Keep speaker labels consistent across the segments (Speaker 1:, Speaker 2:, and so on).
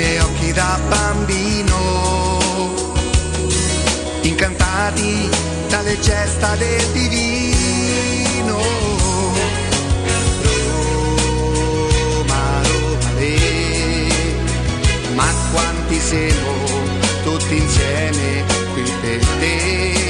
Speaker 1: Miei occhi da bambino, incantati dalle gesta del divino. Roma, Roma, le, ma quanti siamo tutti insieme qui per te.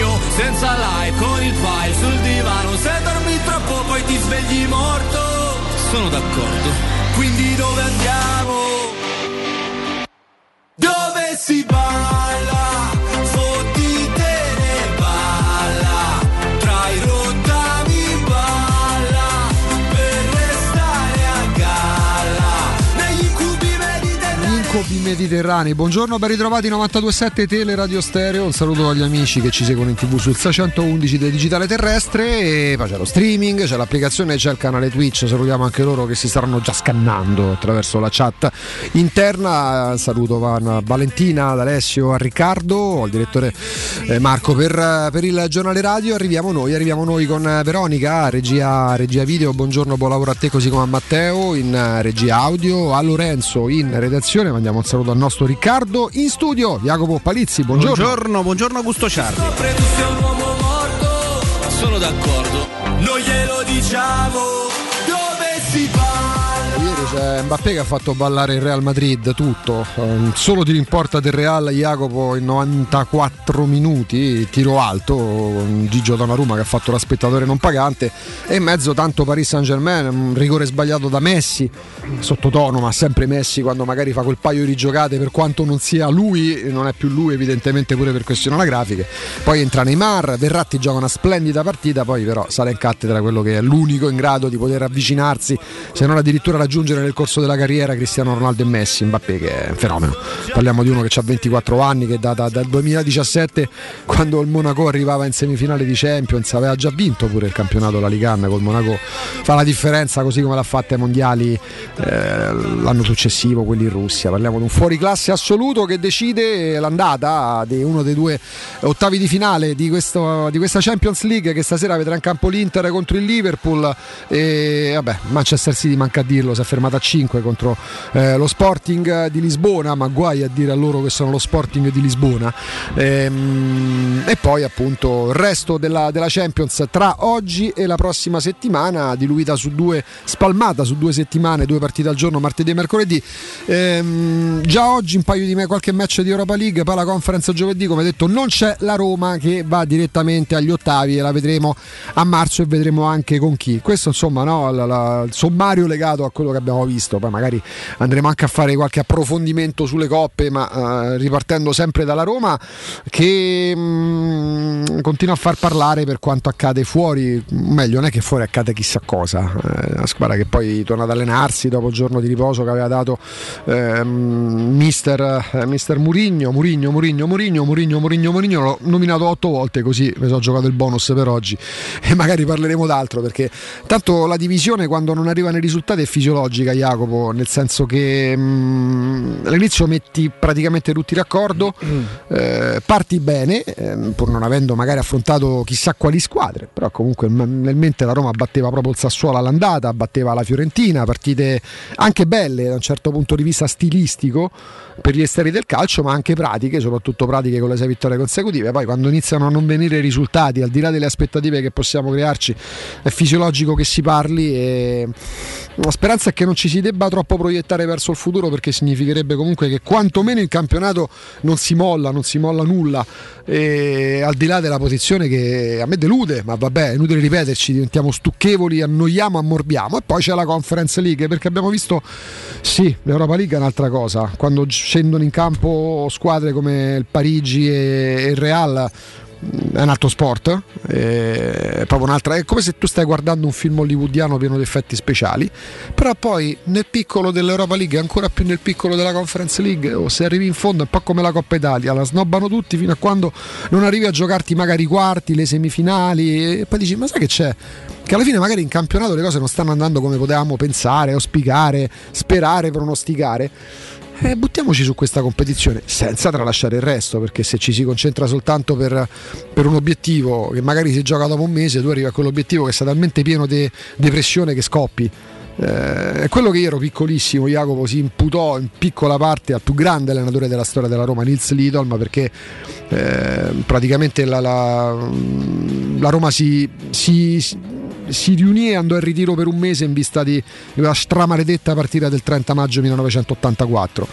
Speaker 2: sogno Senza live con il file sul divano Se dormi troppo poi ti svegli morto Sono d'accordo Quindi dove andiamo? Dove si balla?
Speaker 3: Arabi Mediterranei. Buongiorno, ben ritrovati 927 Tele Radio Stereo. Un saluto agli amici che ci seguono in tv sul 611 del digitale terrestre. E poi c'è lo streaming, c'è l'applicazione, c'è il canale Twitch. Salutiamo anche loro che si staranno già scannando attraverso la chat interna. Saluto a Valentina, ad Alessio, a Riccardo, al direttore eh, Marco per, per, il giornale radio. Arriviamo noi, arriviamo noi con Veronica, regia, regia video. Buongiorno, buon lavoro a te così come a Matteo in regia audio, a Lorenzo in redazione. Mandiamo un saluto al nostro Riccardo in studio. Jacopo Palizzi, buongiorno.
Speaker 4: Buongiorno, buongiorno Augusto Ciardi.
Speaker 2: Sono d'accordo, non glielo diciamo
Speaker 3: c'è Mbappé che ha fatto ballare il Real Madrid tutto, um, solo ti rimporta del Real Jacopo in 94 minuti, tiro alto, Gigio Donnarumma che ha fatto la spettatore non pagante e in mezzo tanto Paris Saint Germain, un rigore sbagliato da Messi, sottotono ma sempre Messi quando magari fa quel paio di giocate per quanto non sia lui, non è più lui evidentemente pure per questioni anagrafiche, poi entra Neymar, Verratti gioca una splendida partita, poi però sale in cattedra quello che è l'unico in grado di poter avvicinarsi, se non addirittura raggiungere nel corso della carriera Cristiano Ronaldo e Messi, Mbappé che è un fenomeno. Parliamo di uno che ha 24 anni, che da, da, dal 2017 quando il Monaco arrivava in semifinale di Champions aveva già vinto pure il campionato la Ligan col Monaco, fa la differenza così come l'ha fatta ai mondiali eh, l'anno successivo, quelli in Russia. Parliamo di un fuoriclasse assoluto che decide l'andata di uno dei due ottavi di finale di, questo, di questa Champions League che stasera vedrà in campo l'Inter contro il Liverpool e vabbè Manchester City manca a dirlo si è fermata a 5 contro eh, lo Sporting di Lisbona, ma guai a dire a loro che sono lo Sporting di Lisbona. Ehm, e poi appunto il resto della, della, Champions tra oggi e la prossima settimana, diluita su due, spalmata su due settimane, due partite al giorno, martedì e mercoledì. Ehm, già oggi un paio di me, qualche match di Europa League, poi la conference giovedì, come detto, non c'è la Roma che va direttamente agli ottavi e la vedremo a marzo e vedremo anche con chi. Questo insomma no, la, la, il sommario legato a quello che abbiamo visto, poi magari andremo anche a fare qualche approfondimento sulle coppe, ma eh, ripartendo sempre dalla Roma che mh, mm, continua a far parlare per quanto accade fuori, meglio non è che fuori accade chissà cosa, eh, squadra che poi torna ad allenarsi dopo il giorno di riposo che aveva dato eh, mister, eh, mister Murigno, Murigno, Murigno, Murigno, Murigno, Murigno, Murigno, l'ho nominato otto volte così mi sono giocato il bonus per oggi. E magari parleremo d'altro perché tanto la divisione quando non arrivano i risultati è fisiologica Jacopo, nel senso che mh, mm, all'inizio metti praticamente tutti d'accordo, mm. eh, parti bene, eh, pur non avendo magari affrontato chissà quali squadre, però comunque nel mente la Roma batteva proprio il Sassuolo all'andata, batteva la Fiorentina, partite anche belle da un certo punto di vista stilistico per gli esteri del calcio, ma anche pratiche, soprattutto pratiche con le sei vittorie consecutive. Poi quando iniziano a non venire i risultati, al di là delle aspettative che possiamo crearci, è fisiologico che si parli e la speranza è che non ci si debba troppo proiettare verso il futuro perché significherebbe comunque che quantomeno il campionato non si molla, non si molla nulla, e al di là della posizione che a me delude, ma vabbè, è inutile ripeterci, diventiamo stucchevoli, annoiamo, ammorbiamo. E poi c'è la Conference League perché abbiamo visto, sì, l'Europa League è un'altra cosa, quando scendono in campo squadre come il Parigi e il Real è un altro sport, è, proprio un'altra, è come se tu stai guardando un film hollywoodiano pieno di effetti speciali, però poi nel piccolo dell'Europa League ancora più nel piccolo della Conference League, o se arrivi in fondo è un po' come la Coppa Italia, la snobbano tutti fino a quando non arrivi a giocarti magari i quarti, le semifinali e poi dici ma sai che c'è? Che alla fine magari in campionato le cose non stanno andando come potevamo pensare, auspicare, sperare, pronosticare eh, buttiamoci su questa competizione senza tralasciare il resto, perché se ci si concentra soltanto per, per, un obiettivo che magari si gioca dopo un mese, tu arrivi a quell'obiettivo che sta talmente pieno di pressione che scoppi. Eh, quello che io ero piccolissimo, Jacopo si imputò in piccola parte al più grande allenatore della storia della Roma, Nils Lidolm, perché eh, praticamente la, la, la Roma si, si, si riunì e andò in ritiro per un mese in vista di quella stramaledetta partita del 30 maggio 1984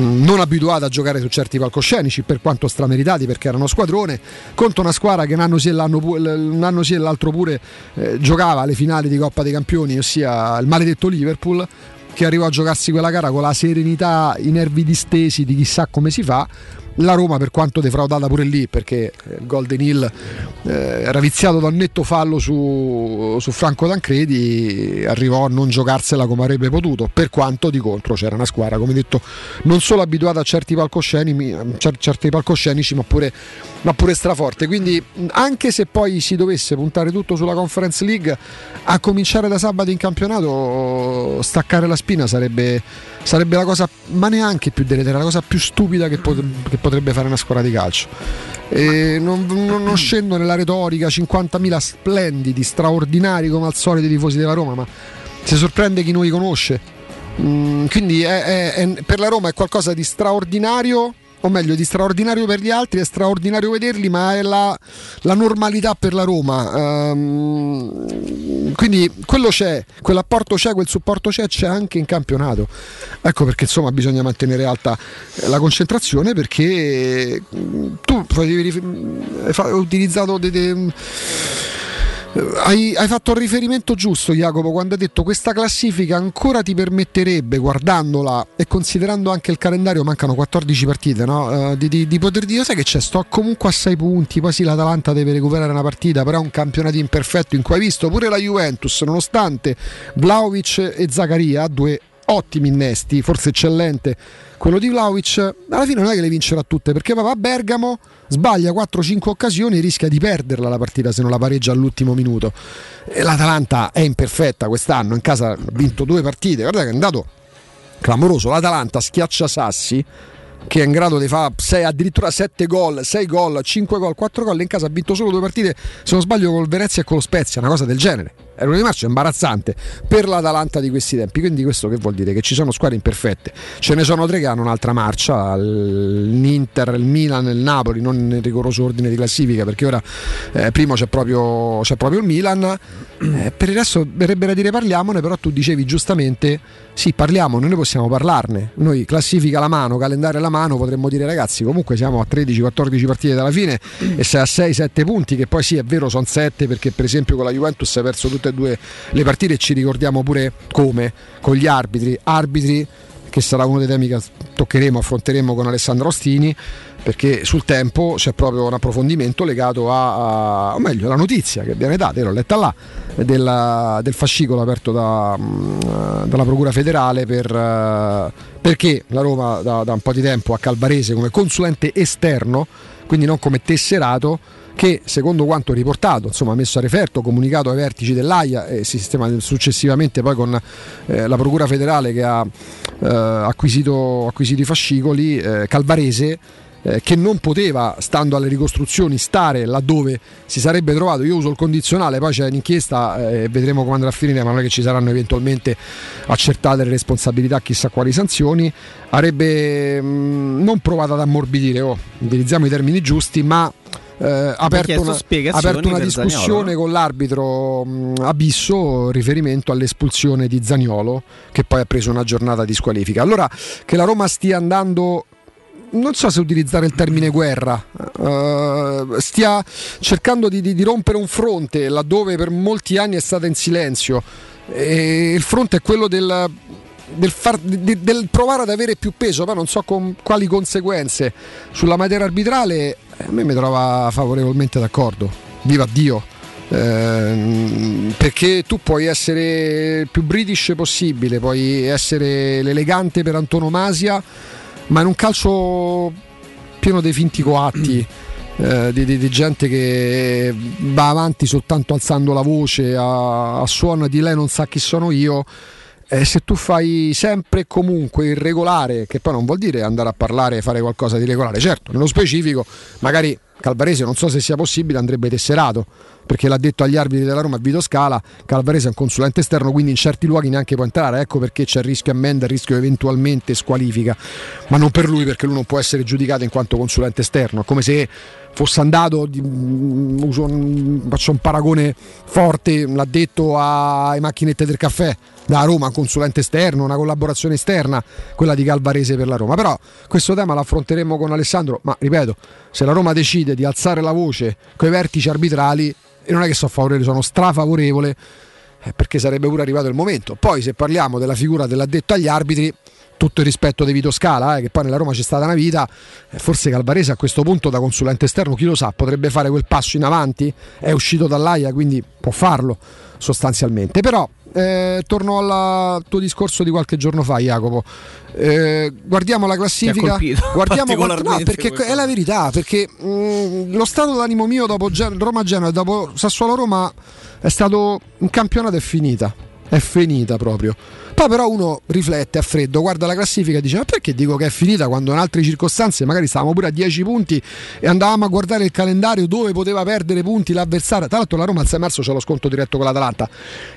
Speaker 3: mm, non abituata a giocare su certi palcoscenici per quanto strameritati perché erano squadrone. Contro una squadra che un anno sì e, un anno sì e l'altro pure eh, giocava alle finali di Coppa dei Campioni ossia il maledetto Liverpool che arrivò a giocarsi quella gara con la serenità, i nervi distesi di chissà come si fa. La Roma per quanto defraudata pure lì perché il Golden Hill eh, era viziato da un netto fallo su, su, Franco Tancredi arrivò a non giocarsela come avrebbe potuto per quanto di contro c'era una squadra come detto non solo abituata a certi palcoscenici, certi palcoscenici ma, pure, ma pure straforte quindi anche se poi si dovesse puntare tutto sulla Conference League a cominciare da sabato in campionato staccare la spina sarebbe sarebbe la cosa, ma neanche più deleteria, la cosa più stupida che, pot- che potrebbe fare una squadra di calcio. Non, non, non, scendo nella retorica, 50.000 splendidi, straordinari come al solito i tifosi della Roma, ma si sorprende chi non li conosce. Mm, quindi è, è, è, per la Roma è qualcosa di straordinario o meglio di straordinario per gli altri, è straordinario vederli, ma è la, la normalità per la Roma. Um, quindi quello c'è, quell'apporto c'è, quel supporto c'è, c'è anche in campionato. Ecco perché insomma bisogna mantenere alta la concentrazione perché tu hai utilizzato dei, dei hai, hai, fatto il riferimento giusto, Jacopo, quando hai detto questa classifica ancora ti permetterebbe, guardandola e considerando anche il calendario, mancano 14 partite, no? uh, di, di, di, poter dire, sai che c'è, sto comunque a 6 punti, poi sì l'Atalanta deve recuperare una partita, però è un campionato imperfetto in cui hai visto pure la Juventus, nonostante Vlaovic e Zaccaria, due ottimi innesti, forse eccellente quello di Vlaovic, alla fine non è che le vincerà tutte perché va a Bergamo, sbaglia 4-5 occasioni e rischia di perderla la partita se non la pareggia all'ultimo minuto. E L'Atalanta è imperfetta quest'anno, in casa ha vinto due partite, guarda che è andato clamoroso, l'Atalanta schiaccia Sassi che è in grado di fare addirittura 7 gol, 6 gol, 5 gol, 4 gol in casa ha vinto solo due partite, se non sbaglio col Venezia e con lo Spezia, una cosa del genere è un marcia imbarazzante per l'Atalanta di questi tempi. Quindi questo che vuol dire? Che ci sono squadre imperfette. Ce ne sono tre che hanno un'altra marcia, l'Inter, il Milan e il Napoli, non nel rigoroso ordine di classifica, perché ora eh, primo c'è proprio, c'è proprio il Milan. Eh, per il resto verrebbe da dire parliamone, però tu dicevi giustamente sì, parliamo, noi possiamo parlarne. Noi classifica la mano, calendario alla mano, potremmo dire ragazzi, comunque siamo a 13-14 partite dalla fine e sei a 6-7 punti, che poi sì, è vero, sono 7 perché per esempio con la Juventus hai perso tutte e due le partite e ci ricordiamo pure come, con gli arbitri, arbitri che sarà uno dei temi che toccheremo, affronteremo con Alessandro Ostini perché sul tempo c'è proprio un approfondimento legato a, a o meglio, la notizia che viene data, l'ho letta là, della, del fascicolo aperto da, dalla Procura federale per, perché la Roma da, da un po' di tempo a Calvarese come consulente esterno, quindi non come tesserato, che secondo quanto riportato, insomma messo a referto, comunicato ai vertici dell'AIA e sistema successivamente poi con eh, la Procura federale che ha eh, acquisito, acquisito, i fascicoli, eh, Calvarese eh, che non poteva, stando alle ricostruzioni, stare laddove si sarebbe trovato. Io uso il condizionale, poi c'è l'inchiesta e eh, vedremo come andrà a finire, ma non è che ci saranno eventualmente accertate le responsabilità, chissà quali sanzioni. Avrebbe mh, mm, non provato ad ammorbidire, oh, utilizziamo i termini giusti, ma eh, aperto, una, aperto una discussione Zaniolo. con l'arbitro mh, Abisso riferimento all'espulsione di Zagnolo che poi ha preso una giornata di squalifica. Allora che la Roma stia andando non so se utilizzare il termine guerra, uh, stia cercando di, di, di, rompere un fronte laddove per molti anni è stata in silenzio. E il fronte è quello del, del, far, de, del, provare ad avere più peso, ma non so con quali conseguenze sulla materia arbitrale a me mi trova favorevolmente d'accordo. Viva Dio! Eh, perché tu puoi essere il più british possibile, puoi essere l'elegante per antonomasia, ma in un calcio pieno dei finti coatti. Eh, di, di, di, gente che va avanti soltanto alzando la voce a, a suono di lei non sa chi sono io eh, se tu fai sempre e comunque irregolare, che poi non vuol dire andare a parlare e fare qualcosa di regolare, certo, nello specifico magari Calvarese non so se sia possibile andrebbe tesserato perché l'ha detto agli arbitri della Roma Vito Scala Calvarese è un consulente esterno quindi in certi luoghi neanche può entrare ecco perché c'è il rischio ammenda il rischio eventualmente squalifica ma non per lui perché lui non può essere giudicato in quanto consulente esterno come se fosse andato, mm, uso faccio un paragone forte, l'ha detto ai macchinette del caffè da Roma, un consulente esterno, una collaborazione esterna, quella di Calvarese per la Roma. Però questo tema lo affronteremo con Alessandro, ma ripeto, se la Roma decide di alzare la voce con i vertici arbitrali, e non è che sono favorevole, sono strafavorevole eh, perché sarebbe pure arrivato il momento. Poi se parliamo della figura dell'addetto agli arbitri, tutto il rispetto di Vito Scala, eh, che poi nella Roma c'è stata una vita, eh, forse Calvarese a questo punto da consulente esterno, chi lo sa, potrebbe fare quel passo in avanti, è uscito dall'AIA, quindi può farlo sostanzialmente. Però eh, torno al tuo discorso di qualche giorno fa, Jacopo. Eh, guardiamo la classifica. Guardiamo quanto, no, perché è la verità. Perché mh, mm, lo stato d'animo mio dopo Gen- Roma-Genoa e dopo Sassuolo-Roma è stato un campionato è finita. È finita proprio. Poi però uno riflette a freddo, guarda la classifica e dice ma perché dico che è finita quando in altre circostanze magari stavamo pure a 10 punti e andavamo a guardare il calendario dove poteva perdere punti l'avversario. Tra l'altro la Roma al 6 marzo c'è lo sconto diretto con l'Atalanta.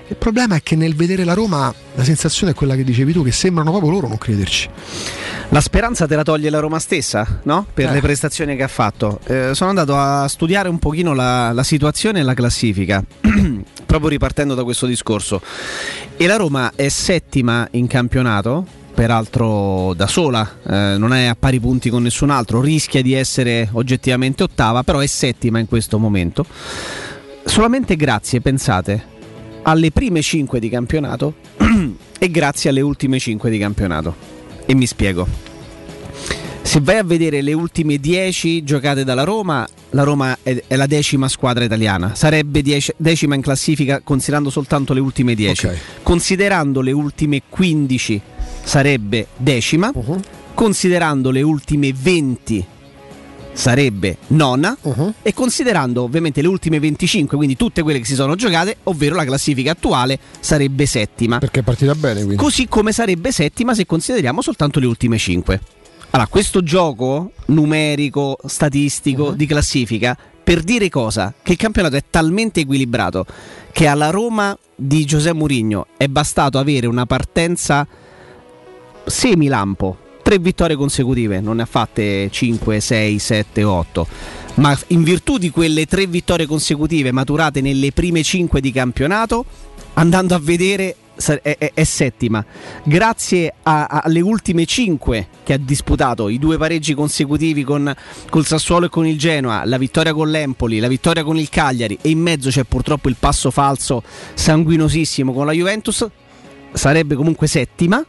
Speaker 3: Il problema è che nel vedere la Roma la sensazione è quella che dicevi tu, che sembrano proprio loro non crederci.
Speaker 4: La speranza te la toglie la Roma stessa, no? Per eh. le prestazioni che ha fatto. Eh, sono andato a studiare un pochino la, la situazione e la classifica, proprio ripartendo da questo discorso. E la Roma è settima in campionato, peraltro da sola, eh, non è a pari punti con nessun altro, rischia di essere oggettivamente ottava, però è settima in questo momento. Solamente grazie, pensate, alle prime 5 di campionato e grazie alle ultime 5 di campionato. E mi spiego. Se vai a vedere le ultime 10 giocate dalla Roma, la Roma è, è la decima squadra italiana, sarebbe dieci, decima in classifica considerando soltanto le ultime 10. Okay. Considerando le ultime 15 sarebbe decima, uh-huh. considerando le ultime 20 sarebbe nona uh-huh. e considerando ovviamente le ultime 25, quindi tutte quelle che si sono giocate, ovvero la classifica attuale, sarebbe settima.
Speaker 3: Perché è partita bene quindi.
Speaker 4: Così come sarebbe settima se consideriamo soltanto le ultime 5. Allora, questo gioco numerico, statistico, uh-huh. di classifica, per dire cosa? Che il campionato è talmente equilibrato che alla Roma di Giuseppe Mourinho è bastato avere una partenza semi-lampo, tre vittorie consecutive, non ne ha fatte 5, 6, 7, 8. Ma in virtù di quelle tre vittorie consecutive maturate nelle prime 5 di campionato, andando a vedere è, è, è settima. Grazie a, alle ultime 5 che ha disputato, i due pareggi consecutivi con col Sassuolo e con il Genoa, la vittoria con l'Empoli, la vittoria con il Cagliari e in mezzo c'è purtroppo il passo falso sanguinosissimo con la Juventus, sarebbe comunque settima,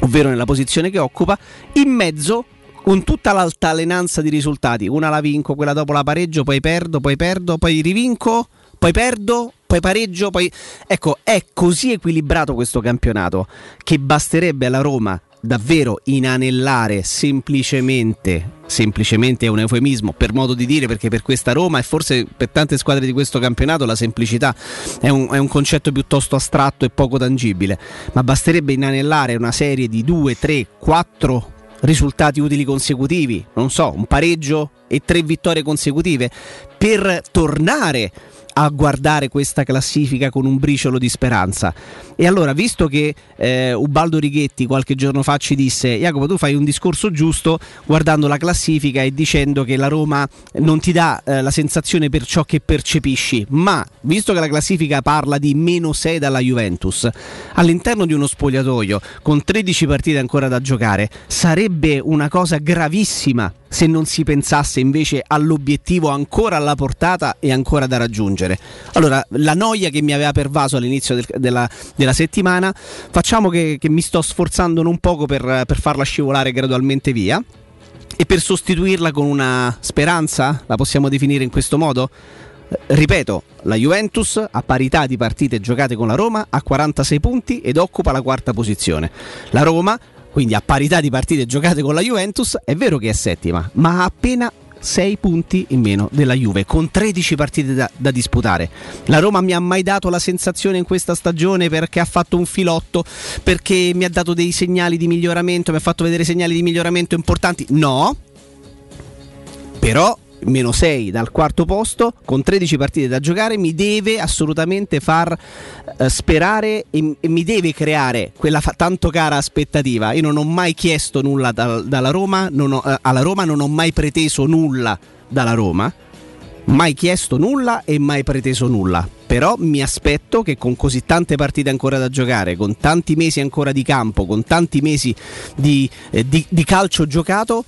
Speaker 4: ovvero nella posizione che occupa, in mezzo con tutta l'altalenanza di risultati, una la vinco, quella dopo la pareggio, poi perdo, poi perdo, poi rivinco, poi perdo, poi pareggio, poi... Ecco, è così equilibrato questo campionato che basterebbe alla Roma davvero inanellare semplicemente, semplicemente è un eufemismo per modo di dire, perché per questa Roma e forse per tante squadre di questo campionato la semplicità è un, è un concetto piuttosto astratto e poco tangibile, ma basterebbe inanellare una serie di 2, 3, 4 risultati utili consecutivi, non so, un pareggio e tre vittorie consecutive per tornare a guardare questa classifica con un briciolo di speranza. E allora, visto che eh, Ubaldo Righetti qualche giorno fa ci disse: Jacopo, tu fai un discorso giusto guardando la classifica e dicendo che la Roma non ti dà eh, la sensazione per ciò che percepisci, ma visto che la classifica parla di meno 6 dalla Juventus, all'interno di uno spogliatoio con 13 partite ancora da giocare, sarebbe una cosa gravissima se non si pensasse invece all'obiettivo ancora alla portata e ancora da raggiungere. Allora, la noia che mi aveva pervaso all'inizio del, della, della, settimana, facciamo che, che, mi sto sforzando un poco per, per farla scivolare gradualmente via e per sostituirla con una speranza, la possiamo definire in questo modo? Ripeto, la Juventus a parità di partite giocate con la Roma ha 46 punti ed occupa la quarta posizione. La Roma quindi a parità di partite giocate con la Juventus, è vero che è settima, ma ha appena 6 punti in meno della Juve, con 13 partite da, da, disputare. La Roma mi ha mai dato la sensazione in questa stagione perché ha fatto un filotto, perché mi ha dato dei segnali di miglioramento, mi ha fatto vedere segnali di miglioramento importanti? No. Però meno 6 dal quarto posto, con 13 partite da giocare, mi deve assolutamente far eh, sperare e, e, mi deve creare quella fa- tanto cara aspettativa. Io non ho mai chiesto nulla da, dalla Roma, ho, eh, alla Roma non ho mai preteso nulla dalla Roma, mai chiesto nulla e mai preteso nulla. Però mi aspetto che con così tante partite ancora da giocare, con tanti mesi ancora di campo, con tanti mesi di, eh, di, di calcio giocato,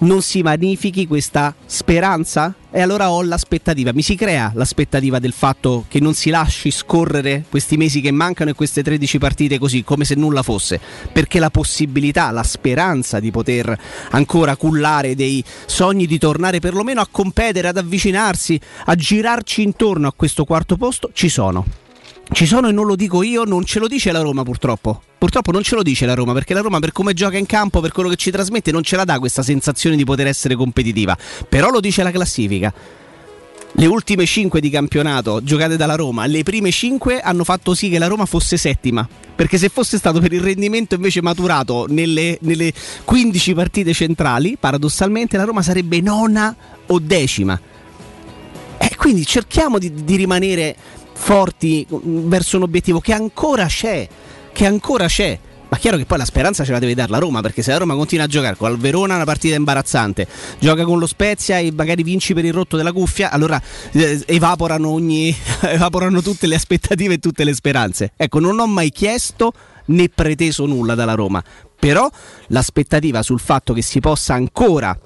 Speaker 4: non si magnifichi questa speranza? E allora ho l'aspettativa, mi si crea l'aspettativa del fatto che non si lasci scorrere questi mesi che mancano e queste 13 partite così, come se nulla fosse, perché la possibilità, la speranza di poter ancora cullare dei sogni di tornare perlomeno a competere, ad avvicinarsi, a girarci intorno a questo quarto posto, ci sono. Ci sono e non lo dico io, non ce lo dice la Roma purtroppo. Purtroppo non ce lo dice la Roma, perché la Roma per come gioca in campo, per quello che ci trasmette, non ce la dà questa sensazione di poter essere competitiva. Però lo dice la classifica. Le ultime 5 di campionato giocate dalla Roma, le prime 5 hanno fatto sì che la Roma fosse settima. Perché se fosse stato per il rendimento invece maturato nelle, nelle 15 partite centrali, paradossalmente la Roma sarebbe nona o decima. E quindi cerchiamo di, di rimanere forti verso un obiettivo che ancora c'è, che ancora c'è. Ma chiaro che poi la speranza ce la deve dare la Roma, perché se la Roma continua a giocare con il Verona una partita imbarazzante, gioca con lo Spezia e magari vinci per il rotto della cuffia, allora eh, evaporano, ogni, evaporano tutte le aspettative e tutte le speranze. Ecco, non ho mai chiesto né preteso nulla dalla Roma, però l'aspettativa sul fatto che si possa ancora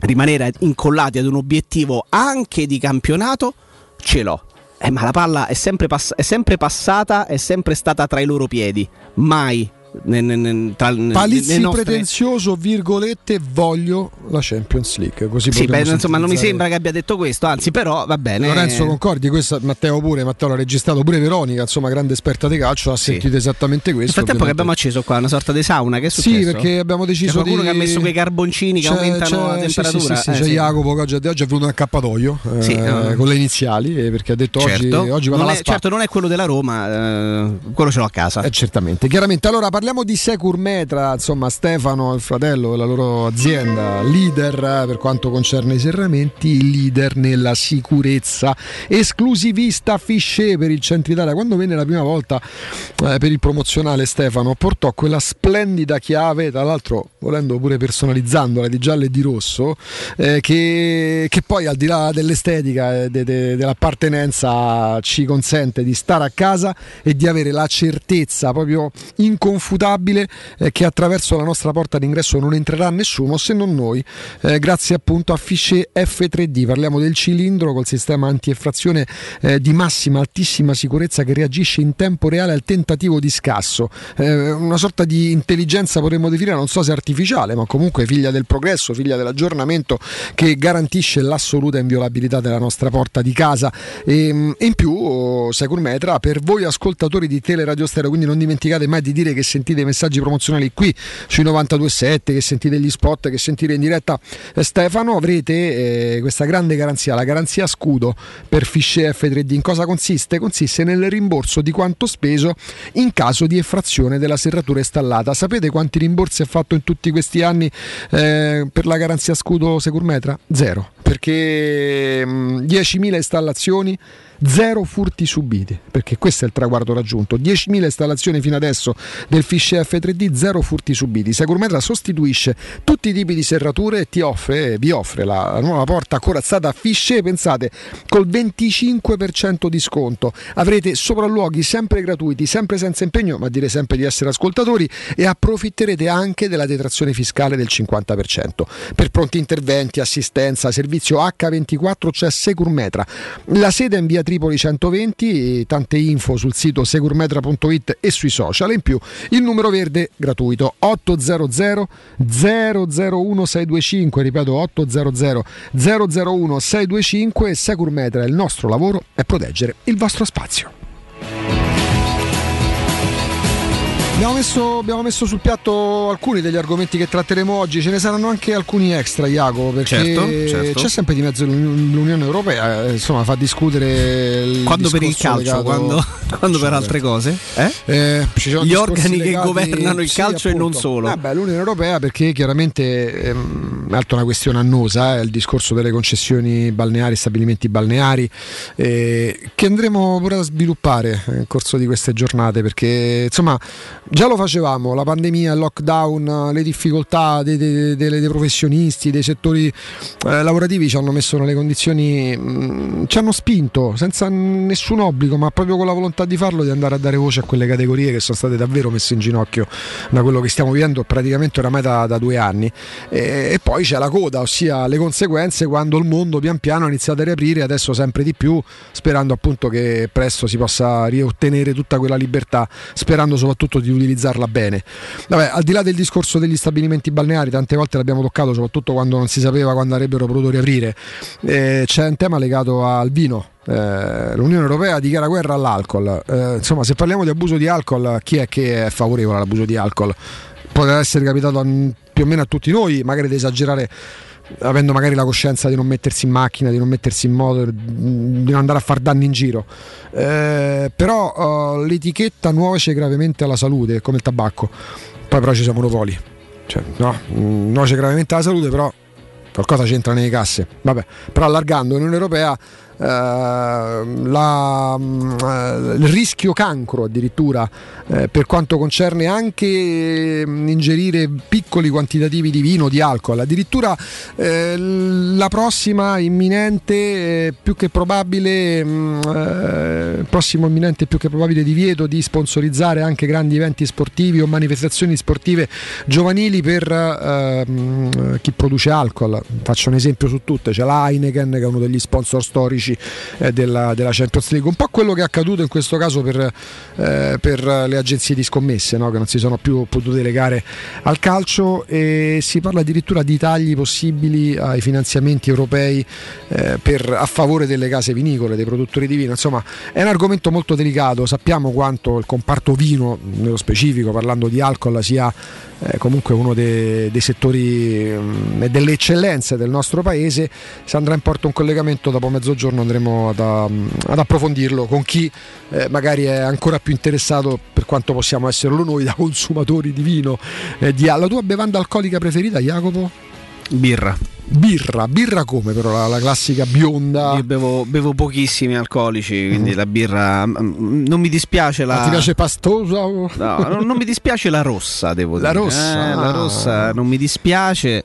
Speaker 4: rimanere incollati ad un obiettivo anche di campionato ce l'ho. Eh, ma la palla è sempre, pass- è sempre passata, è sempre stata tra i loro piedi, mai nel, nel, tra,
Speaker 3: Palizzi
Speaker 4: nostre...
Speaker 3: pretenzioso, virgolette, voglio la Champions League. Così
Speaker 4: sì, beh, insomma, non mi sembra che abbia detto questo, anzi, però va bene.
Speaker 3: Lorenzo Concordi, questo Matteo pure, Matteo l'ha registrato pure Veronica, insomma, grande esperta di calcio, ha sì. sentito esattamente questo.
Speaker 4: Nel frattempo che abbiamo acceso qua una sorta di sauna, che è successo?
Speaker 3: Sì, perché abbiamo deciso
Speaker 4: c'è qualcuno
Speaker 3: di...
Speaker 4: che ha messo quei carboncini che c'è, aumentano la temperatura.
Speaker 3: Sì, sì, eh, c'è Jacopo che oggi, oggi è venuto un accappatoio eh, sì, uh, con le iniziali, eh, perché ha detto
Speaker 4: certo.
Speaker 3: oggi, oggi
Speaker 4: non
Speaker 3: alla
Speaker 4: è, Certo, non è quello della Roma, eh, quello ce l'ho a casa.
Speaker 3: Eh, certamente. Chiaramente, allora parliamo di Secur Metra, insomma Stefano, il fratello, la loro azienda, leader per quanto concerne i serramenti, leader nella sicurezza, esclusivista Fisce per il Centro Italia. Quando venne la prima volta eh, per il promozionale Stefano portò quella splendida chiave, tra l'altro volendo pure personalizzandola di giallo e di rosso, eh, che, che, poi al di là dell'estetica e de, de, dell'appartenenza ci consente di stare a casa e di avere la certezza proprio inconfutabile eh, che attraverso la nostra porta d'ingresso non entrerà nessuno se non noi, eh, grazie appunto a Fisce F3D. Parliamo del cilindro col sistema anti-effrazione eh, di massima, altissima sicurezza che reagisce in tempo reale al tentativo di scasso. Eh, una sorta di intelligenza potremmo definire, non so se artificiale, ma comunque figlia del progresso, figlia dell'aggiornamento che garantisce l'assoluta inviolabilità della nostra porta di casa. E, ehm, e in più, oh, Securmetra, per voi ascoltatori di Teleradio Stereo, quindi non dimenticate mai di dire che sentite i messaggi promozionali qui sui 92.7, che sentite gli spot, che sentite in diretta eh, Stefano, avrete eh, questa grande garanzia, la garanzia scudo per Fisce F3D. In cosa consiste? Consiste nel rimborso di quanto speso in caso di effrazione della serratura installata. Sapete quanti rimborsi ha fatto in tutti questi anni eh, per la garanzia scudo Securmetra? Zero, perché mh, mm, 10.000 installazioni zero furti subiti, perché questo è il traguardo raggiunto. 10.000 installazioni fino adesso del Fish F3D, zero furti subiti. Securmetra sostituisce tutti i tipi di serrature e ti offre, vi offre la, nuova porta corazzata Fish, pensate, col 25% di sconto. Avrete sopralluoghi sempre gratuiti, sempre senza impegno, ma dire sempre di essere ascoltatori e approfitterete anche della detrazione fiscale del 50%. Per pronti interventi, assistenza, servizio H24 c'è Securmetra. La sede è in via Tripoli 120, tante info sul sito securmetra.it e sui social. In più il numero verde gratuito 800 001 625, ripeto 800 001 625 Securmetra, il nostro lavoro è proteggere il vostro spazio. Abbiamo messo, abbiamo messo, sul piatto alcuni degli argomenti che tratteremo oggi, ce ne saranno anche alcuni extra, Iaco, perché
Speaker 4: certo, certo.
Speaker 3: c'è sempre di mezzo l'Unione Europea, eh, insomma fa discutere il
Speaker 4: quando per il calcio,
Speaker 3: legato...
Speaker 4: quando, quando per altre cose? Eh?
Speaker 3: Eh,
Speaker 4: Gli organi legati... che governano il
Speaker 3: sì,
Speaker 4: calcio
Speaker 3: appunto.
Speaker 4: e non solo.
Speaker 3: Vabbè, L'Unione Europea perché chiaramente ehm, è altro una questione annosa, eh, il discorso delle concessioni balneari, stabilimenti balneari, eh, che andremo pure a sviluppare nel corso di queste giornate, perché insomma Già lo facevamo, la pandemia, il lockdown, le difficoltà dei, dei, dei, dei professionisti, dei settori eh, lavorativi ci hanno messo nelle condizioni, mh, ci hanno spinto senza nessun obbligo, ma proprio con la volontà volontà di farlo di andare a dare voce a quelle categorie che sono state davvero messe in ginocchio da quello che stiamo vivendo praticamente oramai da, da due anni. E, e, poi c'è la coda, ossia le conseguenze quando il mondo pian piano ha iniziato a riaprire, adesso sempre di più, sperando appunto che presto si possa riottenere tutta quella libertà, sperando soprattutto di utilizzarla bene. Vabbè, al di là del discorso degli stabilimenti balneari, tante volte l'abbiamo toccato, soprattutto quando non si sapeva quando avrebbero potuto riaprire, eh, c'è un tema legato al vino. Eh, L'Unione Europea dichiara guerra all'alcol. Eh, insomma, se parliamo di abuso di alcol, chi è che è favorevole all'abuso di alcol? Potrebbe essere capitato a, più o meno a tutti noi, magari di esagerare avendo magari la coscienza di non mettersi in macchina, di non mettersi in moto, di non andare a far danni in giro. Eh, però uh, l'etichetta nuoce gravemente alla salute, come il tabacco. Poi però ci sono monopoli. Cioè, no, nuoce gravemente alla salute, però qualcosa c'entra nelle casse. Vabbè, però allargando l'Unione Europea eh, la, uh, il rischio cancro addirittura eh, per quanto concerne anche mm, ingerire piccoli quantitativi di vino, di alcol, addirittura eh, la prossima imminente eh, più che probabile mh, mm, prossimo imminente più che probabile divieto di sponsorizzare anche grandi eventi sportivi o manifestazioni sportive giovanili per mh, chi produce alcol. Faccio un esempio su tutte, c'è la Heineken che è uno degli sponsor storici eh, della, della, Champions League. Un po' quello che è accaduto in questo caso per, eh, per le agenzie di scommesse, no? che non si sono più potute legare al calcio e si parla addirittura di tagli possibili ai finanziamenti europei eh, per, a favore delle case vinicole, dei produttori di vino. Insomma, è un argomento molto delicato, sappiamo quanto il comparto vino, nello specifico, parlando di alcol, sia eh, comunque uno dei, dei settori e mm, delle eccellenze del nostro paese. Se andrà in porto un collegamento dopo mezzogiorno andremo ad, ad approfondirlo con chi eh, magari è ancora più interessato per quanto possiamo esserlo noi da consumatori di vino. Eh, di, la tua bevanda alcolica preferita, Jacopo?
Speaker 4: Birra.
Speaker 3: Birra, birra come però la, la classica bionda?
Speaker 4: Io bevo, bevo pochissimi alcolici, quindi mm. la birra mm, non mi dispiace la.
Speaker 3: Ma ti piace pastosa?
Speaker 4: No, non, non, mi dispiace la rossa, devo
Speaker 3: la
Speaker 4: dire.
Speaker 3: Rossa,
Speaker 4: eh, La rossa non mi dispiace.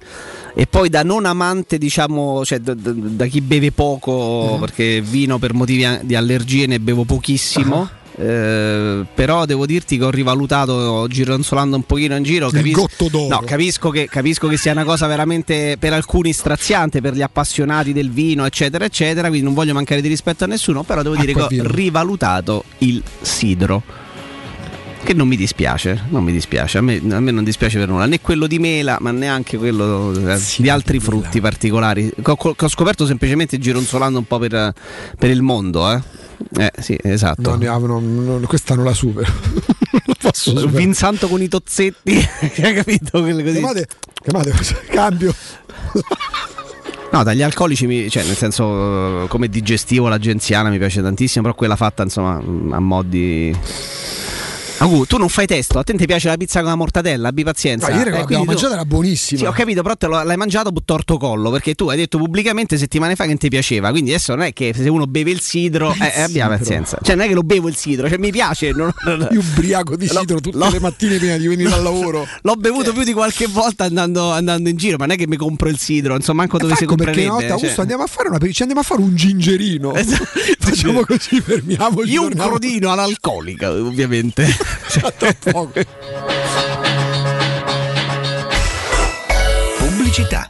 Speaker 4: E poi da non amante, diciamo, cioè da, da, da chi beve poco, mm. perché vino per motivi di allergie ne bevo pochissimo. Eh, però devo dirti che ho rivalutato gironzolando un pochino in giro
Speaker 3: capisco,
Speaker 4: no, capisco, che, capisco che sia una cosa veramente per alcuni straziante per gli appassionati del vino eccetera eccetera quindi non voglio mancare di rispetto a nessuno però devo dire che ho rivalutato il sidro che non mi dispiace, non mi dispiace, a me, a me, non dispiace per nulla, né quello di mela, ma neanche quello eh, sì, di altri frutti particolari. Che ho, ho, scoperto semplicemente gironzolando un po' per, per il mondo, eh. Eh sì, esatto.
Speaker 3: No, no, no, questa non la supero. non
Speaker 4: posso superare. Vinsanto con i tozzetti, hai capito? Così.
Speaker 3: Chiamate, chiamate, cambio.
Speaker 4: No, dagli alcolici, cioè nel senso come digestivo l'agenziana mi piace tantissimo, però quella fatta insomma a mo' di Agu, tu non fai testo, a te ti piace la pizza con la mortadella, abbi pazienza.
Speaker 3: Ma ieri eh, l'abbiamo mangiata, era buonissima.
Speaker 4: Sì, ho capito, però te l'hai mangiato torto collo, perché tu hai detto pubblicamente settimane fa che non ti piaceva, quindi adesso non è che se uno beve il sidro, il eh, abbia pazienza. Cioè non è che lo bevo il sidro, cioè mi piace. Non,
Speaker 3: Io ubriaco di sidro tutte lo, le mattine prima di venire al lavoro.
Speaker 4: L'ho bevuto più di qualche volta andando, andando, in giro, ma non è che mi compro il sidro, insomma, manco dove si comprerebbe.
Speaker 3: Perché una volta cioè. andiamo a fare una ci andiamo a fare un gingerino. Esatto. Facciamo così, fermiamoci.
Speaker 4: Io un crodino all'alcolica, ovviamente.
Speaker 5: Pubblicità.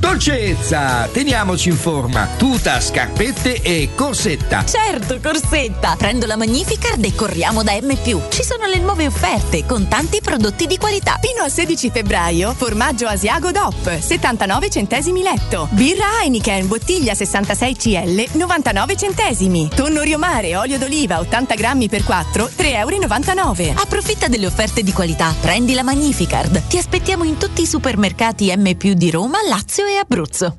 Speaker 6: Dolcezza, teniamoci in forma. Tuta, scarpette e corsetta.
Speaker 7: Certo, Corsetta! Prendo la Magnificard e corriamo da M+. Ci sono le nuove offerte con tanti prodotti di qualità.
Speaker 8: Fino al 16 febbraio, formaggio Asiago DOP, 79 centesimi letto. Birra Heineken, bottiglia 66 CL, 99 centesimi. Tonno Riomare, olio d'oliva, 80 grammi per 4, 3,99 euro.
Speaker 7: Approfitta delle offerte di qualità. Prendi la Magnificard. Ti aspettiamo in tutti i supermercati M+, di Roma, Lazio e Abruzzo.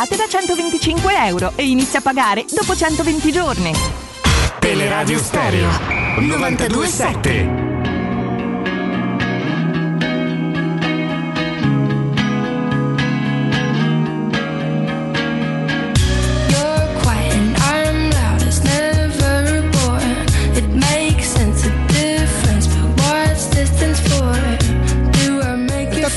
Speaker 9: da 125 euro e inizia a pagare dopo 120 giorni.
Speaker 10: Teleradio Stereo 927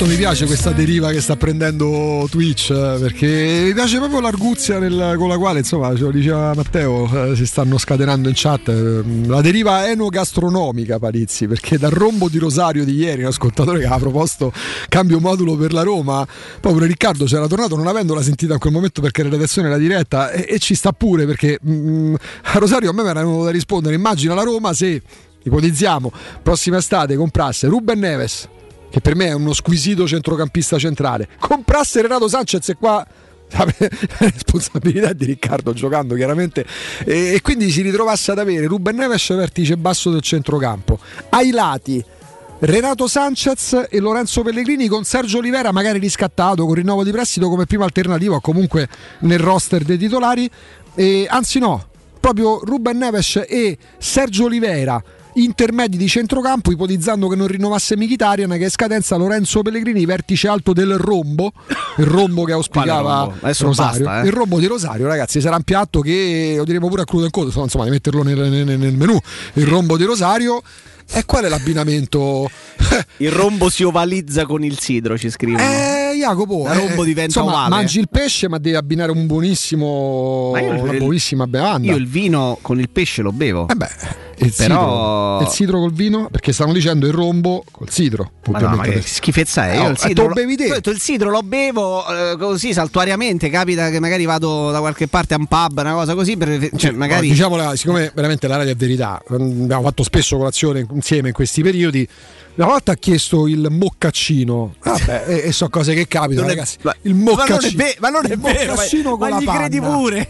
Speaker 3: Intanto mi piace questa deriva che sta prendendo Twitch eh, perché mi piace proprio l'arguzia nel- con la quale, insomma, ce lo diceva Matteo, eh, si stanno scatenando in chat eh, la deriva enogastronomica, Parizzi, perché dal rombo di Rosario di ieri, un ascoltatore che aveva proposto cambio modulo per la Roma, poi Riccardo c'era tornato non avendola sentita in quel momento perché la redazione era diretta e, e ci sta pure perché mm, a Rosario a me mi era venuto da rispondere, immagina la Roma se, ipotizziamo, prossima estate comprasse Ruben Neves che per me è uno squisito centrocampista centrale. Comprasse Renato Sanchez e qua la responsabilità di Riccardo giocando chiaramente e, e quindi si ritrovasse ad avere Ruben Neves vertice basso del centrocampo. Ai lati Renato Sanchez e Lorenzo Pellegrini con Sergio Olivera magari riscattato con rinnovo di prestito come prima alternativa o comunque nel roster dei titolari. E, anzi no, proprio Ruben Neves e Sergio Olivera intermedi di centrocampo, ipotizzando che non rinnovasse Mkhitaryan, che è scadenza Lorenzo Pellegrini, vertice alto del rombo, il rombo che auspicava Rosario.
Speaker 4: basta, eh.
Speaker 3: Il rombo di Rosario, ragazzi, sarà un piatto che lo diremo pure a crudo in coda, insomma, di metterlo nel, nel- nel menù. Il rombo di Rosario. E qual è l'abbinamento?
Speaker 4: Il rombo si ovalizza con il sidro, ci scrivono.
Speaker 3: Eh, Jacopo, eh,
Speaker 4: rombo diventa
Speaker 3: insomma,
Speaker 4: ovale.
Speaker 3: mangi il pesce, ma devi abbinare un buonissimo,
Speaker 4: io il-
Speaker 3: una buonissima bevanda.
Speaker 4: Io il vino con il pesce lo bevo.
Speaker 3: Eh beh, il
Speaker 4: Però-
Speaker 3: sidro, il sidro col vino, perché stanno dicendo il rombo col sidro.
Speaker 4: Ma no, ma che schifezza è?
Speaker 3: Oh,
Speaker 4: Io il
Speaker 3: eh,
Speaker 4: sidro,
Speaker 3: lo bevi te.
Speaker 4: il sidro lo bevo eh, così saltuariamente. Capita che magari vado da qualche parte a un pub, una cosa così. Per, cioè, magari.
Speaker 3: No, diciamola, siccome veramente la radio è verità, abbiamo fatto spesso colazione insieme in questi periodi. Una volta ha chiesto il moccaccino, vabbè, e, e so cose che capitano,
Speaker 4: è-
Speaker 3: ragazzi.
Speaker 4: ma-
Speaker 3: il
Speaker 4: ma non è
Speaker 3: moccaccino,
Speaker 4: ve- ma non è
Speaker 3: il
Speaker 4: vero,
Speaker 3: moccaccino
Speaker 4: ma- ma
Speaker 3: la
Speaker 4: gli credi pure.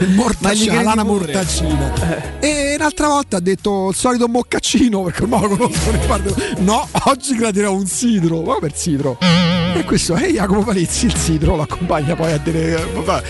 Speaker 3: Il mortaccino,
Speaker 4: credi
Speaker 3: l'ana. E un'altra volta ha detto il solito moccaccino, perché ormai lo conosco. ne parlo. No, oggi gradirò un sidro. Ma per sidro? E questo è Jacopo Palizzi, il sidro lo accompagna poi a dire. vabbè.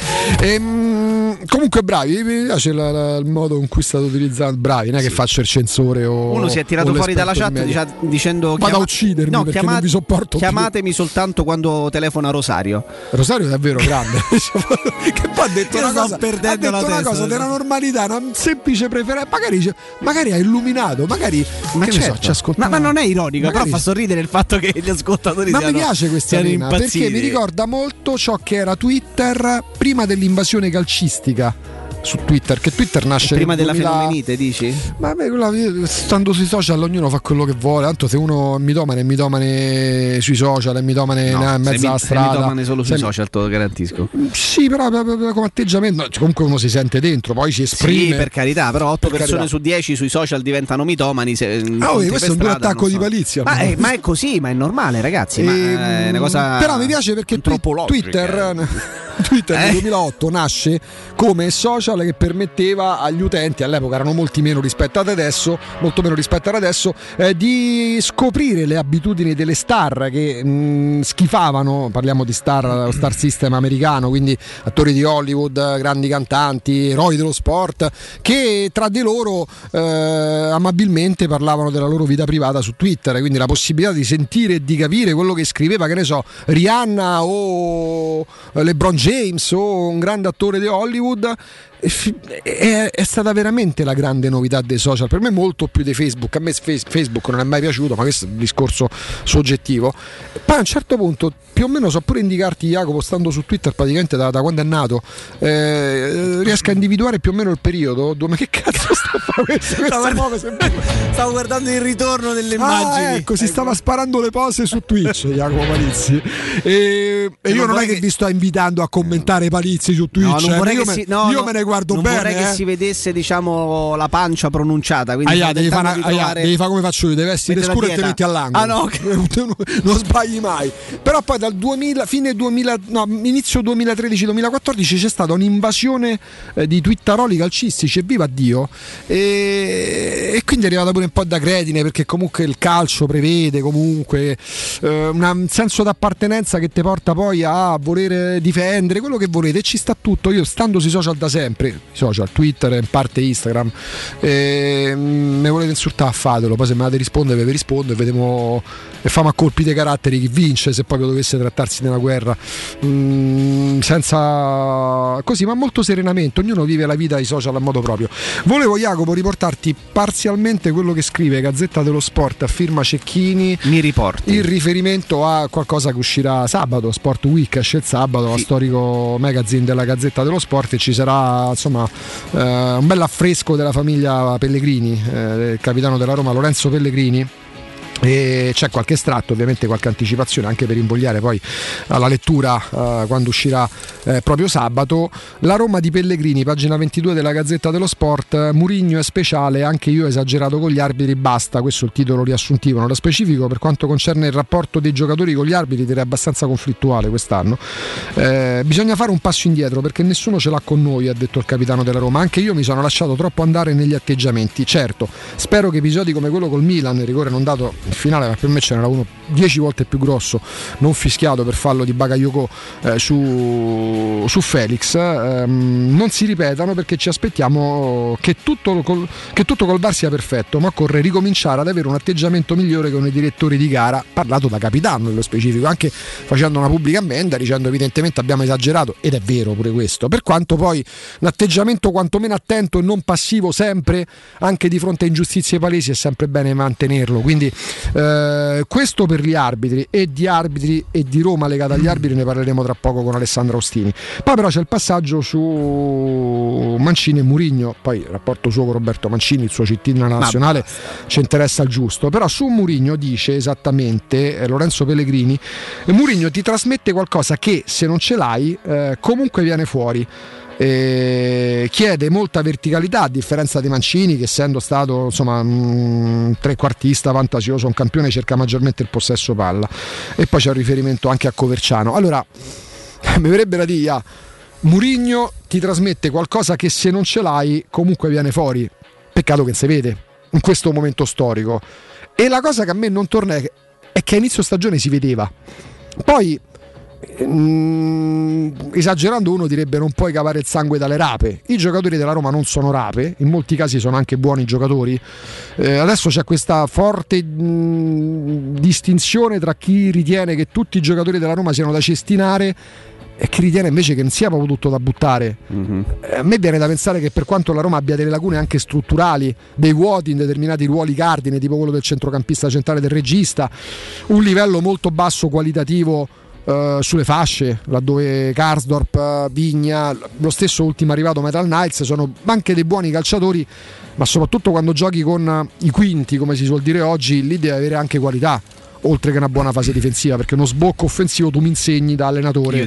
Speaker 3: Ehm, comunque bravi, mi piace la- la- il modo in cui state utilizzando. Bravi, non è che faccio il censore o.
Speaker 4: Uno si è tirato fuori dalla chat dicia- dicendo
Speaker 3: Vado a uccidermi
Speaker 4: no,
Speaker 3: perché
Speaker 4: chiamate-
Speaker 3: non vi sopporto più.
Speaker 4: Chiamatemi soltanto quando telefona Rosario.
Speaker 3: Rosario è davvero grande. che poi ha detto
Speaker 4: Io
Speaker 3: una cosa,
Speaker 4: perdendo
Speaker 3: ha detto
Speaker 4: la
Speaker 3: una
Speaker 4: testa,
Speaker 3: cosa della normalità, una semplice preferenza. Magari, magari ha illuminato, magari
Speaker 4: Ma,
Speaker 3: che ne so,
Speaker 4: certo.
Speaker 3: ci ascoltava.
Speaker 4: ma, ma non è ironico,
Speaker 3: Magari-
Speaker 4: però fa sorridere il fatto che gli ascoltatori
Speaker 3: Ma mi
Speaker 4: siano-
Speaker 3: piace questa arena perché mi ricorda molto ciò che era Twitter prima dell'invasione calcistica fantastica. Su Twitter, che Twitter nasce
Speaker 4: Prima
Speaker 3: nel
Speaker 4: della
Speaker 3: 2000
Speaker 4: fenomenite, dici?
Speaker 3: Ma me quella- stando sui social ognuno fa quello che vuole, tanto se uno è mitomane è mitomane sui social, è mitomane
Speaker 4: No,
Speaker 3: in mezzo
Speaker 4: mi-
Speaker 3: alla strada.
Speaker 4: mitomane solo sui
Speaker 3: Sei-
Speaker 4: social, te lo garantisco.
Speaker 3: Sì, però come atteggiamento, comunque uno si sente dentro, poi si esprime.
Speaker 4: Sì, per carità, però 8
Speaker 3: Per
Speaker 4: persone
Speaker 3: carità.
Speaker 4: su 10 sui social diventano mitomani. Se,
Speaker 3: Ah, oh, questo è un
Speaker 4: strada,
Speaker 3: attacco
Speaker 4: non
Speaker 3: di
Speaker 4: so.
Speaker 3: palizia.
Speaker 4: Ma è, ma è così, ma è normale, ragazzi. Ma
Speaker 3: Ehm,
Speaker 4: è una cosa.
Speaker 3: Però mi piace perché. Twitter, Twitter nel
Speaker 4: Eh?
Speaker 3: 2008 nasce come social che permetteva agli utenti, all'epoca erano molti meno rispetto ad adesso, molto meno rispetto ad adesso, eh, di scoprire le abitudini delle star che mh, schifavano, parliamo di star, star system americano, quindi attori di Hollywood, grandi cantanti, eroi dello sport, che tra di loro eh, amabilmente parlavano della loro vita privata su Twitter, quindi la possibilità di sentire e di capire quello che scriveva, che ne so, Rihanna o LeBron James o un grande attore di Hollywood. È, è stata veramente la grande novità dei social, per me molto più di Facebook. A me Face- Facebook non è mai piaciuto, ma questo è un discorso soggettivo. Poi a un certo punto, più o meno so pure indicarti, Jacopo, stando su Twitter praticamente da, da quando è nato, eh, riesco a individuare più o meno il periodo. dove- Ma che cazzo sta? Questo
Speaker 4: Stavo,
Speaker 3: sempre-
Speaker 4: stavo guardando il ritorno delle
Speaker 3: Ah,
Speaker 4: immagini.
Speaker 3: ecco, si stava sparando le pose su Twitch, Jacopo Palizzi. E, e io
Speaker 4: non
Speaker 3: non è che
Speaker 4: che-
Speaker 3: vi sto invitando a commentare Palizzi su Twitch.
Speaker 4: No,
Speaker 3: eh, io me,
Speaker 4: si, no,
Speaker 3: io
Speaker 4: no,
Speaker 3: me ne guardo
Speaker 4: non
Speaker 3: bene.
Speaker 4: vorrei che
Speaker 3: eh.
Speaker 4: si vedesse, diciamo, la pancia pronunciata. Quindi
Speaker 3: Aia, devi fare
Speaker 4: trovare-
Speaker 3: fare come faccio io, devi vestire
Speaker 4: la
Speaker 3: scuro e te metti all'angolo.
Speaker 4: Ah, no, ok.
Speaker 3: non, sbagli mai. Però poi dal 2000, fine 2000, no, inizio 2013-2014 c'è stata un'invasione eh, di twittaroli calcistici, e viva Dio. E, e quindi è arrivata pure un po' da credine perché comunque il calcio prevede comunque eh, un senso d'appartenenza che ti porta poi a voler difendere quello che volete e ci sta tutto. Io stando sui social da sempre, social, Twitter, in parte Instagram, eh, me volete insultare, fatelo. Poi se mi date rispondere, vi rispondo e vediamo e famo a colpi dei caratteri chi vince se proprio dovesse trattarsi di una guerra. Mm, senza così, ma molto serenamente. Ognuno vive la vita ai social a modo proprio. Volevo, Jacopo, riportarti parzialmente quello che scrive Gazzetta dello Sport a firma Cecchini.
Speaker 4: Mi riporti.
Speaker 3: Il riferimento a qualcosa che uscirà sabato, Sport Week esce il sabato, la storico magazine della Gazzetta dello Sport e ci sarà insomma eh, un bel affresco della famiglia Pellegrini, eh, del capitano della Roma Lorenzo Pellegrini. E c'è qualche estratto, ovviamente qualche anticipazione anche per invogliare poi alla lettura eh, quando uscirà eh, proprio sabato. La Roma di Pellegrini, pagina 22 della Gazzetta dello Sport. Murigno è speciale, anche io ho esagerato con gli arbitri, basta. Questo è il titolo riassuntivo. Nello specifico, per quanto concerne il rapporto dei giocatori con gli arbitri, direi abbastanza conflittuale quest'anno. Eh, bisogna fare un passo indietro perché nessuno ce l'ha con noi, ha detto il capitano della Roma. Anche io mi sono lasciato troppo andare negli atteggiamenti. Certo, spero che episodi come quello col Milan, il rigore non dato il finale per me ce n'era uno 10 volte più grosso, non fischiato per fallo di Bakayoko eh, su, su Felix, ehm, non si ripetano perché ci aspettiamo che tutto, col, che tutto col VAR sia perfetto, ma occorre ricominciare ad avere un atteggiamento migliore con i direttori di gara, parlato da capitano nello specifico, anche facendo una pubblica ammenda dicendo evidentemente abbiamo esagerato ed è vero pure questo, per quanto poi un atteggiamento quantomeno attento e non passivo sempre anche di fronte a ingiustizie palesi è sempre bene mantenerlo, quindi eh, questo per gli arbitri e di arbitri e di Roma legata agli arbitri ne parleremo tra poco con Alessandro Ostini. Poi però c'è il passaggio su Mancini e Murigno, poi il rapporto suo con Roberto Mancini, il suo cittadino nazionale ci interessa il giusto, però su Murigno dice esattamente eh, Lorenzo Pellegrini, Murigno ti trasmette qualcosa che se non ce l'hai eh, comunque viene fuori. Eh, chiede molta verticalità a differenza di Mancini che essendo stato insomma un trequartista fantasioso un campione cerca maggiormente il possesso palla. E poi c'è un riferimento anche a Coverciano. Allora mi verrebbe da dire ah, Murigno ti trasmette qualcosa che se non ce l'hai comunque viene fuori. Peccato che si vede in questo momento storico. E la cosa che a me non torna è, che a inizio stagione si vedeva. Poi esagerando uno direbbe non puoi cavare il sangue dalle rape i giocatori della Roma non sono rape in molti casi sono anche buoni giocatori eh, adesso c'è questa forte mm, distinzione tra chi ritiene che tutti i giocatori della Roma siano da cestinare e chi ritiene invece che non sia proprio tutto da buttare.
Speaker 4: Mm-hmm.
Speaker 3: A me viene da pensare che per quanto la Roma abbia delle lacune anche strutturali, dei vuoti in determinati ruoli cardine, tipo quello del centrocampista centrale del regista, un livello molto basso qualitativo Uh, sulle fasce, laddove Karsdorp, Vigna, lo stesso ultimo arrivato Metal Knights sono anche dei buoni calciatori, ma soprattutto quando giochi con i quinti, come si suol dire oggi, lì deve avere anche qualità. Oltre che una buona fase difensiva, perché uno sbocco offensivo tu mi insegni da allenatore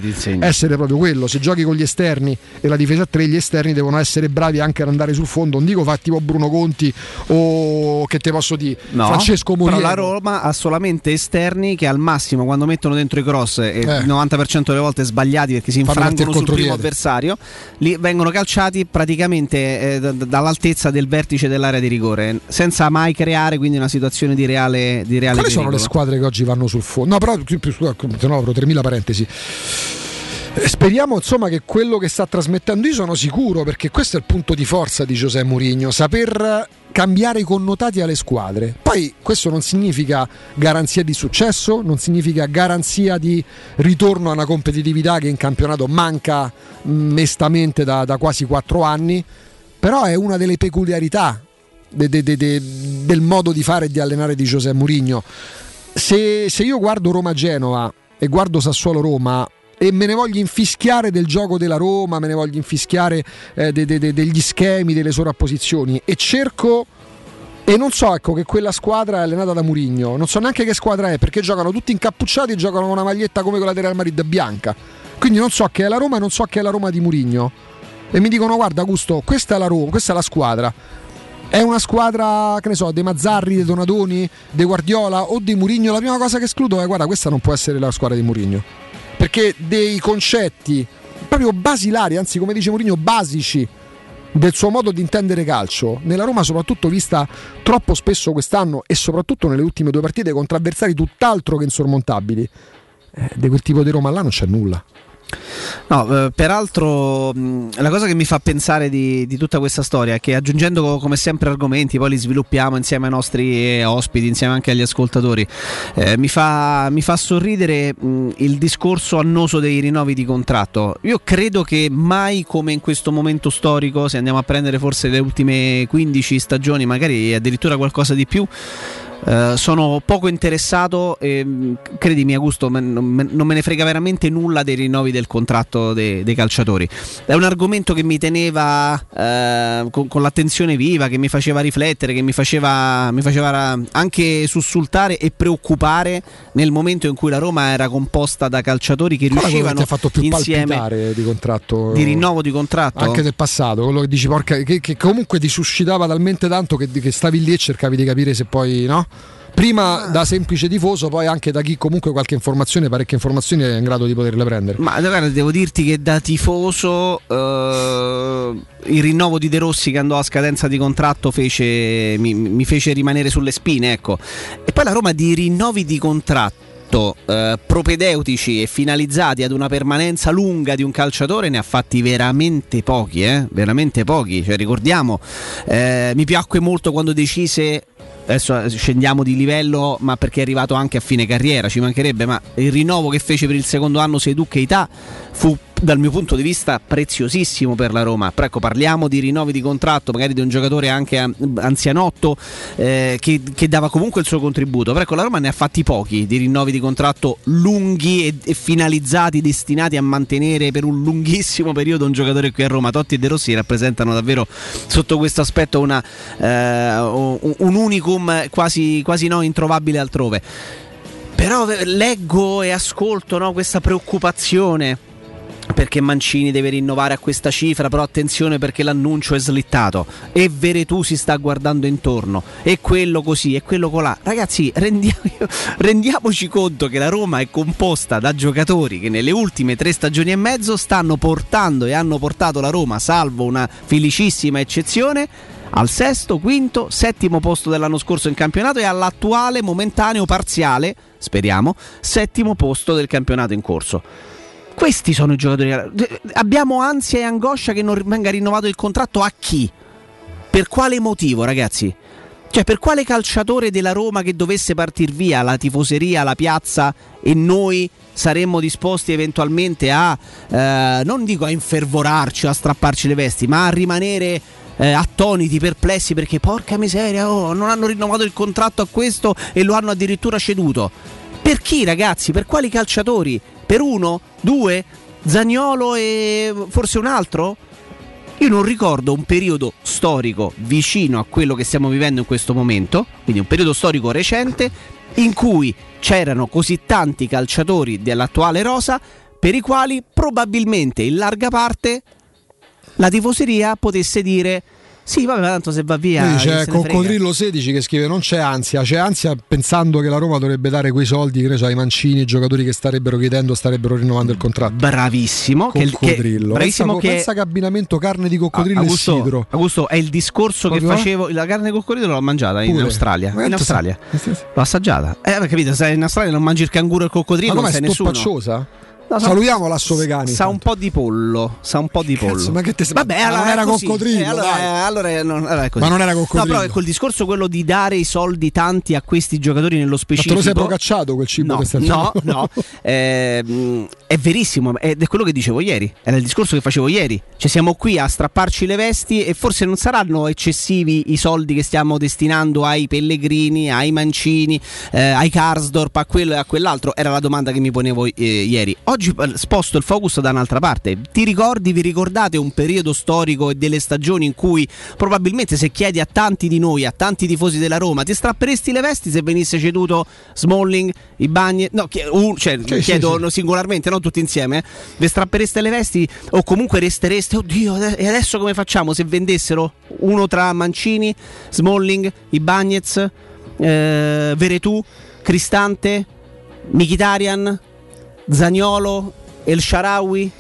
Speaker 3: essere proprio quello. Se giochi con gli esterni e la difesa a tre, gli esterni devono essere bravi anche ad andare sul fondo. Non dico fa tipo Bruno Conti o che te posso dire
Speaker 4: No,
Speaker 3: Francesco
Speaker 4: però
Speaker 3: Moriello.
Speaker 4: la Roma ha solamente esterni che al massimo quando mettono dentro i cross e il 90% delle volte sbagliati perché si infrangono sul primo avversario, lì vengono calciati praticamente eh, d- d- dall'altezza del vertice dell'area di rigore, senza mai creare quindi una situazione di reale, di reale
Speaker 3: Quali sono le
Speaker 4: pericolo.
Speaker 3: Squadre che oggi vanno sul fondo? No, però più- più- se no avrò 3000 parentesi. Eh, Speriamo insomma che quello che sta trasmettendo io sono sicuro perché questo è il punto di forza di Giuseppe Mourinho, saper cambiare i connotati alle squadre. Poi questo non significa garanzia di successo, non significa garanzia di ritorno a una competitività che in campionato manca mm, mestamente da, da quasi quattro anni, però è una delle peculiarità de- de- de- del modo di fare e di allenare di Giuseppe Mourinho. Se, se io guardo Roma-Genova e guardo Sassuolo-Roma e me ne voglio infischiare del gioco della Roma, me ne voglio infischiare eh, de- de- de- degli schemi, delle sovrapposizioni e cerco e non so ecco che quella squadra è allenata da Murigno, non so neanche che squadra è perché giocano tutti incappucciati e giocano con una maglietta come quella del Real Madrid bianca. Quindi non so che è la Roma e non so che è la Roma di Murigno. E mi dicono guarda Gusto, questa è la Roma, questa è la squadra. È una squadra, che ne so, dei Mazzarri, dei Donadoni, dei Guardiola o di Murigno. La prima cosa che escludo è guarda, questa non può essere la squadra di Murigno. Perché dei concetti proprio basilari, anzi come dice Mourinho, basici del suo modo di intendere calcio, nella Roma soprattutto vista troppo spesso quest'anno e soprattutto nelle ultime due partite contro avversari tutt'altro che insormontabili, eh, di quel tipo di Roma là non c'è nulla.
Speaker 4: No, eh, peraltro mh, la cosa che mi fa pensare di, di tutta questa storia è che aggiungendo co- come sempre argomenti, poi li sviluppiamo insieme ai nostri eh, ospiti, insieme anche agli ascoltatori, eh, mi, fa, mi fa sorridere mh, il discorso annoso dei rinnovi di contratto. Io credo che mai come in questo momento storico, se andiamo a prendere forse le ultime 15 stagioni, magari addirittura qualcosa di più, eh, sono poco interessato e mh, credimi Augusto me- non me non me ne frega veramente nulla dei rinnovi del contratto de- dei calciatori è un argomento che mi teneva eh, con, con l'attenzione viva che mi faceva riflettere che mi faceva, mi faceva anche sussultare e preoccupare nel momento in cui la Roma era composta da calciatori che
Speaker 3: che
Speaker 4: riuscivano
Speaker 3: fatto più
Speaker 4: insieme
Speaker 3: palpitare di contratto?
Speaker 4: di rinnovo di contratto
Speaker 3: Anche del passato, quello che dici porca, che, che comunque ti suscitava talmente tanto che, che stavi lì e cercavi di capire se poi no? Prima da semplice tifoso, poi anche da chi comunque qualche informazione, parecchie informazioni è in grado di poterle prendere.
Speaker 4: Ma guarda, devo dirti che da tifoso eh, il rinnovo di De Rossi che andò a scadenza di contratto fece, mi, mi fece rimanere sulle spine, ecco. E poi la Roma di rinnovi di contratto eh, propedeutici e finalizzati ad una permanenza lunga di un calciatore ne ha fatti veramente pochi, eh? veramente pochi. Cioè, ricordiamo, eh, mi piacque molto quando decise adesso scendiamo di livello, ma perché è arrivato anche a fine carriera, ci mancherebbe, ma il rinnovo che fece per il secondo anno Seydou Keita fu dal mio punto di vista preziosissimo per la Roma. Però ecco, parliamo di rinnovi di contratto, magari di un giocatore anche anzianotto eh, che, che, dava comunque il suo contributo. Però ecco, la Roma ne ha fatti pochi di rinnovi di contratto lunghi e, e, finalizzati, destinati a mantenere per un lunghissimo periodo un giocatore qui a Roma. Totti e De Rossi rappresentano davvero sotto questo aspetto una, eh, un, un unicum quasi, quasi no, introvabile altrove. Però leggo e ascolto no, questa preoccupazione perché Mancini deve rinnovare a questa cifra, però attenzione perché l'annuncio è slittato e Veretù si sta guardando intorno e quello così e quello colà. Ragazzi, rendiamo, rendiamoci conto che la Roma è composta da giocatori che nelle ultime tre stagioni e mezzo stanno portando e hanno portato la Roma, salvo una felicissima eccezione, al sesto, quinto, settimo posto dell'anno scorso in campionato e all'attuale momentaneo parziale, speriamo, settimo posto del campionato in corso. Questi sono i giocatori. Abbiamo ansia e angoscia che non venga rinnovato il contratto a chi? Per quale motivo, ragazzi? Cioè, per quale calciatore della Roma che dovesse partir via la tifoseria, la piazza e noi saremmo disposti eventualmente a, eh, non dico a infervorarci o a strapparci le vesti, ma a rimanere eh, attoniti, perplessi perché porca miseria, oh, non hanno rinnovato il contratto a questo e lo hanno addirittura ceduto. Per chi, ragazzi? Per quali calciatori? Per uno? Due? Zagnolo e forse un altro? Io non ricordo un periodo storico vicino a quello che stiamo vivendo in questo momento, quindi un periodo storico recente, in cui c'erano così tanti calciatori dell'attuale rosa per i quali probabilmente in larga parte la tifoseria potesse dire sì, vabbè, tanto se va via.
Speaker 3: Quindi c'è Coccodrillo 16 che scrive: Non c'è ansia, c'è ansia pensando che la Roma dovrebbe dare quei soldi che so, ai mancini, i giocatori che starebbero chiedendo, starebbero rinnovando il contratto.
Speaker 4: Bravissimo.
Speaker 3: Coccodrillo.
Speaker 4: Che, bravissimo
Speaker 3: pensa,
Speaker 4: che...
Speaker 3: pensa che abbinamento carne di coccodrillo
Speaker 4: Augusto,
Speaker 3: e sidro.
Speaker 4: Augusto, è il discorso
Speaker 3: Proprio?
Speaker 4: che facevo. La carne di coccodrillo l'ho mangiata in
Speaker 3: Pure.
Speaker 4: Australia.
Speaker 3: Ma
Speaker 4: In Australia. L'ho assaggiata. Eh, capito? Se in Australia non mangi il canguro e il coccodrillo,
Speaker 3: Ma
Speaker 4: non sei nessuno.
Speaker 3: stoppacciosa?
Speaker 4: No, sa-
Speaker 3: Salutiamo l'asso vegani.
Speaker 4: Sa un po' di pollo, sa un po' di pollo.
Speaker 3: Cazzo, ma che te-
Speaker 4: Vabbè,
Speaker 3: ma
Speaker 4: allora
Speaker 3: non era
Speaker 4: così.
Speaker 3: coccodrillo,
Speaker 4: Eh, allora, eh, allora non, allora.
Speaker 3: Ma non era coccodrillo.
Speaker 4: No, però ecco il discorso quello di dare i soldi tanti a questi giocatori nello
Speaker 3: Ma te
Speaker 4: specifico.
Speaker 3: lo sei procacciato quel cibo
Speaker 4: No,
Speaker 3: che stai
Speaker 4: no, no, Eh, è verissimo, ed è quello che dicevo ieri, era il discorso che facevo ieri. Cioè siamo qui a strapparci le vesti e forse non saranno eccessivi i soldi che stiamo destinando ai Pellegrini, ai Mancini, eh, ai Karsdorp, a quello e a quell'altro. Era la domanda che mi ponevo eh, ieri. Oggi eh, sposto il focus da un'altra parte. Ti ricordi, vi ricordate un periodo storico e delle stagioni in cui probabilmente se chiedi a tanti di noi, a tanti tifosi della Roma, ti strapperesti le vesti se venisse ceduto Smalling, i bagni, no, un- cioè,
Speaker 3: Sì,
Speaker 4: chiedo
Speaker 3: sì, sì.
Speaker 4: singolarmente, non tutti insieme, eh. vi strappereste le vesti o comunque restereste, oddio, e adesso come facciamo se vendessero uno tra Mancini, Smalling, i Bagnets, eh, Veretù, Cristante, Mkhitaryan, Zagnolo, El Sharawi?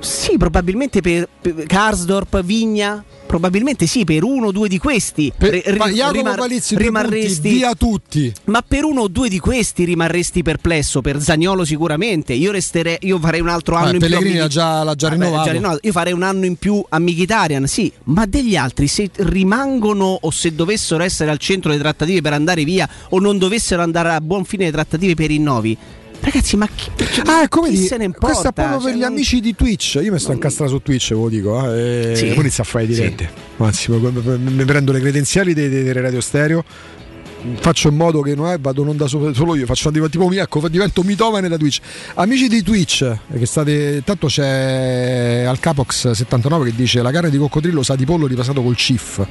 Speaker 4: Sì, probabilmente per, per Karsdorp, Vigna, probabilmente sì, per uno o due di questi
Speaker 3: Per-
Speaker 4: ri- rimar-
Speaker 3: Palizzi,
Speaker 4: rimarresti
Speaker 3: punti, via tutti.
Speaker 4: ma per uno o due di questi rimarresti perplesso, per Zagnolo sicuramente. Io resterei, io farei un altro anno in
Speaker 3: Pellegrini
Speaker 4: più.
Speaker 3: l'ha già- l'ha già
Speaker 4: Vabbè,
Speaker 3: rinnovato.
Speaker 4: Io farei un anno in più a Mkhitaryan, sì, ma degli altri se rimangono o se dovessero essere al centro delle trattative per andare via o non dovessero andare a buon fine le trattative per i rinnovi. Ragazzi, ma chi,
Speaker 3: Ah, come
Speaker 4: chi
Speaker 3: di,
Speaker 4: se ne importa?
Speaker 3: questo è proprio per
Speaker 4: Cioè,
Speaker 3: gli
Speaker 4: non-
Speaker 3: amici di Twitch. Io mi sto incastrando su Twitch, ve lo dico. Eh, e
Speaker 4: Sì.
Speaker 3: poi inizio a fare i diretti. Massimo, mi prendo le credenziali dei radio stereo. Faccio in modo che non è, vado in onda solo, solo io, faccio tipo ecco, divento mitomane da Twitch. Amici di Twitch, eh, che state. Tanto c'è al Capox 79 che dice la carne di coccodrillo sa di pollo ripassato col cif.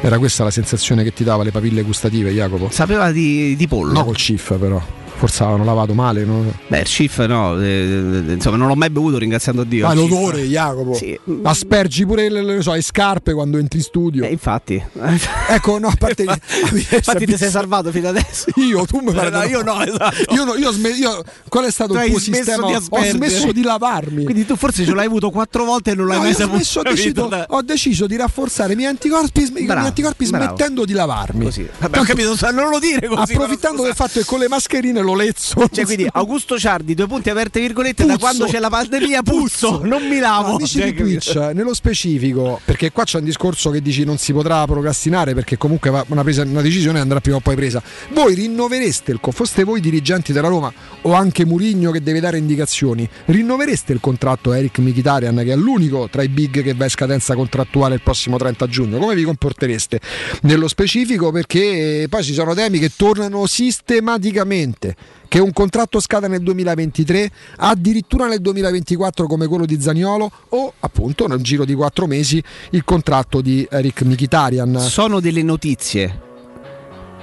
Speaker 3: Era questa la sensazione che ti dava le papille gustative, Jacopo?
Speaker 4: Sapeva di, di pollo.
Speaker 3: No, col cif, però. Forse avevano lavato male. No?
Speaker 4: Beh, il Schiff no, eh, eh, insomma non l'ho mai bevuto ringraziando Dio.
Speaker 3: Ma
Speaker 4: Schiff.
Speaker 3: l'odore, Jacopo.
Speaker 4: Sì.
Speaker 3: Aspergi pure le, le- so, le scarpe quando entri in studio.
Speaker 4: Eh, infatti.
Speaker 3: ecco, no, a parte
Speaker 4: Infatti ti sei salvato fino adesso.
Speaker 3: Io, tu mi pare
Speaker 4: No, io no, esatto.
Speaker 3: Io, no- io ho sme- io- qual è stato
Speaker 4: Tu
Speaker 3: il tuo sistema?
Speaker 4: di
Speaker 3: ho smesso di lavarmi.
Speaker 4: Quindi tu forse ce l'hai avuto quattro volte e non l'hai
Speaker 3: No,
Speaker 4: mai saputo.
Speaker 3: ho, deciso, ho deciso di rafforzare i miei anticorpi, i miei
Speaker 4: Bravo,
Speaker 3: anticorpi
Speaker 4: bravo.
Speaker 3: smettendo di lavarmi.
Speaker 4: Così. Vabbè, ho capito, non lo dire così.
Speaker 3: Approfittando del fatto che con le mascherine lo lezzo.
Speaker 4: Cioè, quindi Augusto Ciardi, due punti aperte virgolette, da
Speaker 3: Puzzo.
Speaker 4: quando c'è la pandemia puzzo, non mi lavo.
Speaker 3: Amici
Speaker 4: Cioè,
Speaker 3: di Twitch, nello specifico, perché qua c'è un discorso che dici non si potrà procrastinare perché comunque va- una, presa- una decisione andrà prima o poi presa. Voi rinnovereste il co- foste voi dirigenti della Roma o anche Murigno che deve dare indicazioni, rinnovereste il contratto a Eric Mkhitaryan che è l'unico tra i big che va in scadenza contrattuale il prossimo 30 giugno? Come vi comportereste? Nello specifico perché poi ci sono temi che tornano sistematicamente che un contratto scada nel 2023, addirittura nel 2024 come quello di Zagnolo o appunto nel giro di quattro mesi il contratto di Eric Mkhitaryan.
Speaker 4: Sono delle notizie,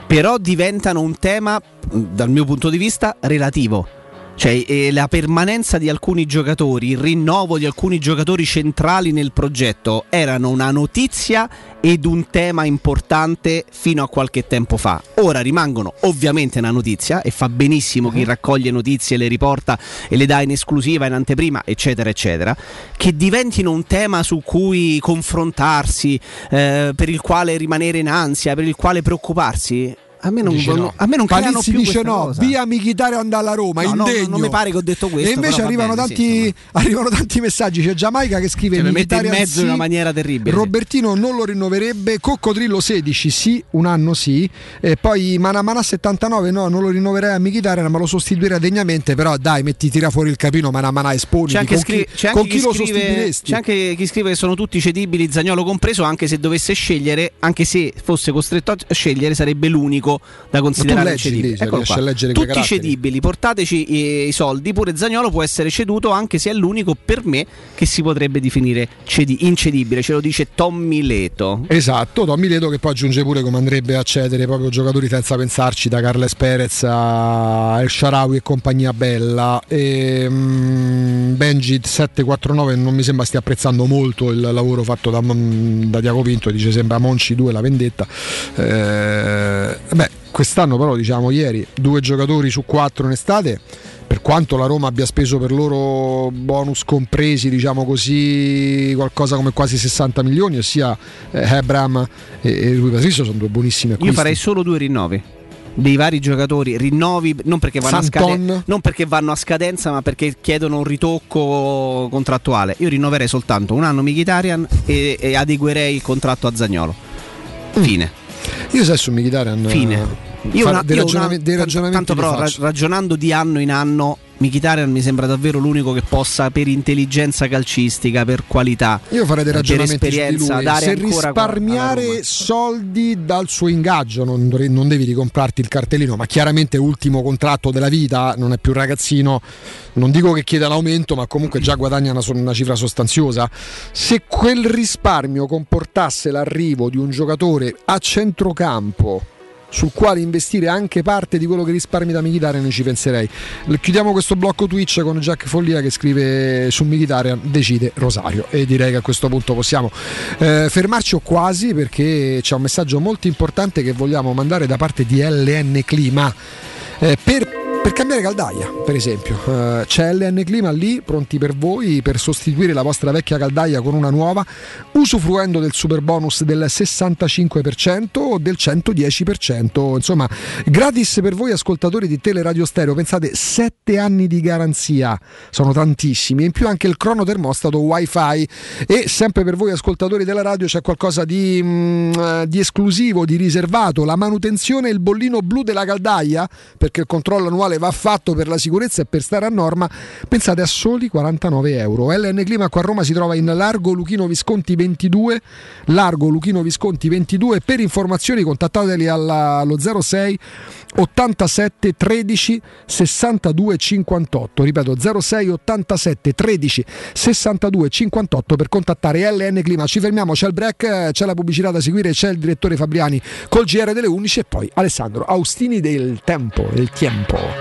Speaker 4: però diventano un tema, dal mio punto di vista, relativo. Cioè eh, la permanenza di alcuni giocatori, il rinnovo di alcuni giocatori centrali nel progetto erano una notizia ed un tema importante fino a qualche tempo fa. Ora rimangono ovviamente una notizia e fa benissimo chi raccoglie notizie, le riporta e le dà in esclusiva, in anteprima, eccetera, eccetera, che diventino un tema su cui confrontarsi, eh, per il quale rimanere in ansia, per il quale preoccuparsi. A me non,
Speaker 3: Dice no.
Speaker 4: a me non
Speaker 3: Palizzi dice no,
Speaker 4: cosa.
Speaker 3: via Mkhitaryan dalla Roma,
Speaker 4: No, no,
Speaker 3: indegno.
Speaker 4: non mi pare che ho detto questo,
Speaker 3: E invece arrivano,
Speaker 4: bene,
Speaker 3: tanti,
Speaker 4: sì,
Speaker 3: arrivano tanti messaggi. C'è Giamaica che scrive
Speaker 4: Cioè, mi mette in mezzo
Speaker 3: sì,
Speaker 4: in una maniera terribile.
Speaker 3: Robertino non lo rinnoverebbe, Coccodrillo 16 sì, un anno sì, e poi Manamana 79 no, non lo rinnoverei a Mkhitaryan ma lo sostituirei degnamente, però dai metti tira fuori il capino Manamana esponi
Speaker 4: C'è anche,
Speaker 3: con
Speaker 4: scri-
Speaker 3: chi,
Speaker 4: c'è anche
Speaker 3: con chi,
Speaker 4: chi
Speaker 3: lo
Speaker 4: scrive,
Speaker 3: sostituiresti?
Speaker 4: c'è anche chi scrive che sono tutti cedibili, Zagnolo compreso, anche se dovesse scegliere, anche se fosse costretto a scegliere, sarebbe l'unico da considerare
Speaker 3: lì,
Speaker 4: cedibile.
Speaker 3: cioè,
Speaker 4: Eccolo qua. Tutti cedibili, portateci i, i soldi, pure Zagnolo può essere ceduto anche se è l'unico per me che si potrebbe definire cedi- incedibile, ce lo dice Tommy Leto.
Speaker 3: Esatto, Tommy Leto che poi aggiunge pure come andrebbe a cedere proprio giocatori senza pensarci da Carles Perez a El Sharawi e compagnia bella. E, mm, Benji 749 non mi sembra stia apprezzando molto il lavoro fatto da, da Diaco Pinto, dice sembra Monci 2 la vendetta. Eh, beh, quest'anno però diciamo ieri due giocatori su quattro in estate per quanto la Roma abbia speso per loro bonus compresi, diciamo così, qualcosa come quasi 60 milioni, ossia eh, Abraham e, e Rui Patricio sono due buonissimi
Speaker 4: Io
Speaker 3: acquisti.
Speaker 4: farei solo due rinnovi. Dei vari giocatori, rinnovi non perché, vanno a
Speaker 3: Santon.
Speaker 4: scade- non perché vanno a scadenza, ma perché chiedono un ritocco contrattuale. Io rinnoverei soltanto un anno Mkhitaryan e, e adeguerei il contratto a Zagnolo. Fine.
Speaker 3: Io su Mkhitaryan
Speaker 4: Fine. Io una-
Speaker 3: dei,
Speaker 4: io
Speaker 3: ragionami-
Speaker 4: una-
Speaker 3: dei
Speaker 4: tanto-
Speaker 3: ragionamenti
Speaker 4: tanto però ra- ragionando di anno in anno Mkhitaryan mi sembra davvero l'unico che possa per intelligenza calcistica, per qualità,
Speaker 3: Io farei dei
Speaker 4: per
Speaker 3: ragionamenti di
Speaker 4: esperienza,
Speaker 3: lui.
Speaker 4: dare
Speaker 3: Se risparmiare soldi dal suo ingaggio, non, non devi ricomprarti il cartellino, ma chiaramente ultimo contratto della vita, non è più ragazzino. Non dico che chieda l'aumento, ma comunque già guadagna una, una cifra sostanziosa. Se quel risparmio comportasse l'arrivo di un giocatore a centrocampo sul quale investire anche parte di quello che risparmi da Mkhitaryan ci penserei. Chiudiamo questo blocco Twitch con Jack Follia che scrive su Mkhitaryan decide Rosario e direi che a questo punto possiamo eh, fermarci o quasi perché c'è un messaggio molto importante che vogliamo mandare da parte di LN Clima eh, per per cambiare caldaia, per esempio, Eh, c'è LN Clima lì pronti per voi per sostituire la vostra vecchia caldaia con una nuova, usufruendo del super bonus del 65% o del 110%, insomma, gratis per voi ascoltatori di Teleradio Stereo. Pensate, 7 anni di garanzia, sono tantissimi, in più anche il crono termostato wifi. E sempre per voi ascoltatori della radio c'è qualcosa di, mm, eh, di esclusivo, di riservato, la manutenzione e il bollino blu della caldaia, perché il controllo annuale va fatto per la sicurezza e per stare a norma, pensate a soli 49 euro. LN Clima qua a Roma si trova in Largo Luchino Visconti 22, Largo Luchino Visconti 22, per informazioni contattateli allo 06 87 13 62 58, ripeto 06 87 13 62 58 per contattare LN Clima. Ci fermiamo, c'è il break, c'è la pubblicità da seguire, c'è il direttore Fabriani col GR delle 11 e poi Alessandro Austini del Tempo, del Tempo.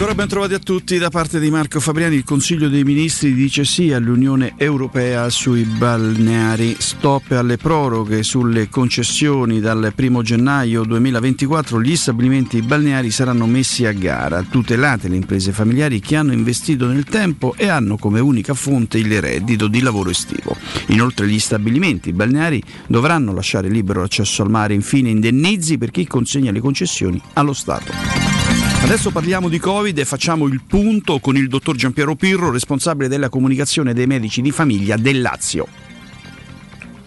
Speaker 11: Ancora ben trovati a tutti da parte di Marco Fabriani. Il Consiglio dei Ministri dice sì all'Unione Europea sui balneari. Stop alle proroghe sulle concessioni dal 1 gennaio 2024. Gli stabilimenti balneari saranno messi a gara. Tutelate le imprese familiari che hanno investito nel tempo e hanno come unica fonte il reddito di lavoro estivo. Inoltre gli stabilimenti balneari dovranno lasciare libero l'accesso al mare. Infine indennizi per chi consegna le concessioni allo Stato. Adesso parliamo di Covid e facciamo il punto con il dottor Giampiero Pirro, responsabile della comunicazione dei medici di famiglia del Lazio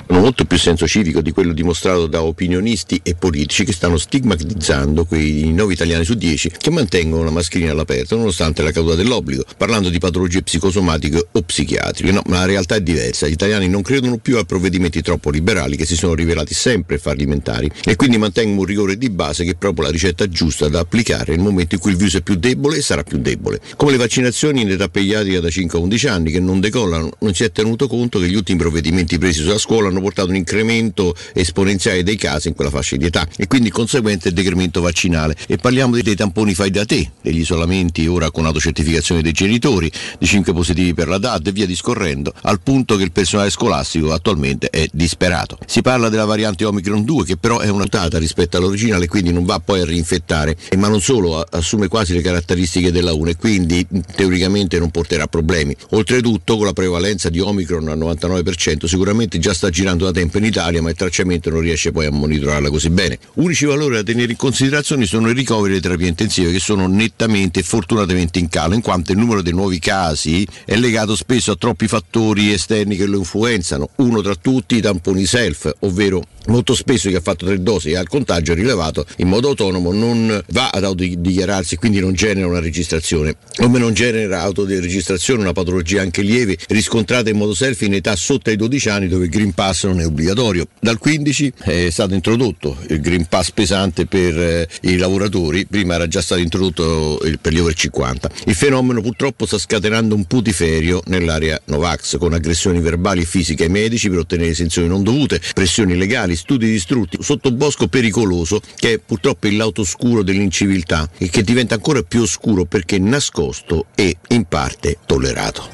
Speaker 12: hanno molto più senso civico di quello dimostrato da opinionisti e politici che stanno stigmatizzando quei 9 italiani su 10 che mantengono la mascherina all'aperto nonostante la caduta dell'obbligo, parlando di patologie psicosomatiche o psichiatriche. No, ma la realtà è diversa. Gli italiani non credono più a provvedimenti troppo liberali che si sono rivelati sempre fallimentari e quindi mantengono un rigore di base che è proprio la ricetta giusta da applicare nel momento in cui il virus è più debole e sarà più debole. Come le vaccinazioni in età pediatrica da 5 a 11 anni che non decollano, non si è tenuto conto che gli ultimi provvedimenti presi sulla scuola hanno portato un incremento esponenziale dei casi in quella fascia di età e quindi conseguente decremento vaccinale. E parliamo dei tamponi fai da te, degli isolamenti ora con autocertificazione dei genitori, di 5 positivi per la DAD e via discorrendo, al punto che il personale scolastico attualmente è disperato. Si parla della variante Omicron 2 che però è una notata rispetto all'originale quindi non va poi a rinfettare, ma non solo, assume quasi le caratteristiche della 1 e quindi teoricamente non porterà problemi. Oltretutto con la prevalenza di Omicron al 99% sicuramente già sta girando da tempo in Italia, ma il tracciamento non riesce poi a monitorarla così bene. Unici valori da tenere in considerazione sono i ricoveri e le terapie intensive che sono nettamente e fortunatamente in calo, in quanto il numero dei nuovi casi è legato spesso a troppi fattori esterni che lo influenzano. Uno tra tutti i tamponi self, ovvero molto spesso chi ha fatto tre dosi e ha il contagio rilevato in modo autonomo non va ad autodichiararsi quindi non genera una registrazione. Come non genera autoregistrazione una patologia anche lieve riscontrata in modo self in età sotto ai 12 anni dove il Green Pass non è obbligatorio. Dal 15 è stato introdotto il Green Pass pesante per eh, i lavoratori prima era già stato introdotto per gli over 50 il fenomeno purtroppo sta scatenando un putiferio nell'area Novax con aggressioni verbali e fisiche ai medici per ottenere esenzioni non dovute pressioni legali vari studi distrutti, sottobosco pericoloso che è purtroppo il lato oscuro dell'inciviltà e che diventa ancora più oscuro perché nascosto e in parte tollerato.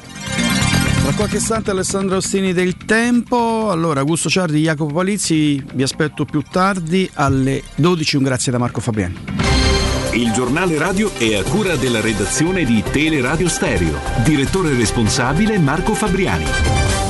Speaker 11: Tra qualche istante Alessandro Ostini del Tempo, allora Augusto Ciardi, Jacopo Palizzi, vi aspetto più tardi alle 12, un grazie da Marco Fabiani.
Speaker 13: Il giornale radio è a cura della redazione di Teleradio Stereo, direttore responsabile Marco Fabriani.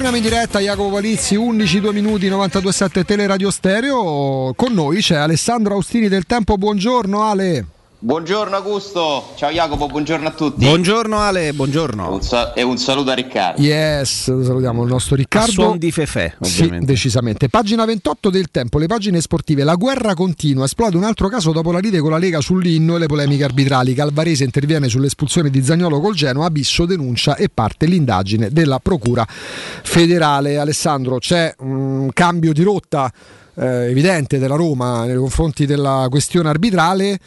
Speaker 3: Torniamo in diretta Jacopo Palizzi 11 2 minuti 92.7 Teleradio Stereo. Con noi c'è Alessandro Austini del Tempo. Buongiorno Ale
Speaker 14: Buongiorno Augusto, ciao Jacopo, buongiorno a tutti.
Speaker 4: Buongiorno Ale, buongiorno.
Speaker 14: Un sa- e un saluto a Riccardo.
Speaker 3: Yes, salutiamo il nostro Riccardo.
Speaker 4: A suon di Fefè, ovviamente.
Speaker 3: Sì, decisamente. Pagina 28 del Tempo, le pagine sportive. La guerra continua. Esplode un altro caso dopo la lite con la Lega sull'inno e le polemiche arbitrali. Calvarese interviene sull'espulsione di Zagnolo col Genoa. Abisso denuncia e parte l'indagine della Procura federale. Alessandro, c'è un cambio di rotta eh, evidente della Roma nei confronti della questione arbitrale.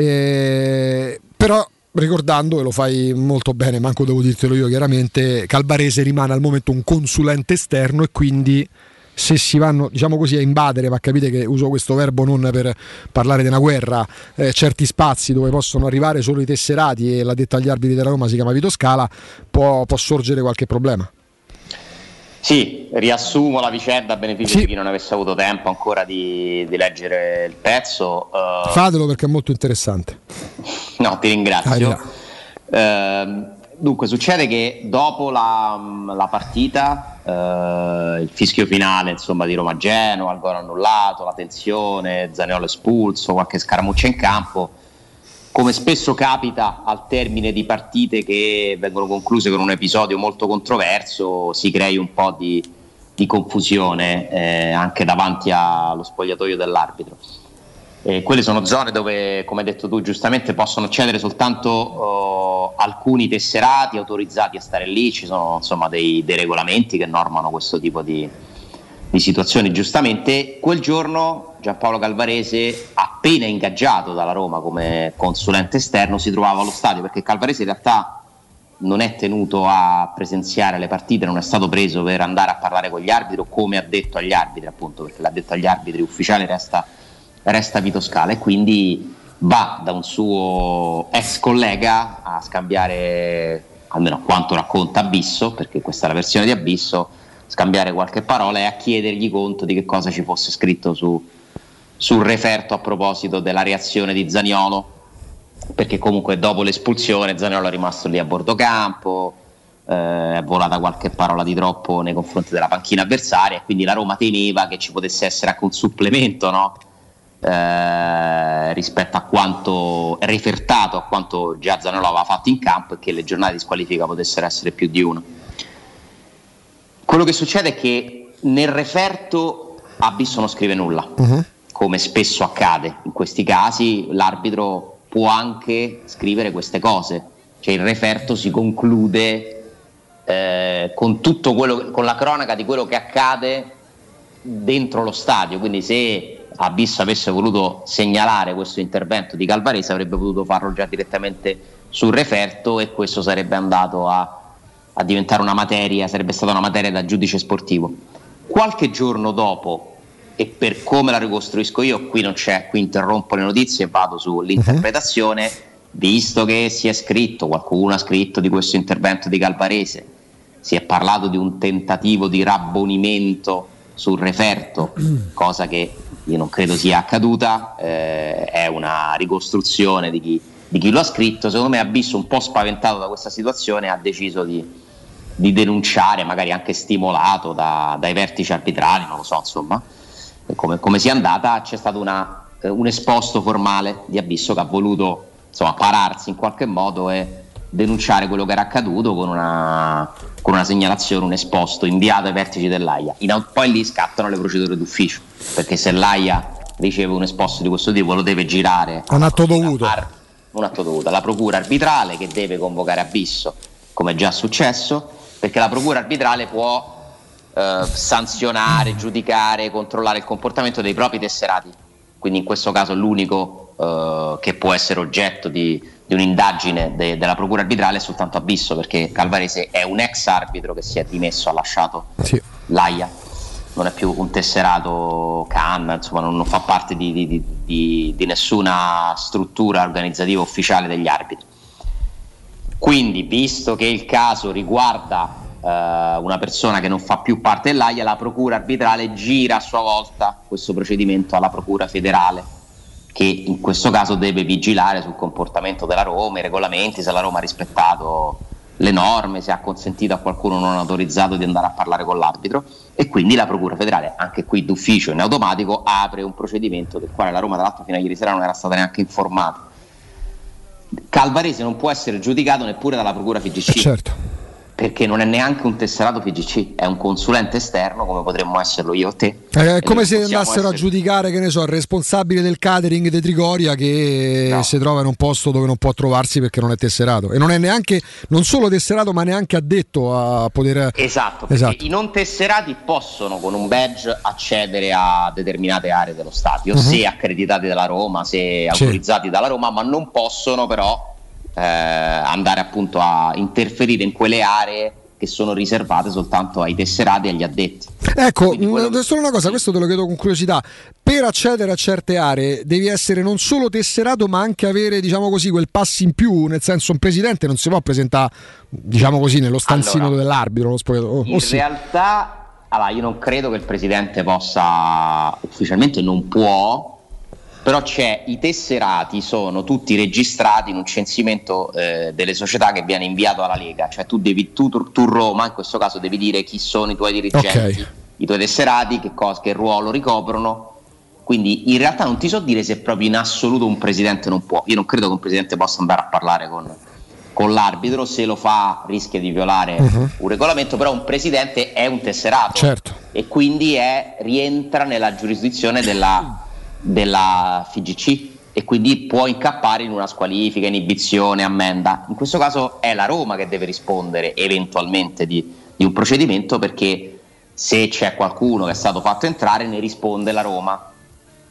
Speaker 3: Eh, però ricordando, e lo fai molto bene, manco devo dirtelo io chiaramente, Calbarese rimane al momento un consulente esterno e quindi se si vanno diciamo così a invadere, ma capite che uso questo verbo non per parlare di una guerra, eh, certi spazi dove possono arrivare solo i tesserati e l'ha detto agli arbitri della Roma si chiama Vito Scala, può, può sorgere qualche problema.
Speaker 14: Sì, riassumo la vicenda a beneficio sì. di chi non avesse avuto tempo ancora di, di leggere il pezzo.
Speaker 3: Uh... Fatelo perché è molto interessante.
Speaker 14: No, ti ringrazio. Uh, dunque, succede che dopo la, la partita, uh, il fischio finale insomma, di Roma Genoa, il gol annullato, la tensione, Zaniolo espulso, qualche scaramuccia in campo, come spesso capita al termine di partite che vengono concluse con un episodio molto controverso, si crei un po' di, di confusione eh, anche davanti allo spogliatoio dell'arbitro. Eh, quelle sono zone dove, come hai detto tu giustamente, possono accedere soltanto oh, alcuni tesserati autorizzati a stare lì, ci sono insomma dei, dei regolamenti che normano questo tipo di, di situazioni. Giustamente quel giorno Giampaolo Calvarese, appena ingaggiato dalla Roma come consulente esterno, si trovava allo stadio perché Calvarese in realtà non è tenuto a presenziare le partite, non è stato preso per andare a parlare con gli arbitri o come ha detto agli arbitri, appunto, perché l'ha detto agli arbitri ufficiale resta, resta Vito Scala e quindi va da un suo ex collega a scambiare, almeno quanto racconta Abisso, perché questa è la versione di Abisso, scambiare qualche parola e a chiedergli conto di che cosa ci fosse scritto su, sul referto a proposito della reazione di Zaniolo, perché comunque dopo l'espulsione Zaniolo è rimasto lì a bordo campo, eh, è volata qualche parola di troppo nei confronti della panchina avversaria e quindi la Roma temeva che ci potesse essere anche un supplemento no? eh, rispetto a quanto refertato a quanto già Zaniolo aveva fatto in campo e che le giornate di squalifica potessero essere più di uno. Quello che succede è che nel referto Abisso non scrive nulla, come spesso accade in questi casi, l'arbitro può anche scrivere queste cose, cioè il referto si conclude eh, con tutto quello, con la cronaca di quello che accade dentro lo stadio, quindi se Abisso avesse voluto segnalare questo intervento di Calvarese avrebbe potuto farlo già direttamente sul referto e questo sarebbe andato a, a diventare una materia, sarebbe stata una materia da giudice sportivo. Qualche giorno dopo, e per come la ricostruisco io, qui non c'è, qui interrompo le notizie e vado sull'interpretazione, visto che si è scritto, qualcuno ha scritto di questo intervento di Calvarese, si è parlato di un tentativo di rabbonimento sul referto, cosa che io non credo sia accaduta, eh, è una ricostruzione di chi, di chi lo ha scritto, secondo me Abisso un po' spaventato da questa situazione ha deciso di, di denunciare, magari anche stimolato da- dai vertici arbitrali, non lo so insomma, come, come sia andata, c'è stato una- eh, un esposto formale di Abisso che ha voluto insomma, pararsi in qualche modo e denunciare quello che era accaduto con una, con una segnalazione, un esposto inviato ai vertici dell'AIA. In poi lì scattano le procedure d'ufficio, perché se l'AIA riceve un esposto di questo tipo lo deve girare
Speaker 3: un atto dovuto.
Speaker 14: un atto dovuto alla procura arbitrale che deve convocare Abisso, come è già successo, perché la procura arbitrale può eh, sanzionare, giudicare, controllare il comportamento dei propri tesserati. Quindi in questo caso l'unico eh, che può essere oggetto di, di un'indagine de- della procura arbitrale è soltanto Abisso, perché Calvarese è un ex arbitro che si è dimesso, ha lasciato l'AIA, non è più un tesserato CAN, insomma non, non fa parte di- di- di nessuna struttura organizzativa ufficiale degli arbitri. Quindi, visto che il caso riguarda eh, una persona che non fa più parte dell'AIA, la procura arbitrale gira a sua volta questo procedimento alla procura federale, che in questo caso deve vigilare sul comportamento della Roma, i regolamenti, se la Roma ha rispettato le norme, se ha consentito a qualcuno non autorizzato di andare a parlare con l'arbitro e quindi la Procura federale, anche qui d'ufficio in automatico, apre un procedimento del quale la Roma tra l'altro fino a ieri sera non era stata neanche informata. Calvarese non può essere giudicato neppure dalla Procura FGC.
Speaker 3: Certo.
Speaker 14: Perché non è neanche un tesserato FGC, è un consulente esterno come potremmo esserlo io o te.
Speaker 3: È
Speaker 14: E
Speaker 3: come se andassero a
Speaker 14: essere-
Speaker 3: giudicare, che ne so, il responsabile del catering di Trigoria che si trova in un posto dove non può trovarsi perché non è tesserato. E non è neanche, non solo tesserato, ma neanche addetto a poter.
Speaker 14: Esatto, perché
Speaker 3: Esatto.
Speaker 14: i non tesserati possono con un badge accedere a determinate aree dello stadio,
Speaker 3: Mhm.
Speaker 14: se accreditati dalla Roma, se
Speaker 3: Sì.
Speaker 14: autorizzati dalla Roma, ma non possono però eh, andare appunto a interferire in quelle aree che sono riservate soltanto ai tesserati e agli addetti.
Speaker 3: Ecco, mh, solo una cosa, questo te lo chiedo con curiosità. Per accedere a certe aree devi essere non solo tesserato, ma anche avere, diciamo così, quel passo in più. Nel senso, un presidente non si può presentare, diciamo così, nello stanzino
Speaker 14: Allora,
Speaker 3: dell'arbitro. Oh,
Speaker 14: In
Speaker 3: oh sì.
Speaker 14: realtà, allora, io non credo che il presidente possa, ufficialmente non può, però c'è, i tesserati sono tutti registrati in un censimento eh, delle società che viene inviato alla Lega, cioè tu, devi, tu, tu Roma in questo caso devi dire chi sono i tuoi dirigenti,
Speaker 3: Ok.
Speaker 14: i tuoi tesserati, che, cos- che ruolo ricoprono, Quindi in realtà non ti so dire se proprio in assoluto un presidente non può. Io non credo che un presidente possa andare a parlare con, con l'arbitro, se lo fa rischia di violare
Speaker 3: Mhm.
Speaker 14: un regolamento, però un presidente è un tesserato
Speaker 3: Certo.
Speaker 14: e quindi è- rientra nella giurisdizione della, della FIGC e quindi può incappare in una squalifica, inibizione, ammenda. In questo caso è la Roma che deve rispondere eventualmente di, di un procedimento perché se c'è qualcuno che è stato fatto entrare ne risponde la Roma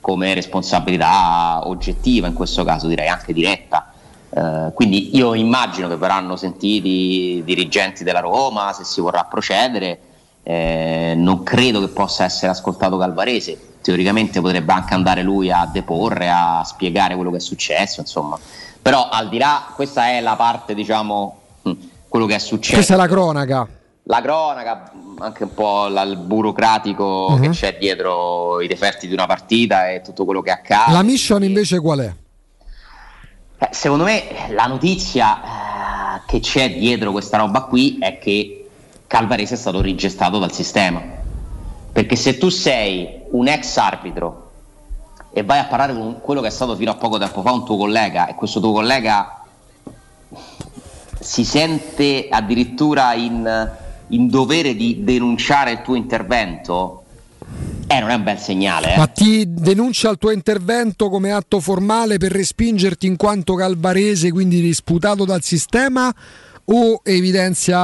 Speaker 14: come responsabilità oggettiva in questo caso direi anche diretta. Eh, quindi io immagino che verranno sentiti i dirigenti della Roma se si vorrà procedere. Eh, non credo che possa essere ascoltato Calvarese. Teoricamente potrebbe anche andare lui a deporre, a spiegare quello che è successo, insomma. Però al di là, questa è la parte, diciamo, mh, quello che è successo
Speaker 3: Questa è la cronaca.
Speaker 14: la cronaca, anche un po' la- il burocratico
Speaker 3: Mhm.
Speaker 14: che c'è dietro i deferti di una partita e tutto quello che accade.
Speaker 3: La mission invece qual è?
Speaker 14: Eh, secondo me la notizia eh, che c'è dietro questa roba qui è che Calvarese è stato rigestato dal sistema. Perché se tu sei un ex arbitro e vai a parlare con quello che è stato fino a poco tempo fa un tuo collega e questo tuo collega si sente addirittura in, in dovere di denunciare il tuo intervento, eh, non è un bel segnale. Eh.
Speaker 3: Ma ti denuncia il tuo intervento come atto formale per respingerti in quanto calvarese, quindi risputato dal sistema? O evidenzia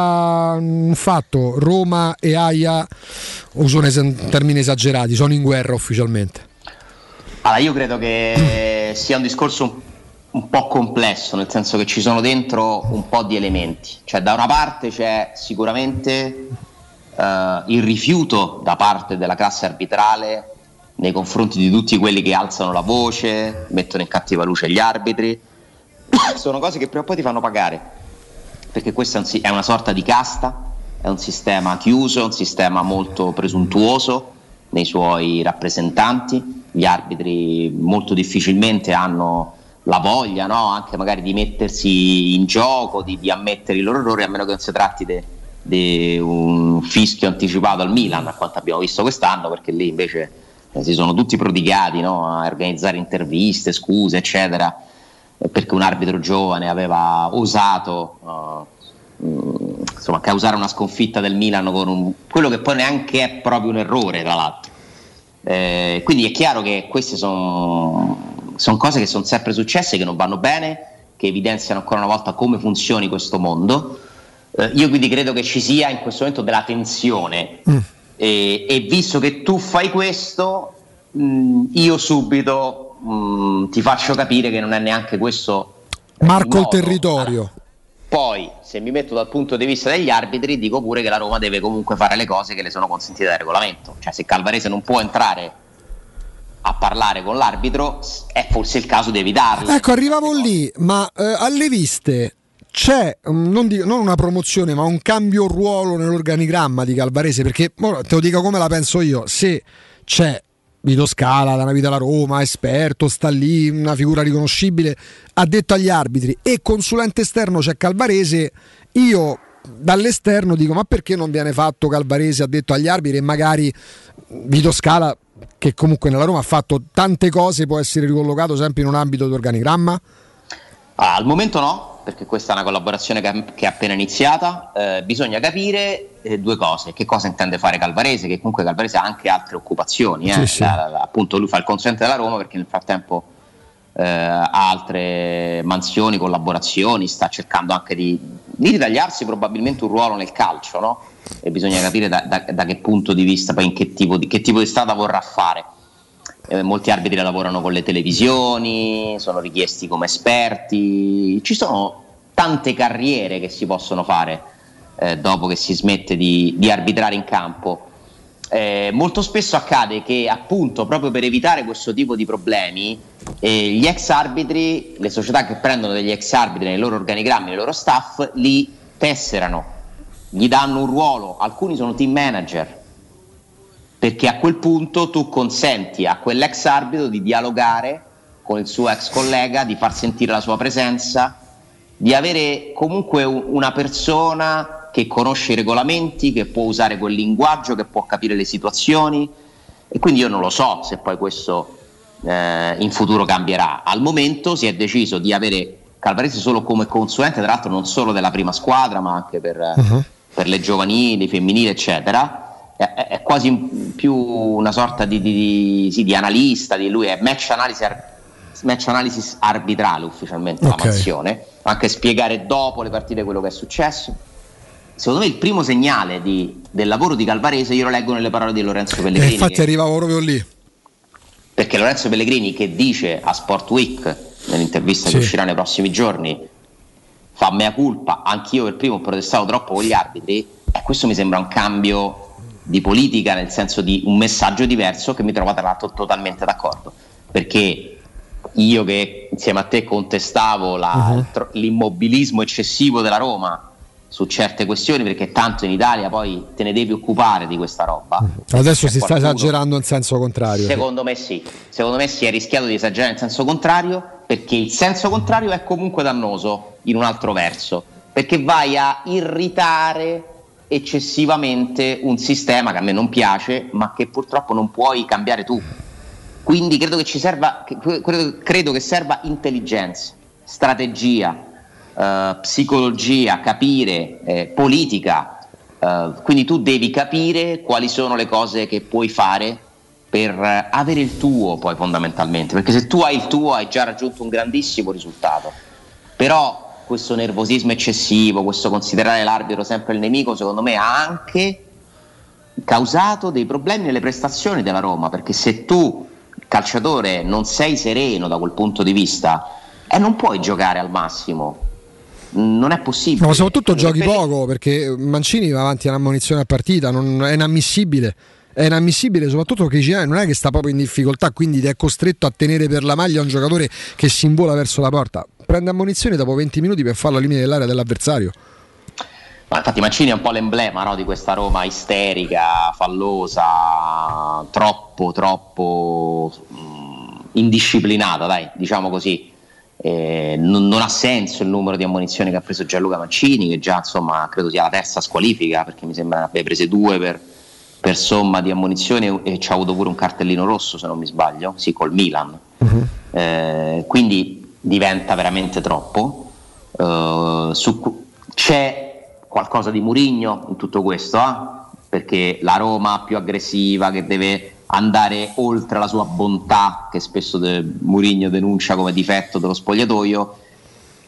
Speaker 3: un fatto? Roma e Aia, uso un termine esagerati, sono in guerra ufficialmente.
Speaker 14: Allora, io credo che sia un discorso un, un po' complesso, nel senso che ci sono dentro un po' di elementi. Cioè, da una parte c'è sicuramente eh, il rifiuto da parte della classe arbitrale nei confronti di tutti quelli che alzano la voce, mettono in cattiva luce gli arbitri. sono cose che prima o poi ti fanno pagare perché questa è, una sorta di casta, è un sistema chiuso, è un sistema molto presuntuoso nei suoi rappresentanti, gli arbitri molto difficilmente hanno la voglia no? anche magari di mettersi in gioco, di, di ammettere i loro errori, a meno che non si tratti di un fischio anticipato al Milan, a quanto abbiamo visto quest'anno, perché lì invece eh, si sono tutti prodigati no? a organizzare interviste, scuse, eccetera perché un arbitro giovane aveva osato mh, insomma, causare una sconfitta del Milan con un- quello che poi neanche è proprio un errore, tra l'altro. Eh, quindi è chiaro che queste sono cose che sono sempre successe, che non vanno bene, che evidenziano ancora una volta come funzioni questo mondo. Eh, io quindi credo che ci sia in questo momento della tensione e, e visto che tu fai questo, mh, io subito mh, ti faccio capire che non è neanche questo.
Speaker 3: Marco il
Speaker 14: modo.
Speaker 3: territorio.
Speaker 14: Poi, se mi metto dal punto di vista degli arbitri, dico pure che la Roma deve comunque fare le cose che le sono consentite dal regolamento. Cioè, se Calvarese non può entrare a parlare con l'arbitro, è forse il caso di evitarle.
Speaker 3: Ecco, arrivavo lì, ma eh, alle viste c'è mm, non, dico- non una promozione, ma un cambio ruolo nell'organigramma di Calvarese? Perché te lo dico come la penso io: se c'è Vito Scala, da una vita alla Roma, esperto, sta lì, una figura riconoscibile, addetto agli arbitri e consulente esterno c'è Calvarese, io dall'esterno dico ma perché non viene fatto Calvarese? Addetto agli arbitri e magari Vito Scala che comunque nella Roma ha fatto tante cose può essere ricollocato sempre in un ambito di organigramma?
Speaker 14: Ah, al momento no, perché questa è una collaborazione che, che è appena iniziata. Eh, bisogna capire eh, due cose: che cosa intende fare Calvarese, che comunque Calvarese ha anche altre occupazioni. eh.
Speaker 3: Sì, sì.
Speaker 14: La- la- appunto, lui fa il consulente della Roma perché nel frattempo eh, ha altre mansioni, collaborazioni, sta cercando anche di, di ritagliarsi probabilmente un ruolo nel calcio, no? E bisogna capire da, da- da che punto di vista, poi in che tipo di, che tipo di strada vorrà fare. Eh, molti arbitri lavorano con le televisioni, sono richiesti come esperti, ci sono tante carriere che si possono fare eh, dopo che si smette di, di arbitrare in campo. Eh, molto spesso accade che appunto proprio per evitare questo tipo di problemi eh, gli ex arbitri, le società che prendono degli ex arbitri nei loro organigrammi, nei loro staff, li tesserano, gli danno un ruolo, alcuni sono team manager, perché a quel punto tu consenti a quell'ex arbitro di dialogare con il suo ex collega, di far sentire la sua presenza, di avere comunque un- una persona che conosce i regolamenti, che può usare quel linguaggio, che può capire le situazioni e quindi io non lo so se poi questo eh, in futuro cambierà. Al momento si è deciso di avere Calvarese solo come consulente, tra l'altro non solo della prima squadra, ma anche per,
Speaker 3: Uh-huh.
Speaker 14: per le giovanili, femminili, eccetera. È, quasi più una sorta di, di- di- sì, di analista, di lui è match analysis, match analysis arbitrale ufficialmente
Speaker 3: Ok.
Speaker 14: la mansione, anche spiegare dopo le partite quello che è successo. Secondo me il primo segnale di- del lavoro di Calvarese io lo leggo nelle parole di Lorenzo
Speaker 3: E
Speaker 14: Pellegrini.
Speaker 3: Eh, infatti
Speaker 14: che-
Speaker 3: arrivavo proprio lì.
Speaker 14: perché Lorenzo Pellegrini che dice a Sport Week nell'intervista
Speaker 3: Sì.
Speaker 14: che uscirà nei prossimi giorni fa mea culpa, anch'io per primo ho protestato troppo con gli arbitri e questo mi sembra un cambio di politica nel senso di un messaggio diverso che mi trovo tra l'altro totalmente d'accordo. Perché io che insieme a te contestavo la- tro- l'immobilismo eccessivo della Roma su certe questioni perché tanto in Italia poi te ne devi occupare di questa roba.
Speaker 3: Adesso
Speaker 14: C'è
Speaker 3: si sta
Speaker 14: qualcuno-
Speaker 3: esagerando in senso contrario.
Speaker 14: Secondo me sì, secondo me si è rischiato di esagerare in senso contrario perché il senso contrario è comunque dannoso in un altro verso, perché vai a irritare eccessivamente un sistema che a me non piace, ma che purtroppo non puoi cambiare tu. Quindi credo che ci serva, credo, credo che serva intelligenza, strategia, eh, psicologia, capire, eh, politica. Eh, quindi tu devi capire quali sono le cose che puoi fare per eh, avere il tuo poi fondamentalmente, perché se tu hai il tuo hai già raggiunto un grandissimo risultato. Però questo nervosismo eccessivo, questo considerare l'arbitro sempre il nemico, secondo me ha anche causato dei problemi nelle prestazioni della Roma, perché se tu calciatore non sei sereno da quel punto di vista e non puoi giocare al massimo, non è possibile.
Speaker 3: No, ma soprattutto giochi
Speaker 14: Per-
Speaker 3: poco perché Mancini va avanti a un'ammonizione a partita, non, è inammissibile. È inammissibile soprattutto che Cignani non è che sta proprio in difficoltà, quindi è costretto a tenere per la maglia un giocatore che si invola verso la porta. Prende ammonizione dopo 20 minuti per farlo al limite dell'area dell'avversario.
Speaker 14: Ma infatti Mancini è un po' l'emblema no, di questa Roma isterica, fallosa, troppo, troppo mh, indisciplinata, dai, diciamo così. Eh, non, non ha senso il numero di ammonizioni che ha preso Gianluca Mancini, che già insomma credo sia la terza squalifica, perché mi sembra abbia prese due per, per somma di ammonizioni e ci ha avuto pure un cartellino rosso se non mi sbaglio, sì, col Milan. Eh, quindi diventa veramente troppo. Eh, su c'è qualcosa di Murigno in tutto questo, eh? perché la Roma più aggressiva che deve andare oltre la sua bontà, che spesso de- Murigno denuncia come difetto dello spogliatoio,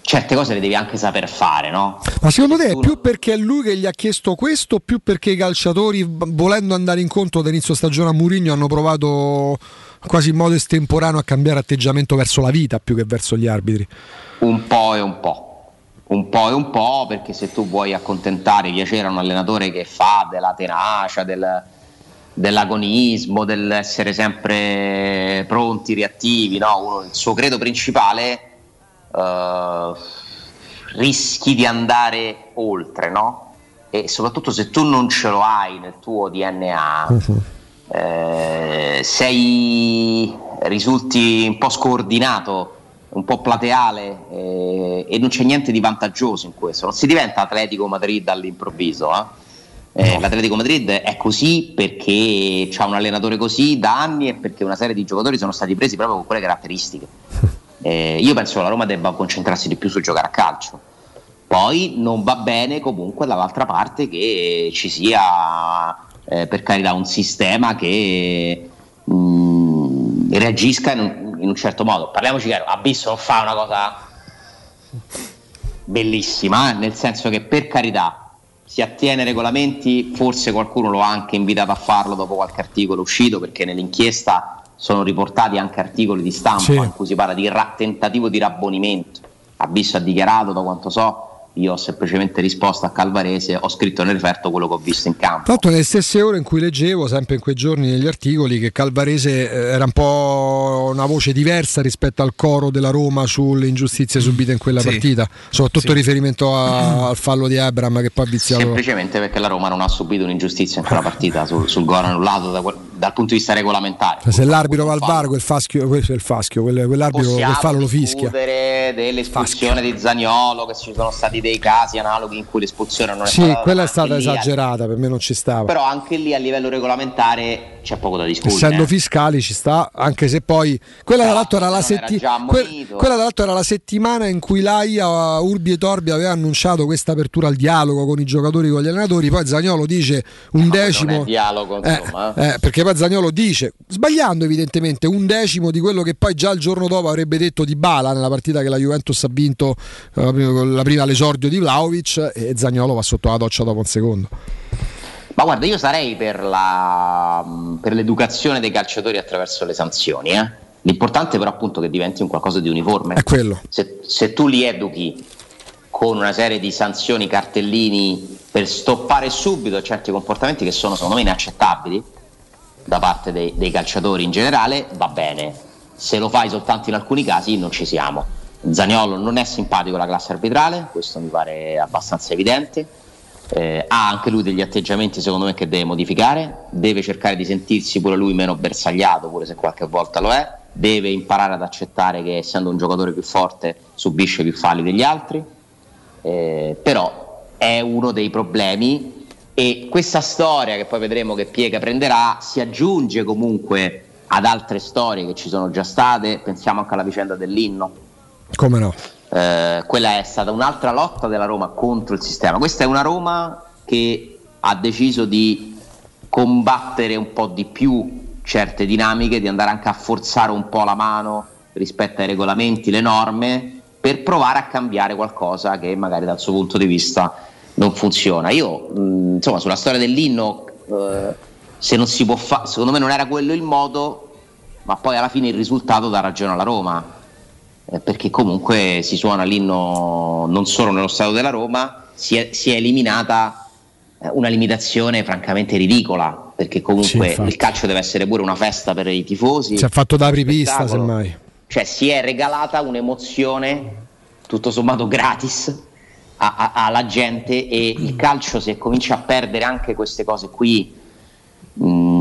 Speaker 14: certe cose le devi anche saper fare, no?
Speaker 3: Ma secondo te è più perché è lui che gli ha chiesto questo più perché i calciatori, volendo andare incontro da inizio stagione a Mourinho, hanno provato quasi in modo estemporaneo a cambiare atteggiamento verso la vita più che verso gli arbitri?
Speaker 14: Un po' e un po'. Un po' e un po', perché se tu vuoi accontentare, piacere a un allenatore che fa della tenacia, del- dell'agonismo, dell'essere sempre pronti, reattivi, no? Uno- il suo credo principale eh, rischi di andare oltre, no? E soprattutto se tu non ce lo hai nel tuo DNA, eh, sei, risulti un po' scordinato, un po' plateale eh, e non c'è niente di vantaggioso in questo. Non si diventa Atletico Madrid all'improvviso. eh. Eh, L'Atletico Madrid è così perché c'ha un allenatore così da anni e perché una serie di giocatori sono stati presi proprio con quelle caratteristiche. Eh, io penso che la Roma debba concentrarsi di più su giocare a calcio. Poi non va bene comunque dall'altra parte che ci sia, eh, per carità, un sistema che mh, reagisca in un, in un certo modo. Parliamoci chiaro, Abisso non fa una cosa bellissima, eh, nel senso che per carità si attiene ai regolamenti, forse qualcuno lo ha anche invitato a farlo dopo qualche articolo uscito, perché nell'inchiesta sono riportati anche articoli di stampa
Speaker 3: Sì.
Speaker 14: in cui si parla di ra- tentativo di rabbonimento. Abisso ha dichiarato, da quanto so, io ho semplicemente risposto a Calvarese, ho scritto nel referto quello che ho visto in campo.
Speaker 3: L'altro nelle stesse ore in cui leggevo, sempre in quei giorni negli articoli, che Calvarese eh, era un po' una voce diversa rispetto al coro della Roma sulle ingiustizie subite in quella
Speaker 14: Sì.
Speaker 3: partita, soprattutto
Speaker 14: Sì.
Speaker 3: in riferimento a- al fallo di Abram che poi ha viziato.
Speaker 14: Semplicemente perché la Roma non ha subito un'ingiustizia in quella partita sul, sul gol annullato da, quel- dal punto di vista regolamentare.
Speaker 3: Se l'arbitro va al bar, quel faschio, questo è il faschio, quel- quell'arbitro
Speaker 14: Possiamo
Speaker 3: quel fallo lo fischia.
Speaker 14: dell'espulsione di Zagnolo, che ci sono stati dei casi analoghi in cui l'espulsione non è
Speaker 3: Sì,
Speaker 14: stata
Speaker 3: quella è stata
Speaker 14: lì,
Speaker 3: esagerata, per me non ci stava.
Speaker 14: Però anche lì a livello regolamentare c'è poco da discutere.
Speaker 3: Essendo fiscali ci sta, anche se poi quella dall'altro era la,
Speaker 14: se non era
Speaker 3: setti-
Speaker 14: già
Speaker 3: que- quella dall'altro era la settimana in cui l'AIA Urbi e Torbi aveva annunciato questa apertura al dialogo con i giocatori con gli allenatori, poi Zagnolo dice un decimo
Speaker 14: Non è dialogo,
Speaker 3: Eh,
Speaker 14: insomma.
Speaker 3: eh, perché poi Zagnolo dice, sbagliando evidentemente, un decimo di quello che poi già il giorno dopo avrebbe detto di Bala nella partita che la Juventus ha vinto eh, la prima- la prima all'esordio di Vlaovic e Zagnolo va sotto la doccia dopo un secondo.
Speaker 14: Ma guarda, io sarei per, la, per l'educazione dei calciatori attraverso le sanzioni. eh. L'importante però appunto che diventi un qualcosa di uniforme.
Speaker 3: È quello.
Speaker 14: Se, se tu li educhi con una serie di sanzioni, cartellini per stoppare subito certi comportamenti che sono secondo me inaccettabili da parte dei, dei calciatori in generale, va bene. Se lo fai soltanto in alcuni casi non ci siamo. Zaniolo non è simpatico alla classe arbitrale, questo mi pare abbastanza evidente. Eh, ha anche lui degli atteggiamenti secondo me che deve modificare, deve cercare di sentirsi pure lui meno bersagliato, pure se qualche volta lo è, deve imparare ad accettare che essendo un giocatore più forte subisce più falli degli altri, Eh, però è uno dei problemi e questa storia che poi vedremo che piega prenderà si aggiunge comunque ad altre storie che ci sono già state, pensiamo anche alla vicenda dell'inno.
Speaker 3: Come no?
Speaker 14: Eh, quella è stata un'altra lotta della Roma contro il sistema. Questa è una Roma che ha deciso di combattere un po' di più certe dinamiche, di andare anche a forzare un po' la mano rispetto ai regolamenti, le norme, per provare a cambiare qualcosa che magari dal suo punto di vista non funziona. Io, mh, insomma, sulla storia dell'inno, eh, se non si può fare, secondo me non era quello il modo, ma poi alla fine il risultato dà ragione alla Roma eh, perché comunque si suona l'inno non solo nello stato della Roma, si è, si è eliminata eh, una limitazione francamente ridicola, perché
Speaker 3: Sì,
Speaker 14: comunque
Speaker 3: infatti.
Speaker 14: il calcio deve essere pure una festa per i tifosi.
Speaker 3: Si è fatto da apripista, semmai.
Speaker 14: Cioè si è regalata un'emozione tutto sommato gratis a- a- alla gente e il calcio se comincia a perdere anche queste cose qui, mm,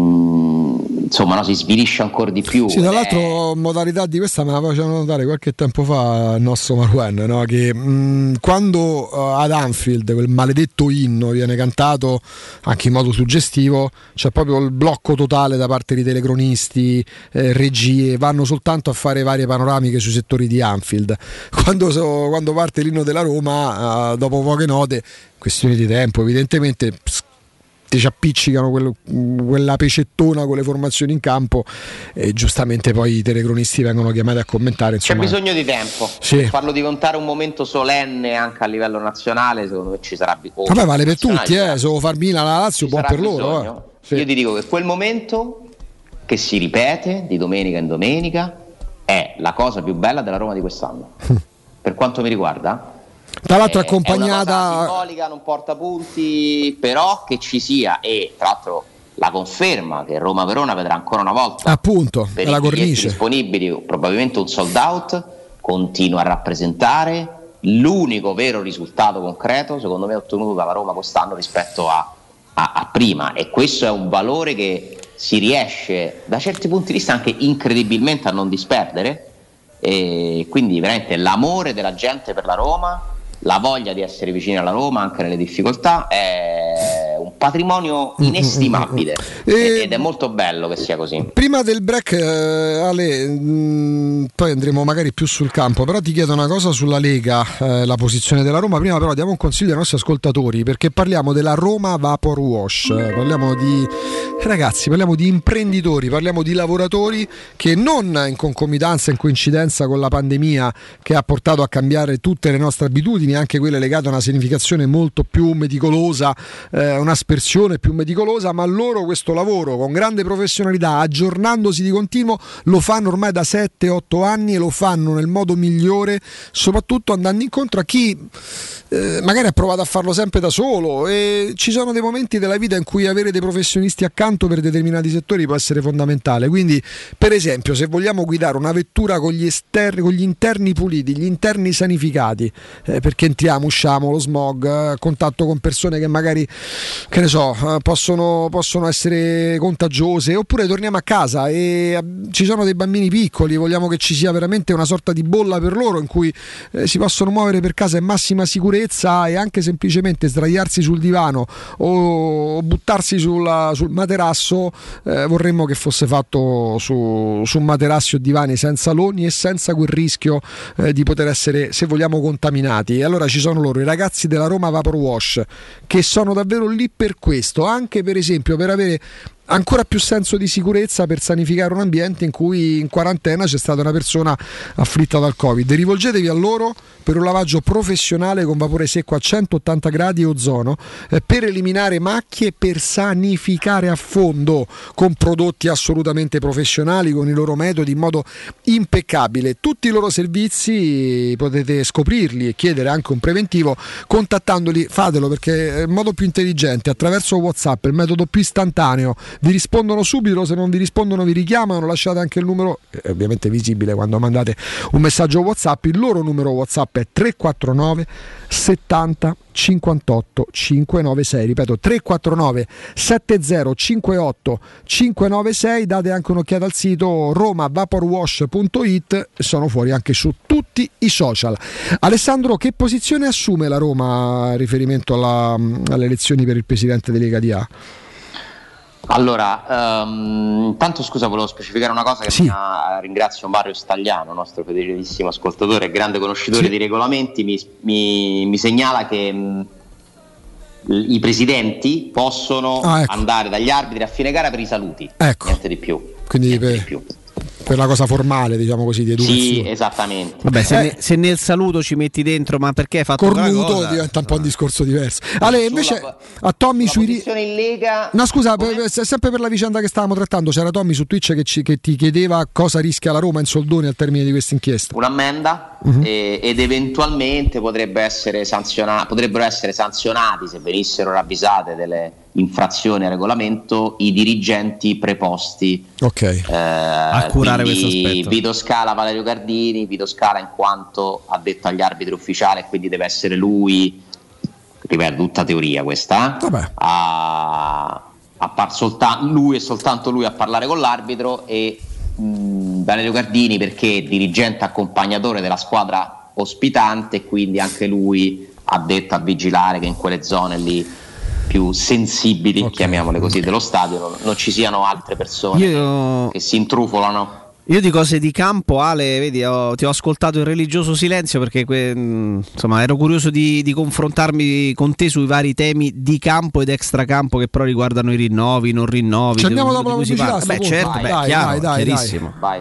Speaker 14: insomma no, si svilisce ancora di più.
Speaker 3: Sì, tra
Speaker 14: è-
Speaker 3: l'altro modalità di questa me la facevano notare qualche tempo fa il nostro Marwen, no? che mh, quando eh, ad Anfield quel maledetto inno viene cantato anche in modo suggestivo, c'è proprio il blocco totale da parte di telecronisti, eh, regie, vanno soltanto a fare varie panoramiche sui settori di Anfield. Quando, so- quando parte l'inno della Roma, eh, dopo poche note, questioni di tempo, evidentemente ti ci appiccicano quello- quella pecettona con le formazioni in campo e giustamente poi i telecronisti vengono chiamati a commentare.
Speaker 14: C'è
Speaker 3: Insomma,
Speaker 14: bisogno di tempo.
Speaker 3: Sì.
Speaker 14: Per farlo diventare un momento solenne anche a livello nazionale, secondo me ci sarà bisogno.
Speaker 3: Vabbè, vale per tutti, eh. se vuoi far Milan la Lazio, buon per loro.
Speaker 14: bisogno.
Speaker 3: eh. Sì.
Speaker 14: Io ti dico che quel momento che si ripete di domenica in domenica è la cosa più bella della Roma di quest'anno. per quanto mi riguarda,
Speaker 3: Tra l'altro
Speaker 14: è- È cosa
Speaker 3: accompagnata
Speaker 14: simbolica, non porta punti, però che ci sia e tra l'altro la conferma che Roma-Verona vedrà ancora una volta
Speaker 3: appunto
Speaker 14: per
Speaker 3: è la cornice.
Speaker 14: disponibili, probabilmente un sold out, continua a rappresentare l'unico vero risultato concreto, secondo me, ottenuto dalla Roma quest'anno rispetto a, a- a prima. E questo è un valore che si riesce da certi punti di vista anche incredibilmente a non disperdere. E quindi veramente l'amore della gente per la Roma, la voglia di essere vicini alla Roma anche nelle difficoltà è un patrimonio inestimabile
Speaker 3: E-
Speaker 14: ed è molto bello che sia così.
Speaker 3: Prima del break, eh, Ale, mh, poi andremo magari più sul campo, però ti chiedo una cosa sulla Lega, eh, la posizione della Roma. Prima però diamo un consiglio ai nostri ascoltatori perché parliamo della Roma Vapor Wash, eh, parliamo di ragazzi, parliamo di imprenditori, parliamo di lavoratori che non in concomitanza, in coincidenza con la pandemia che ha portato a cambiare tutte le nostre abitudini, anche quelle legate a una significazione molto più meticolosa, eh, un'aspersione più meticolosa, ma loro questo lavoro con grande professionalità, aggiornandosi di continuo, lo fanno ormai da 7-8 anni e lo fanno nel modo migliore, soprattutto andando incontro a chi eh, magari ha provato a farlo sempre da solo e ci sono dei momenti della vita in cui avere dei professionisti accanto per determinati settori può essere fondamentale. Quindi, per esempio, se vogliamo guidare una vettura con gli, esterni, con gli interni puliti, gli interni sanificati, eh, perché entriamo, usciamo, lo smog, eh, contatto con persone che magari che ne so, eh, possono, possono essere contagiose, oppure torniamo a casa e eh, ci sono dei bambini piccoli, vogliamo che ci sia veramente una sorta di bolla per loro in cui eh, si possono muovere per casa in massima sicurezza e anche semplicemente sdraiarsi sul divano o, o buttarsi sulla- sul materasso, eh, vorremmo che fosse fatto su, su materassi o divani senza loni e senza quel rischio eh, di poter essere, se vogliamo, contaminati. E allora ci sono loro, i ragazzi della Roma Vapor Wash, che sono davvero lì per questo, anche per esempio per avere ancora più senso di sicurezza per sanificare un ambiente in cui in quarantena c'è stata una persona afflitta dal Covid. Rivolgetevi a loro per un lavaggio professionale con vapore secco a 180 gradi e ozono eh, per eliminare macchie per sanificare a fondo con prodotti assolutamente professionali, con i loro metodi in modo impeccabile. Tutti i loro servizi potete scoprirli e chiedere anche un preventivo contattandoli, fatelo perché è il modo più intelligente, attraverso WhatsApp, il metodo più istantaneo vi rispondono subito, se non vi rispondono vi richiamano, lasciate anche il numero, è ovviamente visibile quando mandate un messaggio WhatsApp, il loro numero WhatsApp è 349 70 58 596, ripeto 349 70 58 596, date anche un'occhiata al sito romavaporwash.it, sono fuori anche su tutti i social. Alessandro, che posizione assume la Roma in riferimento alla- alle elezioni per il presidente di Lega DA?
Speaker 14: Allora, intanto scusa, volevo specificare una cosa che
Speaker 3: Sì.
Speaker 14: ha, ringrazio Mario Stagliano, nostro fedelissimo ascoltatore e grande conoscitore
Speaker 3: Sì.
Speaker 14: di regolamenti, mi, mi- mi segnala che mh, l- i presidenti possono
Speaker 3: Ah, ecco.
Speaker 14: andare dagli arbitri a fine gara per i saluti,
Speaker 3: Ecco.
Speaker 14: niente di più.
Speaker 3: Quindi per, per la cosa formale, diciamo così, di educazione.
Speaker 14: Sì, esattamente.
Speaker 4: Vabbè, se,
Speaker 3: Eh.
Speaker 4: ne- se nel saluto ci metti dentro, ma perché hai fatto
Speaker 3: Cornuto
Speaker 4: cosa?
Speaker 3: diventa un po' un discorso diverso. Ale, invece a Tommy sui
Speaker 14: posizione in Lega
Speaker 3: No, scusa, per- per- sempre per la vicenda che stavamo trattando, c'era Tommy su Twitch che, ci- che ti chiedeva cosa rischia la Roma in soldoni al termine di questa inchiesta.
Speaker 14: un'ammenda e- ed eventualmente potrebbe essere sanziona- potrebbero essere sanzionati se venissero ravvisate delle infrazioni al regolamento i dirigenti preposti
Speaker 3: Ok.
Speaker 14: eh,
Speaker 4: A curare
Speaker 14: quindi
Speaker 4: questo aspetto.
Speaker 14: Vito Scala, Valerio Gardini, Vito Scala in quanto ha detto agli arbitri ufficiali quindi deve essere lui, ripeto, tutta teoria questa, eh, a, a par solta- lui e soltanto lui a parlare con l'arbitro e mh, Valerio Gardini perché è dirigente accompagnatore della squadra ospitante quindi anche lui ha detto a vigilare che in quelle zone lì più sensibili, chiamiamole così, dello stadio non, non ci siano altre persone
Speaker 4: Io-
Speaker 14: che si intrufolano.
Speaker 4: Io di cose di campo, Ale, vedi, ho- ti ho ascoltato in religioso silenzio perché que- mh, insomma, ero curioso di, di confrontarmi con te sui vari temi di campo ed extracampo che però riguardano i rinnovi, non rinnovi.
Speaker 3: Ci andiamo
Speaker 4: di-
Speaker 3: dopo la
Speaker 4: cui si
Speaker 3: pubblicità,
Speaker 4: parla.
Speaker 3: a
Speaker 4: Beh, certo,
Speaker 3: punto.
Speaker 4: beh,
Speaker 3: Dai,
Speaker 4: chiaro,
Speaker 3: dai, dai,
Speaker 4: chiarissimo.
Speaker 14: Vai.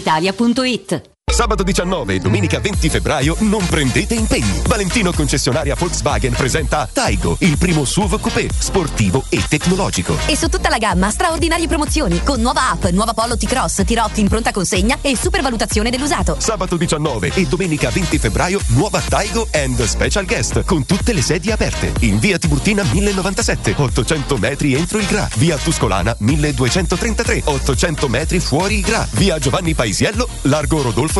Speaker 15: brispalitalia.it.
Speaker 16: Sabato 19 e domenica 20 febbraio non prendete impegni. Valentino concessionaria Volkswagen presenta Taigo, il primo SUV coupé, sportivo e tecnologico.
Speaker 7: E su tutta la gamma straordinarie promozioni con nuova app, nuova Polo T-Cross, T-Rock in pronta consegna e supervalutazione dell'usato.
Speaker 16: Sabato 19 e domenica 20 febbraio nuova Taigo and Special Guest con tutte le sedie aperte. In via Tiburtina 1097, 800 metri entro il Gra. Via Tuscolana 1233, 800 metri fuori il Gra. Via Giovanni Paisiello, largo Rodolfo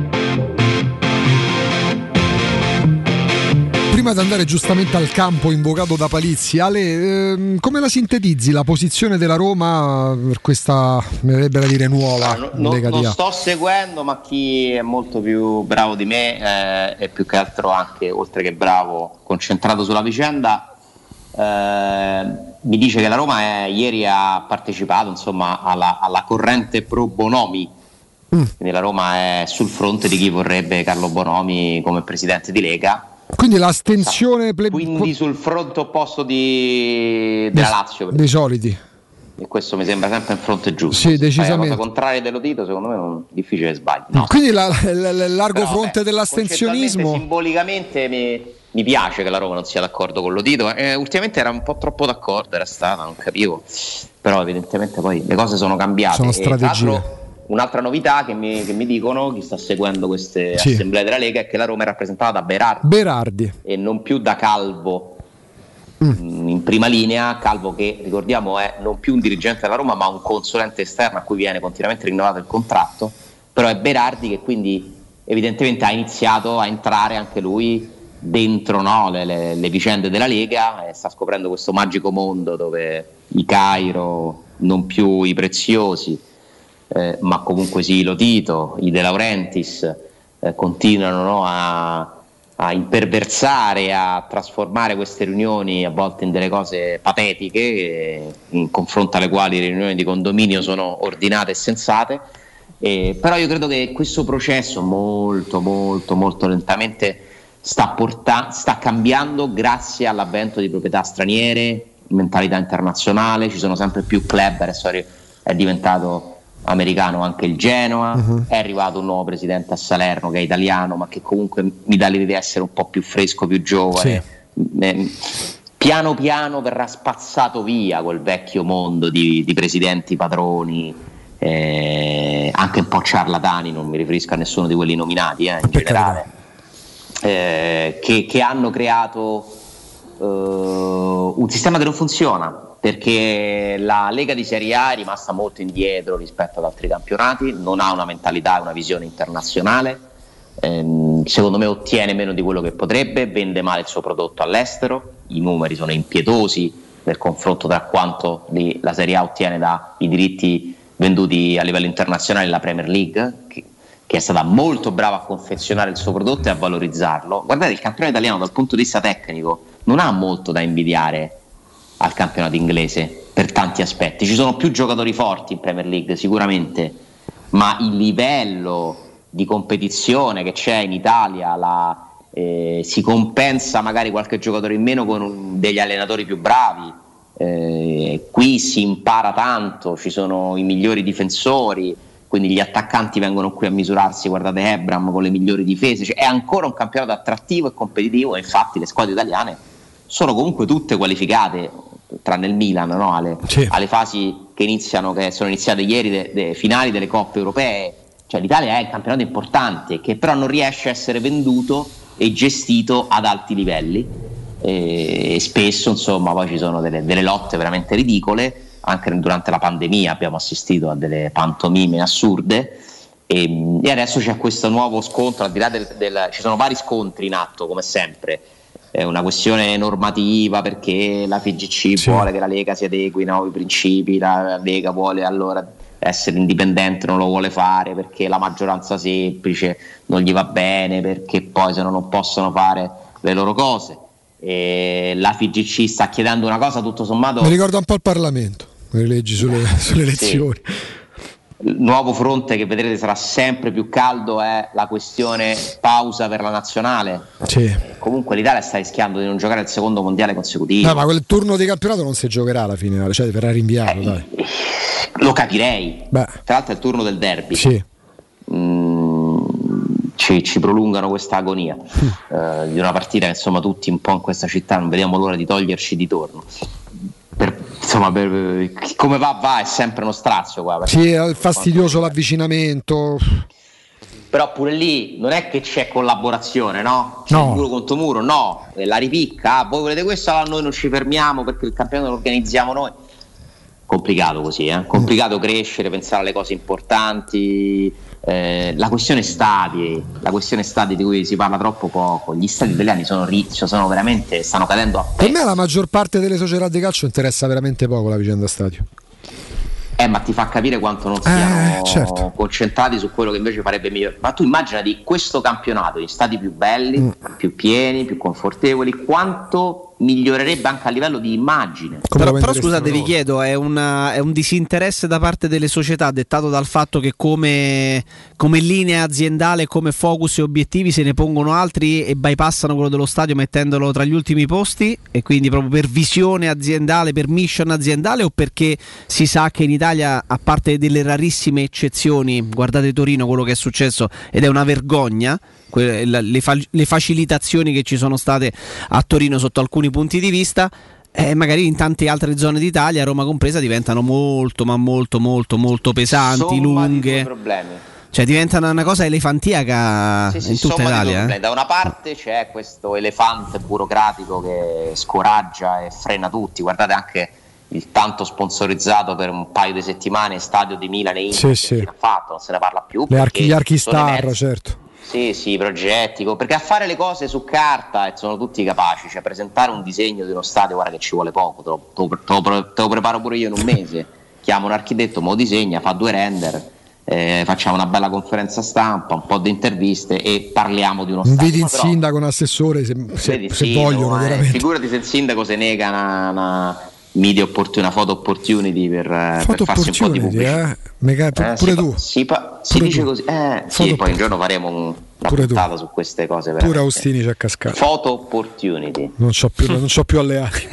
Speaker 3: Prima di andare giustamente al campo invocato da Palizzi, Ale, ehm, come la sintetizzi la posizione della Roma per questa, mi verrebbe da dire, nuova
Speaker 14: No, no-
Speaker 3: Lega
Speaker 14: non sto seguendo, ma chi è molto più bravo di me eh, e più che altro anche, oltre che bravo, concentrato sulla vicenda, eh, mi dice che la Roma è- ieri ha partecipato insomma, alla, alla corrente pro Bonomi. Quindi la Roma è sul fronte di chi vorrebbe Carlo Bonomi come presidente di Lega.
Speaker 3: Quindi l'astensione ple-
Speaker 14: Quindi sul fronte opposto di, della Lazio.
Speaker 3: dei soliti.
Speaker 14: E questo mi sembra sempre il fronte giusto.
Speaker 3: Sì,
Speaker 14: fai la
Speaker 3: decisamente.
Speaker 14: cosa contraria dell'Odito, secondo me è difficile che sbagli.
Speaker 3: Quindi la- la- la- il largo
Speaker 14: Però,
Speaker 3: fronte
Speaker 14: vabbè,
Speaker 3: dell'astensionismo.
Speaker 14: Simbolicamente mi, mi piace che la Roma non sia d'accordo con l'Odito. Eh, ultimamente era un po' troppo d'accordo, era stata, non capivo. Però evidentemente poi le cose sono cambiate.
Speaker 3: Sono
Speaker 14: E, tra
Speaker 3: strategie.
Speaker 14: Un'altra novità che mi, che mi dicono, chi sta seguendo queste
Speaker 3: Sì.
Speaker 14: assemblee della Lega, è che la Roma è rappresentata da Berardi
Speaker 3: Berardi.
Speaker 14: e non più da Calvo
Speaker 3: Mm.
Speaker 14: mh, in prima linea. Calvo che ricordiamo è non più un dirigente della Roma ma un consulente esterno a cui viene continuamente rinnovato il contratto, però è Berardi che quindi evidentemente ha iniziato a entrare anche lui dentro no, le, le- le vicende della Lega e sta scoprendo questo magico mondo dove i Cairo, non più i preziosi, eh, ma comunque sì, lo Tito, i De Laurentiis eh, continuano no, a, a imperversare, a trasformare queste riunioni a volte in delle cose patetiche, eh, in confronto alle quali le riunioni di condominio sono ordinate e sensate. Eh, però io credo che questo processo molto, molto, molto lentamente sta, porta- sta cambiando grazie all'avvento di proprietà straniere, mentalità internazionale, ci sono sempre più club, adesso è diventato americano anche il Genoa,
Speaker 3: Mhm.
Speaker 14: è arrivato un nuovo presidente a Salerno che è italiano ma che comunque mi dà l'idea di essere un po' più fresco, più giovane. Eh, Piano piano verrà spazzato via quel vecchio mondo di, di presidenti padroni, eh, anche un po' ciarlatani, non mi riferisco a nessuno di quelli nominati eh, in generale, eh, che, che hanno creato eh, un sistema che non funziona perché la Lega di Serie A è rimasta molto indietro rispetto ad altri campionati, non ha una mentalità e una visione internazionale, ehm, secondo me ottiene meno di quello che potrebbe, vende male il suo prodotto all'estero, i numeri sono impietosi nel confronto tra quanto la Serie A ottiene dai diritti venduti a livello internazionale la Premier League, che, che è stata molto brava a confezionare il suo prodotto e a valorizzarlo. Guardate, il campionato italiano dal punto di vista tecnico non ha molto da invidiare al campionato inglese per tanti aspetti. Ci sono più giocatori forti in Premier League sicuramente, ma il livello di competizione che c'è in Italia la- eh, si compensa magari qualche giocatore in meno con un- degli allenatori più bravi. Eh, qui si impara tanto, ci sono i migliori difensori, quindi gli attaccanti vengono qui a misurarsi. Guardate Ebram con le migliori difese, cioè, è ancora un campionato attrattivo e competitivo. Infatti, le squadre italiane sono comunque tutte qualificate, tranne il Milan, no? alle, alle fasi che iniziano, che sono iniziate ieri, de- de- finali delle coppe europee. Cioè, l'Italia è un campionato importante che però non riesce a essere venduto e gestito ad alti livelli e spesso insomma poi ci sono delle, delle lotte veramente ridicole anche durante la pandemia abbiamo assistito a delle pantomime assurde e, e adesso c'è questo nuovo scontro al di là del, del- ci sono vari scontri in atto come sempre è una questione normativa perché la FIGC vuole che la Lega si adegui ai nuovi principi la Lega vuole allora essere indipendente non lo vuole fare perché la maggioranza semplice non gli va bene perché poi se no non possono fare le loro cose. E la FIGC sta chiedendo una cosa tutto sommato
Speaker 3: Mi ricorda un po' il Parlamento, le leggi sulle, sulle elezioni.
Speaker 14: Il nuovo fronte che vedrete sarà sempre più caldo è la questione pausa per la nazionale
Speaker 3: Sì.
Speaker 14: comunque l'Italia sta rischiando di non giocare il secondo mondiale consecutivo
Speaker 3: No, ma quel turno di campionato non si giocherà alla fine, cioè verrà rinviato, dai.
Speaker 14: lo capirei
Speaker 3: Beh.
Speaker 14: tra l'altro è il turno del derby
Speaker 3: Sì.
Speaker 14: Mm, ci, ci prolungano questa agonia eh, di una partita che insomma tutti un po' in questa città non vediamo l'ora di toglierci di torno insomma per- come va va è sempre uno strazio qua
Speaker 3: Sì, è fastidioso l'avvicinamento.
Speaker 14: però pure lì non è che c'è collaborazione no? C'è
Speaker 3: No.
Speaker 14: muro contro muro no la ripicca ah, voi volete questo allora noi non ci fermiamo perché il campionato lo organizziamo noi complicato così eh? complicato crescere pensare alle cose importanti eh, la questione stadi la questione stadi di cui si parla troppo poco gli stadi italiani sono ricci sono veramente stanno cadendo a
Speaker 3: Per me la maggior parte delle società di calcio interessa veramente poco la vicenda stadio.
Speaker 14: Eh, ma ti fa capire quanto non siano
Speaker 3: certo.
Speaker 14: concentrati su quello che invece farebbe meglio. Ma tu immaginati questo campionato in stati più belli,
Speaker 3: Mm.
Speaker 14: più pieni, più confortevoli, quanto migliorerebbe anche a livello di immagine.
Speaker 4: Però, però scusate, vi chiedo, è, una- è un disinteresse da parte delle società dettato dal fatto che come, come linea aziendale, come focus e obiettivi se ne pongono altri e bypassano quello dello stadio mettendolo tra gli ultimi posti e quindi proprio per visione aziendale, per mission aziendale o perché si sa che in Italia, a parte delle rarissime eccezioni, guardate Torino, quello che è successo ed è una vergogna, que- la- le, fa- le facilitazioni che ci sono state a Torino sotto alcuni punti di vista, eh, magari in tante altre zone d'Italia, Roma compresa, diventano molto, ma molto, molto, molto pesanti,
Speaker 14: Somma
Speaker 4: lunghe. Cioè diventano una cosa elefantiaca
Speaker 14: Sì, sì,
Speaker 4: in tutta Italia. eh.
Speaker 14: Da una parte c'è questo elefante burocratico che scoraggia e frena tutti. Guardate anche il tanto sponsorizzato per un paio di settimane stadio di Milan e Inter
Speaker 3: Sì,
Speaker 14: che
Speaker 3: sì.
Speaker 14: fatto, non se ne parla più.
Speaker 3: Le archi, gli archi
Speaker 14: sono
Speaker 3: star,
Speaker 14: emersi-
Speaker 3: certo.
Speaker 14: Sì, sì, progetti, perché a fare le cose su carta e sono tutti capaci, cioè presentare un disegno di uno stadio, guarda che ci vuole poco, te lo, te lo te lo preparo pure io in un mese, chiamo un architetto, me lo disegna, fa due render, eh, facciamo una bella conferenza stampa, un po' di interviste e parliamo di uno stadio.
Speaker 3: Inviti il sindaco, un assessore se, se-
Speaker 14: Vedi,
Speaker 3: se
Speaker 14: sì,
Speaker 3: vogliono,
Speaker 14: no, eh, figurati se il sindaco se nega una, una media opportunity, una photo opportunity per, eh,
Speaker 3: Foto
Speaker 14: per farsi un po' di pubblicità.
Speaker 3: eh? Mega-
Speaker 14: Eh,
Speaker 3: pure
Speaker 14: si,
Speaker 3: tu.
Speaker 14: pa- si, pa- si dice
Speaker 3: tu.
Speaker 14: così, eh, sì,
Speaker 3: Foto
Speaker 14: poi un giorno faremo un-
Speaker 3: Pure tu.
Speaker 14: su queste cose.
Speaker 3: Pure
Speaker 14: veramente.
Speaker 3: Austini ci ha cascato.
Speaker 14: Photo opportunity.
Speaker 3: Non c'ho più, non c'ho più alleati.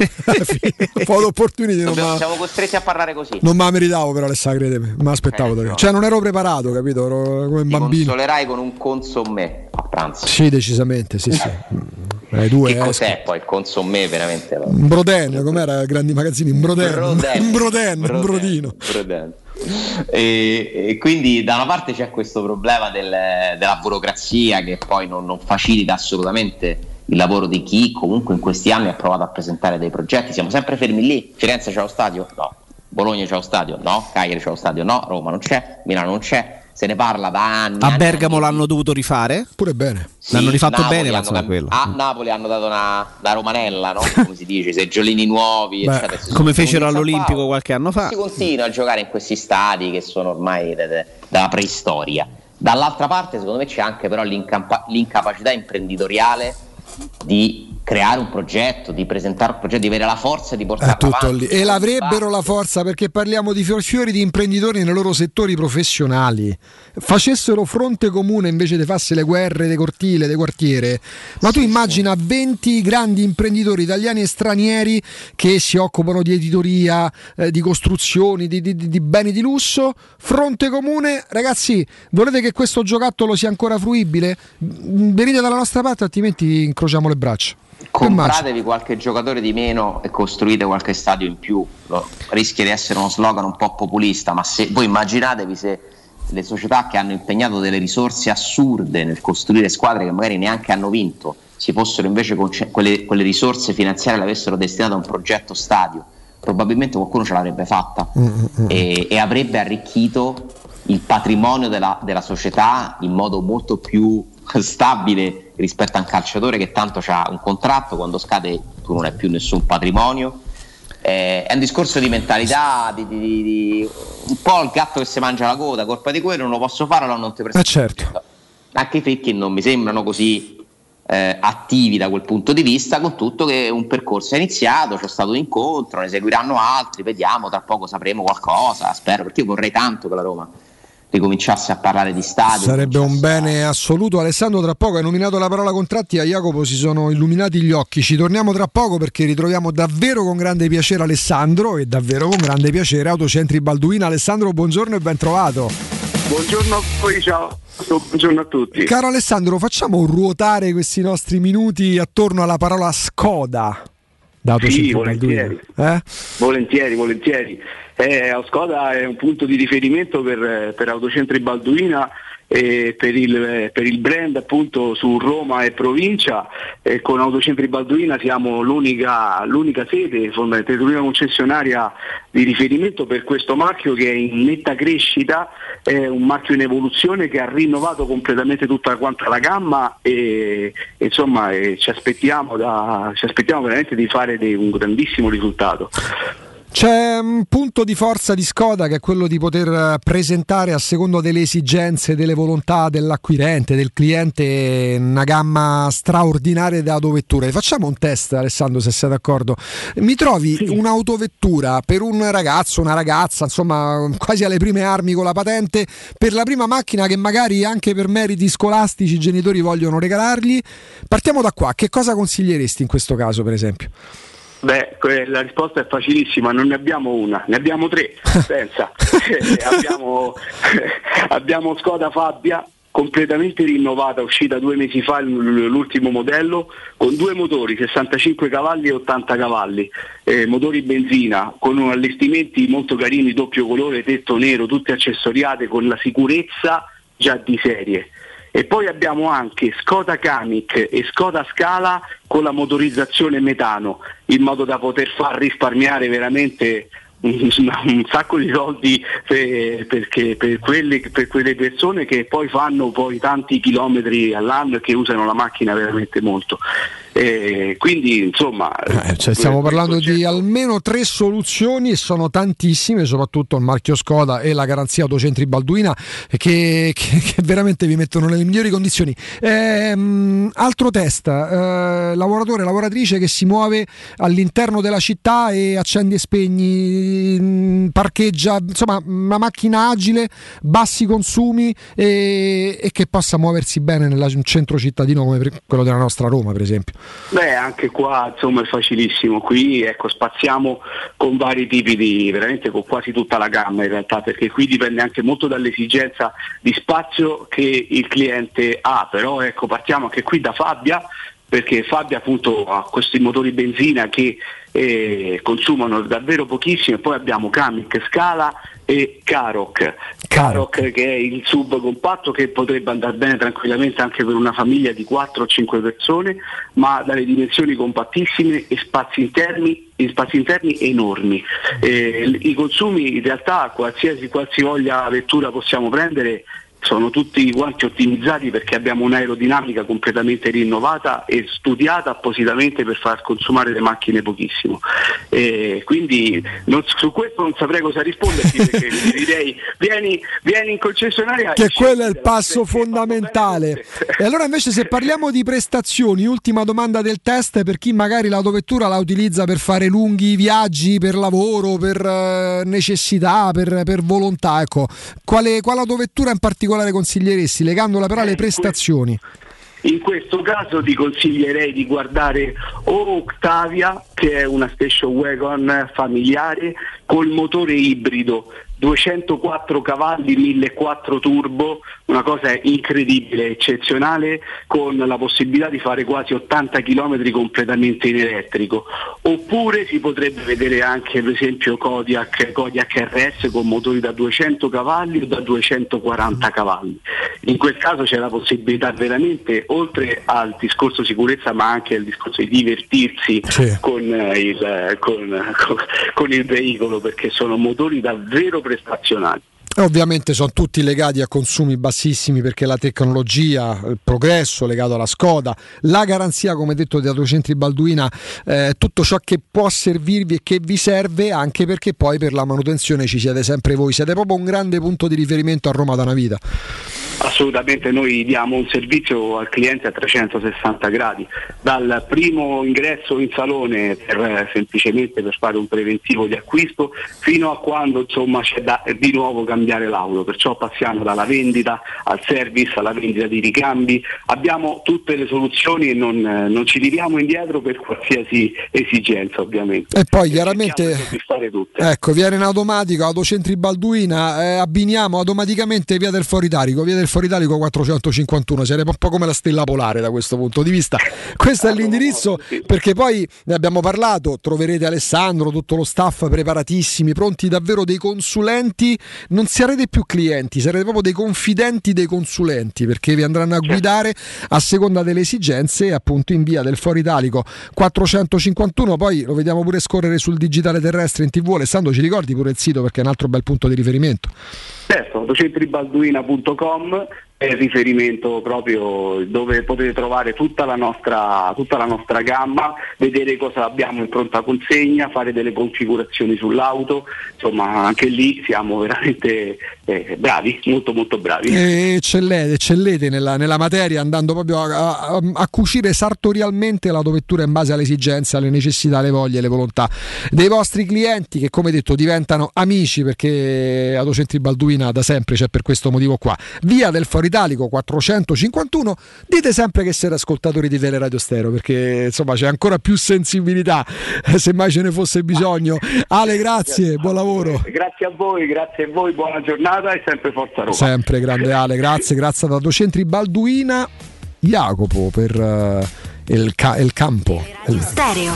Speaker 3: Foto opportunity non
Speaker 14: Dobbiamo-
Speaker 3: ma-
Speaker 14: siamo costretti a parlare così.
Speaker 3: non me la meritavo però Alessandro, credemi. Ma aspettavo. da- Cioè non ero preparato, capito? Ero come
Speaker 14: Ti
Speaker 3: bambino.
Speaker 14: consolerai con un consommé a pranzo.
Speaker 3: Sì, decisamente, sì, sì. Eh, due,
Speaker 14: che
Speaker 3: eh,
Speaker 14: cos'è poi il consommé veramente?
Speaker 3: Un broden, com'era grandi magazzini? Un broden,
Speaker 14: Broden.
Speaker 3: broden, un brodino.
Speaker 14: Broden. E, e quindi da una parte c'è questo problema del- della burocrazia che poi non, non facilita assolutamente il lavoro di chi comunque in questi anni ha provato a presentare dei progetti. Siamo sempre fermi lì. Firenze c'è lo stadio? No. Bologna c'è lo stadio? No. Cagliari c'è lo stadio? No. Roma non c'è. Milano non c'è. Se ne parla da anni.
Speaker 4: A Bergamo
Speaker 14: anni.
Speaker 4: l'hanno dovuto rifare?
Speaker 3: Pure bene.
Speaker 14: Sì,
Speaker 4: l'hanno rifatto
Speaker 14: Napoli
Speaker 4: bene, insomma
Speaker 14: cambi-
Speaker 4: quello.
Speaker 14: A Napoli hanno dato una da romanella, no? Come si dice, seggiolini nuovi,
Speaker 4: Beh,
Speaker 14: eccetera.
Speaker 4: Come fecero all'Olimpico qualche anno fa.
Speaker 14: Si continua a giocare in questi stadi che sono ormai de- de- dalla preistoria. Dall'altra parte, secondo me, c'è anche però l'incampa- l'incapacità imprenditoriale di creare un progetto, di presentare un progetto, di avere la forza di portarlo
Speaker 3: tutto
Speaker 14: avanti.
Speaker 3: lì. E l'avrebbero la forza perché parliamo di fior fiori di imprenditori nei loro settori professionali. Facessero fronte comune invece di farsi le guerre dei cortile, dei quartiere. Ma tu immagina 20 grandi imprenditori italiani e stranieri che si occupano di editoria, eh, di costruzioni, di, di- di beni di lusso. Fronte comune, ragazzi, volete che questo giocattolo sia ancora fruibile? Venite dalla nostra parte, altrimenti incrociamo le braccia.
Speaker 14: Compratevi qualche giocatore di meno e costruite qualche stadio in più. Rischia di essere uno slogan un po' populista, ma se voi immaginatevi se le società che hanno impegnato delle risorse assurde nel costruire squadre che magari neanche hanno vinto, si fossero invece conce- quelle, quelle risorse finanziarie le avessero destinate a un progetto stadio, probabilmente qualcuno ce l'avrebbe fatta e, e avrebbe arricchito il patrimonio della, della società in modo molto più stabile rispetto a un calciatore che tanto ha un contratto, quando scade tu non hai più nessun patrimonio. Eh, è un discorso di mentalità, di, di- di- un po' il gatto che si mangia la coda, colpa di quello, non lo posso fare, allora non ti presento.
Speaker 3: Eh certo.
Speaker 14: Anche i Fecchi non mi sembrano così eh, attivi da quel punto di vista, con tutto che un percorso è iniziato, c'è stato un incontro, ne seguiranno altri, vediamo, tra poco sapremo qualcosa, spero, perché io vorrei tanto che la Roma ricominciasse a parlare di stadio.
Speaker 3: Sarebbe un bene assoluto. Alessandro, tra poco hai nominato la parola contratti, a Jacopo si sono illuminati gli occhi. Ci torniamo tra poco perché ritroviamo davvero con grande piacere Alessandro e davvero con grande piacere Autocentri Balduina. Alessandro, buongiorno e ben trovato.
Speaker 17: Buongiorno a voi, ciao. Buongiorno a tutti.
Speaker 3: Caro Alessandro, facciamo ruotare questi nostri minuti attorno alla parola Skoda. Da
Speaker 17: Sì, volentieri.
Speaker 3: Balduina. Eh?
Speaker 17: Volentieri, volentieri. Eh, Oscoda è un punto di riferimento per, per Autocentri Balduina e per il, per il brand appunto su Roma e provincia. E con Autocentri Balduina siamo l'unica, l'unica sede, l'unica concessionaria di riferimento per questo marchio che è in netta crescita, è un marchio in evoluzione che ha rinnovato completamente tutta quanta la gamma e, e insomma eh, ci, aspettiamo da- ci aspettiamo veramente di fare dei- un grandissimo risultato.
Speaker 3: C'è un punto di forza di Skoda che è quello di poter presentare a secondo delle esigenze, delle volontà dell'acquirente, del cliente, una gamma straordinaria di autovetture. Facciamo un test, Alessandro, se sei d'accordo. Mi trovi un'autovettura per un ragazzo, una ragazza, insomma, quasi alle prime armi con la patente, per la prima macchina che magari anche per meriti scolastici i genitori vogliono regalargli. Partiamo da qua. Che cosa consiglieresti in questo caso, per esempio?
Speaker 17: Beh, la risposta è facilissima, non ne abbiamo una, ne abbiamo tre, pensa. Eh, abbiamo, abbiamo Skoda Fabia completamente rinnovata, uscita due mesi fa l'ultimo modello, con due motori, 65 cavalli e 80 cavalli, eh, motori benzina, con allestimenti molto carini, doppio colore, tetto nero, tutte accessoriate con la sicurezza già di serie. E poi abbiamo anche Skoda Kamiq e Skoda Scala con la motorizzazione metano, in modo da poter far risparmiare veramente un, sacco di soldi per, perché- per quelle, per quelle persone che poi fanno poi tanti chilometri all'anno e che usano la macchina veramente molto. Eh, quindi insomma
Speaker 3: Cioè, stiamo parlando di almeno tre soluzioni e sono tantissime, soprattutto il marchio Skoda e la garanzia Autocentri Balduina che, che- che veramente vi mettono nelle migliori condizioni. Ehm, altro test, eh, lavoratore, lavoratrice che si muove all'interno della città e accendi e spegni, mh, parcheggia, insomma una macchina agile, bassi consumi e, e che possa muoversi bene nel centro cittadino come quello della nostra Roma per esempio.
Speaker 17: Beh, anche qua insomma è facilissimo, qui ecco, spaziamo con vari tipi di, veramente con quasi tutta la gamma in realtà, perché qui dipende anche molto dall'esigenza di spazio che il cliente ha, però ecco, partiamo anche qui da Fabbia perché Fabia appunto ha questi motori benzina che eh, consumano davvero pochissimo. E poi abbiamo Kamiq, Scala e Karok. Karok che è il sub compatto che potrebbe andare bene tranquillamente anche per una famiglia di 4 o 5 persone, ma dalle dimensioni compattissime e spazi interni, e spazi interni enormi. Eh, I consumi in realtà qualsiasi qualsivoglia vettura possiamo prendere sono tutti quanti ottimizzati perché abbiamo un'aerodinamica completamente rinnovata e studiata appositamente per far consumare le macchine pochissimo. E quindi non- su questo non saprei cosa risponderti perché direi vieni, vieni in concessionaria
Speaker 3: che quello è il passo fondamentale. E allora invece se parliamo di prestazioni, ultima domanda del test per chi magari l'autovettura la utilizza per fare lunghi viaggi, per lavoro, per eh, necessità, per, per volontà, ecco, quale, quale autovettura in particolare consiglieresti, legandola però alle prestazioni?
Speaker 17: In questo caso ti consiglierei di guardare o Octavia, che è una station wagon familiare col motore ibrido, 204 cavalli, 1004 turbo, una cosa incredibile, eccezionale, con la possibilità di fare quasi 80 km completamente in elettrico. Oppure si potrebbe vedere anche per esempio Kodiak, Kodiak RS con motori da 200 cavalli o da 240 cavalli. In quel caso c'è la possibilità veramente, oltre al discorso sicurezza, ma anche al discorso di divertirsi con, eh, il, con- con- con il veicolo, perché sono motori davvero prestazionali.
Speaker 3: Ovviamente sono tutti legati a consumi bassissimi perché la tecnologia, il progresso legato alla Skoda, la garanzia, come detto, di Autocentri Balduina, eh, tutto ciò che può servirvi e che vi serve anche perché poi per la manutenzione ci siete sempre voi, siete proprio un grande punto di riferimento a Roma da una vita.
Speaker 17: Assolutamente, noi diamo un servizio al cliente a 360 gradi, dal primo ingresso in salone per, eh, semplicemente per fare un preventivo di acquisto fino a quando insomma c'è da di nuovo cambiare l'auto, perciò passiamo dalla vendita al service, alla vendita di ricambi, abbiamo tutte le soluzioni e non, eh, non ci tiriamo indietro per qualsiasi esigenza ovviamente.
Speaker 3: E poi chiaramente ecco, viene in automatico, Autocentri Balduina, eh, abbiniamo automaticamente via del Foro Italico, via del Foro Italico 451, sarebbe un po' come la stella polare da questo punto di vista. Questo è l'indirizzo perché poi ne abbiamo parlato, troverete Alessandro, tutto lo staff preparatissimi, pronti davvero dei consulenti, non sarete più clienti, sarete proprio dei confidenti dei consulenti perché vi andranno a guidare a seconda delle esigenze appunto in via del Foro Italico 451, poi lo vediamo pure scorrere sul digitale terrestre in tv, Alessandro ci ricordi pure il sito perché è un altro bel punto di riferimento.
Speaker 17: Certo, autocentribalduina.com riferimento proprio dove potete trovare tutta la, nostra, tutta la nostra gamma, vedere cosa abbiamo in pronta consegna, fare delle configurazioni sull'auto, insomma anche lì siamo veramente eh, bravi, molto molto bravi.
Speaker 3: E eccellete, eccellete nella, nella materia andando proprio a, a- a cucire sartorialmente l'autovettura in base alle esigenze, alle necessità, alle voglie, alle volontà dei vostri clienti che come detto diventano amici perché Autocentri Balduina da sempre c'è per questo motivo qua. Via del Foro Italico 451, dite sempre che siete ascoltatori di Teleradio Stereo perché insomma c'è ancora più sensibilità eh, se mai ce ne fosse bisogno. Ale, grazie, buon lavoro.
Speaker 17: Grazie a voi, grazie a voi, buona giornata e sempre forza Roma.
Speaker 3: Sempre grande Ale, grazie, grazie ad Autocentri Balduina. Jacopo per eh, il, ca- il campo. Il-
Speaker 18: Stereo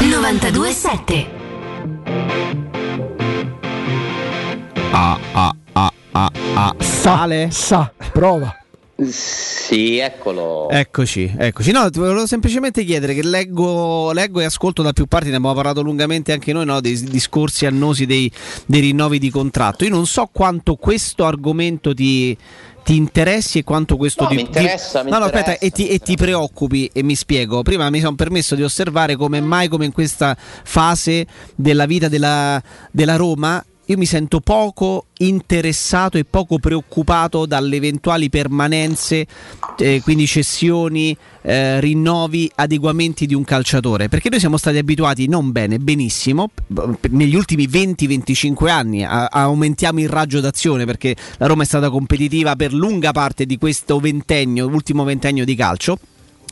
Speaker 18: 927
Speaker 4: Ah, ah, ah, ah, ah. Sale?
Speaker 3: Sa, prova.
Speaker 14: Sì, eccolo.
Speaker 4: Eccoci, eccoci. No, ti volevo semplicemente chiedere che leggo, leggo e ascolto da più parti, ne abbiamo parlato lungamente anche noi, no, dei discorsi annosi dei, dei rinnovi di contratto. Io non so quanto questo argomento ti, ti interessi e quanto questo
Speaker 14: No,
Speaker 4: ti,
Speaker 14: mi interessa,
Speaker 4: ti- no, no, aspetta, e ti, e ti preoccupi e mi spiego. Prima mi sono permesso di osservare come mai come in questa fase della vita della, della Roma io mi sento poco interessato e poco preoccupato dalle eventuali permanenze, eh, quindi cessioni, eh, rinnovi, adeguamenti di un calciatore, perché noi siamo stati abituati non bene, benissimo, negli ultimi 20-25 anni a aumentiamo il raggio d'azione perché la Roma è stata competitiva per lunga parte di questo ventennio, ultimo ventennio di calcio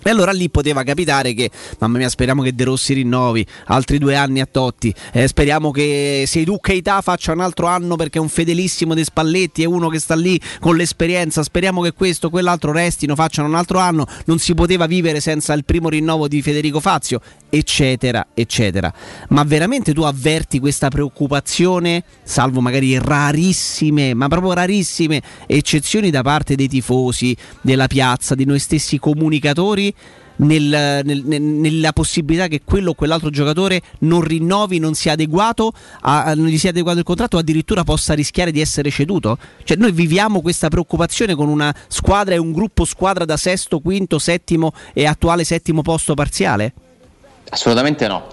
Speaker 4: E allora lì poteva capitare che, mamma mia, speriamo che De Rossi rinnovi altri due anni a Totti. Eh, speriamo che Seidu Keita faccia un altro anno perché è un fedelissimo dei Spalletti, è uno che sta lì con l'esperienza. Speriamo che questo, quell'altro restino, facciano un altro anno. Non si poteva vivere senza il primo rinnovo di Federico Fazio, eccetera, eccetera. Ma veramente tu avverti questa preoccupazione, salvo magari rarissime, ma proprio rarissime eccezioni da parte dei tifosi, della piazza, di noi stessi comunicatori? nel- nel- nel- nella possibilità che quello o quell'altro giocatore non rinnovi, non sia adeguato, a- non gli sia adeguato il contratto o addirittura possa rischiare di essere ceduto? Cioè noi viviamo questa preoccupazione con una squadra e un gruppo squadra da sesto, quinto, settimo e attuale settimo posto parziale?
Speaker 14: Assolutamente no.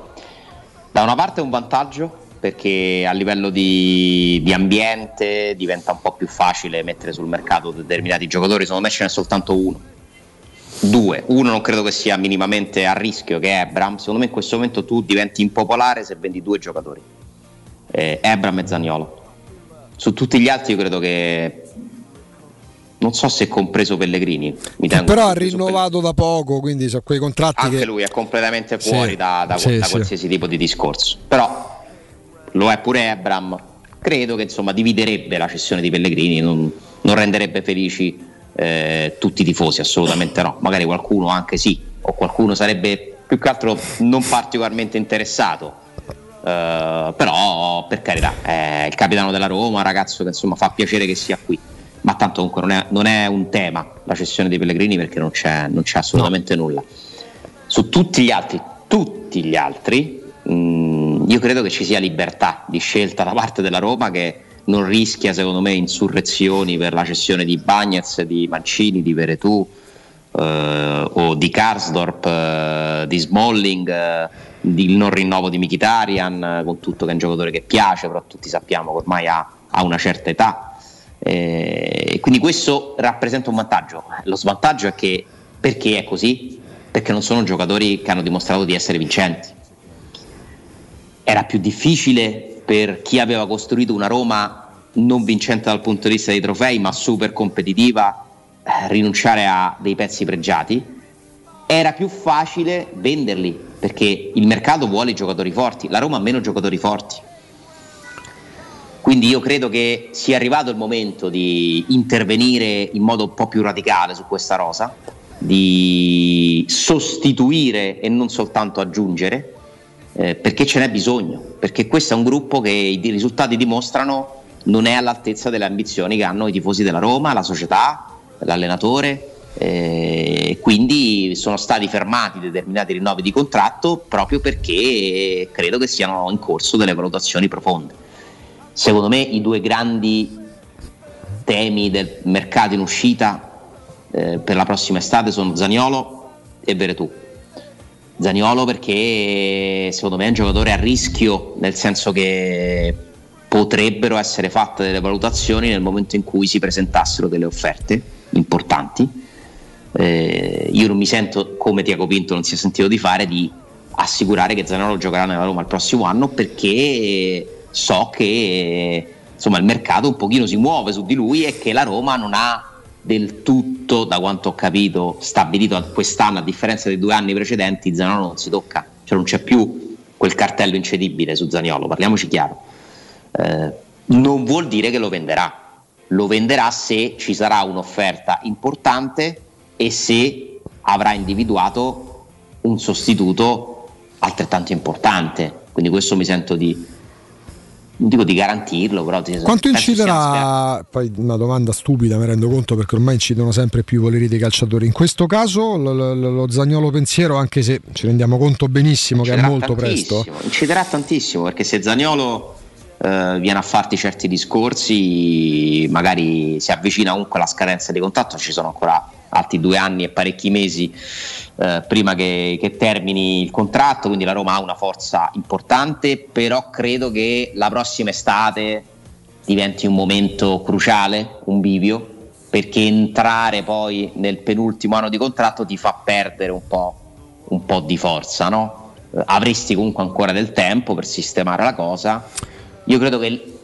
Speaker 14: Da una parte è un vantaggio perché a livello di, di ambiente diventa un po' più facile mettere sul mercato determinati giocatori, secondo me ce n'è soltanto uno. Due, uno non credo che sia minimamente a rischio che è Ebram, secondo me in questo momento tu diventi impopolare se vendi due giocatori, eh, Ebram e Zaniolo. Su tutti gli altri io credo che non so se compreso Pellegrini, mi tengo
Speaker 3: però ha rinnovato da poco, quindi sono quei contratti
Speaker 14: anche
Speaker 3: che
Speaker 14: lui è completamente
Speaker 3: Sì,
Speaker 14: fuori da, da-
Speaker 3: sì,
Speaker 14: da
Speaker 3: sì.
Speaker 14: qualsiasi tipo di discorso. Però lo è pure Ebram. Credo che insomma dividerebbe la cessione di Pellegrini, non, non renderebbe felici eh, tutti i tifosi, assolutamente no. Magari qualcuno anche sì, o qualcuno sarebbe più che altro non particolarmente interessato. Eh, però per carità, è il capitano della Roma, ragazzo che insomma fa piacere che sia qui. Ma tanto comunque non è, non è un tema la cessione dei Pellegrini perché non c'è, non c'è assolutamente nulla. Su tutti gli altri, tutti gli altri, mh, io credo che ci sia libertà di scelta da parte della Roma che non rischia secondo me insurrezioni per la cessione di Bagnez, di Mancini, di Veretù eh, o di Karsdorp, eh, di Smalling, eh, il non rinnovo di Mkhitaryan, eh, con tutto che è un giocatore che piace, però tutti sappiamo che ormai ha, ha una certa età. Eh, quindi questo rappresenta un vantaggio. Lo svantaggio è che perché è così? Perché non sono giocatori che hanno dimostrato di essere vincenti. Era più difficile per chi aveva costruito una Roma non vincente dal punto di vista dei trofei, ma super competitiva, eh, rinunciare a dei pezzi pregiati. Era più facile venderli perché il mercato vuole giocatori forti, la Roma ha meno giocatori forti. Quindi io credo che sia arrivato il momento di intervenire in modo un po' più radicale su questa rosa, di sostituire e non soltanto aggiungere, eh, perché ce n'è bisogno, perché questo è un gruppo che i risultati dimostrano non è all'altezza delle ambizioni che hanno i tifosi della Roma, la società, l'allenatore. eh, quindi sono stati fermati determinati rinnovi di contratto proprio perché credo che siano in corso delle valutazioni profonde. Secondo me i due grandi temi del mercato in uscita eh, per la prossima estate sono Zaniolo e Veretù. Zaniolo perché secondo me è un giocatore a rischio, nel senso che potrebbero essere fatte delle valutazioni nel momento in cui si presentassero delle offerte importanti. Eh, io non mi sento, come Tiago Pinto non si è sentito di fare, di assicurare che Zaniolo giocherà nella Roma il prossimo anno perché so che insomma, il mercato un pochino si muove su di lui e che la Roma non ha del tutto, da quanto ho capito, stabilito quest'anno, a differenza dei due anni precedenti, Zaniolo non si tocca, cioè non c'è più quel cartello incedibile su Zaniolo, parliamoci chiaro. Eh, non vuol dire che lo venderà, lo venderà se ci sarà un'offerta importante e se avrà individuato un sostituto altrettanto importante. Quindi questo mi sento di, non dico di garantirlo, però ti-
Speaker 3: Quanto inciderà? Poi una domanda stupida, mi rendo conto perché ormai incidono sempre più i voleri dei calciatori. In questo caso lo, lo- lo Zagnolo pensiero, anche se ci rendiamo conto benissimo che è
Speaker 14: Inciderà
Speaker 3: molto presto.
Speaker 14: Inciderà tantissimo perché se Zaniolo eh, viene a farti certi discorsi, magari si avvicina comunque alla scadenza di contratto, ci sono ancora altri due anni e parecchi mesi eh, prima che, che termini il contratto, quindi la Roma ha una forza importante, però credo che la prossima estate diventi un momento cruciale, un bivio, perché entrare poi nel penultimo anno di contratto ti fa perdere un po', un po' di forza, no? Eh, avresti comunque ancora del tempo per sistemare la cosa. Io credo che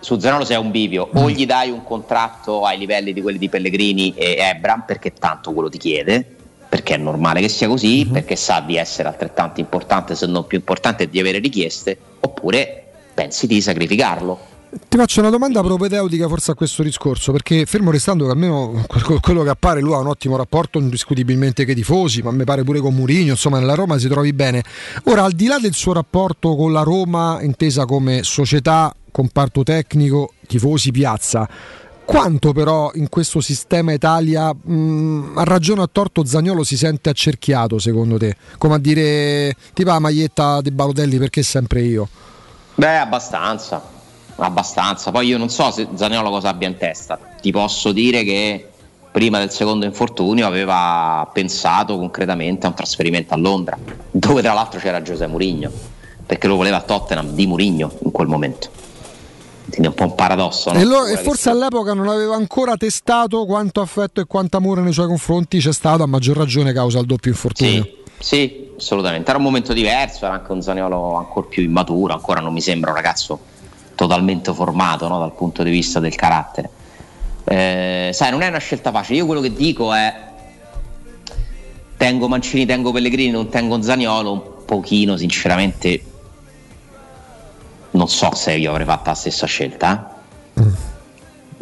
Speaker 14: su Zanolo sia un bivio, o gli dai un contratto ai livelli di quelli di Pellegrini e Ebram, perché tanto quello ti chiede, perché è normale che sia così, perché sa di essere altrettanto importante, se non più importante, di avere richieste, oppure pensi di sacrificarlo.
Speaker 3: Ti faccio una domanda propedeutica forse a questo discorso, perché fermo restando che almeno quel- quello che appare lui ha un ottimo rapporto indiscutibilmente che i tifosi, ma mi pare pure con Murigno, insomma nella Roma si trovi bene. Ora, al di là del suo rapporto con la Roma, intesa come società, comparto tecnico, tifosi, piazza, quanto però in questo sistema Italia, mh, a ragione o a torto, Zagnolo si sente accerchiato secondo te? Come a dire, tipo la maglietta di Balotelli perché sempre io?
Speaker 14: Beh, abbastanza, abbastanza. Poi io non so se Zaniolo cosa abbia in testa. Ti posso dire che prima del secondo infortunio aveva pensato concretamente a un trasferimento a Londra, dove tra l'altro c'era Giuseppe Mourinho, perché lo voleva a Tottenham di Mourinho in quel momento. Quindi è un po' un paradosso, no?
Speaker 3: E, lo- e
Speaker 14: che
Speaker 3: forse all'epoca non aveva ancora testato quanto affetto e quanto amore nei suoi confronti c'è stato, a maggior ragione causa il doppio infortunio.
Speaker 14: Sì, assolutamente. Era un momento diverso, era anche un Zaniolo ancora più immaturo, ancora non mi sembra un ragazzo totalmente formato no, dal punto di vista del carattere. Eh, sai, non è una scelta facile. Io quello che dico è tengo Mancini, tengo Pellegrini, non tengo Zaniolo, un pochino sinceramente non so se io avrei fatto la stessa scelta. eh.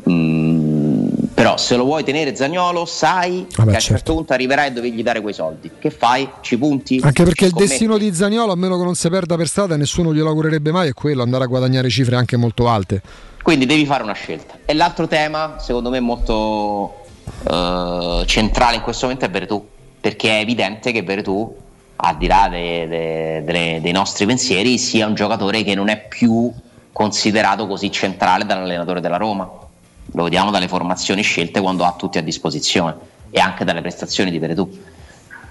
Speaker 14: Mm, però se lo vuoi tenere Zagnolo sai
Speaker 3: Vabbè,
Speaker 14: che a un
Speaker 3: certo.
Speaker 14: certo punto arriverai e dovevi dare quei soldi. Che fai? Ci punti?
Speaker 3: Anche perché il
Speaker 14: Scommetti?
Speaker 3: destino di Zagnolo, a meno che non si perda per strada, nessuno glielo augurerebbe mai, è quello, andare a guadagnare cifre anche molto alte.
Speaker 14: Quindi devi fare una scelta. E l'altro tema, secondo me, molto eh, centrale in questo momento è Veretù, perché è evidente che Veretù, al di là de- de- delle- dei nostri pensieri, sia un giocatore che non è più considerato così centrale dall'allenatore della Roma. Lo vediamo dalle formazioni scelte quando ha tutti a disposizione e anche dalle prestazioni di Veretù.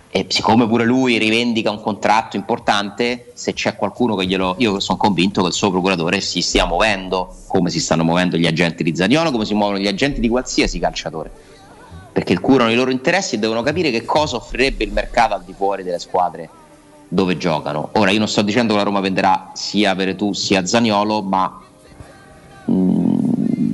Speaker 14: E siccome pure lui rivendica un contratto importante, se c'è qualcuno che glielo. Io sono convinto che il suo procuratore si stia muovendo come si stanno muovendo gli agenti di Zaniolo, come si muovono gli agenti di qualsiasi calciatore. Perché curano i loro interessi e devono capire che cosa offrirebbe il mercato al di fuori delle squadre dove giocano. Ora io non sto dicendo che la Roma venderà sia Veretù sia Zaniolo, ma mm,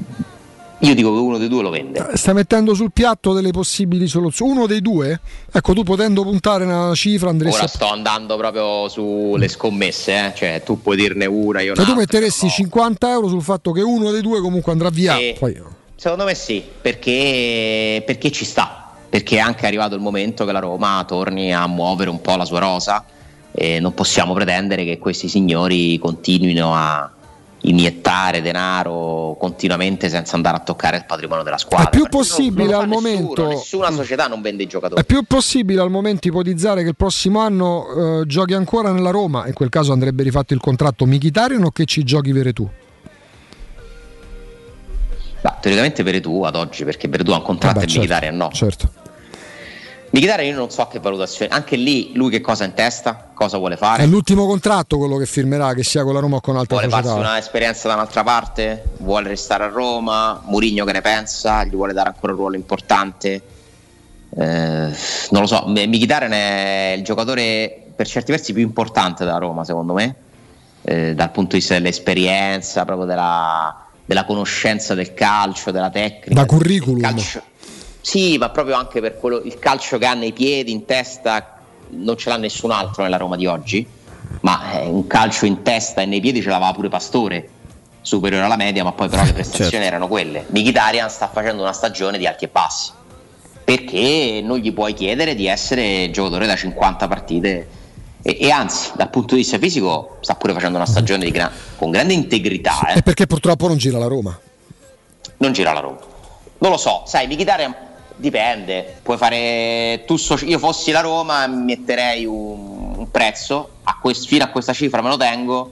Speaker 14: io dico che uno dei due lo vende.
Speaker 3: Stai mettendo sul piatto delle possibili soluzioni. Uno dei due? Ecco, tu potendo puntare una cifra andresti
Speaker 14: Ora sto andando proprio sulle scommesse, eh? cioè tu puoi dirne una, io
Speaker 3: Cioè tu metteresti 50 euro sul fatto che uno dei due comunque andrà via.
Speaker 14: Sì.
Speaker 3: Poi-
Speaker 14: Secondo me sì, perché, perché ci sta, perché è anche arrivato il momento che la Roma torni a muovere un po' la sua rosa e non possiamo pretendere che questi signori continuino a iniettare denaro continuamente senza andare a toccare il patrimonio della squadra.
Speaker 3: È più
Speaker 14: Perché
Speaker 3: possibile al
Speaker 14: nessuno,
Speaker 3: momento-
Speaker 14: Nessuna società non vende i giocatori.
Speaker 3: È più possibile al momento ipotizzare che il prossimo anno eh, giochi ancora nella Roma, in quel caso andrebbe rifatto il contratto Mkhitaryan o che ci giochi Veretù?
Speaker 14: Ma, teoricamente Veretù ad oggi, perché Veretù ha un contratto
Speaker 3: Vabbè,
Speaker 14: e
Speaker 3: certo,
Speaker 14: Mkhitaryan no.
Speaker 3: Certo.
Speaker 14: Mkhitaryan io non so che valutazione, anche lì lui che cosa ha in testa, cosa vuole fare.
Speaker 3: È l'ultimo contratto quello che firmerà, che sia con la Roma o con altra
Speaker 14: vuole farsi
Speaker 3: società.
Speaker 14: un'esperienza da un'altra parte, vuole restare a Roma, Murigno che ne pensa, gli vuole dare ancora un ruolo importante. Eh, non lo so, Mkhitaryan è il giocatore per certi versi più importante della Roma, secondo me, eh, dal punto di vista dell'esperienza, proprio della, della conoscenza del calcio, della tecnica.
Speaker 3: Da curriculum.
Speaker 14: calcio- Sì, ma proprio anche per quello, il calcio che ha nei piedi, in testa, non ce l'ha nessun altro nella Roma di oggi. Ma eh, un calcio in testa e nei piedi ce l'aveva pure Pastore, superiore alla media, ma poi però le prestazioni
Speaker 4: Certo.
Speaker 14: erano quelle. Mkhitaryan sta facendo una stagione di alti e bassi, perché non gli puoi chiedere di essere giocatore da 50 partite. E, e anzi, dal punto di vista fisico, sta pure facendo una stagione di gra- con grande integrità. eh
Speaker 3: È perché purtroppo non gira la Roma.
Speaker 14: non gira la Roma. Non lo so, sai, Mkhitaryan dipende, puoi fare tu io fossi la Roma metterei un, un prezzo a quest- fino a questa cifra me lo tengo,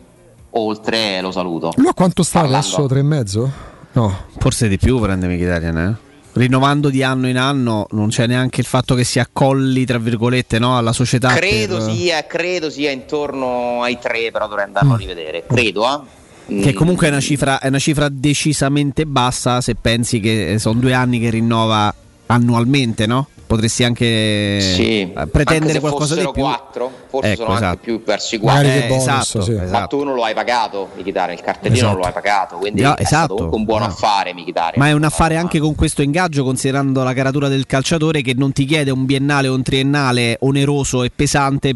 Speaker 14: oltre lo saluto.
Speaker 3: Lui a quanto sta
Speaker 14: Parlando-
Speaker 3: adesso? Tre e mezzo? No.
Speaker 4: Forse di più prende Mkhitaryan, eh? Rinnovando di anno in anno, non c'è neanche il fatto che si accolli, tra virgolette, no, alla società.
Speaker 14: Credo
Speaker 4: per-
Speaker 14: sia, credo sia intorno ai tre, però dovrei andarlo a rivedere. Credo, eh.
Speaker 4: Che
Speaker 14: Mm,
Speaker 4: comunque è una, cifra, è una cifra decisamente bassa se pensi che sono due anni che rinnova annualmente, no? Potresti anche
Speaker 14: Sì,
Speaker 4: eh, pretendere
Speaker 14: anche
Speaker 4: qualcosa di più.
Speaker 14: quattro, forse
Speaker 4: Ecco,
Speaker 14: sono
Speaker 4: esatto.
Speaker 14: anche più verso i
Speaker 4: Magari
Speaker 14: quattro.
Speaker 4: che bonus, esatto, sì.
Speaker 14: Ma
Speaker 4: esatto.
Speaker 14: tu non lo hai pagato, Michitare, il cartellino
Speaker 4: Esatto.
Speaker 14: non lo hai pagato, quindi
Speaker 4: No,
Speaker 14: è stato
Speaker 4: esatto.
Speaker 14: comunque un buon
Speaker 4: No.
Speaker 14: affare, Michitare.
Speaker 4: Ma è un affare anche con questo ingaggio, considerando la caratura del calciatore che non ti chiede un biennale o un triennale oneroso e pesante,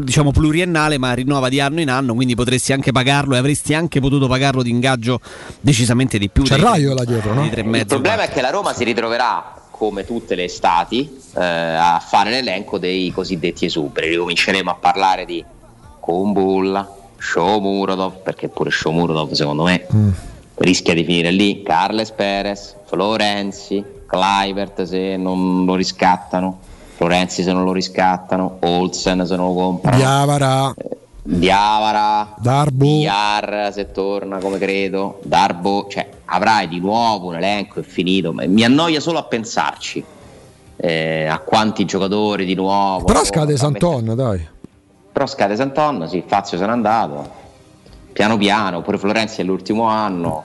Speaker 4: diciamo pluriennale, ma rinnova di anno in anno, quindi potresti anche pagarlo e avresti anche potuto pagarlo di ingaggio decisamente di più.
Speaker 3: C'è
Speaker 4: dei-
Speaker 3: Raio là dietro, no?
Speaker 4: di tre e
Speaker 14: Il problema è che la Roma si ritroverà, come tutte le estati, eh, a fare l'elenco dei cosiddetti esuberi. Ricominceremo a parlare di Kumbulla, Shomurodov, perché pure Shomurodov secondo me rischia di finire lì, Carles Perez, Florenzi, Clivert se non lo riscattano, Florenzi se non lo riscattano, Olsen se non lo comprano.
Speaker 3: Diavara,
Speaker 14: Diavara,
Speaker 3: Darbo.
Speaker 14: Diar se torna come credo, Darbo, cioè avrai di nuovo un elenco infinito, ma mi annoia solo a pensarci eh, a quanti giocatori di nuovo.
Speaker 3: Però scade Santon, dai.
Speaker 14: Però scade Santon, sì, Fazio se n'è andato, piano piano, pure Florenzi è l'ultimo anno,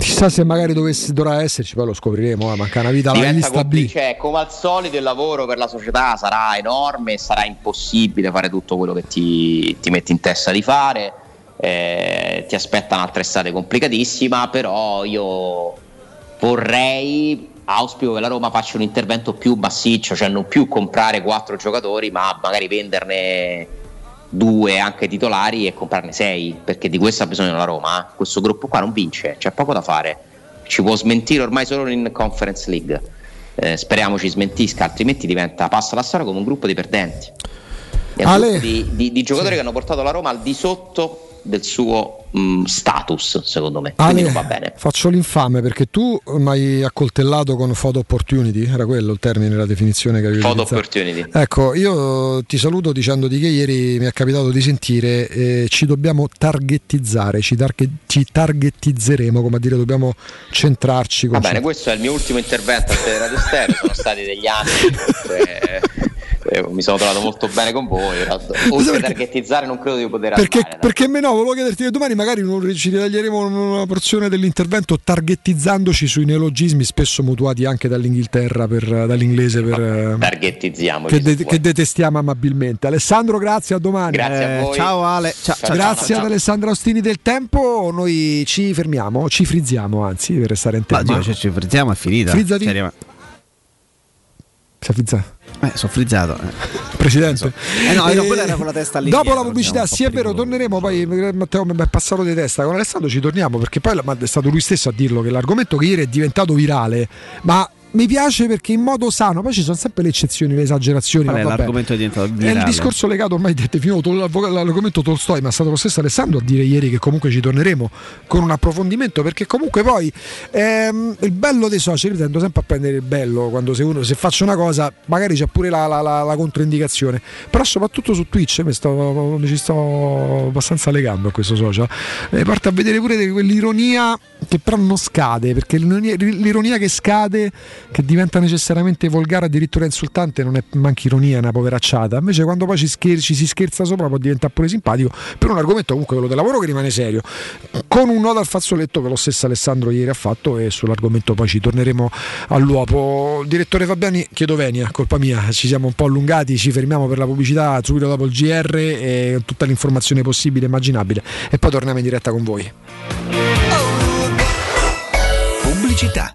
Speaker 3: Chissà se magari dovesse, dovrà esserci, poi lo scopriremo. eh, manca una vita
Speaker 14: diventa
Speaker 3: lista B.
Speaker 14: compli- cioè, come al solito il lavoro per la società sarà enorme sarà impossibile fare tutto quello che ti, ti metti in testa di fare. Eh, ti aspetta un'altra estate complicatissima, però io vorrei, auspico che la Roma faccia un intervento più massiccio, cioè non più comprare quattro giocatori, ma magari venderne due anche titolari e comprarne sei, perché di questo ha bisogno la Roma. eh. Questo gruppo qua non vince, c'è poco da fare. Ci può smentire ormai solo in Conference League. Eh, speriamo ci smentisca, altrimenti diventa, passa la storia come un gruppo di perdenti. Di, di- di giocatori che hanno portato la Roma al di sotto del suo mh, status, secondo me.
Speaker 3: Ale,
Speaker 14: va bene.
Speaker 3: faccio l'infame perché tu mi hai accoltellato con photo opportunity, era quello il termine, la definizione che avevi
Speaker 14: Photo
Speaker 3: utilizzato.
Speaker 14: opportunity.
Speaker 3: Ecco, io ti saluto dicendoti che ieri mi è capitato di sentire eh, ci dobbiamo targettizzare, ci, targe- ci targetizzeremo, come a dire dobbiamo centrarci.
Speaker 14: Va bene, questo è il mio ultimo intervento a Teleradio Stereo, sono stati degli anni. eh, mi sono trovato molto bene con voi. Oltre a targetizzare non credo di poter
Speaker 3: Perché,
Speaker 14: andare.
Speaker 3: perché me no, volevo chiederti che domani magari non- ci ritaglieremo una porzione dell'intervento targetizzandoci sui neologismi spesso mutuati anche dall'Inghilterra, per, dall'inglese per, eh,
Speaker 14: Targhetizziamo.
Speaker 3: che, de- che detestiamo amabilmente. Alessandro, grazie a domani.
Speaker 14: Grazie a voi.
Speaker 4: Ciao Ale, ciao, ciao,
Speaker 3: grazie
Speaker 4: ciao,
Speaker 3: ad
Speaker 4: ciao.
Speaker 3: Alessandro Ostini del Tempo. Noi ci fermiamo, ci frizziamo anzi per restare in
Speaker 4: Ma
Speaker 3: tema.
Speaker 4: Dio, cioè, ci frizziamo, è finita.
Speaker 3: Frizzati.
Speaker 4: Seria-
Speaker 3: Si è frizzato.
Speaker 4: Eh, sono frizzato. eh.
Speaker 3: Presidente.
Speaker 4: Eh no,
Speaker 3: Eh,
Speaker 4: no, quello era con la testa lì.
Speaker 3: Dopo la pubblicità,
Speaker 4: diciamo,
Speaker 3: sì è vero, torneremo poi. eh, Matteo mi è passato di testa. Con Alessandro ci torniamo perché poi è stato lui stesso a dirlo che l'argomento che ieri è diventato virale, ma mi piace perché in modo sano, poi ci sono sempre le eccezioni, le esagerazioni. Vabbè.
Speaker 4: l'argomento è diventato
Speaker 3: È il
Speaker 4: virale?
Speaker 3: discorso legato ormai è finito tol- l'argomento Tolstoi, ma è stato lo stesso Alessandro a dire ieri che comunque ci torneremo con un approfondimento perché comunque poi ehm, il bello dei social, io tendo sempre a prendere il bello quando se uno se faccio una cosa magari c'è pure la, la- la- la controindicazione, però soprattutto su Twitch mi, sto- mi ci sto abbastanza legando a questo social, eh, parte a vedere pure quell'ironia che però non scade, perché l'ironia, l'ironia che scade, che diventa necessariamente volgare, addirittura insultante, non è manca ironia, è una poveracciata. Invece quando poi ci, scher- ci si scherza sopra può diventare pure simpatico, per un argomento comunque quello del lavoro che rimane serio, con un nodo al fazzoletto che lo stesso Alessandro ieri ha fatto e sull'argomento poi ci torneremo all'uopo. Direttore Fabiani, chiedo venia, colpa mia, ci siamo un po' allungati, ci fermiamo per la pubblicità subito dopo il GR e tutta l'informazione possibile e immaginabile e poi torniamo in diretta con voi.
Speaker 5: Pubblicità.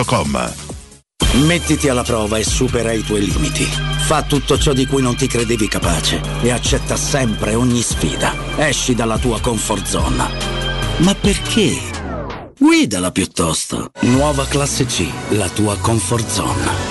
Speaker 6: Mettiti alla prova e supera i tuoi limiti. Fa tutto ciò di cui non ti credevi capace e accetta sempre ogni sfida. Esci dalla tua comfort zone. Ma perché? Guidala piuttosto. Nuova classe C, la tua comfort zone.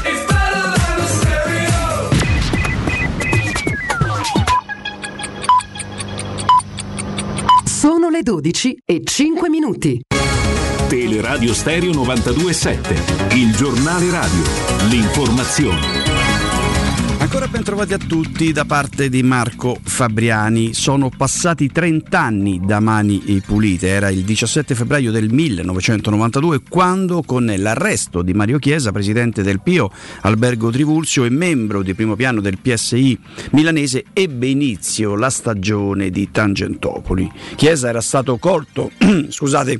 Speaker 15: Sono le 12 e 5 minuti.
Speaker 19: Teleradio Stereo 927, il giornale radio, l'informazione.
Speaker 11: Ancora ben trovati a tutti da parte di Marco Fabriani. Sono passati 30 anni da Mani Pulite. Era il 17 febbraio del 1992 quando con l'arresto di Mario Chiesa, presidente del Pio Albergo Trivulzio e membro di primo piano del PSI milanese, ebbe inizio la stagione di Tangentopoli. Chiesa era stato colto, scusate,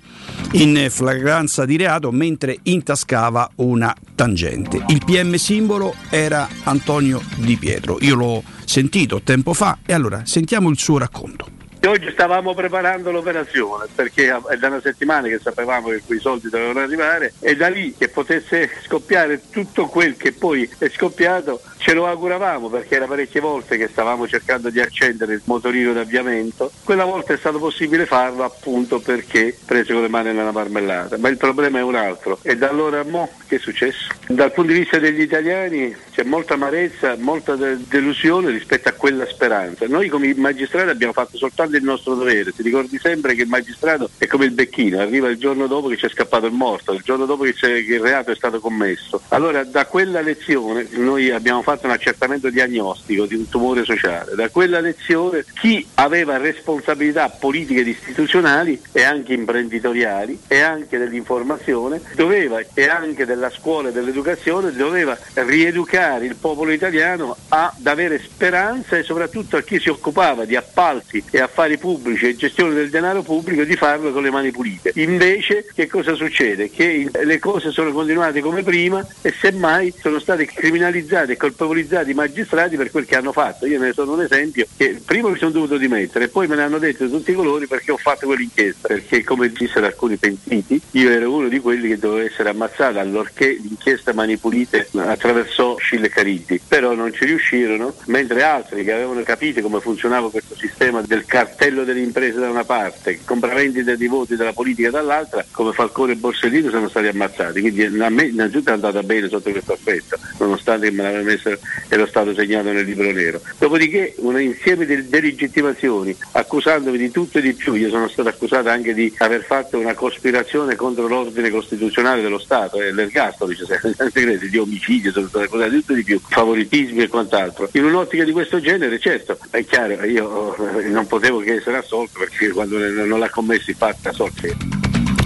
Speaker 11: in flagranza di reato mentre intascava una tangente. Il PM simbolo era Antonio Di Pietro. Io l'ho sentito tempo fa e allora sentiamo il suo racconto.
Speaker 20: Oggi stavamo preparando l'operazione perché è da una settimana che sapevamo che quei soldi dovevano arrivare e da lì che potesse scoppiare tutto quel che poi è scoppiato ce lo auguravamo perché era parecchie volte che stavamo cercando di accendere il motorino d'avviamento. Quella volta è stato possibile farlo appunto perché prese con le mani nella marmellata, ma il problema è un altro. E da allora mo che è successo? Dal punto di vista degli italiani c'è molta amarezza, molta de- delusione rispetto a quella speranza. Noi come magistrati abbiamo fatto soltanto nonostante il nostro dovere, ti ricordi sempre che il magistrato è come il becchino, arriva il giorno dopo che c'è scappato il morto, il giorno dopo che, che il reato è stato commesso. Allora da quella lezione noi abbiamo fatto un accertamento diagnostico di un tumore sociale, da quella lezione chi aveva responsabilità politiche ed istituzionali e anche imprenditoriali e anche dell'informazione doveva e anche della scuola e dell'educazione doveva rieducare il popolo italiano ad avere speranza e soprattutto a chi si occupava di appalti e affari pubblici e gestione del denaro pubblico di farlo con le mani pulite. Invece che cosa succede? Che le cose sono continuate come prima e semmai sono stati criminalizzati e colpevolizzati i magistrati per quel che hanno fatto. Io ne sono un esempio che prima mi sono dovuto dimettere e poi me ne hanno detto di tutti i colori perché ho fatto quell'inchiesta, perché come dissero alcuni pentiti, io ero uno di quelli che doveva essere ammazzato allorché l'inchiesta Mani Pulite attraversò Scille Cariddi, però non ci riuscirono, mentre altri che avevano capito come funzionava questo sistema del cartello delle imprese da una parte, compravendita di voti della politica dall'altra, come Falcone e Borsellino sono stati ammazzati, quindi a me innanzitutto è andata bene sotto questo aspetto, nonostante me l'aveva messo ero stato segnato nel libro nero. Dopodiché un insieme di delegittimazioni, accusandomi di tutto e di più, io sono stato accusato anche di aver fatto una cospirazione contro l'ordine costituzionale dello Stato, eh, l'ergastolo, dice segreti, di omicidio, sono stato accusato di tutto e di più, favoritismi e quant'altro. In un'ottica di questo genere, certo, è chiaro, io eh, non potevo che essere assolto perché quando non l'ha commesso i fatti assolto.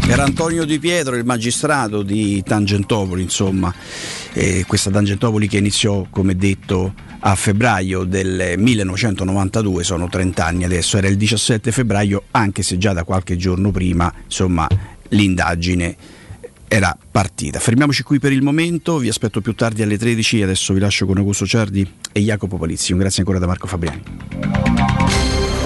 Speaker 11: Era Antonio Di Pietro, il magistrato di Tangentopoli, insomma, eh, questa Tangentopoli che iniziò, come detto, a febbraio del 1992, sono 30 anni adesso, era il 17 febbraio, anche se già da qualche giorno prima, insomma, l'indagine era partita. Fermiamoci qui per il momento, vi aspetto più tardi alle 13, adesso vi lascio con Augusto Ciardi e Jacopo Palizzi. Un grazie ancora da Marco Fabriani.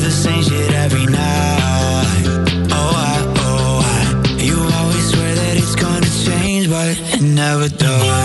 Speaker 21: The same shit every night. Oh, I, oh, I. You always swear that it's gonna change, but it never does.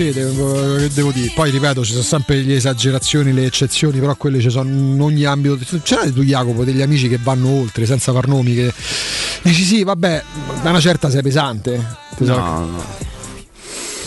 Speaker 3: Piacete, eh, che devo dire. Poi ripeto, ci sono sempre le esagerazioni, le eccezioni, però quelle ci sono in ogni ambito. C'era tu, Jacopo, degli amici che vanno oltre, senza far nomi, che dici sì, vabbè, da una certa sei pesante.
Speaker 4: No, no.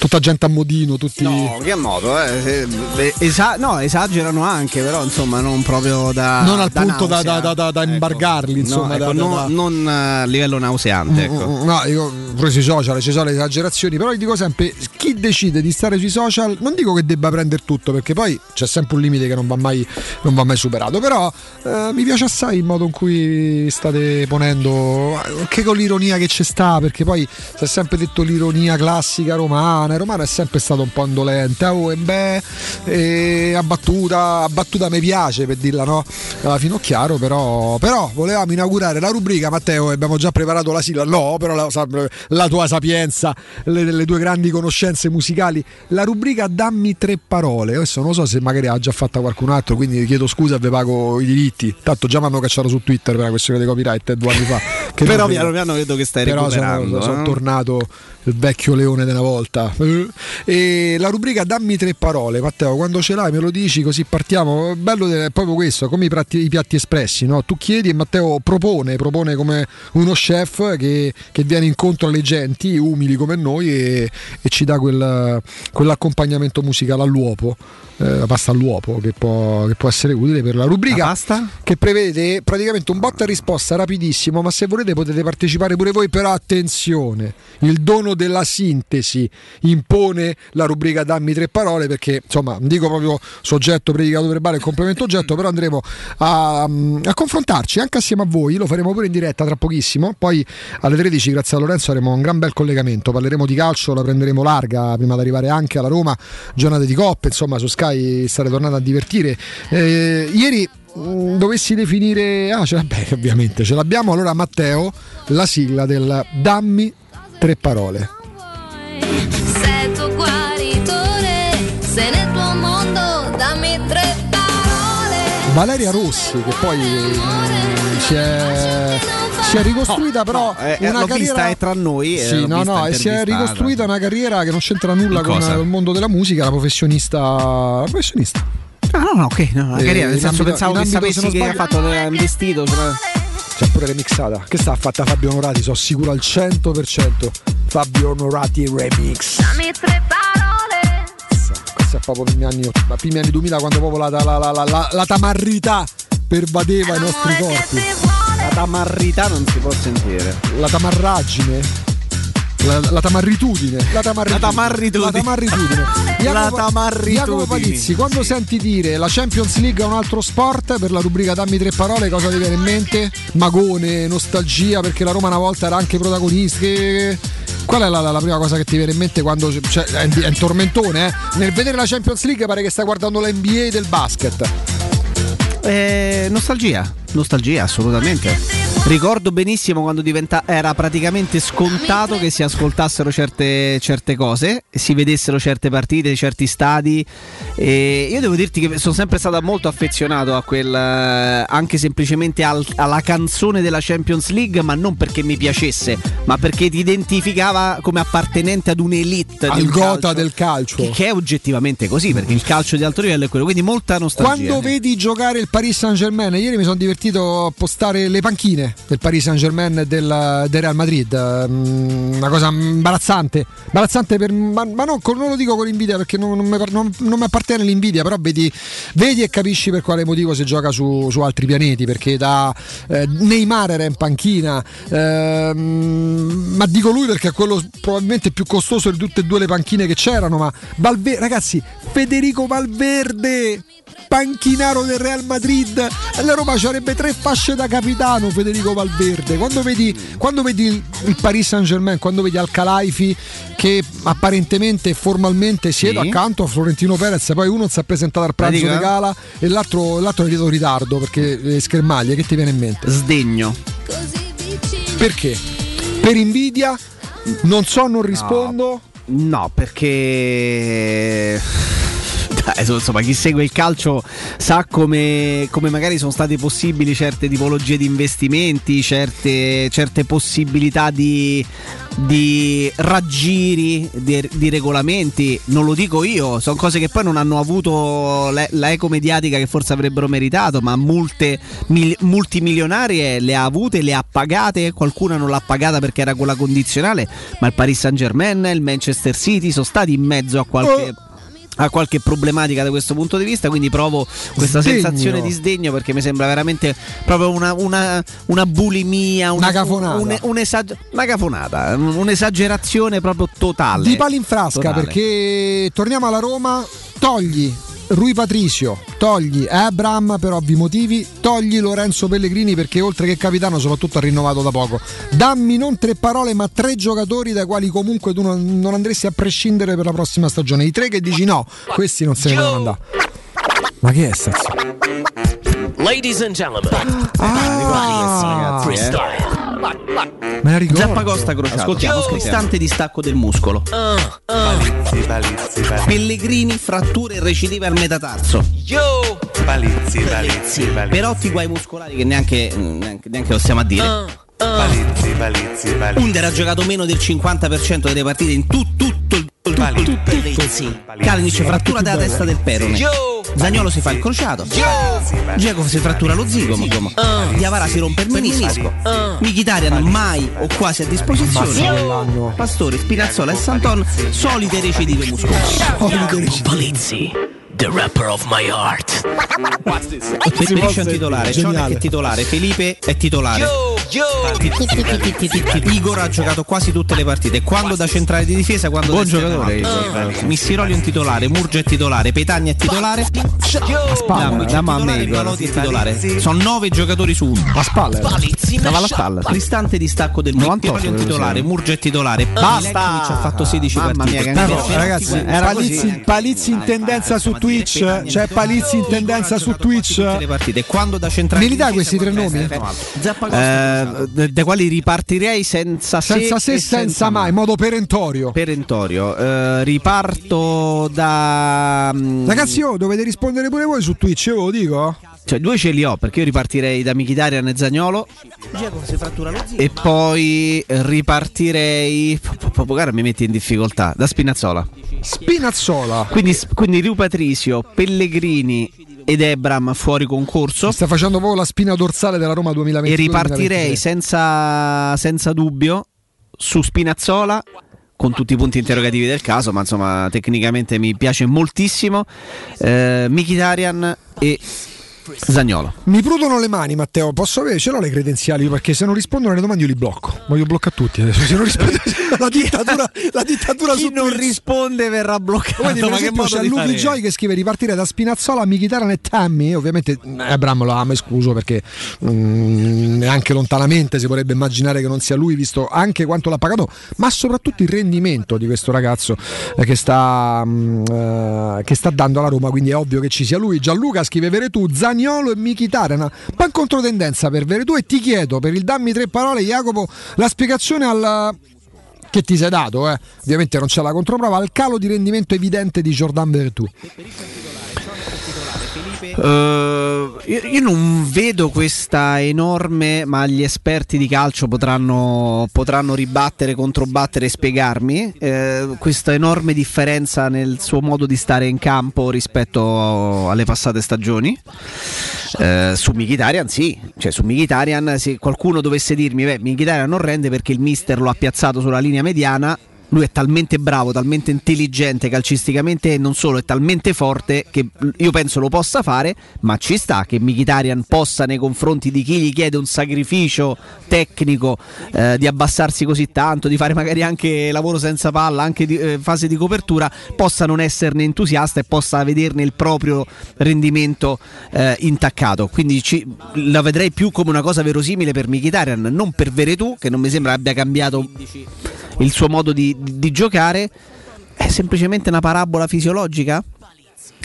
Speaker 3: Tutta gente a modino, tutti.
Speaker 4: No, che modo, eh? Eh, esa- no, esagerano anche, però insomma non proprio da.
Speaker 3: non al
Speaker 4: da
Speaker 3: punto da, da- da- da imbargarli, insomma.
Speaker 4: No, ecco,
Speaker 3: da- da-
Speaker 4: no-
Speaker 3: da-
Speaker 4: non a livello nauseante, ecco.
Speaker 3: Mm, No, dico, pure sui social ci sono le esagerazioni, però io dico sempre, chi decide di stare sui social, non dico che debba prendere tutto, perché poi c'è sempre un limite che non va mai, non va mai superato, però eh, mi piace assai il modo in cui state ponendo, anche con l'ironia che c'è sta, perché poi si è sempre detto l'ironia classica romana, il romano è sempre stato un po' indolente, oh, e beh, e a battuta, a battuta mi piace per dirla no, alla fino chiaro, però, però volevamo inaugurare la rubrica, Matteo, e abbiamo già preparato la sigla, no, però la, la tua sapienza, le, le tue grandi conoscenze musicali, la rubrica Dammi tre parole, adesso non so se magari ha già fatta qualcun altro, quindi chiedo scusa e vi pago i diritti, tanto già mi hanno cacciato su Twitter per la questione dei copyright eh, due anni fa. che
Speaker 4: Però piano piano vedo che stai
Speaker 3: però
Speaker 4: recuperando.
Speaker 3: sono, sono
Speaker 4: eh.
Speaker 3: tornato il vecchio leone della volta. Eh, E la rubrica Dammi tre parole, Matteo, quando ce l'hai me lo dici così partiamo. Bello è proprio questo, come i piatti, i piatti espressi, no? Tu chiedi e Matteo propone, propone come uno chef che, che viene incontro alle genti, umili come noi, e, e ci dà quel- quell'accompagnamento musicale all'uopo. eh, la pasta all'uopo che può, che può essere utile per la rubrica che prevede praticamente un botta e risposta rapidissimo ma se volete potete partecipare pure voi però attenzione il dono della sintesi impone la rubrica dammi tre parole perché insomma dico proprio soggetto predicato verbale e complemento oggetto però andremo a, a confrontarci anche assieme a voi lo faremo pure in diretta tra pochissimo poi alle 13 grazie a Lorenzo avremo un gran bel collegamento parleremo di calcio la prenderemo larga prima di arrivare anche alla Roma giornate di coppe insomma su Sky state tornando a divertire. Eh, ieri mh, dovessi definire ah ce l'abbiamo ovviamente ce l'abbiamo allora Matteo la sigla del dammi tre parole Valeria Rossi che poi mh, si è si è ricostruita però
Speaker 4: eh, eh,
Speaker 3: una
Speaker 4: l'ho
Speaker 3: carriera
Speaker 4: vista, è tra noi, eh,
Speaker 3: Sì, no, no, si è ricostruita una carriera che non c'entra nulla con
Speaker 4: cosa?
Speaker 3: il mondo della musica, la professionista la professionista.
Speaker 4: Ah, no, no, ok, no, la
Speaker 3: Eh,
Speaker 4: carriera, nel senso pensavo che sapessi
Speaker 3: non
Speaker 4: che ha
Speaker 3: sbaglio-
Speaker 4: fatto il vestito. cioè-
Speaker 3: C'è pure remixata. Che sta fatta Fabio Onorati, sono sicuro al 100%. Fabio Onorati remix.
Speaker 22: Dammi tre parole.
Speaker 3: Questo è proprio primi anni, primi anni 2000 quando proprio la, la, la, la, la- la tamarrità pervadeva i nostri corpi.
Speaker 4: La tamarrità non si può sentire.
Speaker 3: La tamarraggine. La, la tamarritudine. La tamarritudine.
Speaker 4: La tamarritudine.
Speaker 3: La tamarritudine.
Speaker 4: La
Speaker 3: Jacopo-
Speaker 4: tamarritudine.
Speaker 3: Jacopo Palizzi, quando senti dire la Champions League è un altro sport, per la rubrica Dammi tre parole, cosa ti viene in mente? Magone, nostalgia, perché la Roma una volta era anche protagonista. Che- Qual è la, la- la prima cosa che ti viene in mente quando cioè, è, è un tormentone? Eh? Nel vedere la Champions League pare che stai guardando la NBA del basket.
Speaker 4: Eh, nostalgia, nostalgia, assolutamente. Ricordo benissimo quando diventa- era praticamente scontato che si ascoltassero certe, certe cose, si vedessero certe partite, certi stadi. E io devo dirti che sono sempre stato molto affezionato a quel, eh, anche semplicemente al- alla canzone della Champions League, ma non perché mi piacesse, ma perché ti identificava come appartenente ad un'elite. di
Speaker 3: Al
Speaker 4: un
Speaker 3: gota
Speaker 4: calcio.
Speaker 3: del calcio.
Speaker 4: Che, che è oggettivamente così, perché il calcio di alto livello è quello, quindi molta nostalgia.
Speaker 3: Quando vedi giocare il Paris Saint Germain, ieri mi sono divertito a postare le panchine del Paris Saint Germain e del, del Real Madrid. Mm, Una cosa imbarazzante, imbarazzante per, ma, ma non, non lo dico con invidia perché non, non mi, non- mi appartiene l'invidia, però vedi, vedi e capisci per quale motivo si gioca su, su altri pianeti. Perché da eh, Neymar era in panchina, ehm, ma dico lui perché è quello probabilmente più costoso di tutte e due le panchine che c'erano. Ma Valve- ragazzi, Federico Valverde panchinaro del Real Madrid e la Roma ci avrebbe tre fasce da capitano Federico Valverde quando vedi, quando vedi il, Paris Saint Germain quando vedi Al-Khelaifi che apparentemente e formalmente siede
Speaker 4: Sì.
Speaker 3: accanto a Florentino Perez poi uno si è presentato al pranzo di gala e l'altro, l'altro è in ritardo perché le schermaglie che ti viene in mente?
Speaker 4: Sdegno
Speaker 3: perché? per invidia non so non rispondo
Speaker 4: No, perché. Dai, insomma, chi segue il calcio sa come, come magari sono state possibili certe tipologie di investimenti, certe, certe possibilità di, di raggiri, di, di regolamenti. Non lo dico io, sono cose che poi non hanno avuto le- la eco mediatica che forse avrebbero meritato, ma multe mil- multimilionarie le ha avute, le ha pagate, qualcuna non l'ha pagata perché era quella condizionale, ma il Paris Saint Germain, il Manchester City sono stati in mezzo a qualche... a qualche problematica da questo punto di vista, quindi provo questa
Speaker 3: Sdegno.
Speaker 4: sensazione di sdegno perché mi sembra veramente proprio una, una, una bulimia, una,
Speaker 3: Una cafonata.
Speaker 4: un- un'esag- una cafonata, un'esagerazione proprio totale.
Speaker 3: Di palo in frasca
Speaker 4: Totale.
Speaker 3: perché torniamo alla Roma, togli Rui Patricio, togli Abram per ovvi motivi, togli Lorenzo Pellegrini perché oltre che capitano soprattutto ha rinnovato da poco. Dammi non tre parole ma tre giocatori dai quali comunque tu non, non andresti a prescindere per la prossima stagione. I tre che dici no, questi non se ne devono andare. Ma che è sta?
Speaker 23: Ladies and gentlemen,
Speaker 3: Ah,
Speaker 23: freestyle.
Speaker 3: Me la ricordo.
Speaker 4: Zappacosta crociato. Ascoltiamo,
Speaker 23: Yo.
Speaker 4: istante di stacco del muscolo.
Speaker 23: Palizzi, palizzi, palizzi.
Speaker 4: Pellegrini, fratture e recidive al metatarso.
Speaker 23: Yo! Palizzi, palizzi, palizzi.
Speaker 4: Però ti guai muscolari che neanche, neanche, neanche lo stiamo a dire.
Speaker 23: Palizzi, palizzi, palizzi.
Speaker 4: Under ha giocato meno del 50% delle partite in tu- tutto il Kalinic frattura della testa del perone. Zagnolo si fa il crociato. Dzeko si frattura lo zigomo. Diavara si rompe il menisco. Mkhitaryan mai o quasi a disposizione. Pastore, Spinazzola e Santon solite recidive muscolari.
Speaker 23: Palizzi, the rapper of my heart.
Speaker 4: Federico è un titolare, Cionek è titolare, Felipe è titolare. Igor ha giocato quasi tutte le partite, quando da centrale di difesa, quando
Speaker 3: Buon
Speaker 4: da
Speaker 3: giocatore. Igor.
Speaker 4: Missiroli è un titolare, Murgia è titolare, Petagna è titolare,
Speaker 3: a me, Igor.
Speaker 4: Malotti è titolare. Sono nove giocatori su uno.
Speaker 3: A spalle.
Speaker 4: Stava alla spalla. Cristante distacco del
Speaker 3: 98
Speaker 4: Missiroli è un titolare. Murgia è titolare.
Speaker 3: Basta!
Speaker 4: Milenkovic ha fatto 16
Speaker 3: Mamma
Speaker 4: partite.
Speaker 3: mia, Ragazzi, Palizzi in tendenza su Twitch. C'è Palizzi in tendenza su Twitch.
Speaker 4: le partite. Quando da centrale
Speaker 3: Me li dai questi tre nomi?
Speaker 4: Eh, dai quali ripartirei senza se
Speaker 3: Senza se
Speaker 4: e
Speaker 3: e senza mai, in modo perentorio.
Speaker 4: Perentorio. Eh, riparto da. mm,
Speaker 3: Ragazzi, oh, dovete rispondere pure voi su Twitch, io ve lo dico.
Speaker 4: Cioè, due ce li ho perché io ripartirei da Mkhitaryan e Zagnolo. E poi ripartirei. Popogara mi metti in difficoltà. Da Spinazzola.
Speaker 3: Spinazzola.
Speaker 4: Quindi, quindi Riu Patrizio, Pellegrini ed Ebram fuori concorso.
Speaker 3: Sta facendo proprio la spina dorsale della Roma 2020.
Speaker 4: E ripartirei senza, senza dubbio su Spinazzola con tutti i punti interrogativi del caso, ma insomma tecnicamente mi piace moltissimo. Eh, Mkhitaryan e Zagnolo.
Speaker 3: Mi prudono le mani, Matteo. Posso avere? Ce l'ho le credenziali? Perché se non rispondono alle domande io li blocco. Voglio bloccare tutti adesso. Se non rispondono la dittatura, la dittatura
Speaker 4: Chi non risponde verrà bloccato.
Speaker 3: Quindi, per esempio, c'è
Speaker 4: fare?
Speaker 3: Joy che scrive ripartire da Spinazzola, Mkhitaryan e Tammy. Ovviamente Abram lo ama escluso perché mm, neanche lontanamente si potrebbe immaginare che non sia lui, visto anche quanto l'ha pagato, ma soprattutto il rendimento di questo ragazzo eh, che, sta, eh, che sta dando alla Roma. Quindi è ovvio che ci sia lui. Gianluca scrive Veretù, Zagnolo e Mkhitaryan. Ma in controtendenza per Veretù. E ti chiedo per il dammi tre parole, Jacopo, la spiegazione al che ti sei dato, eh. ovviamente non c'è la controprova, al calo di rendimento evidente di Jordan Vertù.
Speaker 4: Eh, io, io non vedo questa enorme, ma gli esperti di calcio potranno, potranno ribattere, controbattere e spiegarmi eh, questa enorme differenza nel suo modo di stare in campo rispetto alle passate stagioni. Eh, su Mkhitaryan sì, cioè su Mkhitaryan se qualcuno dovesse dirmi beh Mkhitaryan non rende perché il mister lo ha piazzato sulla linea mediana lui è talmente bravo, talmente intelligente calcisticamente e non solo, è talmente forte che io penso lo possa fare, ma ci sta che Mkhitaryan possa nei confronti di chi gli chiede un sacrificio tecnico eh, di abbassarsi così tanto, di fare magari anche lavoro senza palla, anche di, eh, fase di copertura, possa non esserne entusiasta e possa vederne il proprio rendimento eh, intaccato. Quindi ci- la vedrei più come una cosa verosimile per Mkhitaryan, non per Veretù, che non mi sembra abbia cambiato il suo modo di, di- di giocare. È semplicemente una parabola fisiologica?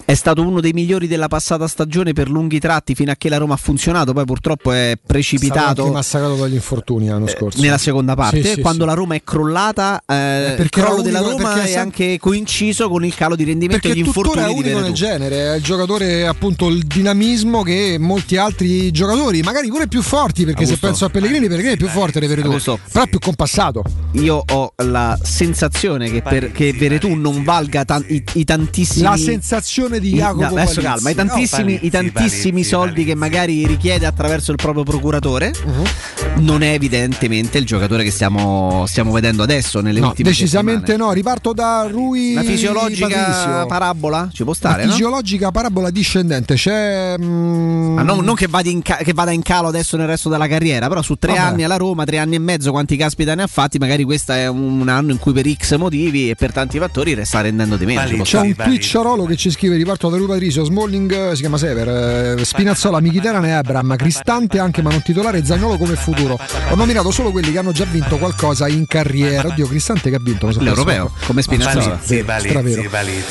Speaker 4: È stato uno dei migliori della passata stagione per lunghi tratti fino a che la Roma ha funzionato, poi purtroppo è precipitato
Speaker 3: anche massacrato dagli infortuni l'anno scorso.
Speaker 4: nella seconda parte.
Speaker 3: Sì, sì,
Speaker 4: quando
Speaker 3: sì.
Speaker 4: la Roma è crollata, eh, il
Speaker 3: perché
Speaker 4: crollo della Roma è
Speaker 3: sa-
Speaker 4: anche coinciso con il calo di rendimento e
Speaker 3: Perché
Speaker 4: gli
Speaker 3: tuttora
Speaker 4: infortuni
Speaker 3: è unico nel genere, è il giocatore appunto il dinamismo che molti altri giocatori, magari pure più forti, perché se
Speaker 4: Augusto.
Speaker 3: penso a Pellegrini, Pellegrini è più forte di Veretù,
Speaker 4: Augusto.
Speaker 3: però è più compassato.
Speaker 4: Io ho la sensazione che, per, che Veretù non valga tan- i, i tantissimi.
Speaker 3: La sensazione di
Speaker 4: i-
Speaker 3: Jacopo
Speaker 4: no, adesso
Speaker 3: Palizzi.
Speaker 4: calma, i tantissimi,
Speaker 3: No,
Speaker 4: i tantissimi soldi che magari richiede attraverso il proprio procuratore,
Speaker 3: Uh-huh.
Speaker 4: non è evidentemente il giocatore che stiamo, stiamo vedendo adesso nelle
Speaker 3: No,
Speaker 4: ultime
Speaker 3: decisamente no. Riparto da Rui.
Speaker 4: settimane. Una fisiologica
Speaker 3: Patrizio.
Speaker 4: parabola ci può stare, no?
Speaker 3: fisiologica parabola discendente. C'è. mm,
Speaker 4: Ma non, non che, vada in ca- che vada in calo adesso nel resto della carriera, però su tre
Speaker 3: Vabbè.
Speaker 4: anni alla Roma, tre anni e mezzo, quanti caspita ne ha fatti? Magari questo è un anno in cui per X motivi e per tanti fattori sta rendendo di meno.
Speaker 3: C'è un Twitcherolo che ci scrive riparto da Rui Patrizio, Smalling eh, si chiama Sever, eh, Spinazzola, Mkhitaryan e Abram, Cristante anche ma non titolare, Zagnolo come futuro. Ho nominato solo quelli che hanno già vinto qualcosa in carriera. Oddio, Cristante che ha vinto? sono
Speaker 4: L'europeo, come Spinazzola.
Speaker 3: Palizzi, Stravero.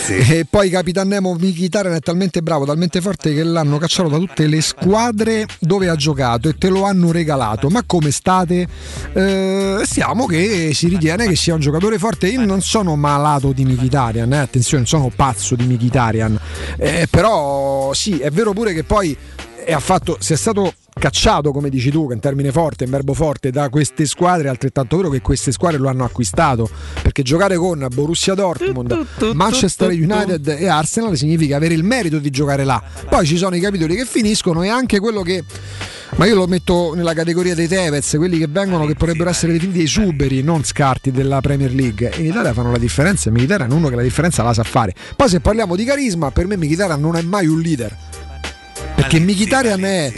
Speaker 3: E poi Capitan Nemo Mkhitaryan è talmente bravo, talmente forte che l'hanno cacciato da tutte le squadre dove ha giocato e te lo hanno regalato. Ma come state? Eh, stiamo che si ritiene che sia un giocatore forte. Io non sono malato di Mkhitaryan, eh, attenzione, non sono pazzo di Mkhitaryan. Eh, però sì, è vero pure che poi e ha fatto, se è stato cacciato, come dici tu, un termine forte, un verbo forte, da queste squadre, è altrettanto vero che queste squadre lo hanno acquistato, perché giocare con Borussia Dortmund, Manchester United e Arsenal significa avere il merito di giocare là. Poi ci sono i capitoli che finiscono e anche quello che ma io lo metto nella categoria dei Tevez, quelli che vengono che potrebbero essere definiti dei suberi, non scarti della Premier League. In Italia fanno la differenza e Mkhitaryan è uno che la differenza la sa fare. Poi se parliamo di carisma, per me Mkhitaryan non è mai un leader. Perché Mkhitaryan è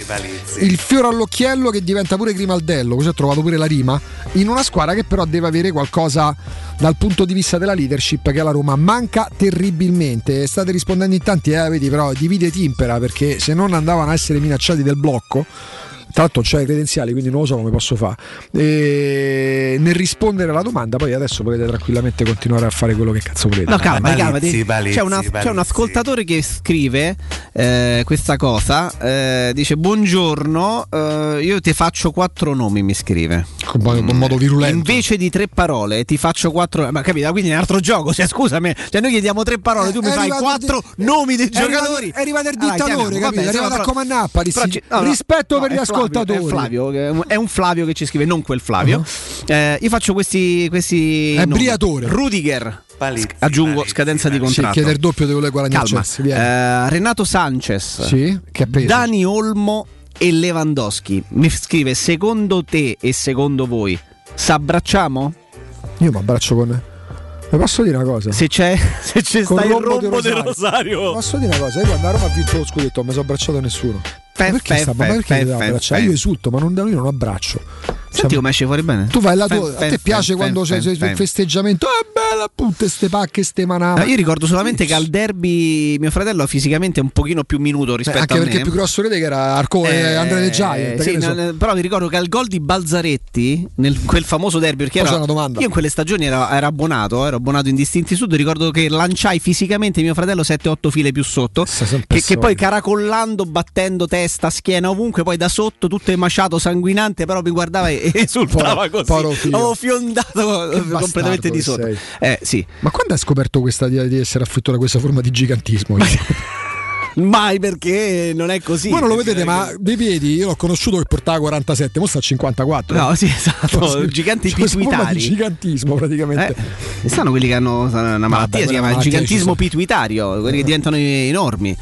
Speaker 3: il fiore all'occhiello che diventa pure Grimaldello, così ho trovato pure la rima, in una squadra che però deve avere qualcosa dal punto di vista della leadership che la Roma manca terribilmente. State rispondendo in tanti, eh, vedi però divide timpera perché se non andavano a essere minacciati del blocco tra l'altro c'è i credenziali quindi non lo so come posso fare e nel rispondere alla domanda poi adesso potete tranquillamente continuare a fare quello che cazzo volete
Speaker 4: No, calma, calma.
Speaker 3: Balizzi,
Speaker 4: c'è, una- c'è un ascoltatore che scrive eh, questa cosa. eh, dice: Buongiorno, eh, io ti faccio quattro nomi. Mi scrive
Speaker 3: in modo virulento
Speaker 4: invece di tre parole, ti faccio quattro. Ma capito? Quindi è un altro gioco. Cioè, scusami, cioè, noi chiediamo tre parole, tu mi fai quattro
Speaker 3: di-
Speaker 4: nomi dei
Speaker 3: è arrivato-
Speaker 4: giocatori.
Speaker 3: è arrivato il
Speaker 4: Allora,
Speaker 3: dittatore,
Speaker 4: chiamiamo,
Speaker 3: capito?
Speaker 4: vabbè,
Speaker 3: È arrivato
Speaker 4: però-
Speaker 3: a comandare,
Speaker 4: però ci- no, no,
Speaker 3: rispetto
Speaker 4: no,
Speaker 3: per gli
Speaker 4: Flavio,
Speaker 3: ascoltatori.
Speaker 4: È Flavio, è un Flavio che ci scrive, non quel Flavio. Eh, io faccio questi. questi
Speaker 3: È
Speaker 4: nomi.
Speaker 3: Briatore.
Speaker 4: Rudiger. Aggiungo scadenza di
Speaker 3: Sì,
Speaker 4: contratto.
Speaker 3: chiede il doppio di quello che guadagna il
Speaker 4: Calma.
Speaker 3: Chelsea, vieni.
Speaker 4: Eh, Renato Sanchez.
Speaker 3: Sì, che ha preso.
Speaker 4: Dani Olmo e Lewandowski. Mi scrive: secondo te e secondo voi s'abbracciamo?
Speaker 3: Io mi abbraccio con. Vi posso dire una cosa?
Speaker 4: Se c'è, se c'è
Speaker 3: Con
Speaker 4: sta il
Speaker 3: Rombo di
Speaker 4: del
Speaker 3: Rosario.
Speaker 4: Rosario.
Speaker 3: Posso dire una cosa? Io quando a Roma ha vinto lo scudetto non mi sono abbracciato a nessuno. Ma perché,
Speaker 4: fe,
Speaker 3: sta, ma perché
Speaker 4: fe,
Speaker 3: devo
Speaker 4: fe,
Speaker 3: abbracciare? Io esulto, ma non, io non abbraccio.
Speaker 4: Senti come esce fuori bene?
Speaker 3: Tu vai là, tu,
Speaker 4: Fe,
Speaker 3: a te
Speaker 4: fe,
Speaker 3: piace
Speaker 4: fe,
Speaker 3: quando c'è il festeggiamento? Ah, bella, putte, ste pacche, ste manate.
Speaker 4: No, io ricordo solamente che al derby mio fratello fisicamente è un pochino più minuto rispetto
Speaker 3: Eh, anche
Speaker 4: a me.
Speaker 3: perché il più grosso rete che era Arco e
Speaker 4: Eh,
Speaker 3: Andrea De Giant.
Speaker 4: sì,
Speaker 3: so.
Speaker 4: però mi ricordo che al gol di Balzaretti, nel quel famoso derby, perché era-
Speaker 3: una
Speaker 4: io in quelle stagioni ero, ero abbonato, ero abbonato in distinti sud, ricordo che lanciai fisicamente mio fratello 7-8 file più sotto, che, che poi caracollando, battendo testa, schiena ovunque, poi da sotto tutto emaciato, sanguinante, però mi guardava e e esultava
Speaker 3: Povero-
Speaker 4: così.
Speaker 3: figlio.
Speaker 4: Avevo fiondato
Speaker 3: Che
Speaker 4: completamente di sotto. Eh sì.
Speaker 3: Ma quando hai scoperto questa di, di essere afflitto da questa forma di gigantismo?
Speaker 4: Mai perché non è così.
Speaker 3: Voi non lo vedete, ma dei piedi io l'ho conosciuto che portava 47, ora sta a 54.
Speaker 4: No, sì, esatto,
Speaker 3: Cioè,
Speaker 4: giganti pituitari.
Speaker 3: di gigantismo praticamente.
Speaker 4: Eh, stanno quelli che hanno una malattia, si chiama gigantismo pituitario, quelli che diventano enormi.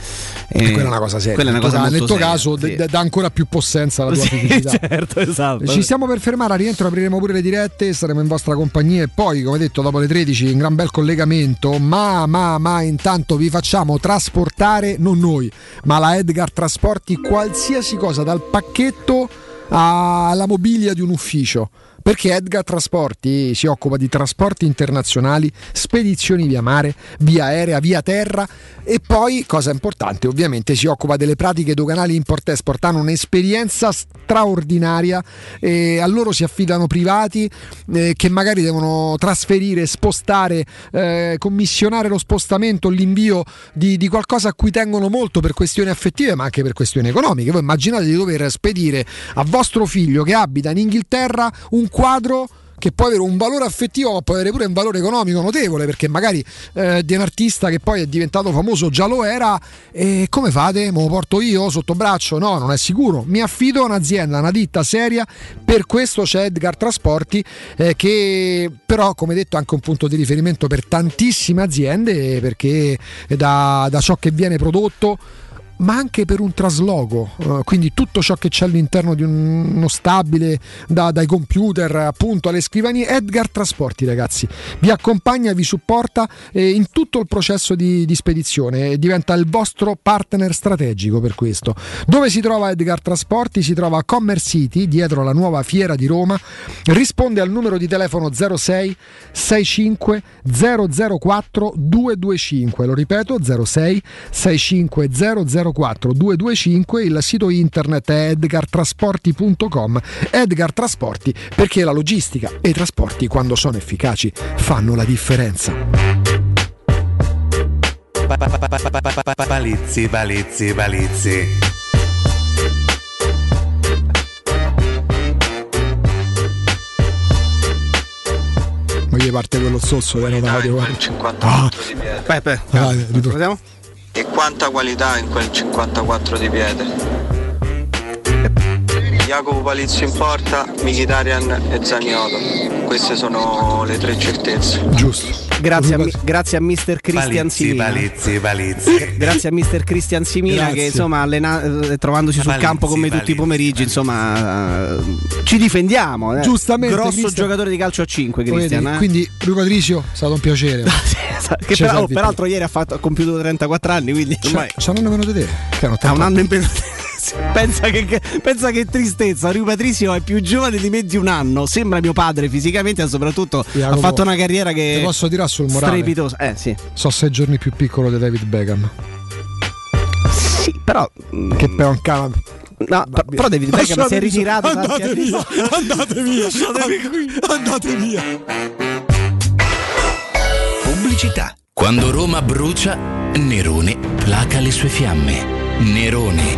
Speaker 3: E quella è una cosa seria.
Speaker 4: Quella è una cosa
Speaker 3: nel tuo
Speaker 4: seria,
Speaker 3: caso
Speaker 4: sì.
Speaker 3: dà ancora più possenza alla tua
Speaker 4: Sì,
Speaker 3: fisicità.
Speaker 4: certo, esatto.
Speaker 3: Ci stiamo per fermare, a rientro apriremo pure le dirette, saremo in vostra compagnia e poi, come detto, dopo le 13 un gran bel collegamento, ma, ma, ma intanto vi facciamo trasportare, non noi, ma la Edgar Trasporti, qualsiasi cosa, dal pacchetto alla mobilia di un ufficio. Perché Edgar Trasporti si occupa di trasporti internazionali, spedizioni via mare, via aerea, via terra e poi, cosa importante, ovviamente si occupa delle pratiche doganali import-export. Hanno un'esperienza straordinaria e a loro si affidano privati eh, che magari devono trasferire, spostare, eh, commissionare lo spostamento, l'invio di, di qualcosa a cui tengono molto per questioni affettive ma anche per questioni economiche. Voi immaginate di dover spedire a vostro figlio che abita in Inghilterra un quadro che può avere un valore affettivo ma può avere pure un valore economico notevole perché magari eh, di un artista che poi è diventato famoso già lo era e come fate? Me lo porto io sotto braccio? No, non è sicuro mi affido a un'azienda, una ditta seria per questo c'è Edgar Trasporti eh, che però come detto è anche un punto di riferimento per tantissime aziende perché da, da ciò che viene prodotto ma anche per un trasloco, eh, quindi tutto ciò che c'è all'interno di un- uno stabile, da- dai computer appunto alle scrivanie, Edgar Trasporti ragazzi, vi accompagna, vi supporta eh, in tutto il processo di, di spedizione, e diventa il vostro partner strategico per questo. Dove si trova Edgar Trasporti? Si trova a Commerce City, dietro la nuova fiera di Roma, risponde al numero di telefono 06 65 004 225, lo ripeto 06 65 004 225, il sito internet è edgartrasporti.com, Edgar Trasporti perché la logistica e i trasporti quando sono efficaci fanno la differenza.
Speaker 24: Palizzi, palizzi, palizzi.
Speaker 3: Ma gli parte quello zozzo che non audio. Ah,
Speaker 4: Pepe,
Speaker 3: vai, ritorniamo.
Speaker 25: E quanta qualità in quel 54 di piede.
Speaker 26: Jacopo Palizio in porta, Mkhitaryan e Zaniolo. Queste sono le tre certezze.
Speaker 3: Giusto.
Speaker 4: Grazie a, mi- grazie a Mr. Christian
Speaker 23: Palizzi,
Speaker 4: Simina.
Speaker 23: palizzi, palizzi.
Speaker 4: Grazie a Mr. Christian Simina
Speaker 3: Grazie.
Speaker 4: che insomma allena- eh, trovandosi sul
Speaker 23: Palizzi,
Speaker 4: campo con me tutti i
Speaker 23: palizzi,
Speaker 4: pomeriggi insomma eh, ci difendiamo eh.
Speaker 3: Giustamente,
Speaker 4: grosso
Speaker 3: Christian.
Speaker 4: giocatore di calcio a 5 Cristian
Speaker 3: Vedi,
Speaker 4: eh.
Speaker 3: Quindi Rui Patricio è stato un piacere.
Speaker 4: che
Speaker 3: ci
Speaker 4: però-
Speaker 3: servi
Speaker 4: peraltro ieri ha, fatto, ha compiuto 34 anni quindi ormai
Speaker 3: C'ha un anno meno di te. Che hanno
Speaker 4: ha un anno in meno Pensa che, che- pensa che tristezza, Rui Patricio è più giovane di me di un anno, sembra mio padre fisicamente e soprattutto
Speaker 3: Jacopo,
Speaker 4: ha fatto una carriera che
Speaker 3: Ti posso tirare sul morale?
Speaker 4: strepitosa. Eh sì.
Speaker 3: So sei giorni più piccolo di David Beckham.
Speaker 4: Sì, però
Speaker 3: Che per un cane.
Speaker 4: No, per- però David Beckham si è ritirato
Speaker 3: Andate via, andate via,
Speaker 4: Lasciatemi
Speaker 3: qui, andate via.
Speaker 6: Pubblicità. Quando Roma brucia, Nerone placa le sue fiamme. Nerone,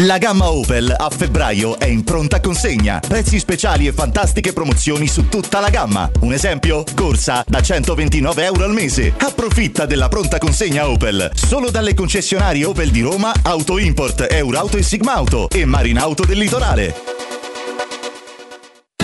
Speaker 27: La gamma Opel a febbraio è in pronta consegna. Prezzi speciali e fantastiche promozioni su tutta la gamma. Un esempio? Corsa da 129 euro al mese. Approfitta della pronta consegna Opel. Solo dalle concessionarie Opel di Roma, Auto Import, Eurauto e Sigmauto e Marinauto del Litorale.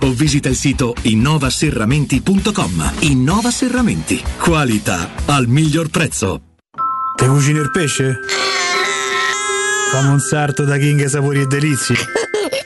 Speaker 5: o visita il sito innovaserramenti.com. Innova Serramenti. Qualità al miglior prezzo.
Speaker 28: Te cucini il pesce? Fammi un sarto da King Sapori e Delizie.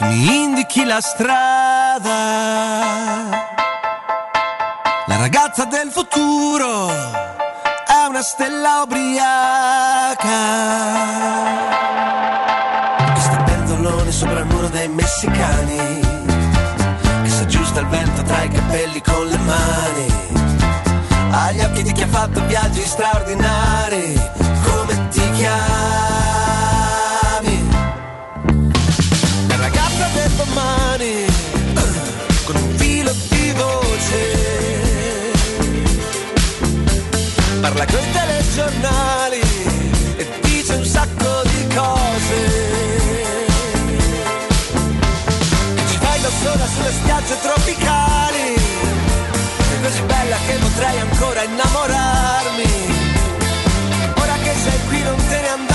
Speaker 29: che mi indichi la strada. La ragazza del futuro è una stella ubriaca. Che sta pentolone sopra il muro dei messicani. Che si aggiusta il vento tra i capelli con le mani. Ha gli occhi di chi ha fatto viaggi straordinari. Come ti chiami? Parla coi telegiornali e dice un sacco di cose. Ci fai da sola sulle spiagge tropicali, è così bella che potrei ancora innamorarmi. Ora che sei qui non te ne andare,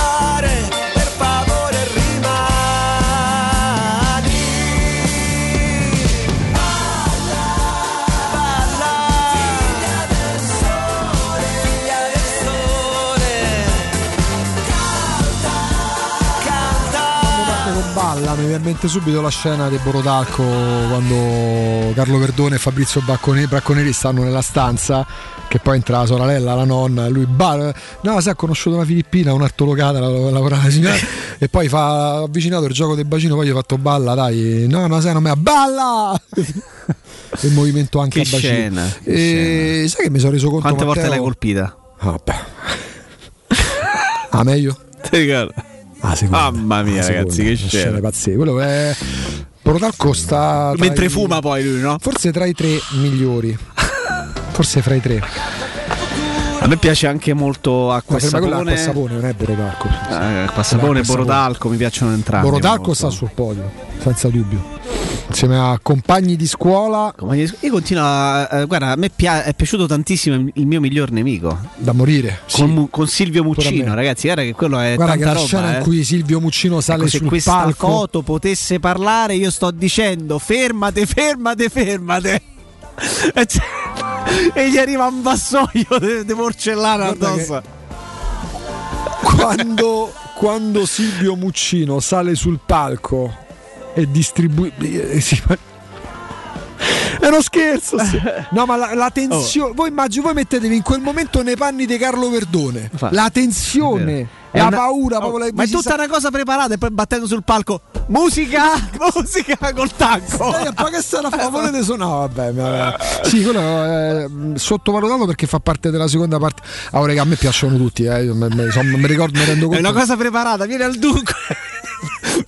Speaker 3: viene in mente subito la scena di Borodalco quando Carlo Verdone e Fabrizio Bracconeri stanno nella stanza che poi entra la sorella, la nonna, lui balla, no si è conosciuto una filippina, un'artolocata, la- la- lavorava la signora e poi fa avvicinato il gioco del bacino, poi gli ho fatto balla, dai, no no sai non me la balla! il movimento anche
Speaker 4: Che
Speaker 3: a bacino.
Speaker 4: scena, che
Speaker 3: E sai che mi sono reso conto
Speaker 4: Quante volte
Speaker 3: Matteo?
Speaker 4: l'hai colpita?
Speaker 3: Vabbè. Ah, meglio?
Speaker 4: Ti ricordo?
Speaker 3: Ah.
Speaker 4: Mamma mia,
Speaker 3: Ah,
Speaker 4: ragazzi, che scena.
Speaker 3: pazzesche. Quello è. Protalco sta.
Speaker 4: Mentre
Speaker 3: i-
Speaker 4: fuma poi lui, no?
Speaker 3: Forse tra i tre migliori. Forse fra i tre.
Speaker 4: A me piace anche molto acqua e sapone.
Speaker 3: e sapone, non è Borodalco.
Speaker 4: Eh, acqua e sapone borodalco mi piacciono entrambi.
Speaker 3: Borodalco
Speaker 4: molto.
Speaker 3: sta sul podio, senza dubbio. Insieme a compagni di scuola.
Speaker 4: Io continuo a. eh, guarda, a me pia- è piaciuto tantissimo il- mio miglior nemico.
Speaker 3: Da morire.
Speaker 4: Con, Mu- con Silvio Muccino, ragazzi. Guarda che quello è
Speaker 3: Guarda che
Speaker 4: tanta
Speaker 3: la
Speaker 4: roba.
Speaker 3: scena
Speaker 4: eh.
Speaker 3: in cui Silvio Muccino sale
Speaker 4: Ecco, se
Speaker 3: sul
Speaker 4: questa
Speaker 3: palco.
Speaker 4: foto potesse parlare, io sto dicendo fermate, fermate, fermate. E, gli arriva un vassoio di porcellana addosso.
Speaker 3: quando, quando Silvio Muccino sale sul palco e distribuisce. È uno scherzo, sì. no, ma la, la tensione. Voi immagino, voi mettetevi in quel momento nei panni di Carlo Verdone.
Speaker 4: Fa-
Speaker 3: La tensione,
Speaker 4: È
Speaker 3: la
Speaker 4: una-
Speaker 3: paura,
Speaker 4: Oh,
Speaker 3: proprio la-
Speaker 4: ma è tutta
Speaker 3: sa-
Speaker 4: una cosa preparata e poi battendo sul palco musica, musica col tacco.
Speaker 3: Eh, ma che sarà fa? Volete suonare? No, vabbè, ma- sì, quello è mh, sottovalutato perché fa parte della seconda parte. Ah, raga, a me piacciono tutti, eh. io me- me- insomma, mi ricordo, mi rendo
Speaker 4: È
Speaker 3: conto.
Speaker 4: una cosa preparata, vieni al dunque.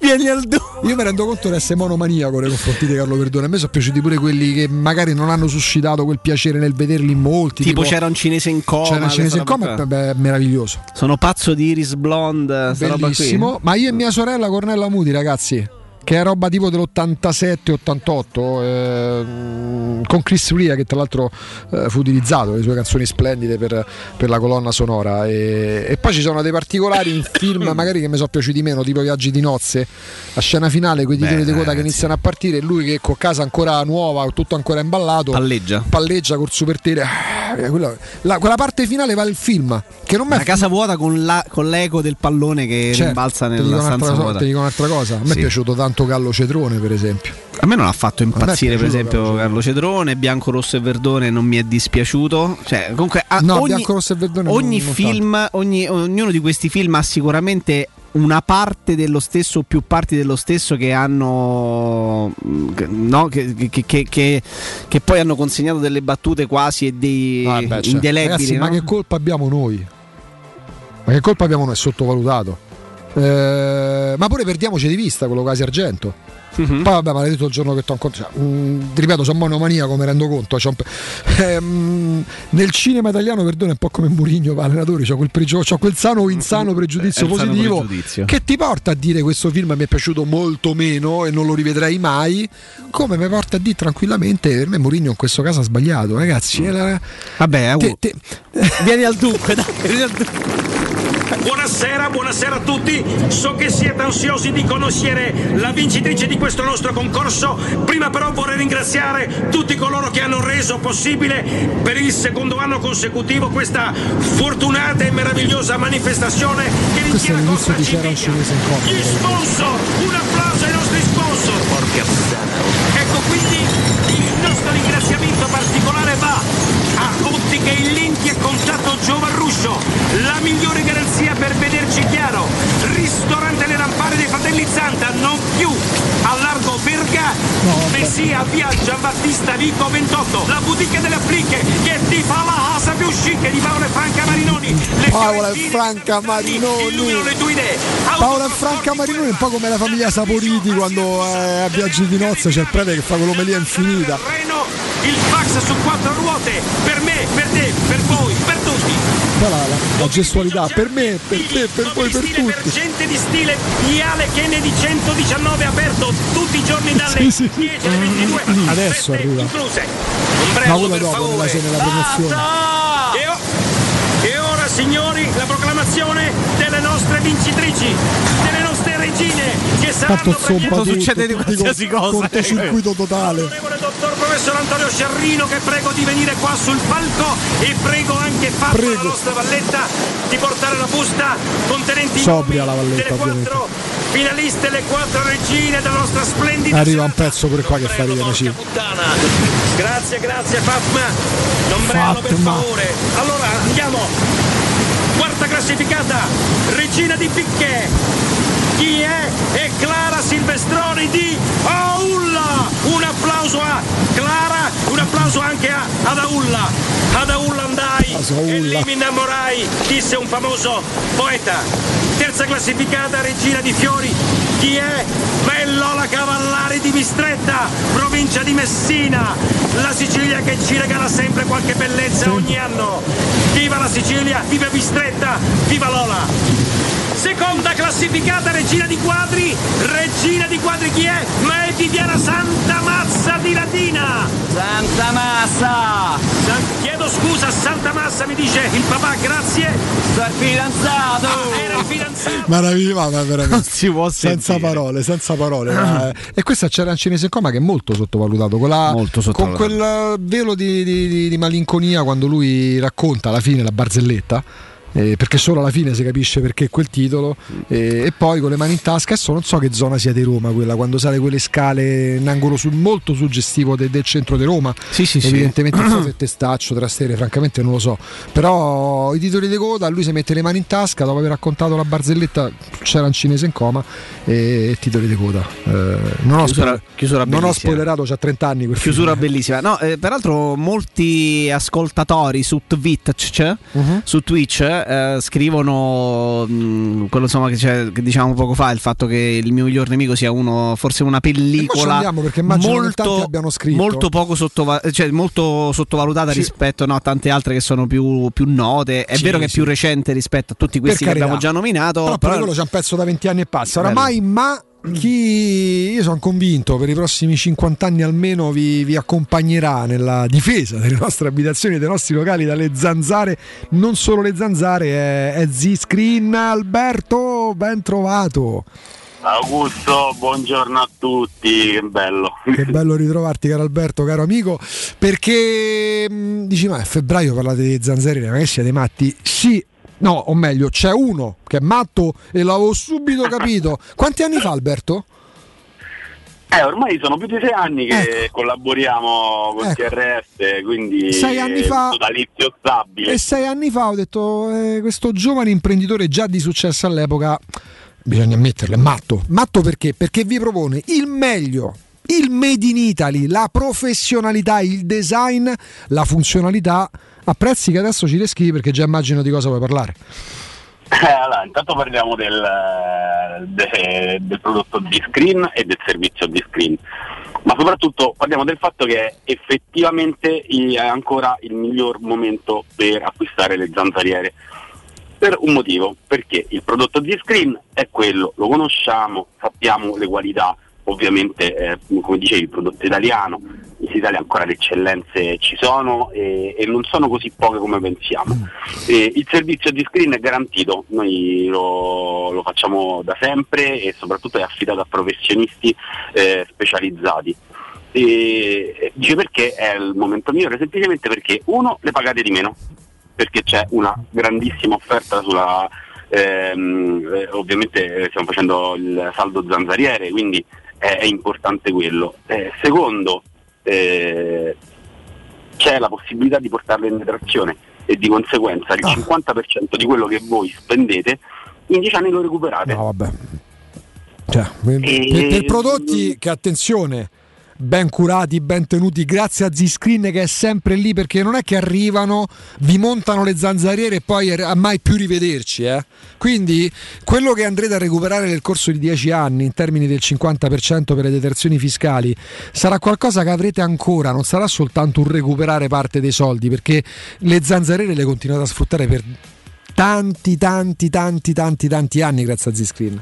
Speaker 4: Vieni al dunque.
Speaker 3: Io mi rendo conto di essere monomaniaco nei confronti di Carlo Verdone. A me sono piaciuti pure quelli che magari non hanno suscitato quel piacere nel vederli in molti.
Speaker 4: Tipo, c'era un cinese in coma.
Speaker 3: c'era un cinese in coma, e
Speaker 4: qua.
Speaker 3: beh, è meraviglioso.
Speaker 4: Sono pazzo di Iris Blonde. sta roba qui.
Speaker 3: Bellissimo. Ma io e mia sorella Cornella Muti, ragazzi. Che è roba tipo dell'87-88 ehm, con Chris Ria che tra l'altro eh, fu utilizzato le sue canzoni splendide per, per la colonna sonora e, e poi ci sono dei particolari in film magari che mi sono piaciuti meno tipo Viaggi di nozze la scena finale quei titoli di coda che iniziano a partire e lui che con casa ancora nuova tutto ancora imballato
Speaker 4: Palleggia.
Speaker 3: palleggia col super tele Ah, quella, la- quella parte finale va il film che non
Speaker 4: Una casa vuota con, la- con l'eco del pallone che
Speaker 3: Certo,
Speaker 4: rimbalza nella stanza
Speaker 3: cosa-
Speaker 4: vuota.
Speaker 3: Ti dico un'altra cosa, a me
Speaker 4: Sì.
Speaker 3: è piaciuto tanto Gallo Cetrone, per esempio.
Speaker 4: A me non ha fatto impazzire, per esempio, Carlo Cedrone, Bianco Rosso e Verdone non mi è dispiaciuto. Cioè, comunque,
Speaker 3: No,
Speaker 4: ogni,
Speaker 3: Bianco Rosso e Verdone
Speaker 4: ogni
Speaker 3: non-
Speaker 4: film, ogni- ognuno di questi film ha sicuramente una parte dello stesso o più parti dello stesso che hanno mm, no, che, che- che- che- poi hanno consegnato delle battute quasi e dei
Speaker 3: Ah, beh, certo.
Speaker 4: indelebili
Speaker 3: Ragazzi, ma
Speaker 4: no?
Speaker 3: che colpa abbiamo noi? Ma che colpa abbiamo noi? È sottovalutato. Eh, ma pure perdiamoci di vista quello quasi argento.
Speaker 4: Mhm.
Speaker 3: Poi vabbè, maledetto il giorno che ti ho incontrato. Cioè, mh, ti ripeto, sono monomania come rendo conto. pe- ehm, nel cinema italiano, perdona, è un po' come Murigno, allenatore, c'ho quel, c'ho quel sano o insano pregiudizio
Speaker 4: Eh, sano
Speaker 3: positivo
Speaker 4: pregiudizio.
Speaker 3: che ti porta a dire questo film mi è piaciuto molto meno e non lo rivedrei mai. Come mi porta a dire tranquillamente, per me Murigno in questo caso ha sbagliato, ragazzi. è la-
Speaker 4: Vabbè, uh,
Speaker 3: Te- te-
Speaker 4: vieni al dunque, dai, vieni al dunque.
Speaker 30: Buonasera, buonasera a tutti. So che siete ansiosi di conoscere la vincitrice di questo nostro concorso. Prima però vorrei ringraziare tutti coloro che hanno reso possibile per il secondo anno consecutivo questa fortunata e meravigliosa manifestazione che rinchiera
Speaker 3: l'inizio
Speaker 30: Costa
Speaker 3: coma.
Speaker 30: Gli sponsor, un applauso ai nostri sponsor. Porca Ecco quindi il nostro ringraziamento particolare va a Ottiche Illenti e Contatto Giovarruscio, la migliore garanzia per vederci chiaro. Ristorante Le Rampare dei Fratelli Zanta, non più a Largo Verga, bensì a via Giambattista Vico 28. La boutique delle appliche che ti fa la casa più chic di Paolo e Franca Marinoni. Le
Speaker 3: Paola e Franca Marinoni. Paola e Franca Marinoni un po' come la famiglia Saporiti quando è a viaggi di nozze c'è il prete che fa quell'omelia infinita.
Speaker 30: Treno, il fax su quattro ruote, per me, per te, per voi, per tutti.
Speaker 3: Poi la, la- la gestualità per me, per te, per voi, per tutti.
Speaker 30: emergente di stile Viale Kennedy 119 aperto tutti i giorni dalle
Speaker 3: Sì, sì.
Speaker 30: 10 alle 22.
Speaker 3: Adesso
Speaker 30: feste
Speaker 3: arriva.
Speaker 30: incluse. Ombrello per
Speaker 3: dopo,
Speaker 30: favore.
Speaker 3: nella scena della promozione.
Speaker 30: E, o- e ora signori la proclamazione delle nostre vincitrici, delle nostre regine che saranno
Speaker 3: tutto,
Speaker 4: succede di qualsiasi
Speaker 3: con-
Speaker 4: cosa.
Speaker 3: Cortocircuito totale.
Speaker 30: dottor professor Antonio Sciarrino che prego di venire qua sul palco e prego anche Fabio, la
Speaker 3: Prego.
Speaker 30: nostra valletta, di portare la busta contenente i
Speaker 3: Sobria la valletta,
Speaker 30: delle quattro finaliste, le quattro regine della nostra splendida
Speaker 3: Arriva un pezzo pure qua che fa ridere, sì.
Speaker 30: Grazie, grazie Fatma. L'ombrello per
Speaker 3: Fatma.
Speaker 30: favore. Allora andiamo. Quarta classificata, Regina di Picche. Chi è? È Clara Silvestroni di Aulla. Un applauso a Clara, un applauso anche a, ad Aulla. Ad Aulla andai e lì mi innamorai, disse un famoso poeta. Terza classificata, Regina di Fiori. Chi è? Ma è Lola Cavallari di Bistretta, provincia di Messina. La Sicilia che ci regala sempre qualche bellezza ogni anno. Viva la Sicilia, viva Bistretta, viva Lola! Seconda classificata Regina di Quadri, Regina di Quadri chi è? Ma è Viviana Santa Mazza di Latina! Santa Massa! chiedo scusa, Santa Massa mi dice il papà, grazie! Sto fidanzato! era il fidanzato!
Speaker 3: Meraviglioso, ma veramente.
Speaker 4: Non si può
Speaker 3: senza
Speaker 4: sentire.
Speaker 3: parole, senza parole. ma, eh, E questa c'era un cinese in coma che è molto sottovalutato. Con, la-
Speaker 4: Molto
Speaker 3: con
Speaker 4: sottovalutato.
Speaker 3: quel eh, velo di, di- di- di malinconia quando lui racconta alla fine la barzelletta. Eh, perché solo alla fine si capisce perché quel titolo eh, e poi con le mani in tasca adesso non so che zona sia di Roma quella quando sale quelle scale in angolo su- molto suggestivo de- del centro di Roma
Speaker 4: Sì, sì, sì.
Speaker 3: evidentemente non so se Testaccio Trastevere francamente non lo so però i titoli di coda lui si mette le mani in tasca dopo aver raccontato la barzelletta c'era un cinese in coma e titoli di coda Eh, non, ho,
Speaker 4: Chiusura-
Speaker 3: spoiler-
Speaker 4: chiusura
Speaker 3: non ho spoilerato c'ha 30 anni
Speaker 4: Chiusura
Speaker 3: film.
Speaker 4: bellissima. No, eh, peraltro molti ascoltatori su Twitch,
Speaker 3: Mhm.
Speaker 4: su Twitch eh, scrivono mh, quello insomma che, che diciamo poco fa, il fatto che il mio miglior nemico sia uno forse una pellicola molto, molto poco sottova- cioè, molto sottovalutata
Speaker 3: Sì.
Speaker 4: rispetto no, a tante altre che sono più, più note. È
Speaker 3: Sì,
Speaker 4: vero che è più recente rispetto a tutti questi che abbiamo già nominato.
Speaker 3: però,
Speaker 4: però-
Speaker 3: quello c'è un pezzo da 20 anni e passa oramai ma chi io sono convinto per i prossimi 50 anni almeno vi, vi accompagnerà nella difesa delle nostre abitazioni e dei nostri locali dalle zanzare non solo le zanzare è, è Z-Screen Alberto ben trovato
Speaker 31: Augusto, buongiorno a tutti, che bello.
Speaker 3: Che bello ritrovarti, caro Alberto, caro amico. Perché mh, dici, ma a febbraio parlate di zanzare, ma che siete matti? Sì, no, o meglio, c'è uno che è matto e l'avevo subito capito. Quanti anni fa, Alberto?
Speaker 31: Eh, ormai sono più di sei anni che collaboriamo con
Speaker 3: Ecco.
Speaker 31: TRS, quindi
Speaker 3: Sei anni fa-
Speaker 31: totalizio stabile.
Speaker 3: E sei anni fa ho detto, eh, questo giovane imprenditore già di successo all'epoca, bisogna ammetterlo, è matto. Matto perché? Perché vi propone il meglio. Il made in Italy, la professionalità, il design, la funzionalità a prezzi che adesso ci descrivi perché già immagino di cosa vuoi parlare.
Speaker 31: Eh, allora, intanto parliamo del, de- del prodotto di screen e del servizio di screen. Ma soprattutto parliamo del fatto che effettivamente è ancora il miglior momento per acquistare le zanzariere. Per un motivo, perché il prodotto di screen è quello, lo conosciamo, sappiamo le qualità, ovviamente eh, come dicevi il prodotto italiano, in Italia ancora le eccellenze ci sono e, e non sono così poche come pensiamo. E il servizio di screen è garantito, noi lo, lo facciamo da sempre e soprattutto è affidato a professionisti eh, specializzati. E, e dice perché è il momento migliore? Semplicemente perché uno le pagate di meno, perché c'è una grandissima offerta sulla ehm, eh, ovviamente eh, stiamo facendo il saldo zanzariere, quindi è, è importante quello. Eh, secondo, eh, c'è la possibilità di portarle in detrazione e di conseguenza il 50% di quello che voi spendete in 10 anni lo recuperate.
Speaker 3: No, vabbè. Cioè, per- per prodotti che attenzione, ben curati, ben tenuti, grazie a Z-Screen che è sempre lì perché non è che arrivano, vi montano le zanzariere e poi a mai più rivederci. eh. Quindi quello che andrete a recuperare nel corso di 10 anni in termini del 50% per le detrazioni fiscali sarà qualcosa che avrete ancora, non sarà soltanto un recuperare parte dei soldi perché le zanzariere le continuate a sfruttare per tanti, tanti, tanti, tanti, tanti anni grazie a Z-Screen.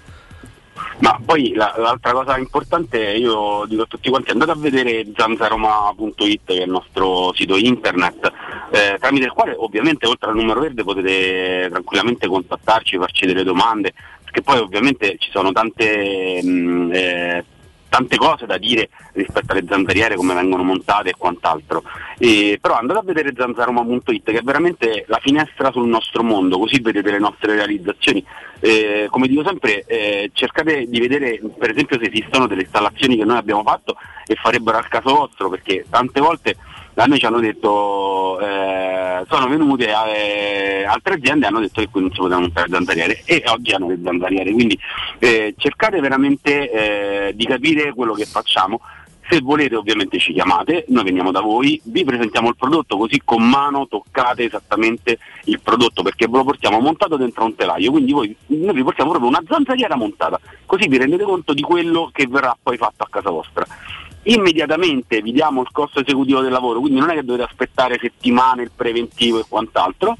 Speaker 31: Ma poi la- l'altra cosa importante, io dico a tutti quanti, andate a vedere zanzaroma.it che è il nostro sito internet, eh, tramite il quale ovviamente oltre al numero verde potete tranquillamente contattarci, farci delle domande, perché poi ovviamente ci sono tante, mh, eh, tante cose da dire rispetto alle zanzariere, come vengono montate e quant'altro. E, però andate a vedere zanzaroma.it che è veramente la finestra sul nostro mondo, così vedete le nostre realizzazioni. Eh, come dico sempre, eh, cercate di vedere per esempio se esistono delle installazioni che noi abbiamo fatto e farebbero al caso vostro, perché tante volte da noi ci hanno detto, eh, sono venute eh, altre aziende e hanno detto che qui non si potevano montare zanzariere e oggi hanno le zanzariere, quindi eh, cercate veramente eh, di capire quello che facciamo. Se volete ovviamente ci chiamate, noi veniamo da voi, vi presentiamo il prodotto così con mano toccate esattamente il prodotto perché ve lo portiamo montato dentro un telaio, quindi voi, noi vi portiamo proprio una zanzariera montata, così vi rendete conto di quello che verrà poi fatto a casa vostra. Immediatamente vi diamo il costo esecutivo del lavoro, quindi non è che dovete aspettare settimane, il preventivo e quant'altro,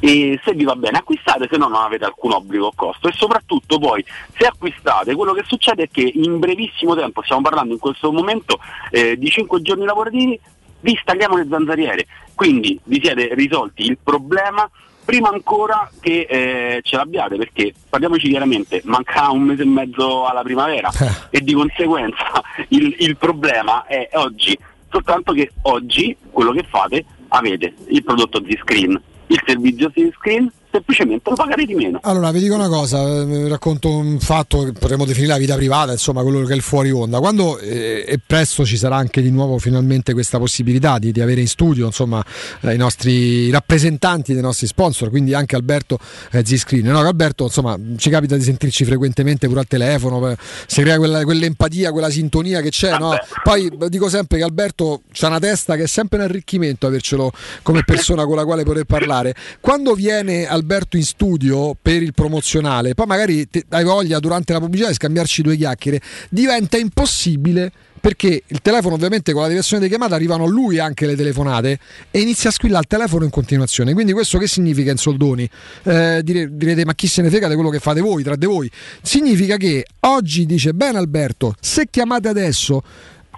Speaker 31: e se vi va bene acquistate, se no non avete alcun obbligo o costo. E soprattutto poi se acquistate quello che succede è che in brevissimo tempo, stiamo parlando in questo momento eh, di 5 giorni lavorativi, vi stagliamo le zanzariere, quindi vi siete risolti il problema prima ancora che eh, ce l'abbiate perché parliamoci chiaramente manca un mese e mezzo alla primavera e di conseguenza il, il problema è oggi. Soltanto che oggi quello che fate avete il prodotto Z-Screen il servizio Z-Screen semplicemente lo pagate di meno
Speaker 3: Allora, vi dico una cosa, eh, racconto un fatto che potremmo definire la vita privata, insomma, quello che è il fuori onda. Quando eh, e presto ci sarà anche di nuovo finalmente questa possibilità di, di avere in studio, insomma, eh, i nostri rappresentanti dei nostri sponsor, quindi anche Alberto eh, Z-Screen. No, Alberto, insomma, ci capita di sentirci frequentemente pure al telefono, eh, si crea quella, quell'empatia, quella sintonia che c'è, no? Poi dico sempre che Alberto ha una testa che è sempre un arricchimento avercelo come persona con la quale poter parlare. Quando viene Alberto in studio per il promozionale, poi magari hai voglia durante la pubblicità di scambiarci due chiacchiere, diventa impossibile perché il telefono ovviamente con la direzione di chiamata arrivano a lui anche le telefonate e inizia a squillare il telefono in continuazione. Quindi questo che significa in soldoni? Eh, dire- direte ma chi se ne frega di quello che fate voi, tra di voi? Significa che oggi dice bene Alberto, se chiamate adesso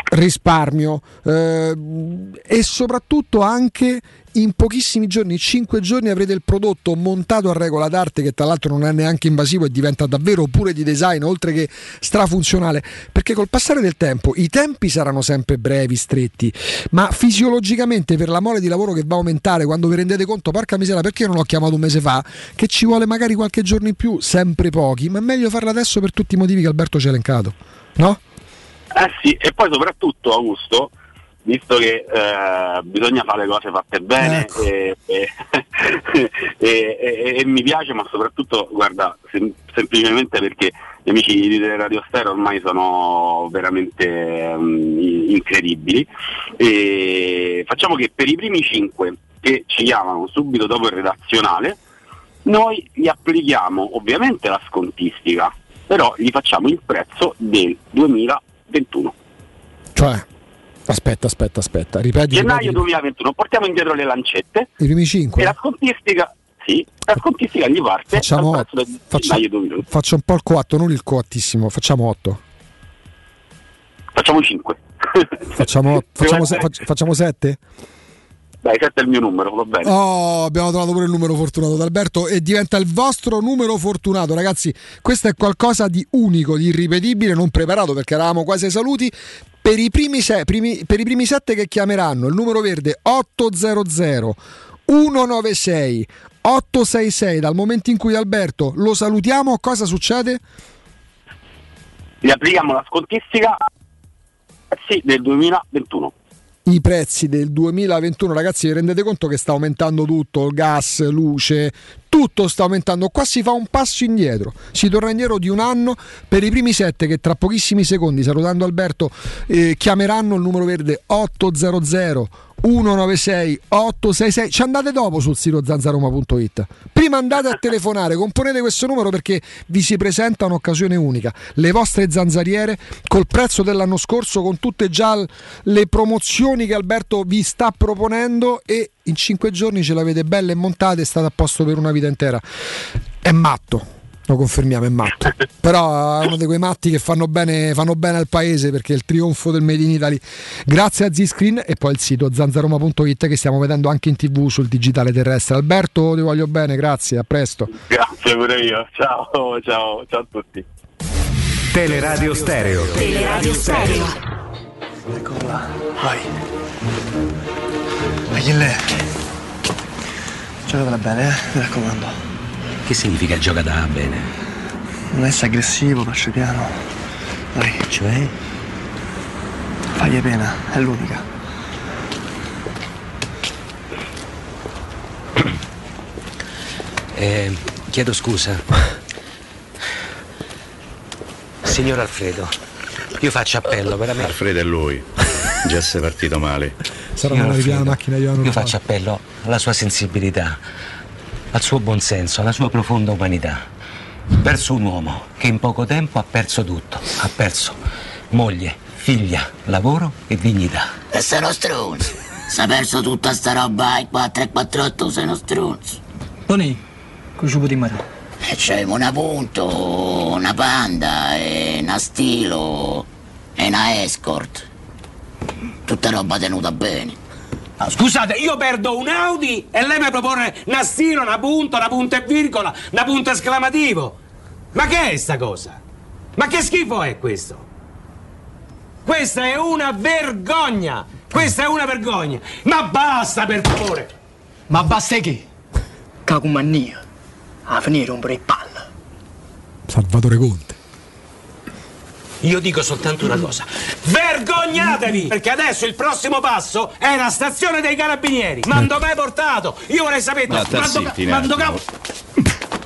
Speaker 3: risparmio eh, e soprattutto anche in pochissimi giorni, 5 giorni avrete il prodotto montato a regola d'arte che tra l'altro non è neanche invasivo e diventa davvero pure di design oltre che strafunzionale perché col passare del tempo i tempi saranno sempre brevi, stretti ma fisiologicamente per la mole di lavoro che va a aumentare quando vi rendete conto porca miseria perché io non l'ho chiamato un mese fa che ci vuole magari qualche giorno in più sempre pochi ma è meglio farlo adesso per tutti i motivi che Alberto ci ha elencato no?
Speaker 31: Eh sì, e poi soprattutto Augusto, visto che eh, bisogna fare le cose fatte bene e, e- e- e- e mi piace, ma soprattutto, guarda, sem- semplicemente perché gli amici di Radio Stereo ormai sono veramente i- incredibili, facciamo che per i primi cinque che ci chiamano subito dopo il redazionale, noi gli applichiamo ovviamente la scontistica, però gli facciamo il prezzo del 2021.
Speaker 3: Cioè, aspetta, aspetta, aspetta, ripeti.
Speaker 31: Gennaio
Speaker 3: ripeti.
Speaker 31: 2021, portiamo indietro le lancette
Speaker 3: I primi
Speaker 31: e
Speaker 3: 5.
Speaker 31: la scontistica, sì, la scontistica gli parte
Speaker 3: Facciamo faccia-
Speaker 31: gennaio 2021.
Speaker 3: faccio un po' il coatto, non il coattissimo, facciamo 8.
Speaker 31: Facciamo 5.
Speaker 3: Facciamo, facciamo, se- facciamo 7?
Speaker 31: Dai, 7 è il mio numero, va bene.
Speaker 3: Oh, abbiamo trovato pure il numero fortunato d'Alberto e diventa il vostro numero fortunato, ragazzi. Questo è qualcosa di unico, di irripetibile, non preparato perché eravamo quasi ai saluti. Per i primi, se- primi- per i primi sette che chiameranno il numero verde 800 196 866 dal momento in cui Alberto lo salutiamo, cosa succede?
Speaker 31: Gli applichiamo la scontistica sì, del 2021.
Speaker 3: I prezzi del 2021, ragazzi, vi rendete conto che sta aumentando tutto, gas, luce, tutto sta aumentando. Qua si fa un passo indietro, si torna indietro di un anno. Per i primi sette che tra pochissimi secondi, salutando Alberto, eh, chiameranno il numero verde 800 196 866 ci andate dopo sul sito zanzaroma.it prima andate a telefonare componete questo numero perché vi si presenta un'occasione unica. Le vostre zanzariere col prezzo dell'anno scorso con tutte già le promozioni che Alberto vi sta proponendo e in cinque giorni ce l'avete belle e montate e state a posto per una vita intera è matto lo confermiamo, è matto. Però è uno di quei matti che fanno bene, fanno bene al paese perché è il trionfo del Made in Italy. Grazie a Z-Screen e poi il sito zanzaroma.it che stiamo vedendo anche in tv sul digitale terrestre. Alberto, ti voglio bene, grazie, a presto.
Speaker 31: Grazie pure io. Ciao, ciao, ciao a tutti.
Speaker 32: Teleradio Stereo.
Speaker 22: Teleradio Stereo.
Speaker 29: Eccolo là, vai. Achille. Giocatela bene, eh, mi raccomando.
Speaker 33: Che significa gioca da bene?
Speaker 29: Non essere aggressivo, faccio piano. Vai.
Speaker 33: Cioè?
Speaker 29: Fagli pena, è l'unica.
Speaker 33: Eh, chiedo scusa. Signor Alfredo, io faccio appello, veramente.
Speaker 34: Alfredo è lui. Già sei partito male.
Speaker 3: Sarà una
Speaker 33: Alfredo,
Speaker 3: macchina
Speaker 33: Io
Speaker 3: Raffaele.
Speaker 33: faccio appello alla sua sensibilità, al suo buonsenso, alla sua profonda umanità. Verso un uomo che in poco tempo ha perso tutto. Ha perso moglie, figlia, lavoro e dignità.
Speaker 35: E sei uno stronzo. Si è perso tutta sta roba, i 4 e 48 sei uno stronzo.
Speaker 36: Tony, cosa puoi dire?
Speaker 35: E c'è una punto, una panda, e una stilo, e una escort. Tutta roba tenuta bene.
Speaker 30: Ah, Scusate, io perdo un Audi e lei mi propone una stilo, una punta, una punta e virgola, una punta esclamativo. Ma che è sta cosa? Ma che schifo è questo? Questa è una vergogna! Questa è una vergogna! Ma basta, per favore!
Speaker 36: Ma basta che? Cacumania. A finire rompere il palle.
Speaker 3: Salvatore Conte.
Speaker 30: Io dico soltanto una cosa. Vergognatevi! Perché adesso il prossimo passo è la stazione dei carabinieri. Ma non mai portato! Io vorrei sapere.
Speaker 34: Ma
Speaker 30: quando
Speaker 34: attimo.
Speaker 30: capo-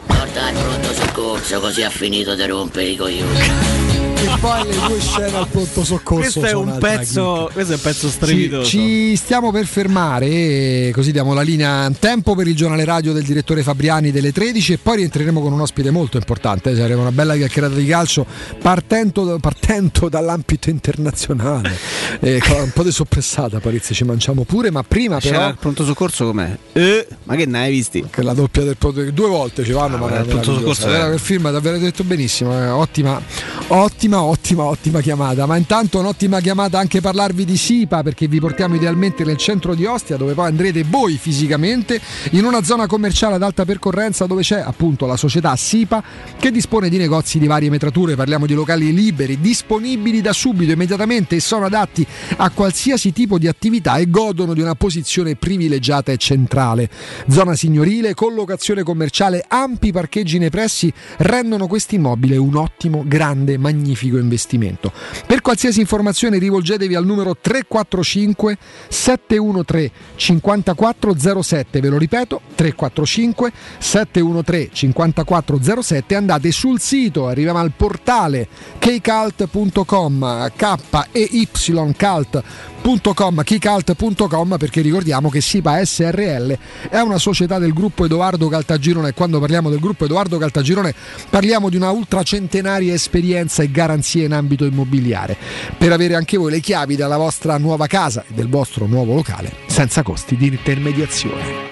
Speaker 35: Porta il pronto soccorso così ha finito di rompere i coglioni.
Speaker 3: E poi le due scene al pronto soccorso.
Speaker 4: Questo è un pezzo,
Speaker 3: chicca.
Speaker 4: questo è un pezzo
Speaker 3: Ci,
Speaker 4: strepitoso.
Speaker 3: ci stiamo per fermare, così diamo la linea in tempo per il giornale radio del direttore Fabriani delle 13 e poi rientreremo con un ospite molto importante, saremo una bella chiacchierata di calcio partendo, partendo dall'ambito internazionale. Eh, un po' di soppressata Parizia ci mangiamo pure, ma prima
Speaker 4: C'era
Speaker 3: però
Speaker 4: il pronto soccorso com'è? Eh, ma che ne hai visti?
Speaker 3: che la doppia del pronto due volte ci vanno, ma
Speaker 4: guarda,
Speaker 3: era
Speaker 4: il pronto soccorso
Speaker 3: Era
Speaker 4: è-
Speaker 3: quel film davvero detto benissimo, eh, ottima, ottima, ottima, ottima chiamata. Ma intanto un'ottima chiamata anche parlarvi di SIPA perché vi portiamo idealmente nel centro di Ostia dove poi andrete voi fisicamente in una zona commerciale ad alta percorrenza dove c'è appunto la società SIPA che dispone di negozi di varie metrature, parliamo di locali liberi, disponibili da subito, immediatamente e sono adatti a qualsiasi tipo di attività e godono di una posizione privilegiata e centrale. Zona signorile, collocazione commerciale, ampi parcheggi nei pressi rendono questo immobile un ottimo, grande, magnifico magnifico investimento. Per qualsiasi informazione rivolgetevi al numero 345 713 5407, ve lo ripeto 345 713 5407 andate sul sito, arriviamo al portale kcalt.com k e y cult.com keycult.com perché ricordiamo che SIPA SRL è una società del gruppo Edoardo Caltagirone. E quando parliamo del gruppo Edoardo Caltagirone parliamo di una ultracentenaria esperienza e garanzie in ambito immobiliare per avere anche voi le chiavi della vostra nuova casa e del vostro nuovo locale senza costi di intermediazione.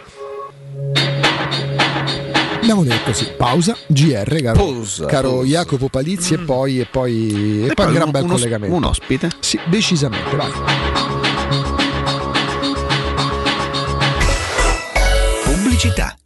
Speaker 3: Abbiamo detto sì, pausa, GR, caro,
Speaker 4: Pausa,
Speaker 3: caro
Speaker 4: pausa.
Speaker 3: Jacopo Palizzi e poi, e poi, e
Speaker 4: E
Speaker 3: poi un gran bel
Speaker 4: uno-
Speaker 3: collegamento.
Speaker 4: un ospite?
Speaker 3: Sì, decisamente, vai.
Speaker 5: Pubblicità.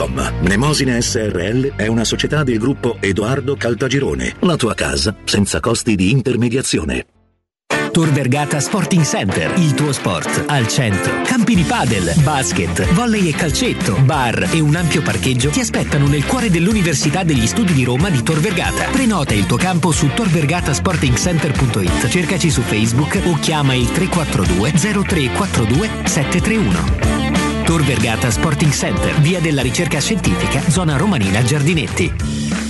Speaker 5: www.kcult.com. Mnemosine SRL è una società del gruppo Edoardo Caltagirone. La tua casa senza costi di intermediazione.
Speaker 6: Tor Vergata Sporting Center, il tuo sport al centro. Campi di padel, basket, volley e calcetto, bar e un ampio parcheggio ti aspettano nel cuore dell'Università degli Studi di Roma di Tor Vergata. Prenota il tuo campo su torvergatasportingcenter.it, cercaci su Facebook o chiama il 342 0342 731. Tor Vergata Sporting Center, via della ricerca scientifica, zona romanina Giardinetti.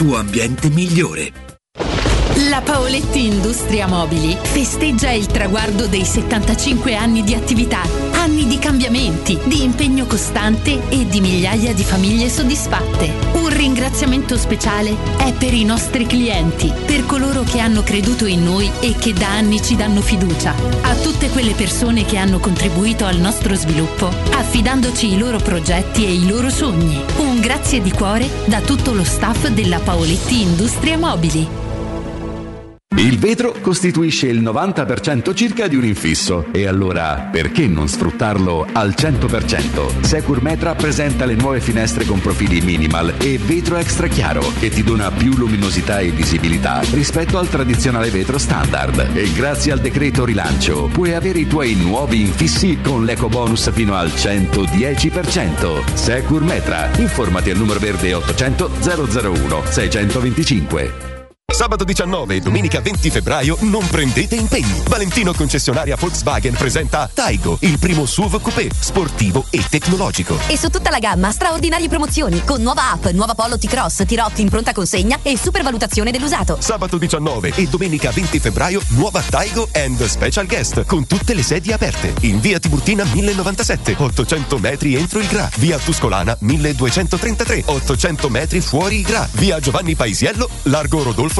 Speaker 5: tuo ambiente migliore.
Speaker 37: La Paoletti Industria Mobili festeggia il traguardo dei 75 anni di attività, anni di cambiamenti, di impegno costante e di migliaia di famiglie soddisfatte. Un ringraziamento speciale è per i nostri clienti, per coloro che hanno creduto in noi e che da anni ci danno fiducia, a tutte quelle persone che hanno contribuito al nostro sviluppo, affidandoci i loro progetti e i loro sogni. Un grazie di cuore da tutto lo staff della Paoletti Industria Mobili.
Speaker 38: Il vetro costituisce il 90% circa di un infisso e allora perché non sfruttarlo al 100%? Secur Metra presenta le nuove finestre con profili minimal e vetro extra chiaro che ti dona più luminosità e visibilità rispetto al tradizionale vetro standard e grazie al decreto rilancio puoi avere i tuoi nuovi infissi con l'eco bonus fino al 110%. Secur Metra, informati al numero verde 800 001 625.
Speaker 16: Sabato 19 e domenica 20 febbraio non prendete impegni. Valentino concessionaria Volkswagen presenta Taigo, il primo SUV coupé, sportivo e tecnologico.
Speaker 7: E su tutta la gamma straordinarie promozioni con nuova app, nuova Polo T-Cross, Tirotti in pronta consegna e supervalutazione dell'usato.
Speaker 16: Sabato 19 e domenica 20 febbraio nuova Taigo and Special Guest con tutte le sedie aperte. In via Tiburtina 1097, 800 metri entro il Gra. Via Tuscolana 1233, 800 metri fuori il Gra. Via Giovanni Paisiello, largo Rodolfo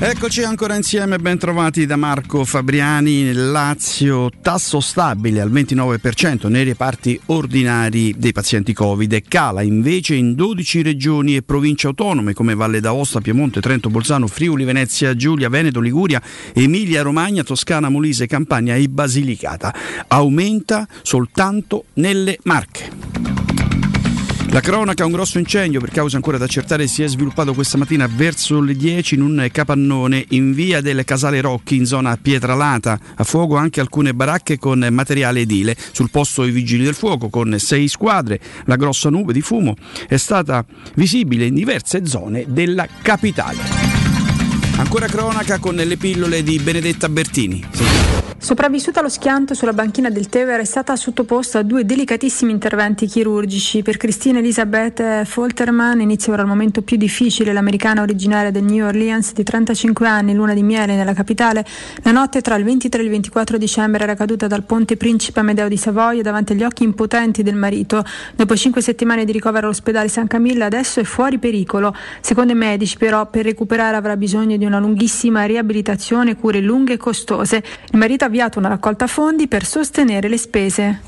Speaker 11: Eccoci ancora insieme, ben trovati da Marco Fabriani. Nel Lazio, tasso stabile al 29% nei reparti ordinari dei pazienti Covid cala invece in 12 regioni e province autonome come Valle d'Aosta, Piemonte, Trento, Bolzano, Friuli, Venezia, Giulia, Veneto, Liguria, Emilia, Romagna, Toscana, Molise, Campania e Basilicata. Aumenta soltanto nelle Marche. La cronaca, un grosso incendio per causa ancora da accertare si è sviluppato questa mattina verso le 10 in un capannone in via del Casale Rocchi in zona Pietralata. A fuoco anche alcune baracche con materiale edile. Sul posto i vigili del fuoco con sei squadre. La grossa nube di fumo è stata visibile in diverse zone della capitale. Ancora cronaca con le pillole di Benedetta Bertini.
Speaker 39: Sopravvissuta allo schianto sulla banchina del Tevere è stata sottoposta a due delicatissimi interventi chirurgici. Per Cristina Elizabeth Folterman inizia ora il momento più difficile. L'americana originaria del New Orleans di 35 anni, luna di miele nella capitale, la notte tra il 23 e il 24 dicembre era caduta dal ponte Principe Amedeo di Savoia davanti agli occhi impotenti del marito. Dopo cinque settimane di ricovero all'ospedale San Camillo adesso è fuori pericolo. Secondo i medici però per recuperare avrà bisogno di una lunghissima riabilitazione, cure lunghe e costose. Il marito avviato una raccolta fondi per sostenere le spese.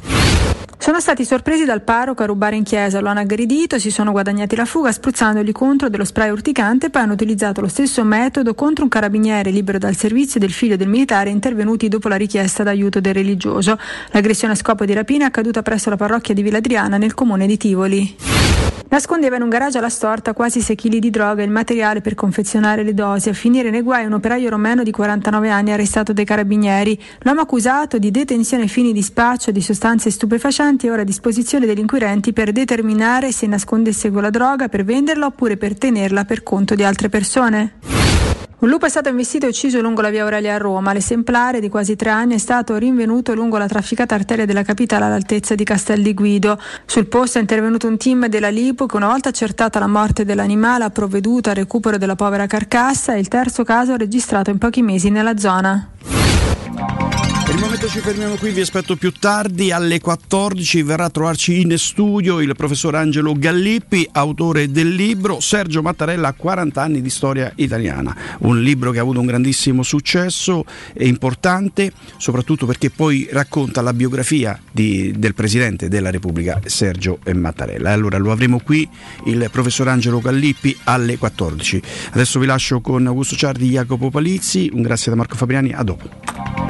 Speaker 39: Sono stati sorpresi dal parroco a rubare in chiesa, lo hanno aggredito, si sono guadagnati la fuga spruzzandogli contro dello spray urticante poi hanno utilizzato lo stesso metodo contro un carabiniere libero dal servizio del figlio del militare intervenuti dopo la richiesta d'aiuto del religioso. L'aggressione a scopo di rapina è accaduta presso la parrocchia di Villadriana nel comune di Tivoli. Nascondeva in un garage alla storta quasi 6 kg di droga e il materiale per confezionare le dosi. A finire nei guai un operaio romeno di 49 anni arrestato dai carabinieri. L'uomo accusato di detenzione ai fini di spaccio di sostanze stupefacenti è ora a disposizione degli inquirenti per determinare se nascondesse quella droga per venderla oppure per tenerla per conto di altre persone. Un lupo è stato investito e ucciso lungo la via Aurelia a Roma. L'esemplare di quasi tre anni è stato rinvenuto lungo la trafficata arteria della capitale all'altezza di Castel di Guido. Sul posto è intervenuto un team della Lipo che una volta accertata la morte dell'animale ha provveduto al recupero della povera carcassa e il terzo caso registrato in pochi mesi nella zona.
Speaker 11: Per il momento ci fermiamo qui, vi aspetto più tardi alle 14 verrà a trovarci in studio il professor Angelo Gallippi, autore del libro Sergio Mattarella 40 anni di storia italiana, un libro che ha avuto un grandissimo successo e importante soprattutto perché poi racconta la biografia di- del Presidente della Repubblica Sergio Mattarella. E allora lo avremo qui il professor Angelo Gallippi alle 14. Adesso vi lascio con Augusto Ciardi, Jacopo Palizzi, un grazie da Marco Fabriani, a dopo.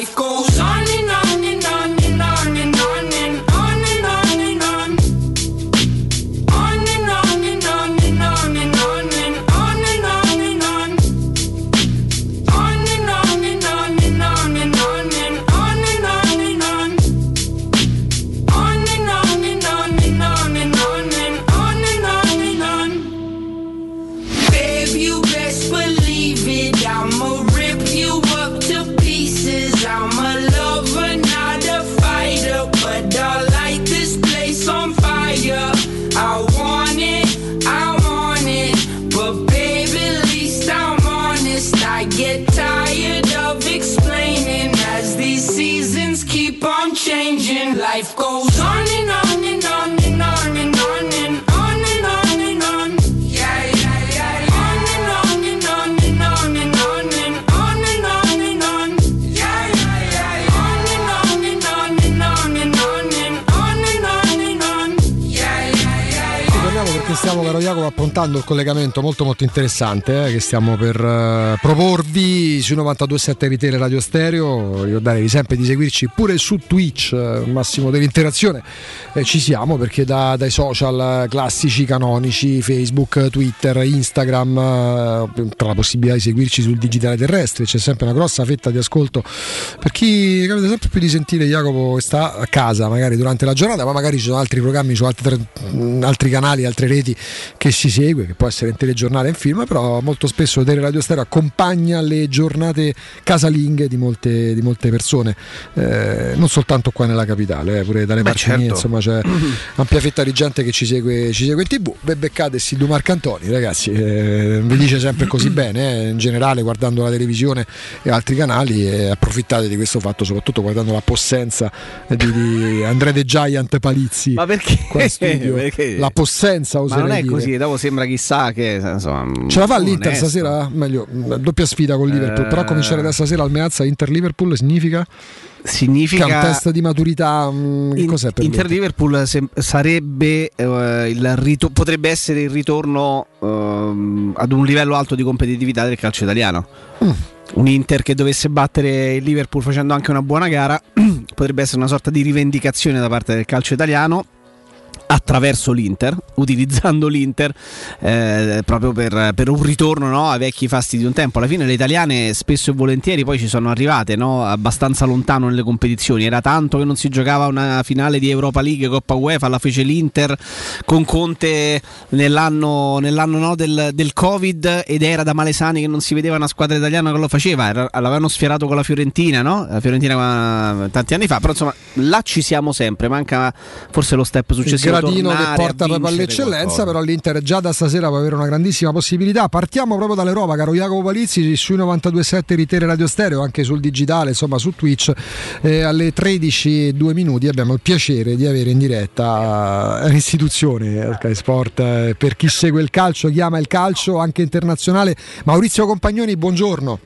Speaker 3: psycho Approntando il collegamento molto molto interessante eh, che stiamo per eh, proporvi sui 92.7 Retail Radio Stereo. Ricordatevi sempre di seguirci pure su Twitch, eh, massimo dell'interazione. Ci siamo perché da- dai social classici, canonici, Facebook, Twitter, Instagram, eh, tra la possibilità di seguirci sul digitale terrestre, c'è sempre una grossa fetta di ascolto per chi capita sempre più di sentire Jacopo che sta a casa, magari durante la giornata, ma magari ci sono altri programmi su mh, altri canali, altre reti che si segue, che può essere in telegiornale e in film, però molto spesso Tele Radio Stereo accompagna le giornate casalinghe di molte, di molte persone, eh, non soltanto qua nella capitale, eh, pure dalle
Speaker 40: Beh,
Speaker 3: parti mie,
Speaker 40: certo.
Speaker 3: insomma c'è ampia fetta di gente che ci segue, ci segue in tv. Bebeccate e Silvio Marcantoni, ragazzi, eh, vi dice sempre così bene, eh, in generale guardando la televisione e altri canali e approfittate di questo fatto, soprattutto guardando la possenza di, di Andrea De Giant Palizzi.
Speaker 4: Ma perché?
Speaker 3: Qua studio.
Speaker 4: Perché?
Speaker 3: La possenza,
Speaker 4: Ma
Speaker 3: oserei
Speaker 4: non è
Speaker 3: dire.
Speaker 4: così, dopo sembra chissà che insomma,
Speaker 3: Ce la fa l'Inter
Speaker 4: onesto.
Speaker 3: stasera? Meglio, doppia sfida con Liverpool.
Speaker 4: Eh.
Speaker 3: Però cominciare da stasera al Meazza Inter-Liverpool significa?
Speaker 4: Significa
Speaker 3: Che è un test di maturità. mh, che
Speaker 4: In-
Speaker 3: cos'è per
Speaker 4: Inter
Speaker 3: lui?
Speaker 4: Liverpool sarebbe eh, il rito- potrebbe essere il ritorno ehm, ad un livello alto di competitività del calcio italiano.
Speaker 3: Mm.
Speaker 4: Un Inter che dovesse battere il Liverpool facendo anche una buona gara potrebbe essere una sorta di rivendicazione da parte del calcio italiano attraverso l'Inter, utilizzando l'Inter eh, proprio per, per un ritorno no, ai vecchi fasti di un tempo. Alla fine le italiane spesso e volentieri poi ci sono arrivate no, abbastanza lontano nelle competizioni. Era tanto che non si giocava una finale di Europa League, Coppa UEFA, la fece l'Inter con Conte nell'anno, nell'anno no, del, del Covid ed era da Malesani che non si vedeva una squadra italiana che lo faceva. Era- l'avevano sfierato con la Fiorentina? La Fiorentina eh, tanti anni fa, però insomma là ci siamo sempre. Manca forse lo step successivo.
Speaker 3: Gradino che porta proprio all'eccellenza,
Speaker 4: qualcosa.
Speaker 3: però l'Inter già da stasera può avere una grandissima possibilità. Partiamo proprio dall'Europa, caro Jacopo Palizzi, sui 92.7 Ritere Radio Stereo, anche sul digitale, insomma su Twitch. Eh, alle 13 e 2 minuti abbiamo il piacere di avere in diretta eh, l'istituzione Sky Sport eh, per chi segue il calcio, chiama il calcio anche internazionale. Maurizio Compagnoni, buongiorno.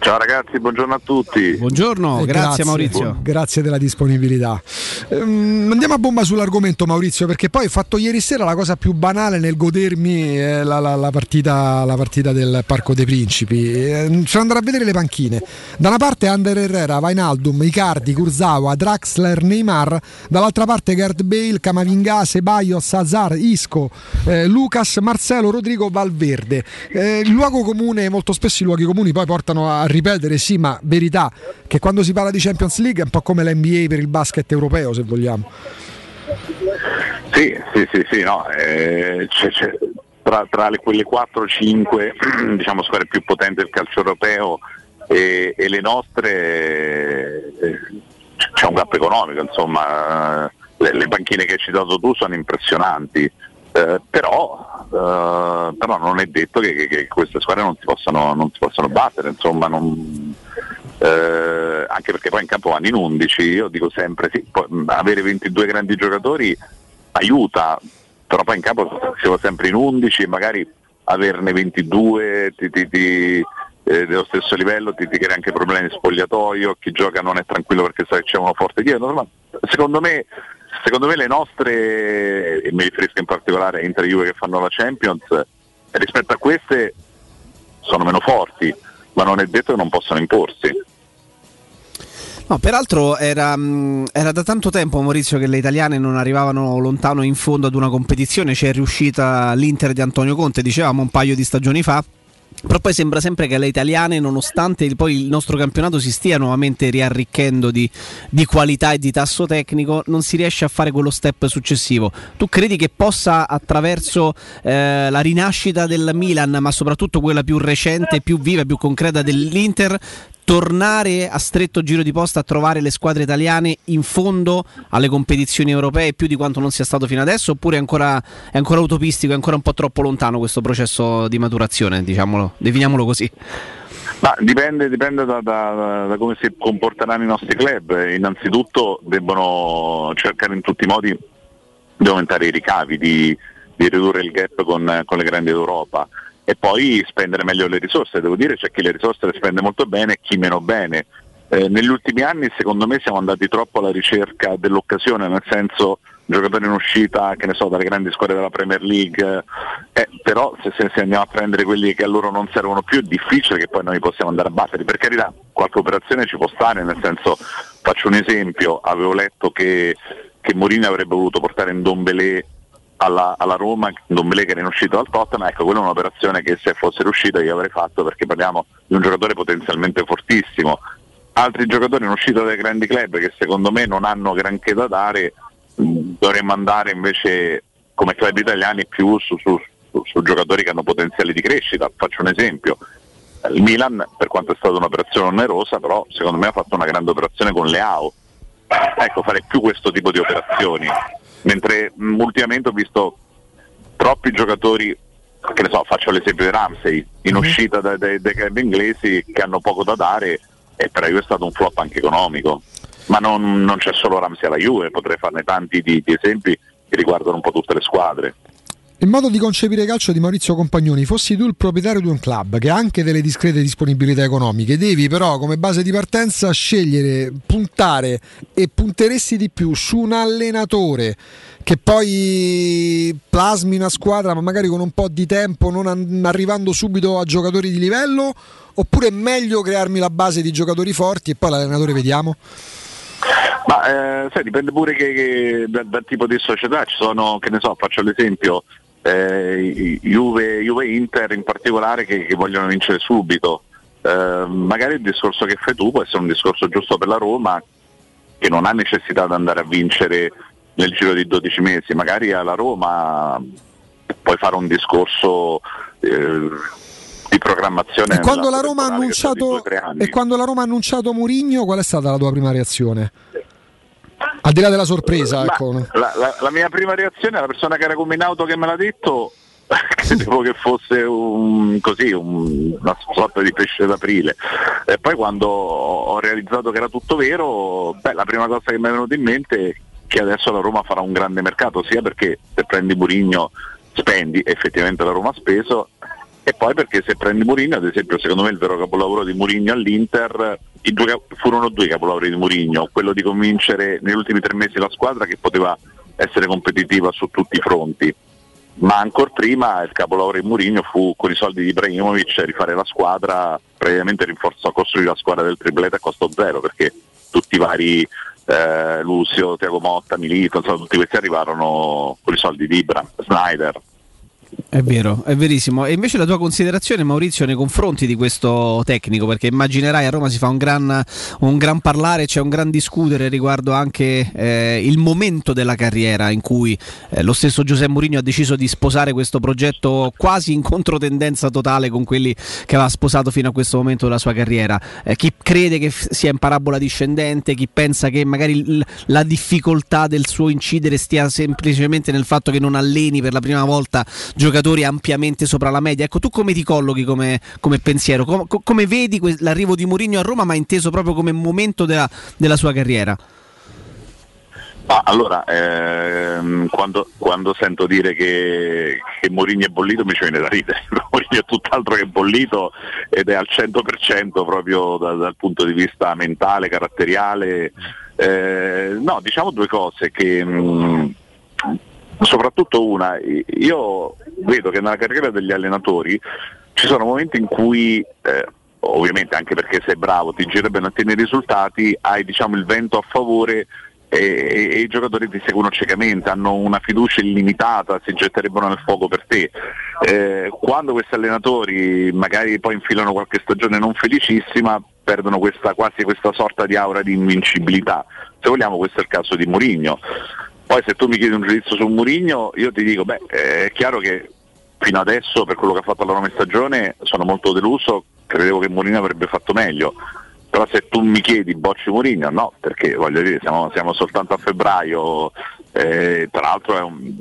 Speaker 41: Ciao ragazzi, buongiorno a tutti.
Speaker 4: Buongiorno,
Speaker 3: Eh,
Speaker 4: grazie, Maurizio.
Speaker 3: Grazie della disponibilità. Ehm, andiamo a bomba sull'argomento Maurizio perché poi ho fatto ieri sera la cosa più banale nel godermi eh, la, la- la partita, la partita del Parco dei Principi. Eh, sono andato a vedere le panchine. Da una parte Ander Herrera, Vainaldum, Icardi, Kurzawa, Draxler, Neymar, dall'altra parte Gerd Bale, Camavinga, Ceballos, Hazard, Isco, eh, Lucas, Marcelo, Rodrigo, Valverde. Eh, il luogo comune, molto spesso i luoghi comuni poi portano a ripetere sì, ma verità che quando si parla di Champions League è un po' come l'NBA per il basket europeo, se vogliamo.
Speaker 41: Sì, sì, sì, sì, no, eh, c'è- c'è- tra, tra le- quelle 4-5 diciamo, squadre più potenti del calcio europeo e, e le nostre eh, c'è un gap economico, insomma, eh, le, le panchine che hai citato tu sono impressionanti, eh, però, eh, però non è detto che, che- che queste squadre non si possano, non si possano battere, insomma, non- eh, anche perché poi in campo vanno in 11, io dico sempre sì, poi, avere 22 grandi giocatori aiuta, però poi in campo siamo sempre in 11 e magari averne 22 ti, ti- ti- eh, dello stesso livello ti, ti crea anche problemi di spogliatoio, chi gioca non è tranquillo perché sa che c'è uno forte dietro, ma secondo me, secondo me le nostre, e mi riferisco in particolare a Inter Juve che fanno la Champions, rispetto a queste sono meno forti, ma non è detto che non possano imporsi.
Speaker 4: No, peraltro era, mh, era, da tanto tempo Maurizio che le italiane non arrivavano lontano in fondo ad una competizione, c'è riuscita l'Inter di Antonio Conte, dicevamo un paio di stagioni fa. Però poi sembra sempre che le italiane, nonostante poi il nostro campionato si stia nuovamente riarricchendo di, di, qualità e di tasso tecnico, non si riesce a fare quello step successivo. Tu credi che possa, attraverso eh, la rinascita del Milan, ma soprattutto quella più recente, più viva, più concreta dell'Inter, tornare a stretto giro di posta a trovare le squadre italiane in fondo alle competizioni europee più di quanto non sia stato fino adesso oppure è ancora, è ancora utopistico, è ancora un po' troppo lontano questo processo di maturazione, diciamolo, definiamolo così?
Speaker 41: Ma dipende, dipende da, da, da, come si comporteranno i nostri club. Innanzitutto debbono cercare in tutti i modi di aumentare i ricavi, di, di ridurre il gap con, con le grandi d'Europa e poi spendere meglio le risorse. Devo dire c'è chi le risorse le spende molto bene e chi meno bene. Eh, negli ultimi anni secondo me siamo andati troppo alla ricerca dell'occasione, nel senso giocatori in uscita, che ne so, dalle grandi squadre della Premier League, eh, però se, se, andiamo a prendere quelli che a loro non servono più è difficile che poi noi possiamo andare a battere, per carità qualche operazione ci può stare, nel senso faccio un esempio, avevo letto che, che Mourinho avrebbe voluto portare in Dombelé alla, alla Roma, Dombele che era in uscita dal Tottenham, ecco quella è un'operazione che se fosse riuscita io avrei fatto perché parliamo di un giocatore potenzialmente fortissimo. Altri giocatori in uscita dai grandi club che secondo me non hanno granché da dare, dovremmo andare invece come club italiani più su, su, su, su giocatori che hanno potenziali di crescita. Faccio un esempio, il Milan per quanto è stata un'operazione onerosa però secondo me ha fatto una grande operazione con Leao. Ecco, fare più questo tipo di operazioni mentre mh, ultimamente ho visto troppi giocatori che ne so, faccio l'esempio di Ramsey in mhm. uscita dai, dai, dai club inglesi che hanno poco da dare e per io è stato un flop anche economico ma non, non c'è solo Ramsey alla Juve potrei farne tanti di, di esempi che riguardano un po' tutte le squadre
Speaker 3: il modo di concepire calcio di Maurizio Compagnoni, fossi tu il proprietario di un club che ha anche delle discrete disponibilità economiche, devi però come base di partenza scegliere, puntare e punteresti di più su un allenatore che poi plasmi una squadra ma magari con un po' di tempo, non arrivando subito a giocatori di livello, oppure è meglio crearmi la base di giocatori forti e poi l'allenatore vediamo?
Speaker 41: Ma eh, sai, dipende pure che, che, dal, dal tipo di società, ci sono, che ne so, faccio l'esempio, eh, Juve, Juve Inter in particolare che, che vogliono vincere subito. Eh, magari il discorso che fai tu può essere un discorso giusto per la Roma che non ha necessità di andare a vincere nel giro di 12 mesi, magari alla Roma puoi fare un discorso eh, di programmazione.
Speaker 3: E quando, la Roma ha annunciato, e quando la Roma ha annunciato Murigno, qual è stata la tua prima reazione? Al di là della sorpresa, ecco.
Speaker 41: la, la, la, mia prima reazione, la persona che era come in auto che me l'ha detto, credevo che fosse un, così, un, una sorta di pesce d'aprile. E poi quando ho realizzato che era tutto vero, beh, la prima cosa che mi è venuta in mente è che adesso la Roma farà un grande mercato, sia perché se prendi Burigno spendi, effettivamente la Roma ha speso, e poi perché se prendi Mourinho, ad esempio secondo me il vero capolavoro di Mourinho all'Inter, due, furono due capolavori di Mourinho, quello di convincere negli ultimi tre mesi la squadra che poteva essere competitiva su tutti i fronti, ma ancora prima il capolavoro di Mourinho fu con i soldi di Ibrahimovic rifare la squadra, praticamente rinforzò, costruire la squadra del triplete a costo zero perché tutti i vari eh, Lucio, Tiago Motta, Milito, insomma, tutti questi arrivarono con i soldi di Ibra, Snyder,
Speaker 4: è vero, è verissimo. E invece la tua considerazione, Maurizio, nei confronti di questo tecnico, perché immaginerai a Roma si fa un gran, un gran parlare, c'è un gran discutere riguardo anche eh, il momento della carriera in cui eh, lo stesso Giuseppe Mourinho ha deciso di sposare questo progetto quasi in controtendenza totale con quelli che aveva sposato fino a questo momento della sua carriera. Eh, chi crede che sia in parabola discendente, chi pensa che magari la difficoltà del suo incidere stia semplicemente nel fatto che non alleni per la prima volta giocatori ampiamente sopra la media. Ecco, tu come ti collochi come, come pensiero? Com- come vedi que- l'arrivo di Mourinho a Roma, ma inteso proprio come momento della, della sua carriera?
Speaker 41: Ah, allora, ehm, quando, quando, sento dire che, che Mourinho è bollito mi ci viene da ridere, Mourinho è tutt'altro che bollito ed è al 100% proprio da, dal punto di vista mentale, caratteriale. Eh, no, diciamo due cose, che mh, soprattutto una, io vedo che nella carriera degli allenatori ci sono momenti in cui eh, ovviamente anche perché sei bravo, ti girerebbe a ottenere i risultati, hai diciamo, il vento a favore e, e- e i giocatori ti seguono ciecamente, hanno una fiducia illimitata, si getterebbero nel fuoco per te. Eh, quando questi allenatori magari poi infilano qualche stagione non felicissima, perdono questa, quasi questa sorta di aura di invincibilità. Se vogliamo questo è il caso di Mourinho. Poi se tu mi chiedi un giudizio su Mourinho, io ti dico, beh, è chiaro che fino adesso per quello che ha fatto la Roma in stagione sono molto deluso, credevo che Mourinho avrebbe fatto meglio. Però se tu mi chiedi bocci Mourinho, no, perché voglio dire, siamo, siamo soltanto a febbraio, eh, tra l'altro è un,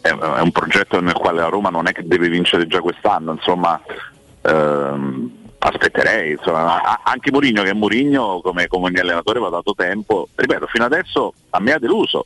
Speaker 41: è, è un progetto nel quale la Roma non è che deve vincere già quest'anno, insomma ehm, aspetterei, insomma, anche Mourinho che è Mourinho come, come allenatore va dato tempo, ripeto, fino adesso a me ha deluso,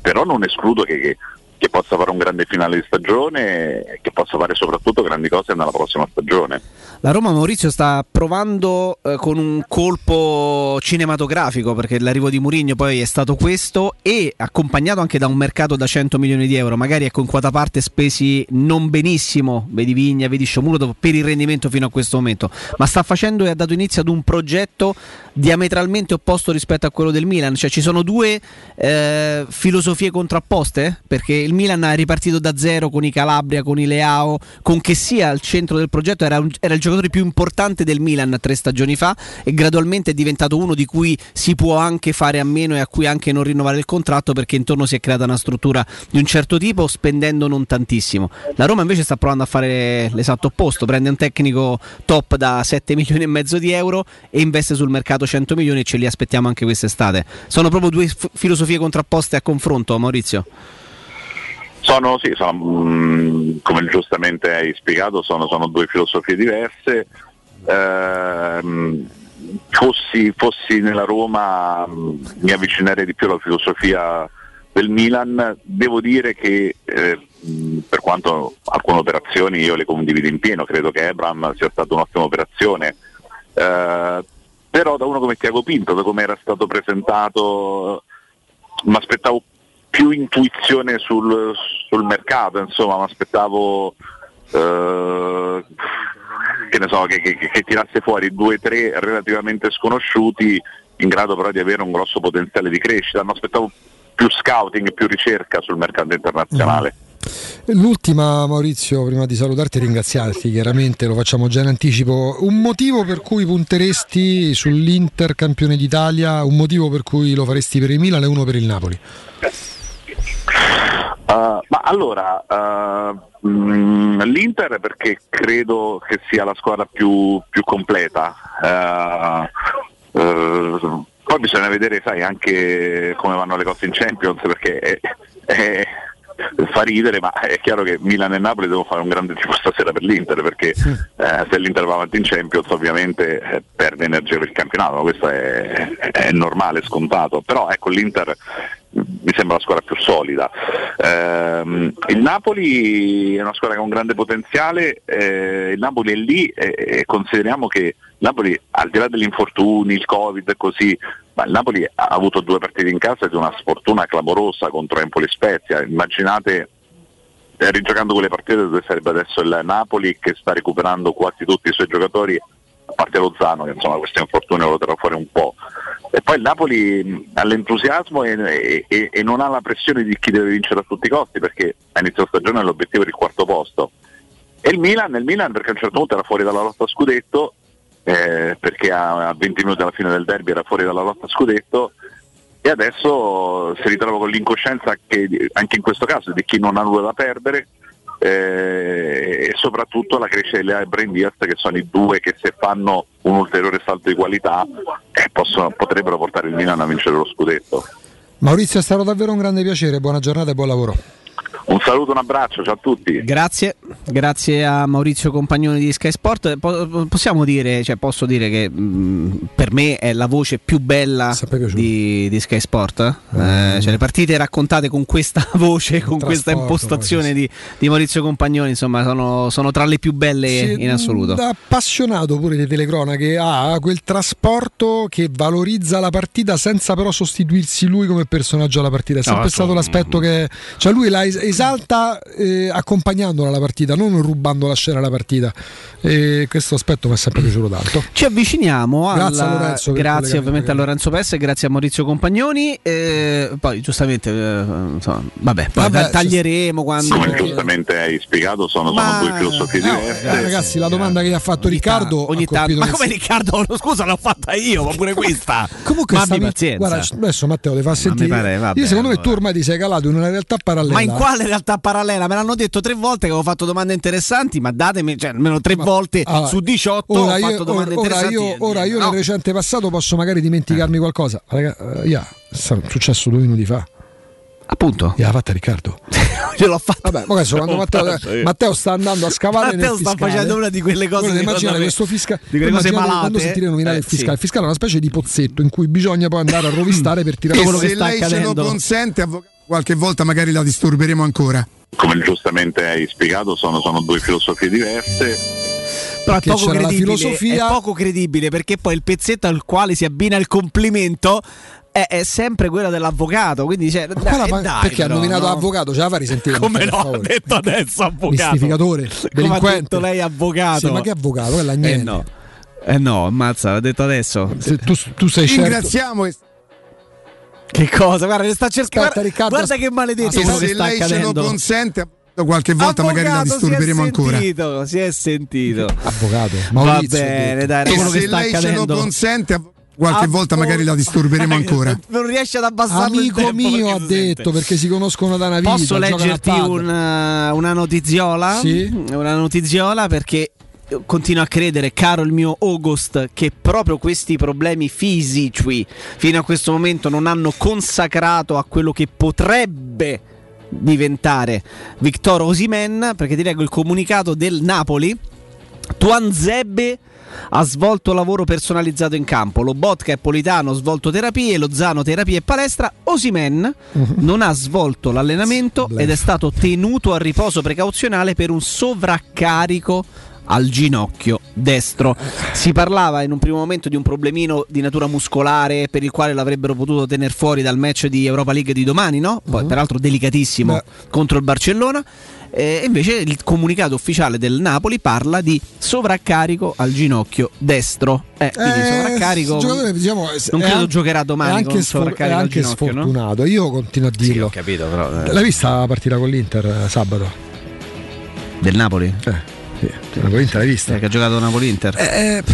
Speaker 41: però non escludo che, che- che possa fare un grande finale di stagione e che possa fare soprattutto grandi cose nella prossima stagione.
Speaker 4: La Roma Maurizio sta provando eh, con un colpo cinematografico perché l'arrivo di Mourinho poi è stato questo e accompagnato anche da un mercato da 100 milioni di euro, magari ecco in quota parte spesi non benissimo, vedi Vigna, vedi Sciomuro per il rendimento fino a questo momento, ma sta facendo e ha dato inizio ad un progetto diametralmente opposto rispetto a quello del Milan, cioè ci sono due eh, filosofie contrapposte? Perché il Milan è ripartito da zero con i Calabria, con i Leao, con che sia al centro del progetto era, un- era il giocatore più importante del Milan tre stagioni fa e gradualmente è diventato uno di cui si può anche fare a meno e a cui anche non rinnovare il contratto perché intorno si è creata una struttura di un certo tipo spendendo non tantissimo. La Roma invece sta provando a fare l'esatto opposto, prende un tecnico top da 7 milioni e mezzo di euro e investe sul mercato 100 milioni e ce li aspettiamo anche quest'estate. Sono proprio due f- filosofie contrapposte a confronto, Maurizio.
Speaker 41: Sono, sì, sono, mm, come giustamente hai spiegato, sono, sono due filosofie diverse. Ehm, fossi, fossi nella Roma mm, mi avvicinerei di più alla filosofia del Milan. Devo dire che eh, mh, per quanto alcune operazioni io le condivido in pieno, credo che Ebram sia stata un'ottima operazione. Eh, però da uno come Tiago Pinto, da come era stato presentato, mi aspettavo più intuizione sul, sul mercato, insomma, mi aspettavo eh, che, so, che, che- che tirasse fuori due o tre relativamente sconosciuti in grado però di avere un grosso potenziale di crescita, mi aspettavo più scouting più ricerca sul mercato internazionale.
Speaker 3: L'ultima, Maurizio, prima di salutarti e ringraziarti, chiaramente lo facciamo già in anticipo. Un motivo per cui punteresti sull'Inter campione d'Italia, un motivo per cui lo faresti per il Milan e uno per il Napoli.
Speaker 41: Uh, ma allora, uh, mm, l'Inter perché credo che sia la squadra più, più completa. Uh, poi bisogna vedere, sai, anche come vanno le cose in Champions perché è- è- fa ridere, ma è chiaro che Milan e Napoli devono fare un grande tifo stasera per l'Inter perché eh, se l'Inter va avanti in Champions ovviamente eh, perde energia per il campionato, questo è, è normale, scontato, però ecco l'Inter mi sembra la squadra più solida. Ehm, il Napoli è una squadra che ha un grande potenziale, eh, il Napoli è lì e, e consideriamo che Napoli al di là degli infortuni, il Covid e così, ma il Napoli ha avuto due partite in casa di una sfortuna clamorosa contro Empoli Spezia. Immaginate eh, rigiocando quelle partite dove sarebbe adesso il Napoli che sta recuperando quasi tutti i suoi giocatori, a parte Lozano che insomma questo infortunio lo terrà fuori un po'. E poi il Napoli ha l'entusiasmo e, e- e non ha la pressione di chi deve vincere a tutti i costi perché a inizio stagione l'obiettivo era il quarto posto. E il Milan, il Milan perché a un certo punto era fuori dalla lotta a scudetto, eh, perché a, a 20 minuti alla fine del derby era fuori dalla lotta scudetto e adesso si ritrova con l'incoscienza che anche in questo caso di chi non ha nulla da perdere eh, e soprattutto la crescita di Lea e Brain Diaz che sono i due che se fanno un ulteriore salto di qualità eh, possono- potrebbero portare il Milan a vincere lo scudetto.
Speaker 3: Maurizio è stato davvero un grande piacere, buona giornata e buon lavoro.
Speaker 41: Un saluto, un abbraccio, ciao a tutti.
Speaker 4: Grazie, grazie a Maurizio Compagnoni di Sky Sport. Po- possiamo dire, cioè posso dire che mh, per me è la voce più bella di, di Sky Sport. eh? Eh, cioè, le partite raccontate con questa voce, con questa impostazione di, di Maurizio Compagnoni, insomma, sono, sono tra le più belle
Speaker 3: Sì,
Speaker 4: in assoluto.
Speaker 3: Da appassionato pure di telecronache ha quel trasporto che valorizza la partita senza però sostituirsi lui come personaggio alla partita. È
Speaker 4: No,
Speaker 3: sempre
Speaker 4: altro-
Speaker 3: stato l'aspetto che. Cioè lui l'ha es- risalta eh, accompagnandola alla partita, non rubando la scena alla partita. E questo aspetto mi è sempre piaciuto tanto.
Speaker 4: Ci avviciniamo alla...
Speaker 3: Grazie a Lorenzo
Speaker 4: grazie ovviamente a Lorenzo Pesse e grazie a Maurizio Compagnoni. Eh, poi giustamente, eh, insomma, vabbè, poi
Speaker 3: Vabbè,
Speaker 4: ta- taglieremo quando...
Speaker 41: Come giustamente hai spiegato, sono, sono
Speaker 4: Ma-
Speaker 41: due filosofie
Speaker 4: no,
Speaker 41: diverse.
Speaker 3: Eh, ragazzi, la domanda che gli ha fatto Riccardo
Speaker 4: ogni
Speaker 3: ha colpito
Speaker 4: tanto- ma come Riccardo? Scusa, l'ho fatta io, ma pure questa.
Speaker 3: Comunque
Speaker 4: ma abbi pazienza.
Speaker 3: Guarda, adesso Matteo ti fa sentire.
Speaker 4: pare, vabbè,
Speaker 3: Io secondo me
Speaker 4: allora.
Speaker 3: tu ormai ti sei calato in una realtà parallela.
Speaker 4: Ma in quale realtà parallela? Me l'hanno detto tre volte che avevo fatto domande interessanti, ma datemi, cioè almeno tre volte
Speaker 3: allora,
Speaker 4: su 18
Speaker 3: Ora
Speaker 4: ho
Speaker 3: io,
Speaker 4: fatto domande
Speaker 3: ora, ora
Speaker 4: interessanti.
Speaker 3: io, ora io
Speaker 4: No.
Speaker 3: nel recente passato posso magari dimenticarmi qualcosa. Raga, eh, yeah, è successo due minuti fa.
Speaker 4: Appunto.
Speaker 3: Gliel'ha fatta Riccardo.
Speaker 4: Io l'ho fatta.
Speaker 3: Vabbè, ma adesso quando Matteo. Matteo sta andando a scavare
Speaker 4: Matteo sta facendo una di quelle cose
Speaker 3: Guarda,
Speaker 4: me,
Speaker 3: questo fiscale
Speaker 4: di quelle cose
Speaker 3: immaginate
Speaker 4: malate.
Speaker 3: quando sentire nominare
Speaker 4: Eh,
Speaker 3: il fiscale
Speaker 4: sì.
Speaker 3: il fiscale è una specie di pozzetto in cui bisogna poi andare a rovistare per tirare
Speaker 42: E
Speaker 3: quello che
Speaker 42: se
Speaker 3: sta
Speaker 42: lei ce
Speaker 3: accadendo
Speaker 42: lo consente, avvocato, qualche volta magari la disturberemo ancora.
Speaker 41: Come giustamente hai spiegato, sono, sono due filosofie diverse.
Speaker 4: Però è poco,
Speaker 3: la
Speaker 4: credibile,
Speaker 3: filosofia-
Speaker 4: è poco credibile perché poi il pezzetto al quale si abbina il complimento è, è sempre quello dell'avvocato. Quindi cioè, dai,
Speaker 3: Quella pa-
Speaker 4: dai,
Speaker 3: perché ha nominato
Speaker 4: no?
Speaker 3: avvocato ce la fa risentire
Speaker 4: Come
Speaker 3: Matteo,
Speaker 4: no? detto adesso avvocato.
Speaker 3: mistificatore
Speaker 4: Come ha
Speaker 3: delinquente
Speaker 4: detto lei avvocato.
Speaker 3: Sì, ma che avvocato quella
Speaker 4: Eh
Speaker 3: niente
Speaker 4: no. Eh no, ammazza, l'ha detto adesso.
Speaker 3: Se tu, tu sei certo
Speaker 42: Ringraziamo e
Speaker 4: Che cosa? Guarda, sta cercando.
Speaker 3: Aspetta,
Speaker 4: Guarda,
Speaker 3: Riccardo,
Speaker 4: guarda che maledetto
Speaker 42: e
Speaker 4: che
Speaker 42: se
Speaker 4: sta
Speaker 42: lei ce lo
Speaker 4: accadendo.
Speaker 42: consente, qualche volta magari la
Speaker 4: Avvocato,
Speaker 42: disturberemo
Speaker 4: si è
Speaker 42: ancora.
Speaker 4: Sentito, si è sentito.
Speaker 3: avvocato
Speaker 4: Va
Speaker 3: Maurizio ha
Speaker 4: bene, dai,
Speaker 42: E se
Speaker 4: sta
Speaker 42: lei ce lo
Speaker 4: accadendo.
Speaker 42: consente, qualche
Speaker 4: Avvo-
Speaker 42: volta magari la disturberemo ancora.
Speaker 4: Non riesce ad abbassare il
Speaker 3: amico
Speaker 4: tempo
Speaker 3: mio ha
Speaker 4: sente.
Speaker 3: detto perché si conoscono da una vita
Speaker 4: Posso leggerti una, una notiziola?
Speaker 3: Sì.
Speaker 4: Una notiziola perché continuo a credere, caro il mio August, che proprio questi problemi fisici fino a questo momento non hanno consacrato a quello che potrebbe diventare Victor Osimen, perché ti leggo il comunicato del Napoli. Tuanzebe ha svolto lavoro personalizzato in campo. Lo Botka e Politano hanno svolto terapie, Lozano terapie e palestra. Osimen non ha svolto l'allenamento ed è stato tenuto a riposo precauzionale per un sovraccarico al ginocchio destro. Si parlava in un primo momento di un problemino di natura muscolare per il quale l'avrebbero potuto tenere fuori dal match di Europa League di domani, no? Poi, peraltro delicatissimo contro il Barcellona. Eh, invece il comunicato ufficiale del Napoli parla di sovraccarico al ginocchio destro. Eh, quindi
Speaker 3: Eh,
Speaker 4: sovraccarico.
Speaker 3: diciamo,
Speaker 4: non credo
Speaker 3: an-
Speaker 4: giocherà domani
Speaker 3: è
Speaker 4: con
Speaker 3: anche, sfor- è
Speaker 4: sovraccarico al
Speaker 3: anche
Speaker 4: ginocchio, no?
Speaker 3: sfortunato io continuo a dirlo
Speaker 4: capito, però. eh.
Speaker 3: l'hai vista la partita con l'Inter eh, sabato?
Speaker 4: Del Napoli?
Speaker 3: Eh, sì, l'Inter l'hai vista?
Speaker 4: Eh, che ha giocato Napoli-Inter.
Speaker 3: Eh,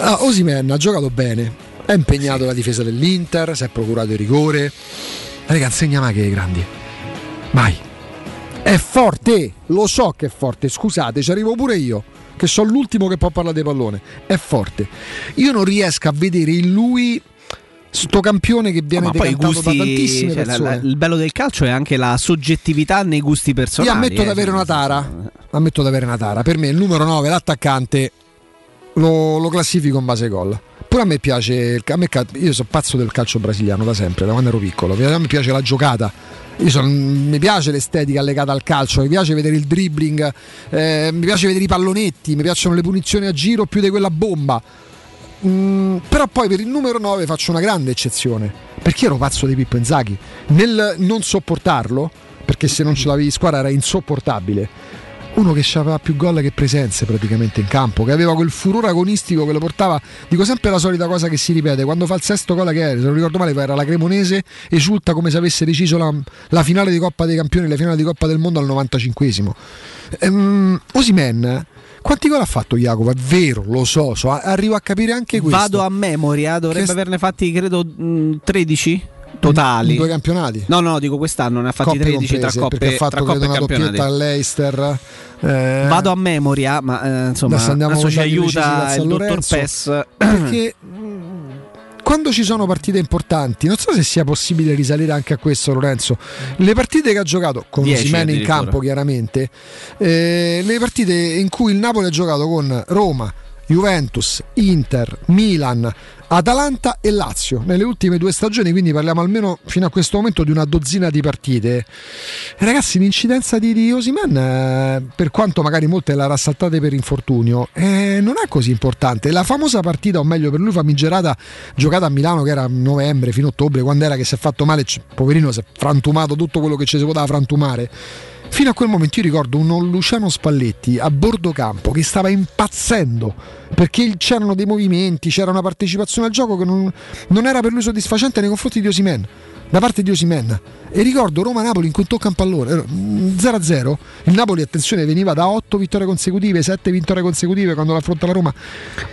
Speaker 3: ah, Osimen ha giocato bene, è impegnato la difesa dell'Inter, si è procurato il rigore. Raga, insegna mai che è grandi. Mai. È forte, lo so che è forte, scusate, ci arrivo pure io, che sono l'ultimo che può parlare di pallone. È forte. Io non riesco a vedere in lui sto campione che viene
Speaker 4: ma poi i
Speaker 3: decantato da
Speaker 4: gusti,
Speaker 3: tantissime
Speaker 4: cioè, la-
Speaker 3: persone.
Speaker 4: la- il bello del calcio è anche la soggettività nei gusti personali.
Speaker 3: Io ammetto
Speaker 4: eh,
Speaker 3: di avere
Speaker 4: cioè,
Speaker 3: una tara. Ammetto di avere una tara. Per me il numero 9, l'attaccante, lo, lo classifico in base ai gol. Pure a me piace, a me io sono pazzo del calcio brasiliano da sempre, da quando ero piccolo. A me piace la giocata. Io sono- mi piace l'estetica legata al calcio, mi piace vedere il dribbling, eh, mi piace vedere i pallonetti, mi piacciono le punizioni a giro più di quella bomba. Mm, però poi per il numero 9 faccio una grande eccezione perché ero pazzo di Pippo Inzaghi. Nel non sopportarlo perché se non ce l'avevi in squadra era insopportabile. Uno che aveva più gol che presenze praticamente in campo che aveva quel furore agonistico che lo portava dico sempre la solita cosa che si ripete quando fa il sesto gol che era se non ricordo male era la Cremonese esulta come se avesse deciso la, la finale di Coppa dei Campioni la finale di Coppa del Mondo al 95esimo ehm, Osimen quanti gol ha fatto Jacopo? È vero, lo so, so, arrivo a capire anche questo.
Speaker 4: Vado a memoria, dovrebbe
Speaker 3: Che-
Speaker 4: averne fatti credo mh, 13 totali.
Speaker 3: In due campionati.
Speaker 4: No, no, dico quest'anno ne ha fatti
Speaker 3: Coppe
Speaker 4: 13 tra
Speaker 3: comprese,
Speaker 4: coppe,
Speaker 3: perché ha fatto
Speaker 4: tra coppe
Speaker 3: una doppietta all'Eister. eh,
Speaker 4: Vado a memoria, ma eh, insomma,
Speaker 3: Adesso
Speaker 4: adesso ci aiuta il dottor. Pes.
Speaker 3: perché quando ci sono partite importanti, non so se sia possibile risalire anche a questo, Lorenzo. Le partite che ha giocato con Osimhen in campo, chiaramente, eh, le partite in cui il Napoli ha giocato con Roma, Juventus, Inter, Milan, Atalanta e Lazio nelle ultime due stagioni, quindi parliamo almeno fino a questo momento di una dozzina di partite. Ragazzi, l'incidenza di, di Osimen, eh, per quanto magari molte la rassaltate per infortunio, eh, non è così importante. La famosa partita, o meglio per lui famigerata, giocata a Milano che era novembre fino a ottobre, quando era che si è fatto male, poverino si è frantumato tutto quello che ci si poteva frantumare. Fino a quel momento io ricordo un Luciano Spalletti a bordo campo che stava impazzendo perché c'erano dei movimenti, c'era una partecipazione al gioco che non, non era per lui soddisfacente nei confronti di Osimen, da parte di Osimen. E ricordo Roma-Napoli in cui tocca un pallone, eh, 0-0, il Napoli attenzione veniva da 8 vittorie consecutive, 7 vittorie consecutive quando l'affronta la Roma,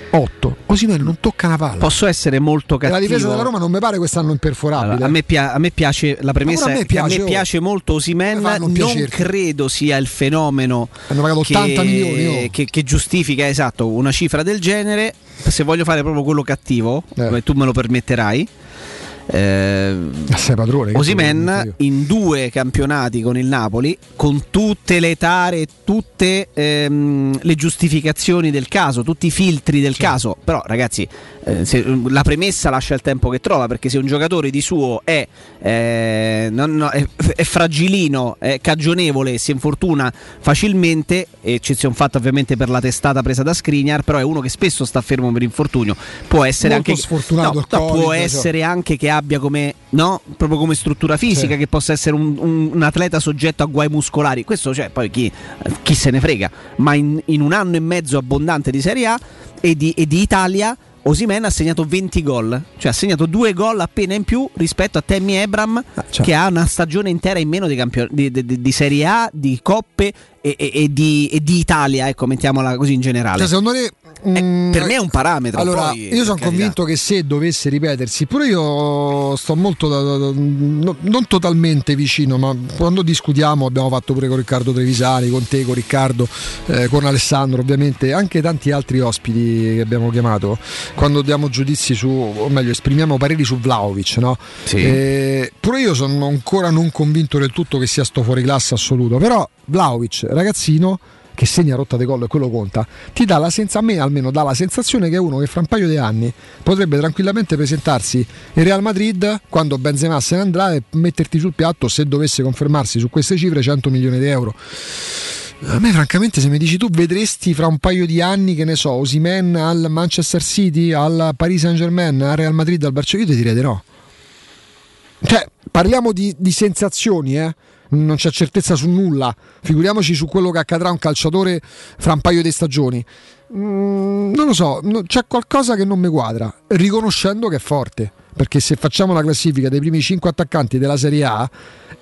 Speaker 3: 8. Osimen non tocca una palla.
Speaker 4: Posso essere molto
Speaker 3: E
Speaker 4: cattivo.
Speaker 3: la difesa della Roma non mi pare quest'anno imperforabile.
Speaker 4: Allora, a, me pia- a me piace la premessa
Speaker 3: a me
Speaker 4: che a
Speaker 3: piace,
Speaker 4: me
Speaker 3: oh.
Speaker 4: piace molto Osimen
Speaker 3: non
Speaker 4: non credo sia il fenomeno che,
Speaker 3: 80 milioni, oh.
Speaker 4: che- che giustifica esatto una cifra del genere se voglio fare proprio quello cattivo
Speaker 3: Eh.
Speaker 4: come tu me lo permetterai eh,
Speaker 3: padrone.
Speaker 4: Osimen in due campionati con il Napoli, con tutte le tare, tutte ehm, le giustificazioni del caso, tutti i filtri del caso. Però, ragazzi, eh, se- la premessa lascia il tempo che trova, perché se un giocatore di suo è, eh, non- no, è, è fragilino, è cagionevole si infortuna facilmente, eccezione fatta ovviamente per la testata presa da Skriniar, però è uno che spesso sta fermo per infortunio, può essere
Speaker 3: Molto
Speaker 4: anche
Speaker 3: sfortunato
Speaker 4: no, no,
Speaker 3: Covid,
Speaker 4: può
Speaker 3: cioè.
Speaker 4: essere anche che abbia come no, proprio come struttura fisica,
Speaker 3: Sì.
Speaker 4: che possa essere un, un- un atleta soggetto a guai muscolari. Questo cioè, poi chi, chi se ne frega. Ma in, in un anno e mezzo abbondante di Serie A e di, e di Italia. Osimen ha segnato 20 gol, cioè ha segnato due gol appena in più rispetto a Tammy Abram
Speaker 3: certo.
Speaker 4: che ha una stagione intera in meno di, campio- di- di- di- Serie A, di coppe e, e- e di, e di Italia, ecco, mettiamola così in generale.
Speaker 3: Cioè, secondo te, mm,
Speaker 4: per me è un parametro.
Speaker 3: Allora,
Speaker 4: poi,
Speaker 3: io sono convinto che se dovesse ripetersi, pure io sto molto, da- da- da- no- non totalmente vicino, ma quando discutiamo, abbiamo fatto pure con Riccardo Trevisani, con te, con Riccardo, eh, con Alessandro, ovviamente, anche tanti altri ospiti che abbiamo chiamato, quando diamo giudizi su, o meglio, esprimiamo pareri su Vlaovic, no?
Speaker 4: Sì.
Speaker 3: Eh, pure io sono ancora non convinto del tutto che sia sto fuori classe assoluto, però Vlaovic, ragazzino che segna rotta di gol e quello conta, ti dà la senza, a me almeno dà la sensazione che è uno che fra un paio di anni potrebbe tranquillamente presentarsi in Real Madrid quando Benzema se ne andrà e metterti sul piatto se dovesse confermarsi su queste cifre 100 milioni di euro. A me francamente se mi dici tu vedresti fra un paio di anni che ne so, Osimen al Manchester City, al Paris Saint Germain, al Real Madrid, al Barcellona, io ti direi di no. Cioè, parliamo di, di sensazioni, eh? Non c'è certezza su nulla. Figuriamoci su quello che accadrà a un calciatore fra un paio di stagioni. Mm, non lo so, no- c'è qualcosa che non mi quadra, riconoscendo che è forte. Perché se facciamo la classifica dei primi 5 attaccanti della Serie A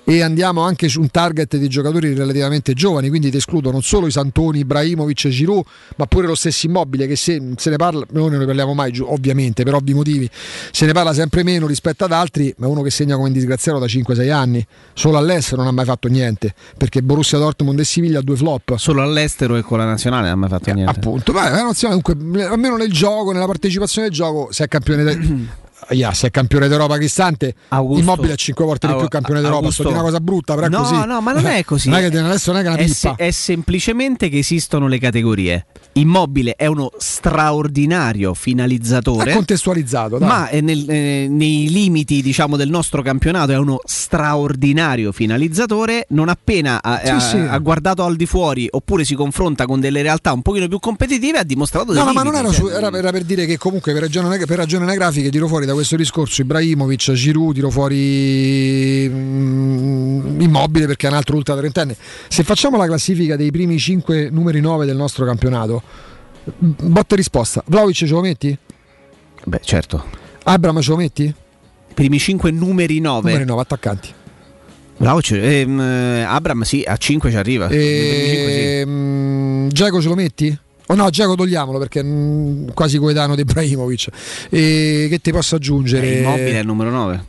Speaker 3: e andiamo anche su un target di giocatori relativamente giovani, quindi ti escludo non solo i Santoni, Ibrahimovic e Giroud, ma pure lo stesso Immobile che se se ne parla, noi non ne parliamo mai ovviamente per ovvi motivi, se ne parla sempre meno rispetto ad altri, ma uno che segna come un disgraziato da 5-6 anni, solo all'estero non ha mai fatto niente, perché Borussia Dortmund e Siviglia due flop.
Speaker 4: Solo all'estero e con la nazionale non ha mai fatto niente.
Speaker 3: Appunto, ma la nazionale comunque, almeno nel gioco, nella partecipazione al gioco, se è campione Yeah, se è campione d'Europa Cristante,
Speaker 4: Augusto-
Speaker 3: Immobile è 5 volte di più campione d'Europa.
Speaker 4: Augusto-
Speaker 3: Sto di una cosa brutta, però
Speaker 4: no,
Speaker 3: così.
Speaker 4: no, ma non è così.
Speaker 3: non è che adesso non è che una
Speaker 4: È, se- è semplicemente che esistono le categorie. Immobile è uno straordinario finalizzatore.
Speaker 3: È contestualizzato, dai.
Speaker 4: Ma è nel- eh, nei limiti diciamo, del nostro campionato è uno straordinario finalizzatore. Non appena ha,
Speaker 3: Sì,
Speaker 4: ha-
Speaker 3: sì.
Speaker 4: ha guardato al di fuori oppure si confronta con delle realtà un pochino più competitive, ha dimostrato dei
Speaker 3: No, no, ma non era, su-
Speaker 4: cioè,
Speaker 3: era, era per dire che comunque per ragioni, per ragioni anagrafiche tiro fuori da questo discorso Ibrahimovic, Giroud, tiro fuori mm, Immobile perché è un altro ultra trentenne. Se facciamo la classifica dei primi 5 numeri 9 del nostro campionato, m- botta e risposta. Vlaovic ce lo metti?
Speaker 4: Beh, certo.
Speaker 3: Abram ce lo metti?
Speaker 4: I primi 5 numeri 9.
Speaker 3: Numeri 9 attaccanti.
Speaker 4: Vlahovic, ehm, eh, Abram sì, a 5 ci arriva. Cinque sì.
Speaker 3: Ehm, Giacomo ce lo metti? Oh no, Giacomo togliamolo perché è mm, quasi coetaneo di Ibrahimovic. E che ti posso aggiungere?
Speaker 4: Eh, Immobile è il numero 9.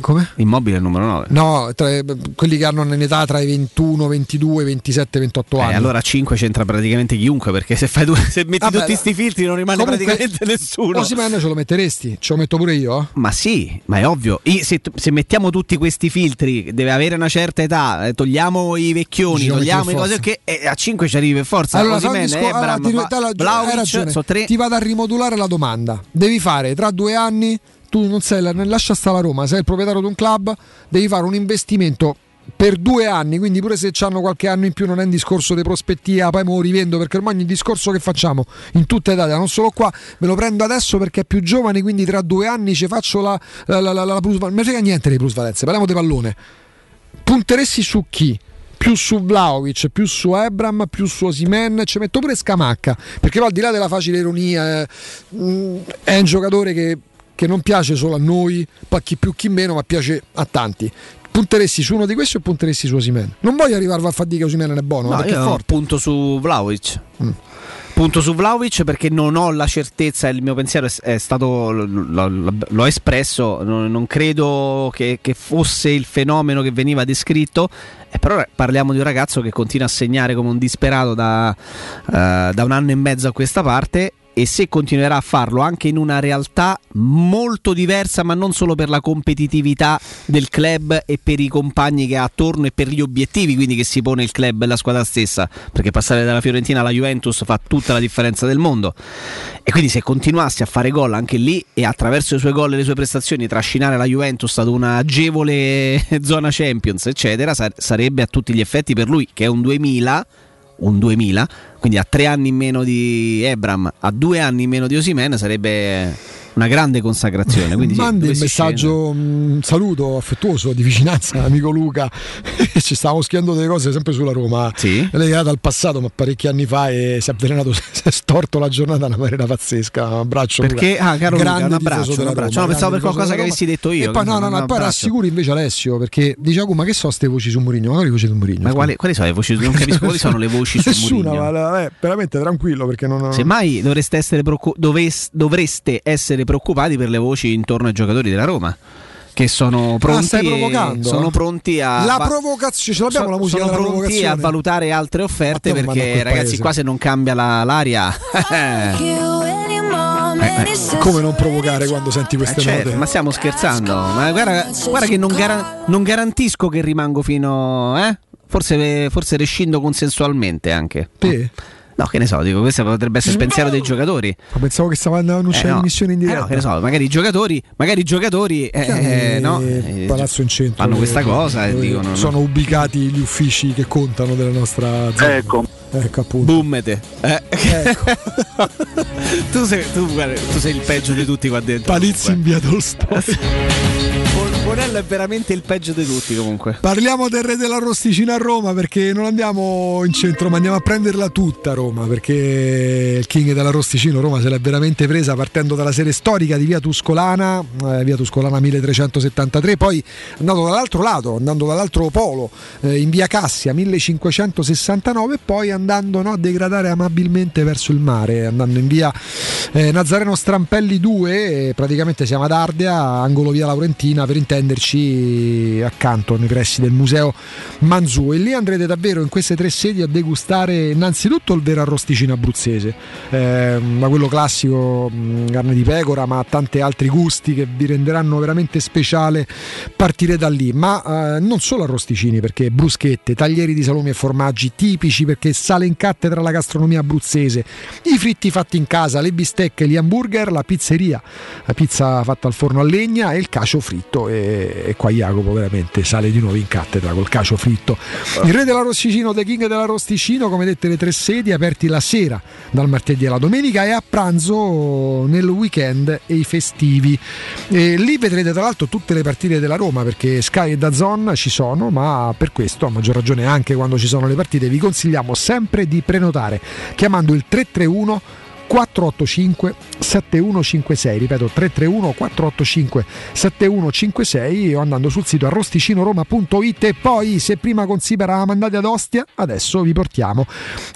Speaker 3: Come?
Speaker 4: Immobile è il numero 9.
Speaker 3: No, tra- quelli che hanno in età tra i 21, 22, 27, 28
Speaker 4: Eh,
Speaker 3: anni.
Speaker 4: allora a 5 c'entra praticamente chiunque perché se, fai due, se metti
Speaker 3: Vabbè,
Speaker 4: tutti sti filtri non rimane praticamente nessuno.
Speaker 3: Osimhen ce lo metteresti? Ce lo metto pure io? eh?
Speaker 4: Ma sì, ma è ovvio. I- se, se mettiamo tutti questi filtri, deve avere una certa età, eh, togliamo i vecchioni, togliamo i cose che eh, a 5 ci arrivi per forza.
Speaker 3: Allora, fai un
Speaker 4: Osimhen,
Speaker 3: discor- allora,
Speaker 4: Ebram,
Speaker 3: ti-
Speaker 4: sono tre.
Speaker 3: Ti vado a rimodulare la domanda. Devi fare tra due anni, tu non sei, la- lascia stare la Roma, sei il proprietario di un club, devi fare un investimento per due anni, quindi pure se hanno qualche anno in più non è un discorso di prospettiva, poi me lo rivendo perché ormai ogni discorso che facciamo in le date, non solo qua, me lo prendo adesso perché è più giovane, quindi tra due anni ci faccio la, la, la, la, la plusvalenza. Me frega niente di plusvalenze, parliamo di pallone. Punteresti su chi? Più su Vlaovic, più su Ebram, più su Osimen, ci metto pure Scamacca, perché poi al di là della facile ironia, eh, mh, è un giocatore che, che non piace solo a noi, chi più chi meno, ma piace a tanti. Punteresti su uno di questi o punteresti su Osimen? Non voglio arrivare a far dire che Osimen è buono,
Speaker 4: No,
Speaker 3: perché è forte. Mm.
Speaker 4: punto su Vlaovic. Punto su Vlaovic perché non ho la certezza, il mio pensiero è, stato, l'ho espresso, non, non credo che, che fosse il fenomeno che veniva descritto, eh, però parliamo di un ragazzo che continua a segnare come un disperato da, eh, da un anno e mezzo a questa parte e se continuerà a farlo anche in una realtà molto diversa, ma non solo per la competitività del club e per i compagni che ha attorno e per gli obiettivi quindi che si pone il club e la squadra stessa, perché passare dalla Fiorentina alla Juventus fa tutta la differenza del mondo. E quindi se continuasse a fare gol anche lì e attraverso i suoi gol e le sue prestazioni trascinare la Juventus ad una agevole zona Champions, eccetera, sar- sarebbe a tutti gli effetti per lui che è un 2000 un 2000, quindi a tre anni in meno di Ebram, a due anni in meno di Osimen sarebbe una grande consacrazione. Quindi sì,
Speaker 3: Mandi un messaggio, un saluto affettuoso di vicinanza, amico Luca. Ci stavamo schiando delle cose sempre sulla Roma, legate al passato, ma parecchi anni fa e si è avvelenato, si è storto la giornata in una maniera pazzesca. Un abbraccio,
Speaker 4: Perché,
Speaker 3: Luca.
Speaker 4: ah, caro Luca,
Speaker 3: grande
Speaker 4: un abbraccio, un abbraccio.
Speaker 3: Roma,
Speaker 4: No, pensavo per qualcosa che avessi detto io,
Speaker 3: E poi, no, no, no, poi rassicuri invece Alessio perché dice "Ah, ma che so ste voci su Mourinho? Magari voci su Mourinho.
Speaker 4: Ma quali, quali sono le voci? Non capisco quali sono le voci su
Speaker 3: Nessuna,
Speaker 4: Mourinho.
Speaker 3: ma eh, veramente tranquillo perché non
Speaker 4: Semmai dovreste essere dovreste essere preoccupati per le voci intorno ai giocatori della Roma. Che sono pronti,
Speaker 3: Ah, stai provocando?
Speaker 4: sono pronti a
Speaker 3: La provocazione, ce l'abbiamo
Speaker 4: so-
Speaker 3: la musica
Speaker 4: sono pronti a valutare altre offerte perché ragazzi
Speaker 3: paese.
Speaker 4: qua se non cambia la- l'aria
Speaker 3: Eh, come non provocare quando senti queste
Speaker 4: Eh, certo,
Speaker 3: note?
Speaker 4: ma stiamo scherzando ma guarda, guarda che non, gara- non garantisco che rimango fino eh? forse, forse rescindo consensualmente anche no che ne so dico questo potrebbe essere il pensiero dei giocatori
Speaker 3: Ma pensavo che stava andando a
Speaker 4: Eh, no.
Speaker 3: l'emissione in
Speaker 4: Eh,
Speaker 3: diretta.
Speaker 4: no, che ne so, magari i giocatori, magari i giocatori eh,
Speaker 3: Eh,
Speaker 4: no, eh,
Speaker 3: Palazzo in centro
Speaker 4: fanno questa cosa e dicono no.
Speaker 3: sono ubicati gli uffici che contano della nostra zona
Speaker 41: Ecco.
Speaker 3: Ecco appunto
Speaker 4: Bummete. Eh. tu, sei, tu, guarda, tu sei il peggio di tutti qua dentro.
Speaker 3: Palizzi in via Tolstoi
Speaker 4: Bonello è veramente il peggio di tutti comunque.
Speaker 3: Parliamo del re della rosticina a Roma perché non andiamo in centro ma andiamo a prenderla tutta a Roma perché il king della rosticina Roma se l'è veramente presa partendo dalla serie storica di via Tuscolana, eh, via Tuscolana 1373, poi andato dall'altro lato, andando dall'altro polo eh, in via Cassia 1569 e poi andando no, a degradare amabilmente verso il mare, andando in via eh, Nazareno Strampelli 2, eh, praticamente siamo ad Ardea, angolo via Laurentina per intenderci accanto nei pressi del museo Manzù. E lì andrete davvero in queste tre sedi a degustare innanzitutto il vero arrosticino abruzzese, eh, da quello classico carne di pecora ma tanti altri gusti che vi renderanno veramente speciale partire da lì, ma eh, non solo arrosticini perché bruschette, taglieri di salumi e formaggi tipici perché sale in cattedra la gastronomia abruzzese, i fritti fatti in casa, le bistecche, gli hamburger, la pizzeria, la pizza fatta al forno a legna e il cacio fritto e, e qua Jacopo veramente sale di nuovo in cattedra col cacio fritto. Il re dell'arrosticino, The King dell'arrosticino, come dette le tre sedi aperti la sera dal martedì alla domenica e a pranzo nel weekend e i festivi. E lì vedrete tra l'altro tutte le partite della Roma perché Sky e Dazon ci sono, ma per questo a maggior ragione anche quando ci sono le partite vi consigliamo sempre di prenotare chiamando il 331 485 7156, ripeto 331 485 7156 o andando sul sito arrosticinoroma.it e poi se prima considera mandati ad Ostia, adesso vi portiamo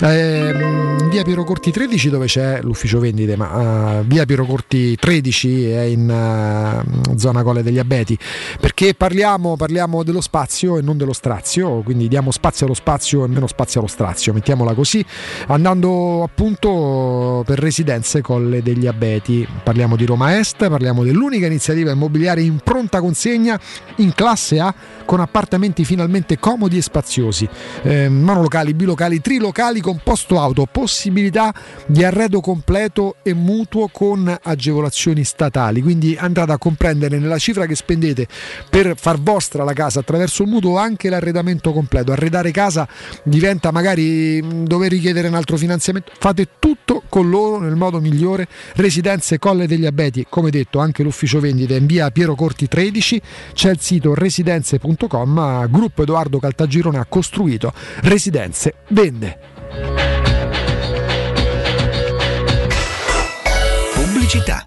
Speaker 3: ehm, via Piero Corti 13 dove c'è l'ufficio vendite, ma uh, via Piero Corti 13 è in uh, zona Colle degli Abeti, perché parliamo, parliamo dello spazio e non dello strazio, quindi diamo spazio allo spazio e meno spazio allo strazio, mettiamola così, andando appunto per residenze Colle degli Abeti. Parliamo di Roma Est, parliamo dell'unica iniziativa immobiliare in pronta consegna in classe A con appartamenti finalmente comodi e spaziosi, eh, monolocali, bilocali, trilocali con posto auto, possibilità di arredo completo e mutuo con agevolazioni statali. Quindi andate a comprendere nella cifra che spendete per far vostra la casa attraverso il mutuo anche l'arredamento completo. Arredare casa diventa magari dover richiedere un altro finanziamento. Fate tutto con loro nel modo migliore. Residenze Colle degli Abeti, come detto, anche l'ufficio vendita in via Piero Corti 13. C'è il sito residenze.com. Gruppo Edoardo Caltagirone ha costruito Residenze Vende.
Speaker 38: Pubblicità.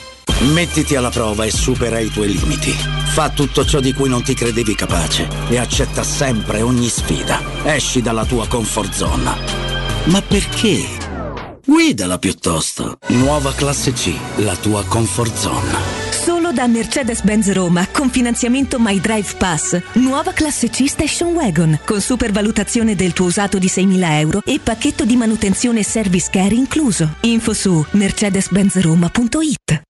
Speaker 6: Mettiti alla prova e supera i tuoi limiti. Fa tutto ciò di cui non ti credevi capace e accetta sempre ogni sfida. Esci dalla tua comfort zone. Ma perché? Guidala piuttosto. Nuova classe C, la tua comfort zone.
Speaker 37: Solo da Mercedes-Benz Roma con finanziamento My Drive Pass. Nuova classe C Station Wagon con supervalutazione del tuo usato di 6.000 euro e pacchetto di manutenzione e service care incluso. Info su mercedes-benzroma.it.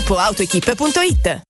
Speaker 8: www.gruppoautoequip.it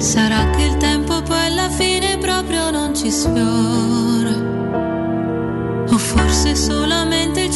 Speaker 43: Sarà che il tempo poi alla fine proprio non ci sfiora. O forse solamente il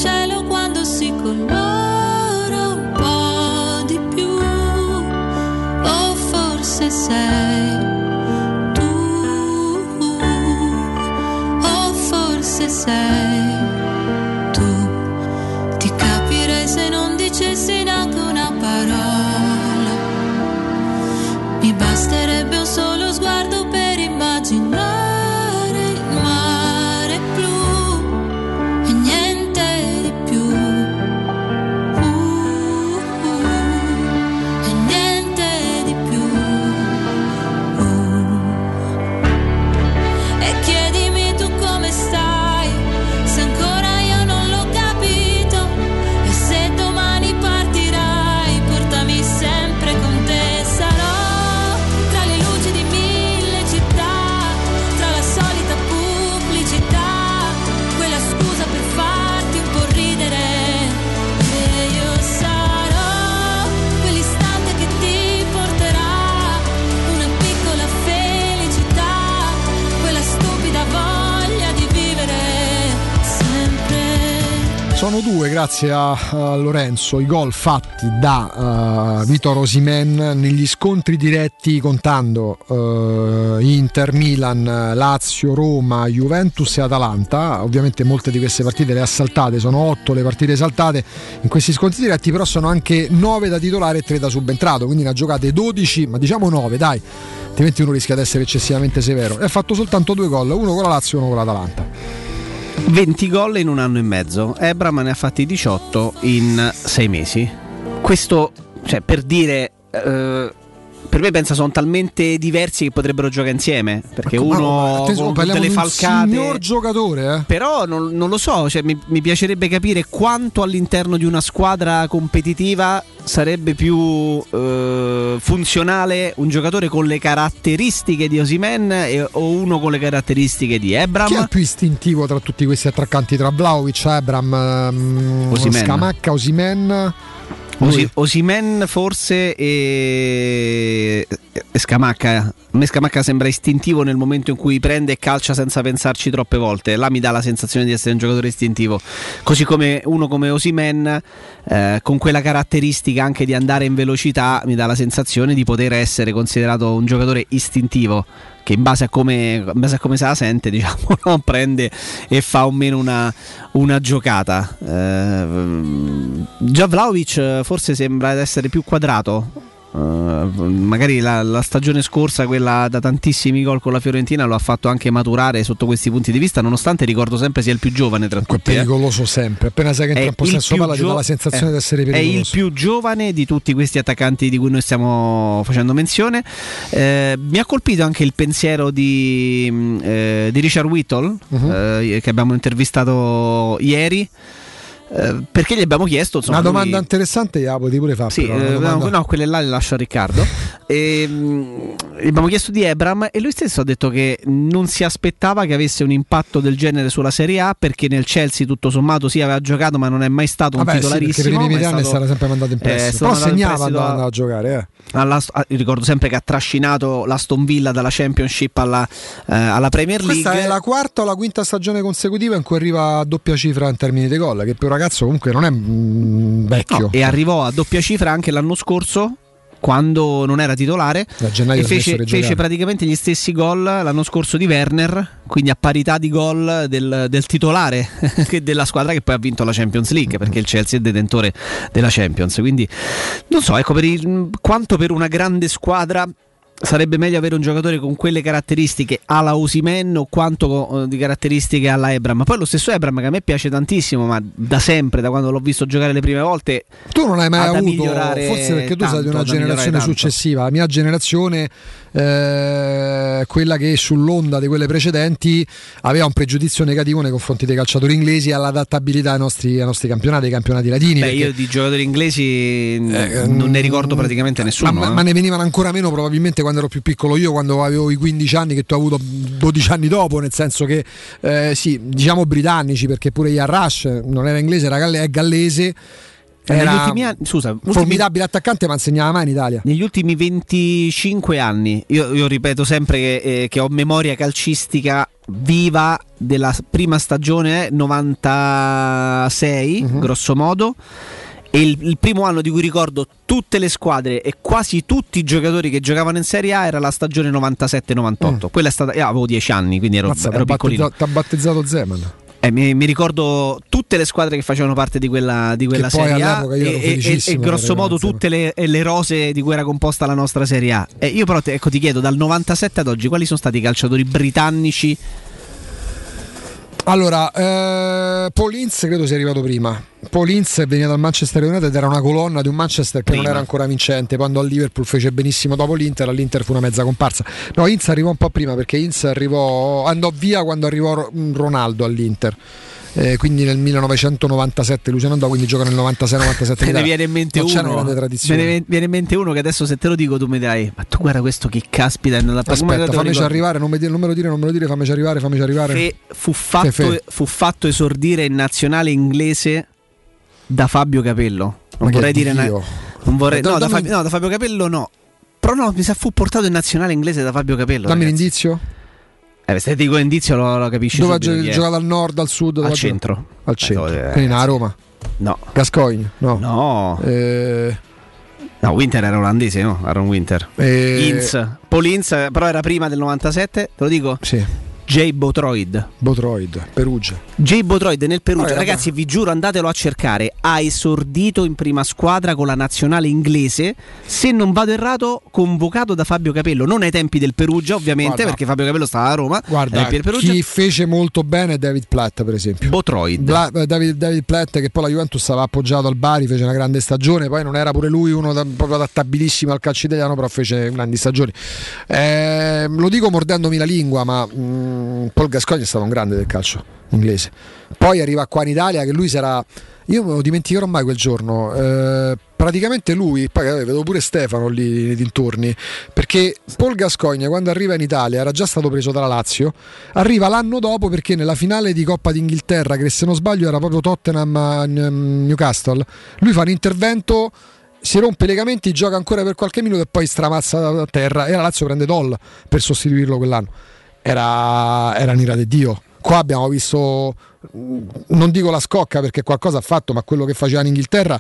Speaker 3: Sono due, grazie a, a Lorenzo, i gol fatti da uh, Vitor Osimen negli scontri diretti contando uh, Inter, Milan, Lazio, Roma, Juventus e Atalanta. Ovviamente molte di queste partite le ha saltate, sono otto le partite saltate in questi scontri diretti, però sono anche nove da titolare e tre da subentrato, quindi ne ha giocate 12, ma diciamo 9, dai, altrimenti uno rischia di essere eccessivamente severo. E ha fatto soltanto due gol, uno con la Lazio e uno con l'Atalanta.
Speaker 4: 20 gol in un anno e mezzo. Ebram ne ha fatti 18 in 6 mesi. Questo, cioè, per dire. eh, per me pensa sono talmente diversi che potrebbero giocare insieme. Perché
Speaker 3: Ma-
Speaker 4: uno
Speaker 3: attenzione,
Speaker 4: con delle falcate.
Speaker 3: signor giocatore, eh.
Speaker 4: Però non, non lo so, cioè, mi, mi piacerebbe capire quanto all'interno di una squadra competitiva sarebbe più eh, funzionale un giocatore con le caratteristiche di Osimen e- o uno con le caratteristiche di Ebram.
Speaker 3: Chi è il più istintivo tra tutti questi attaccanti? Tra Vlaovic, Ebram, ehm,
Speaker 4: Osimhen.
Speaker 3: Scamacca, Osimen?
Speaker 4: Osi- Osimen forse e, e Scamacca. A me Scamacca sembra istintivo nel momento in cui prende e calcia senza pensarci troppe volte. Là mi dà la sensazione di essere un giocatore istintivo. Così come uno come Osimen, eh, con quella caratteristica anche di andare in velocità, mi dà la sensazione di poter essere considerato un giocatore istintivo. Che in base a come, base a come se la sente, diciamo, no? prende e fa o meno una, una giocata. Eh, già Vlaovic eh, forse sembra essere più quadrato. Eh, magari la, la stagione scorsa, quella da tantissimi gol con la Fiorentina, lo ha fatto anche maturare sotto questi punti di vista. Nonostante ricordo sempre sia il più giovane tra tutti. eh.
Speaker 3: Pericoloso sempre. Appena sai che entra
Speaker 4: È
Speaker 3: in possesso palla ti dà
Speaker 4: gio-
Speaker 3: la sensazione
Speaker 4: eh,
Speaker 3: di essere
Speaker 4: È il
Speaker 3: pericoloso.
Speaker 4: più giovane di tutti questi attaccanti di cui noi stiamo facendo menzione. Eh, mi ha colpito anche il pensiero di, mh, eh, di Richard Whittle, eh, che abbiamo intervistato ieri. Eh, perché gli abbiamo chiesto insomma,
Speaker 3: Una
Speaker 4: lui-
Speaker 3: domanda interessante, la potevi pure fare.
Speaker 4: Sì,
Speaker 3: però,
Speaker 4: eh,
Speaker 3: domanda-
Speaker 4: no, quelle là le lascio a Riccardo. E, mm, gli abbiamo chiesto di Ebram e lui stesso ha detto che non si aspettava che avesse un impatto del genere sulla Serie A perché nel Chelsea tutto sommato sì aveva giocato ma non è mai stato un
Speaker 3: Vabbè, sì, perché
Speaker 4: titolarissimo.
Speaker 3: per i primi anni
Speaker 4: stato-
Speaker 3: stata sempre mandato in
Speaker 4: eh,
Speaker 3: prestito.
Speaker 4: stato
Speaker 3: Però segnava andando andava a giocare. Eh.
Speaker 4: alla- ricordo sempre che ha trascinato l'Aston Villa dalla Championship alla, eh, alla Premier League.
Speaker 3: Questa è la quarta o la quinta stagione consecutiva in cui arriva a doppia cifra in termini di gol, che per un ragazzo comunque non è mm, vecchio.
Speaker 4: No, e arrivò a doppia cifra anche l'anno scorso quando non era titolare e fece, fece praticamente gli stessi gol l'anno scorso di Werner, quindi a parità di gol del, del titolare della squadra che poi ha vinto la Champions League, perché il Chelsea è detentore della Champions. Quindi non so, ecco, per il- quanto per una grande squadra sarebbe meglio avere un giocatore con quelle caratteristiche alla Osimen o quanto eh, di caratteristiche alla Ebram. Poi lo stesso Ebram che a me piace tantissimo, ma da sempre, da quando l'ho visto giocare le prime volte,
Speaker 3: Tu non hai mai avuto, forse perché tu sei di una generazione successiva, la mia generazione, eh, quella che sull'onda di quelle precedenti aveva un pregiudizio negativo nei confronti dei calciatori inglesi all'adattabilità ai nostri, ai nostri campionati, ai campionati latini.
Speaker 4: Beh, io di giocatori inglesi mh, non ne ricordo praticamente nessuno.
Speaker 3: Eh, ma,
Speaker 4: eh.
Speaker 3: ma ne venivano ancora meno probabilmente quando ero più piccolo io, quando avevo i 15 anni che tu hai avuto 12 anni dopo, nel senso che eh, sì, diciamo britannici perché pure Yarrash non era inglese, era galle- è gallese.
Speaker 4: Negli
Speaker 3: Era
Speaker 4: ultimi anni, scusa, ultimi-
Speaker 3: formidabile attaccante, ma insegnava mai in Italia.
Speaker 4: negli ultimi 25 anni, io, io ripeto sempre che, eh, che ho memoria calcistica viva della prima stagione, eh, 96,
Speaker 3: Mhm.
Speaker 4: grosso modo. E il, il primo anno di cui ricordo tutte le squadre e quasi tutti i giocatori che giocavano in Serie A era la stagione 97-98. Quella è stata. Io avevo 10 anni, quindi ero,
Speaker 3: Mm. Mazza,
Speaker 4: ero piccolino.
Speaker 3: battezzato, t'ha battezzato Zeman.
Speaker 4: Eh, mi, mi ricordo tutte le squadre che facevano parte di quella, di quella Serie A e, e- e- grosso modo tutte le, le rose di cui era composta la nostra Serie A. E io però te- ecco, ti chiedo, dal 97 ad oggi, quali sono stati i calciatori britannici?
Speaker 3: Allora, eh, Paul Ince credo sia arrivato prima. Paul Ince veniva dal Manchester United, era una colonna di un Manchester che non
Speaker 4: Prima.
Speaker 3: era ancora vincente. Quando al Liverpool fece benissimo dopo l'Inter, all'Inter fu una mezza comparsa. No, Ince arrivò un po' prima perché Ince arrivò, andò via quando arrivò Ro- Ronaldo all'Inter. Eh, quindi nel 1997 lui se ne andò, quindi gioca nel 96-97.
Speaker 4: Me ne viene in mente
Speaker 3: non una
Speaker 4: uno.
Speaker 3: grande
Speaker 4: Me ne viene in mente uno che adesso se te lo dico tu mi dirai, ma tu guarda questo che caspita è nella
Speaker 3: Aspetta, fammici arrivare, non, dire- non me lo dire, non me lo dire, fammici arrivare, fammici arrivare.
Speaker 4: Fe- fu, fatto,
Speaker 3: Fefe.
Speaker 4: fu fatto esordire in nazionale inglese da Fabio Capello. Non
Speaker 3: che
Speaker 4: vorrei dire
Speaker 3: Dio.
Speaker 4: na- non vorrei-
Speaker 3: Da-
Speaker 4: no, da Fabio, no, da Fabio Capello no. Però no, mi sa fu portato in nazionale inglese da Fabio Capello.
Speaker 3: Dammi
Speaker 4: ragazzi.
Speaker 3: l'indizio.
Speaker 4: Eh, se dico indizio lo, lo capisci
Speaker 3: Dove gio- giocato al nord, al sud?
Speaker 4: Al centro.
Speaker 3: Al centro.
Speaker 4: Eh,
Speaker 3: Quindi a Roma.
Speaker 4: No.
Speaker 3: Gascoigne? No.
Speaker 4: No.
Speaker 3: Eh,
Speaker 4: No, Winter era olandese, no? Aaron Winter.
Speaker 3: eh,
Speaker 4: Inz. Paul Inz, però era prima del 97, te lo dico?
Speaker 3: Sì.
Speaker 4: Jay Botroid.
Speaker 3: Botroid, Perugia.
Speaker 4: Jay Botroid nel Perugia,
Speaker 3: Vabbè,
Speaker 4: ragazzi, vi giuro, andatelo a cercare. Ha esordito in prima squadra con la nazionale inglese. Se non vado errato, convocato da Fabio Capello. Non ai tempi del Perugia, ovviamente,
Speaker 3: Guarda.
Speaker 4: perché Fabio Capello stava a Roma.
Speaker 3: Guarda, chi fece molto bene è David Platt, per esempio.
Speaker 4: Botroid.
Speaker 3: Bla- eh, David, David Platt, che poi la Juventus aveva appoggiato al Bari, fece una grande stagione. Poi non era pure lui uno da- proprio adattabilissimo al calcio italiano, però fece grandi stagioni. Eh, lo dico mordendomi la lingua, ma mm, Paul Gascoigne è stato un grande del calcio inglese. Poi arriva qua in Italia che lui sarà. Io me lo dimenticherò mai quel giorno. Eh, praticamente lui, poi vedo pure Stefano lì nei dintorni, perché Paul Gascoigne quando arriva in Italia era già stato preso dalla Lazio, arriva l'anno dopo perché nella finale di Coppa d'Inghilterra, che se non sbaglio era proprio Tottenham a Newcastle, lui fa un intervento si rompe i legamenti, gioca ancora per qualche minuto e poi stramazza a terra e la Lazio prende Doll per sostituirlo quell'anno. Era, era un'ira di Dio. Qua abbiamo visto, non dico la scocca perché qualcosa ha fatto, ma quello che faceva in Inghilterra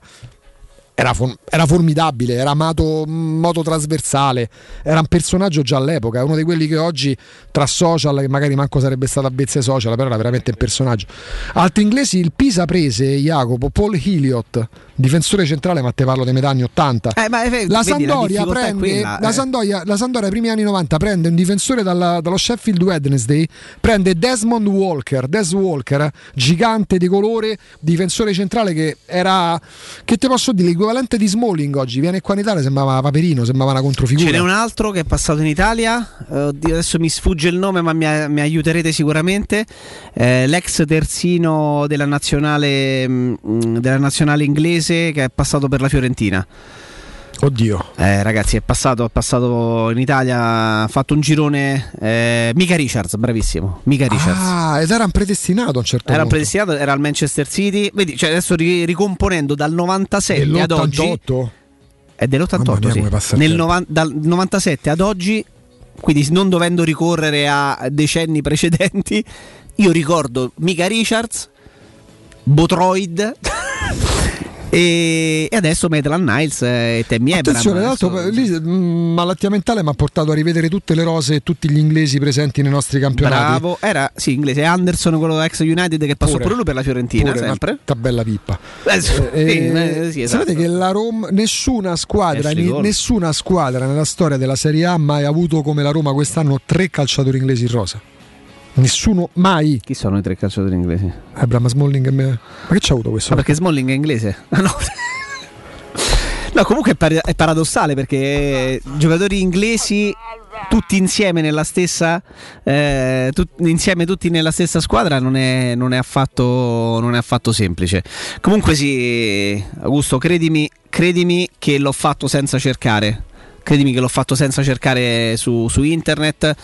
Speaker 3: era, era formidabile, era amato in modo trasversale, era un personaggio già all'epoca, uno di quelli che oggi tra social, che magari manco sarebbe stato a bezze social, però era veramente un personaggio. Altri inglesi, il Pisa prese Jacopo, Paul Hilliot, difensore centrale, ma te parlo dei metà anni 80.
Speaker 4: Eh, ma, eh,
Speaker 3: la, Sandoria prende,
Speaker 4: quella,
Speaker 3: la,
Speaker 4: eh.
Speaker 3: Sandoria, la Sandoria ai primi anni 90 prende un difensore dalla- dallo Sheffield Wednesday, prende Desmond Walker, Des Walker, gigante di colore, difensore centrale che era, che te posso dire, l'equivalente di Smalling oggi, viene qua in Italia, sembrava Paperino, sembrava una controfigura.
Speaker 4: Ce n'è un altro che è passato in Italia, eh, oddio, adesso mi sfugge il nome ma mi, mi aiuterete sicuramente, Eh, l'ex terzino della nazionale, mm, della nazionale inglese che è passato per la Fiorentina.
Speaker 3: Oddio.
Speaker 4: Eh, ragazzi, è passato, è passato in Italia, ha fatto un girone. Eh, Mica Richards, bravissimo. Mica Richards.
Speaker 3: Ah, ed era un predestinato a un certo
Speaker 4: Era
Speaker 3: punto.
Speaker 4: predestinato, era al Manchester City. Vedi, cioè adesso ri- ricomponendo dal 97 ad oggi.
Speaker 3: Dell'88?
Speaker 4: È dell'88,
Speaker 3: Mamma mia,
Speaker 4: sì. Nel novan- dal 97 ad oggi, quindi non dovendo ricorrere a decenni precedenti, io ricordo Mika Richards, Botroid e, e adesso Maitland Niles e Tammy Abraham.
Speaker 3: Attenzione, l'altro,
Speaker 4: Adesso-
Speaker 3: lì mh, malattia mentale mi ha portato a rivedere tutte le rose e tutti gli inglesi presenti nei nostri campionati.
Speaker 4: Bravo, era sì, inglese Anderson, quello ex United che passò
Speaker 3: Pure.
Speaker 4: pure lui per la Fiorentina,
Speaker 3: Pure,
Speaker 4: sempre.
Speaker 3: tabella pippa.
Speaker 4: Eh, sì,
Speaker 3: Eh,
Speaker 4: eh, sì, esatto.
Speaker 3: Sapete che la Roma, nessuna squadra,
Speaker 4: Cole.
Speaker 3: nessuna squadra nella storia della Serie A ha mai avuto come la Roma quest'anno tre calciatori inglesi in rosa. Nessuno mai.
Speaker 4: Chi sono i tre calciatori inglesi?
Speaker 3: Abraham Smalling e me. Ma che c'ha avuto questo?
Speaker 4: Ma perché Smalling è inglese? Ah, no. No, comunque è, par- è paradossale perché giocatori inglesi tutti insieme nella stessa eh, tut- insieme tutti nella stessa squadra non è, non è affatto non è affatto semplice. Comunque sì, Augusto, credimi, credimi che l'ho fatto senza cercare. Credimi che l'ho fatto senza cercare su, su internet.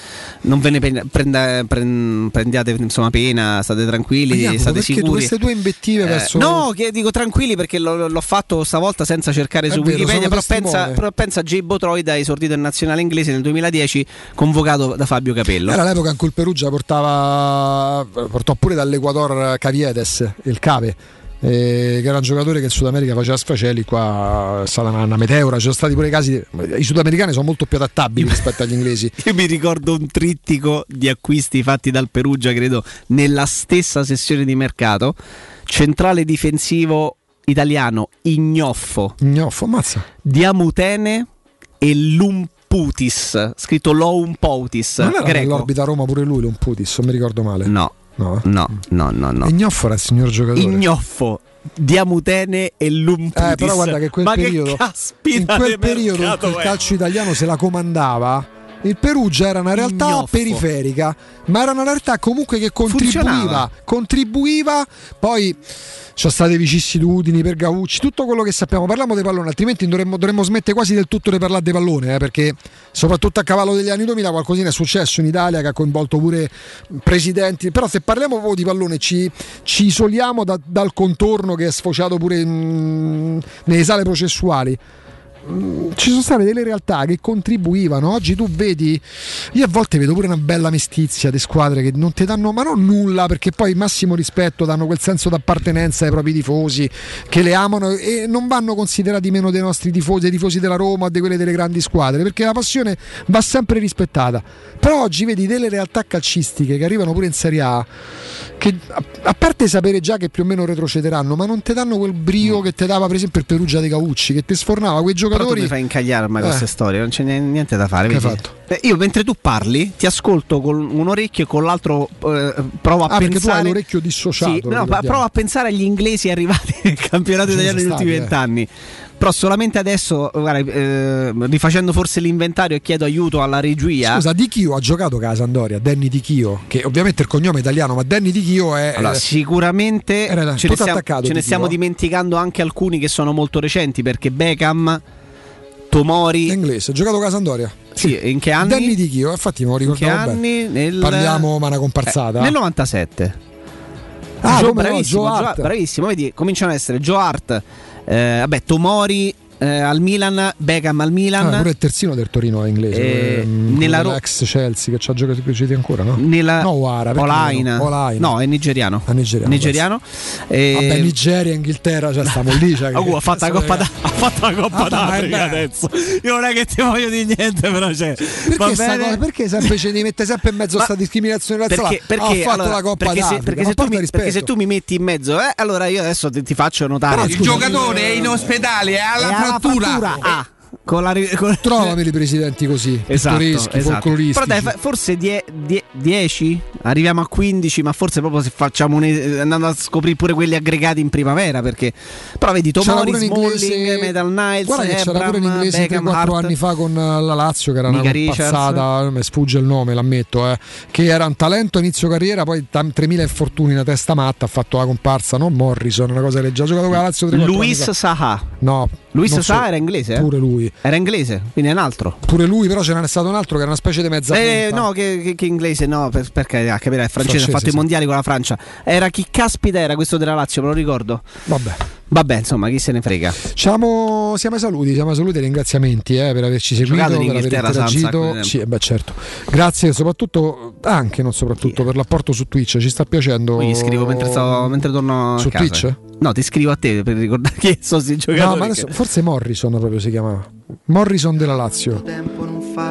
Speaker 4: Non ve ne prenda- pren- prendiate insomma pena, state tranquilli,
Speaker 3: Jacopo,
Speaker 4: state sicuri.
Speaker 3: queste tue invettive
Speaker 4: Eh,
Speaker 3: verso
Speaker 4: No, che dico tranquilli perché l'ho, l'ho fatto stavolta senza cercare
Speaker 3: È
Speaker 4: su
Speaker 3: vero,
Speaker 4: Wikipedia. Però pensa, però pensa a Jay Botroid ha esordito in nazionale inglese nel 2010, convocato da Fabio Capello.
Speaker 3: Era l'epoca in cui il Perugia portava portò pure dall'Equador Caviedes, il Cave. Eh, che era un giocatore che in Sud America faceva sfaceli, qua è stata una, una meteora, ci sono stati pure casi, i sudamericani sono molto più adattabili rispetto agli inglesi.
Speaker 4: Io mi ricordo un trittico di acquisti fatti dal Perugia, credo, nella stessa sessione di mercato. Centrale difensivo italiano Ignoffo,
Speaker 3: Ignoffo, ammazza.
Speaker 4: Diamutene e Lumputis, scritto Loumpoutis,
Speaker 3: Non era
Speaker 4: greco.
Speaker 3: nell'orbita Roma pure lui, un Putis, se mi ricordo male.
Speaker 4: No,
Speaker 3: no,
Speaker 4: no, no, no. no.
Speaker 3: Ignoffo il signor giocatore.
Speaker 4: Ignoffo, Diamutene e Lumputis.
Speaker 3: Eh, però guarda che quel
Speaker 4: Ma
Speaker 3: periodo,
Speaker 4: che
Speaker 3: in quel periodo il calcio italiano se la comandava. Il Perugia era una realtà
Speaker 4: Ignoffo.
Speaker 3: periferica, ma era una realtà comunque che contribuiva, contribuiva. Poi ci sono state vicissitudini per Gaucci, tutto quello che sappiamo. Parliamo dei palloni, altrimenti dovremmo, dovremmo smettere quasi del tutto di parlare dei palloni, eh, perché soprattutto a cavallo degli anni 2000 qualcosina è successo in Italia che ha coinvolto pure presidenti. Però se parliamo proprio di pallone ci, ci isoliamo da- dal contorno che è sfociato pure in- nelle sale processuali. Mm, Ci sono state delle realtà che contribuivano. Oggi tu vedi, io a volte vedo pure una bella mestizia di squadre che non ti danno, ma non nulla, perché poi massimo rispetto danno quel senso d'appartenenza ai propri tifosi che le amano e non vanno considerati meno dei nostri tifosi, dei tifosi della Roma o di quelle delle grandi squadre, perché la passione va sempre rispettata. Però oggi vedi delle realtà calcistiche che arrivano pure in Serie A che a, parte sapere già che più o meno retrocederanno, ma non ti danno quel brio che ti dava per esempio il Perugia dei Caucci, che ti sfornava quei
Speaker 4: Però tu
Speaker 3: giocatori.
Speaker 4: mi fai incagliare ormai
Speaker 3: Eh.
Speaker 4: queste storie, non c'è ni- niente da fare.
Speaker 3: Che hai fatto?
Speaker 4: Eh, io mentre tu parli ti ascolto con un orecchio e con l'altro eh, provo a
Speaker 3: Ah, perché tu
Speaker 4: pensare.
Speaker 3: hai l'orecchio dissociato.
Speaker 4: Sì, no, provo a pensare agli inglesi arrivati nel campionato italiano negli ultimi
Speaker 3: eh.
Speaker 4: vent'anni. Però solamente adesso, guarda, eh, rifacendo forse l'inventario e chiedo aiuto alla regia.
Speaker 3: Scusa, Di Chio ha giocato con la Sandoria, Danny Di Chio, che ovviamente il cognome è italiano, ma Danny Di Chio è.
Speaker 4: Allora,
Speaker 3: eh,
Speaker 4: sicuramente ce ne stiamo, ce ne stiamo
Speaker 3: Chio.
Speaker 4: dimenticando anche alcuni che sono molto recenti perché Beckham, Tomori.
Speaker 3: È inglese, ha giocato con la Sandoria.
Speaker 4: Sì, in che anni?
Speaker 3: Danny Di Chio, infatti me lo
Speaker 4: In che
Speaker 3: ricordavo
Speaker 4: anni? Nel...
Speaker 3: Parliamo, ma una comparsata.
Speaker 4: Eh, nel 97.
Speaker 3: Ah,
Speaker 4: Gio-
Speaker 3: come no,
Speaker 4: bravissimo,
Speaker 3: Joe
Speaker 4: Joe- bravissimo, vedi, cominciano ad essere Joe Hart, eh, vabbè, Tomori, eh, al Milan, Beckham al Milan.
Speaker 3: Ah, pure il terzino del Torino è inglese.
Speaker 4: Eh,
Speaker 3: ehm,
Speaker 4: nella Ro-
Speaker 3: dell'ex Chelsea che ci ha giocato citi ancora, no?
Speaker 4: Nella
Speaker 3: no, Wara, perché
Speaker 4: Olaina.
Speaker 3: no? Olaina.
Speaker 4: No, è nigeriano.
Speaker 3: Ah, nigeriano,
Speaker 4: Nigeriano. Eh,
Speaker 3: Vabbè, Nigeria, Inghilterra, cioè stiamo lì. Cioè,
Speaker 4: Oh, ha fatto la Coppa, d'A- ha fatto la Coppa
Speaker 3: Ah,
Speaker 4: d'Africa adesso. Io non è che ti voglio dire niente, però c'è.
Speaker 3: Perché, sta cosa- perché sempre ci devi mettere sempre in mezzo a sta discriminazione razziale?
Speaker 4: Perché, perché,
Speaker 3: ha fatto
Speaker 4: allora,
Speaker 3: la Coppa
Speaker 4: perché se, perché se mi, perché se tu mi metti in mezzo, eh, allora io adesso ti, ti faccio notare.
Speaker 44: Il giocatore è in ospedale, è alla
Speaker 4: È alla
Speaker 44: frattura.
Speaker 4: frattura, ah. Con la, con-
Speaker 3: Trovami i presidenti così,
Speaker 4: Esatto,
Speaker 3: pittoreschi,
Speaker 4: esatto. Però dai, forse 10? Arriviamo a 15, ma forse proprio se facciamo un, eh, andando a scoprire pure quelli aggregati in primavera. Perché però vedi Tomori, Smalling, Metal Niles,
Speaker 3: Guarda che c'era pure in inglese
Speaker 4: Beckham,
Speaker 3: 3-4
Speaker 4: Hart.
Speaker 3: anni fa con eh, la Lazio che era una
Speaker 4: Mika Richards.
Speaker 3: compazzata, mi sfugge il nome, l'ammetto, eh, che era un talento a inizio carriera, poi tam- 3000 infortuni, una testa matta, ha fatto la comparsa, non Morrison, una cosa genere, ha giocato con la Lazio 3
Speaker 4: Luis Saha.
Speaker 3: No.
Speaker 4: Luis
Speaker 3: so.
Speaker 4: era inglese? eh?
Speaker 3: Pure lui.
Speaker 4: Era inglese, quindi è un altro.
Speaker 3: Pure lui, però ce n'era stato un altro che era una specie di mezza
Speaker 4: Eh,
Speaker 3: punta.
Speaker 4: no, che, che- che inglese, no, per, per carità, capire, è francese, ha fatto
Speaker 3: sì.
Speaker 4: i mondiali con la Francia. Era chi caspita era questo della Lazio, me lo ricordo.
Speaker 3: Vabbè.
Speaker 4: Vabbè, insomma, chi se ne frega.
Speaker 3: Siamo, siamo ai saluti, siamo ai saluti e ringraziamenti eh, per averci seguito,
Speaker 4: Giocato in
Speaker 3: per aver
Speaker 4: sa
Speaker 3: interagito. Sì, eh beh, certo. Grazie soprattutto, anche non soprattutto, per l'apporto su Twitch, ci sta piacendo.
Speaker 4: Poi scrivo mentre, stavo, mentre torno
Speaker 3: Su
Speaker 4: a casa.
Speaker 3: Twitch?
Speaker 4: No, ti scrivo a te per ricordare che sono sti
Speaker 3: No,
Speaker 4: giocatori.
Speaker 3: ma adesso,
Speaker 4: che-
Speaker 3: forse Morrison proprio si chiamava. Morrison della Lazio.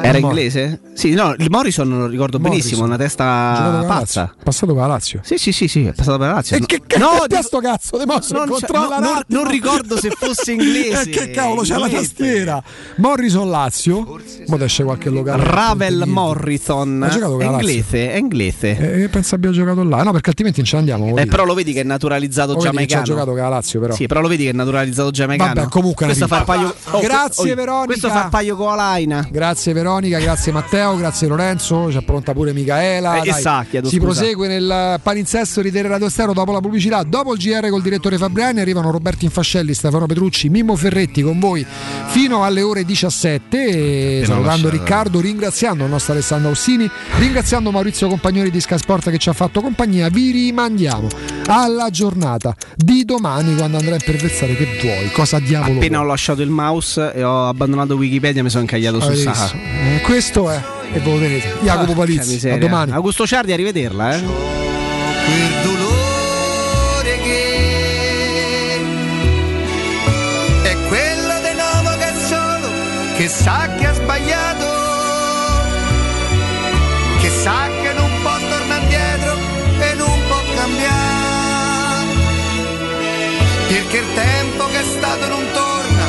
Speaker 4: Era inglese? Sì, no, il Morrison lo ricordo benissimo, una testa pazza.
Speaker 3: Lazio. Passato con la Lazio.
Speaker 4: Sì, sì, sì, sì, è passato per la Lazio.
Speaker 3: E
Speaker 4: No-
Speaker 3: che
Speaker 4: no,
Speaker 3: cazzo
Speaker 4: dico-
Speaker 3: sto cazzo di mosso
Speaker 4: non,
Speaker 3: controlla
Speaker 4: no, non- non ricordo se fosse inglese.
Speaker 3: Eh, che cavolo c'è la tastiera? Morrison Lazio. Mo esce qualche locale.
Speaker 4: Ravel Morrison.
Speaker 3: Ha giocato con
Speaker 4: È
Speaker 3: la Lazio.
Speaker 4: inglese, è inglese.
Speaker 3: Eh, penso abbia giocato là. No, perché altrimenti non ce ne andiamo.
Speaker 4: Eh, però lo vedi che è naturalizzato
Speaker 3: Lo ci ha
Speaker 4: giamaicano.
Speaker 3: giocato con la Lazio, però.
Speaker 4: Sì, però lo vedi che è naturalizzato giamaicano.
Speaker 3: Vabbè, comunque è
Speaker 4: questo fa paio.
Speaker 3: Grazie,
Speaker 4: que-
Speaker 3: Veronica.
Speaker 4: Questo fa il paio con Alaina.
Speaker 3: Grazie Veronica, grazie Matteo, grazie Lorenzo, c'è pronta pure Micaela.
Speaker 4: Eh, e
Speaker 3: Dai,
Speaker 4: sa, chiedo
Speaker 3: si
Speaker 4: scusa.
Speaker 3: prosegue nel palinsesto di Tele Radio Stereo dopo la pubblicità, dopo il GR col direttore Fabriani arrivano Roberto Infascelli, Stefano Petrucci, Mimmo Ferretti con voi fino alle ore 17 e salutando. Riccardo, ringraziando il nostro Alessandro Ossini, ringraziando Maurizio Compagnoni di Sky Sport che ci ha fatto compagnia, vi rimandiamo alla giornata di domani quando andrà a imperversare che vuoi, cosa diavolo
Speaker 4: Appena ho
Speaker 3: vuoi.
Speaker 4: lasciato il mouse e ho abbandonato Wikipedia, mi sono incagliato su
Speaker 3: Avete
Speaker 4: Saha.
Speaker 3: visto? Eh, questo è e ve lo tenete. Jacopo
Speaker 4: Porca
Speaker 3: Palizzi, a domani.
Speaker 4: Augusto Ciardi, arrivederla, eh.
Speaker 29: quel dolore che è quello di nuovo che è solo che sa che ha sbagliato che sa che non può tornare indietro e non può cambiare perché il tempo che è stato non torna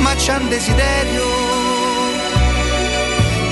Speaker 29: ma c'è un desiderio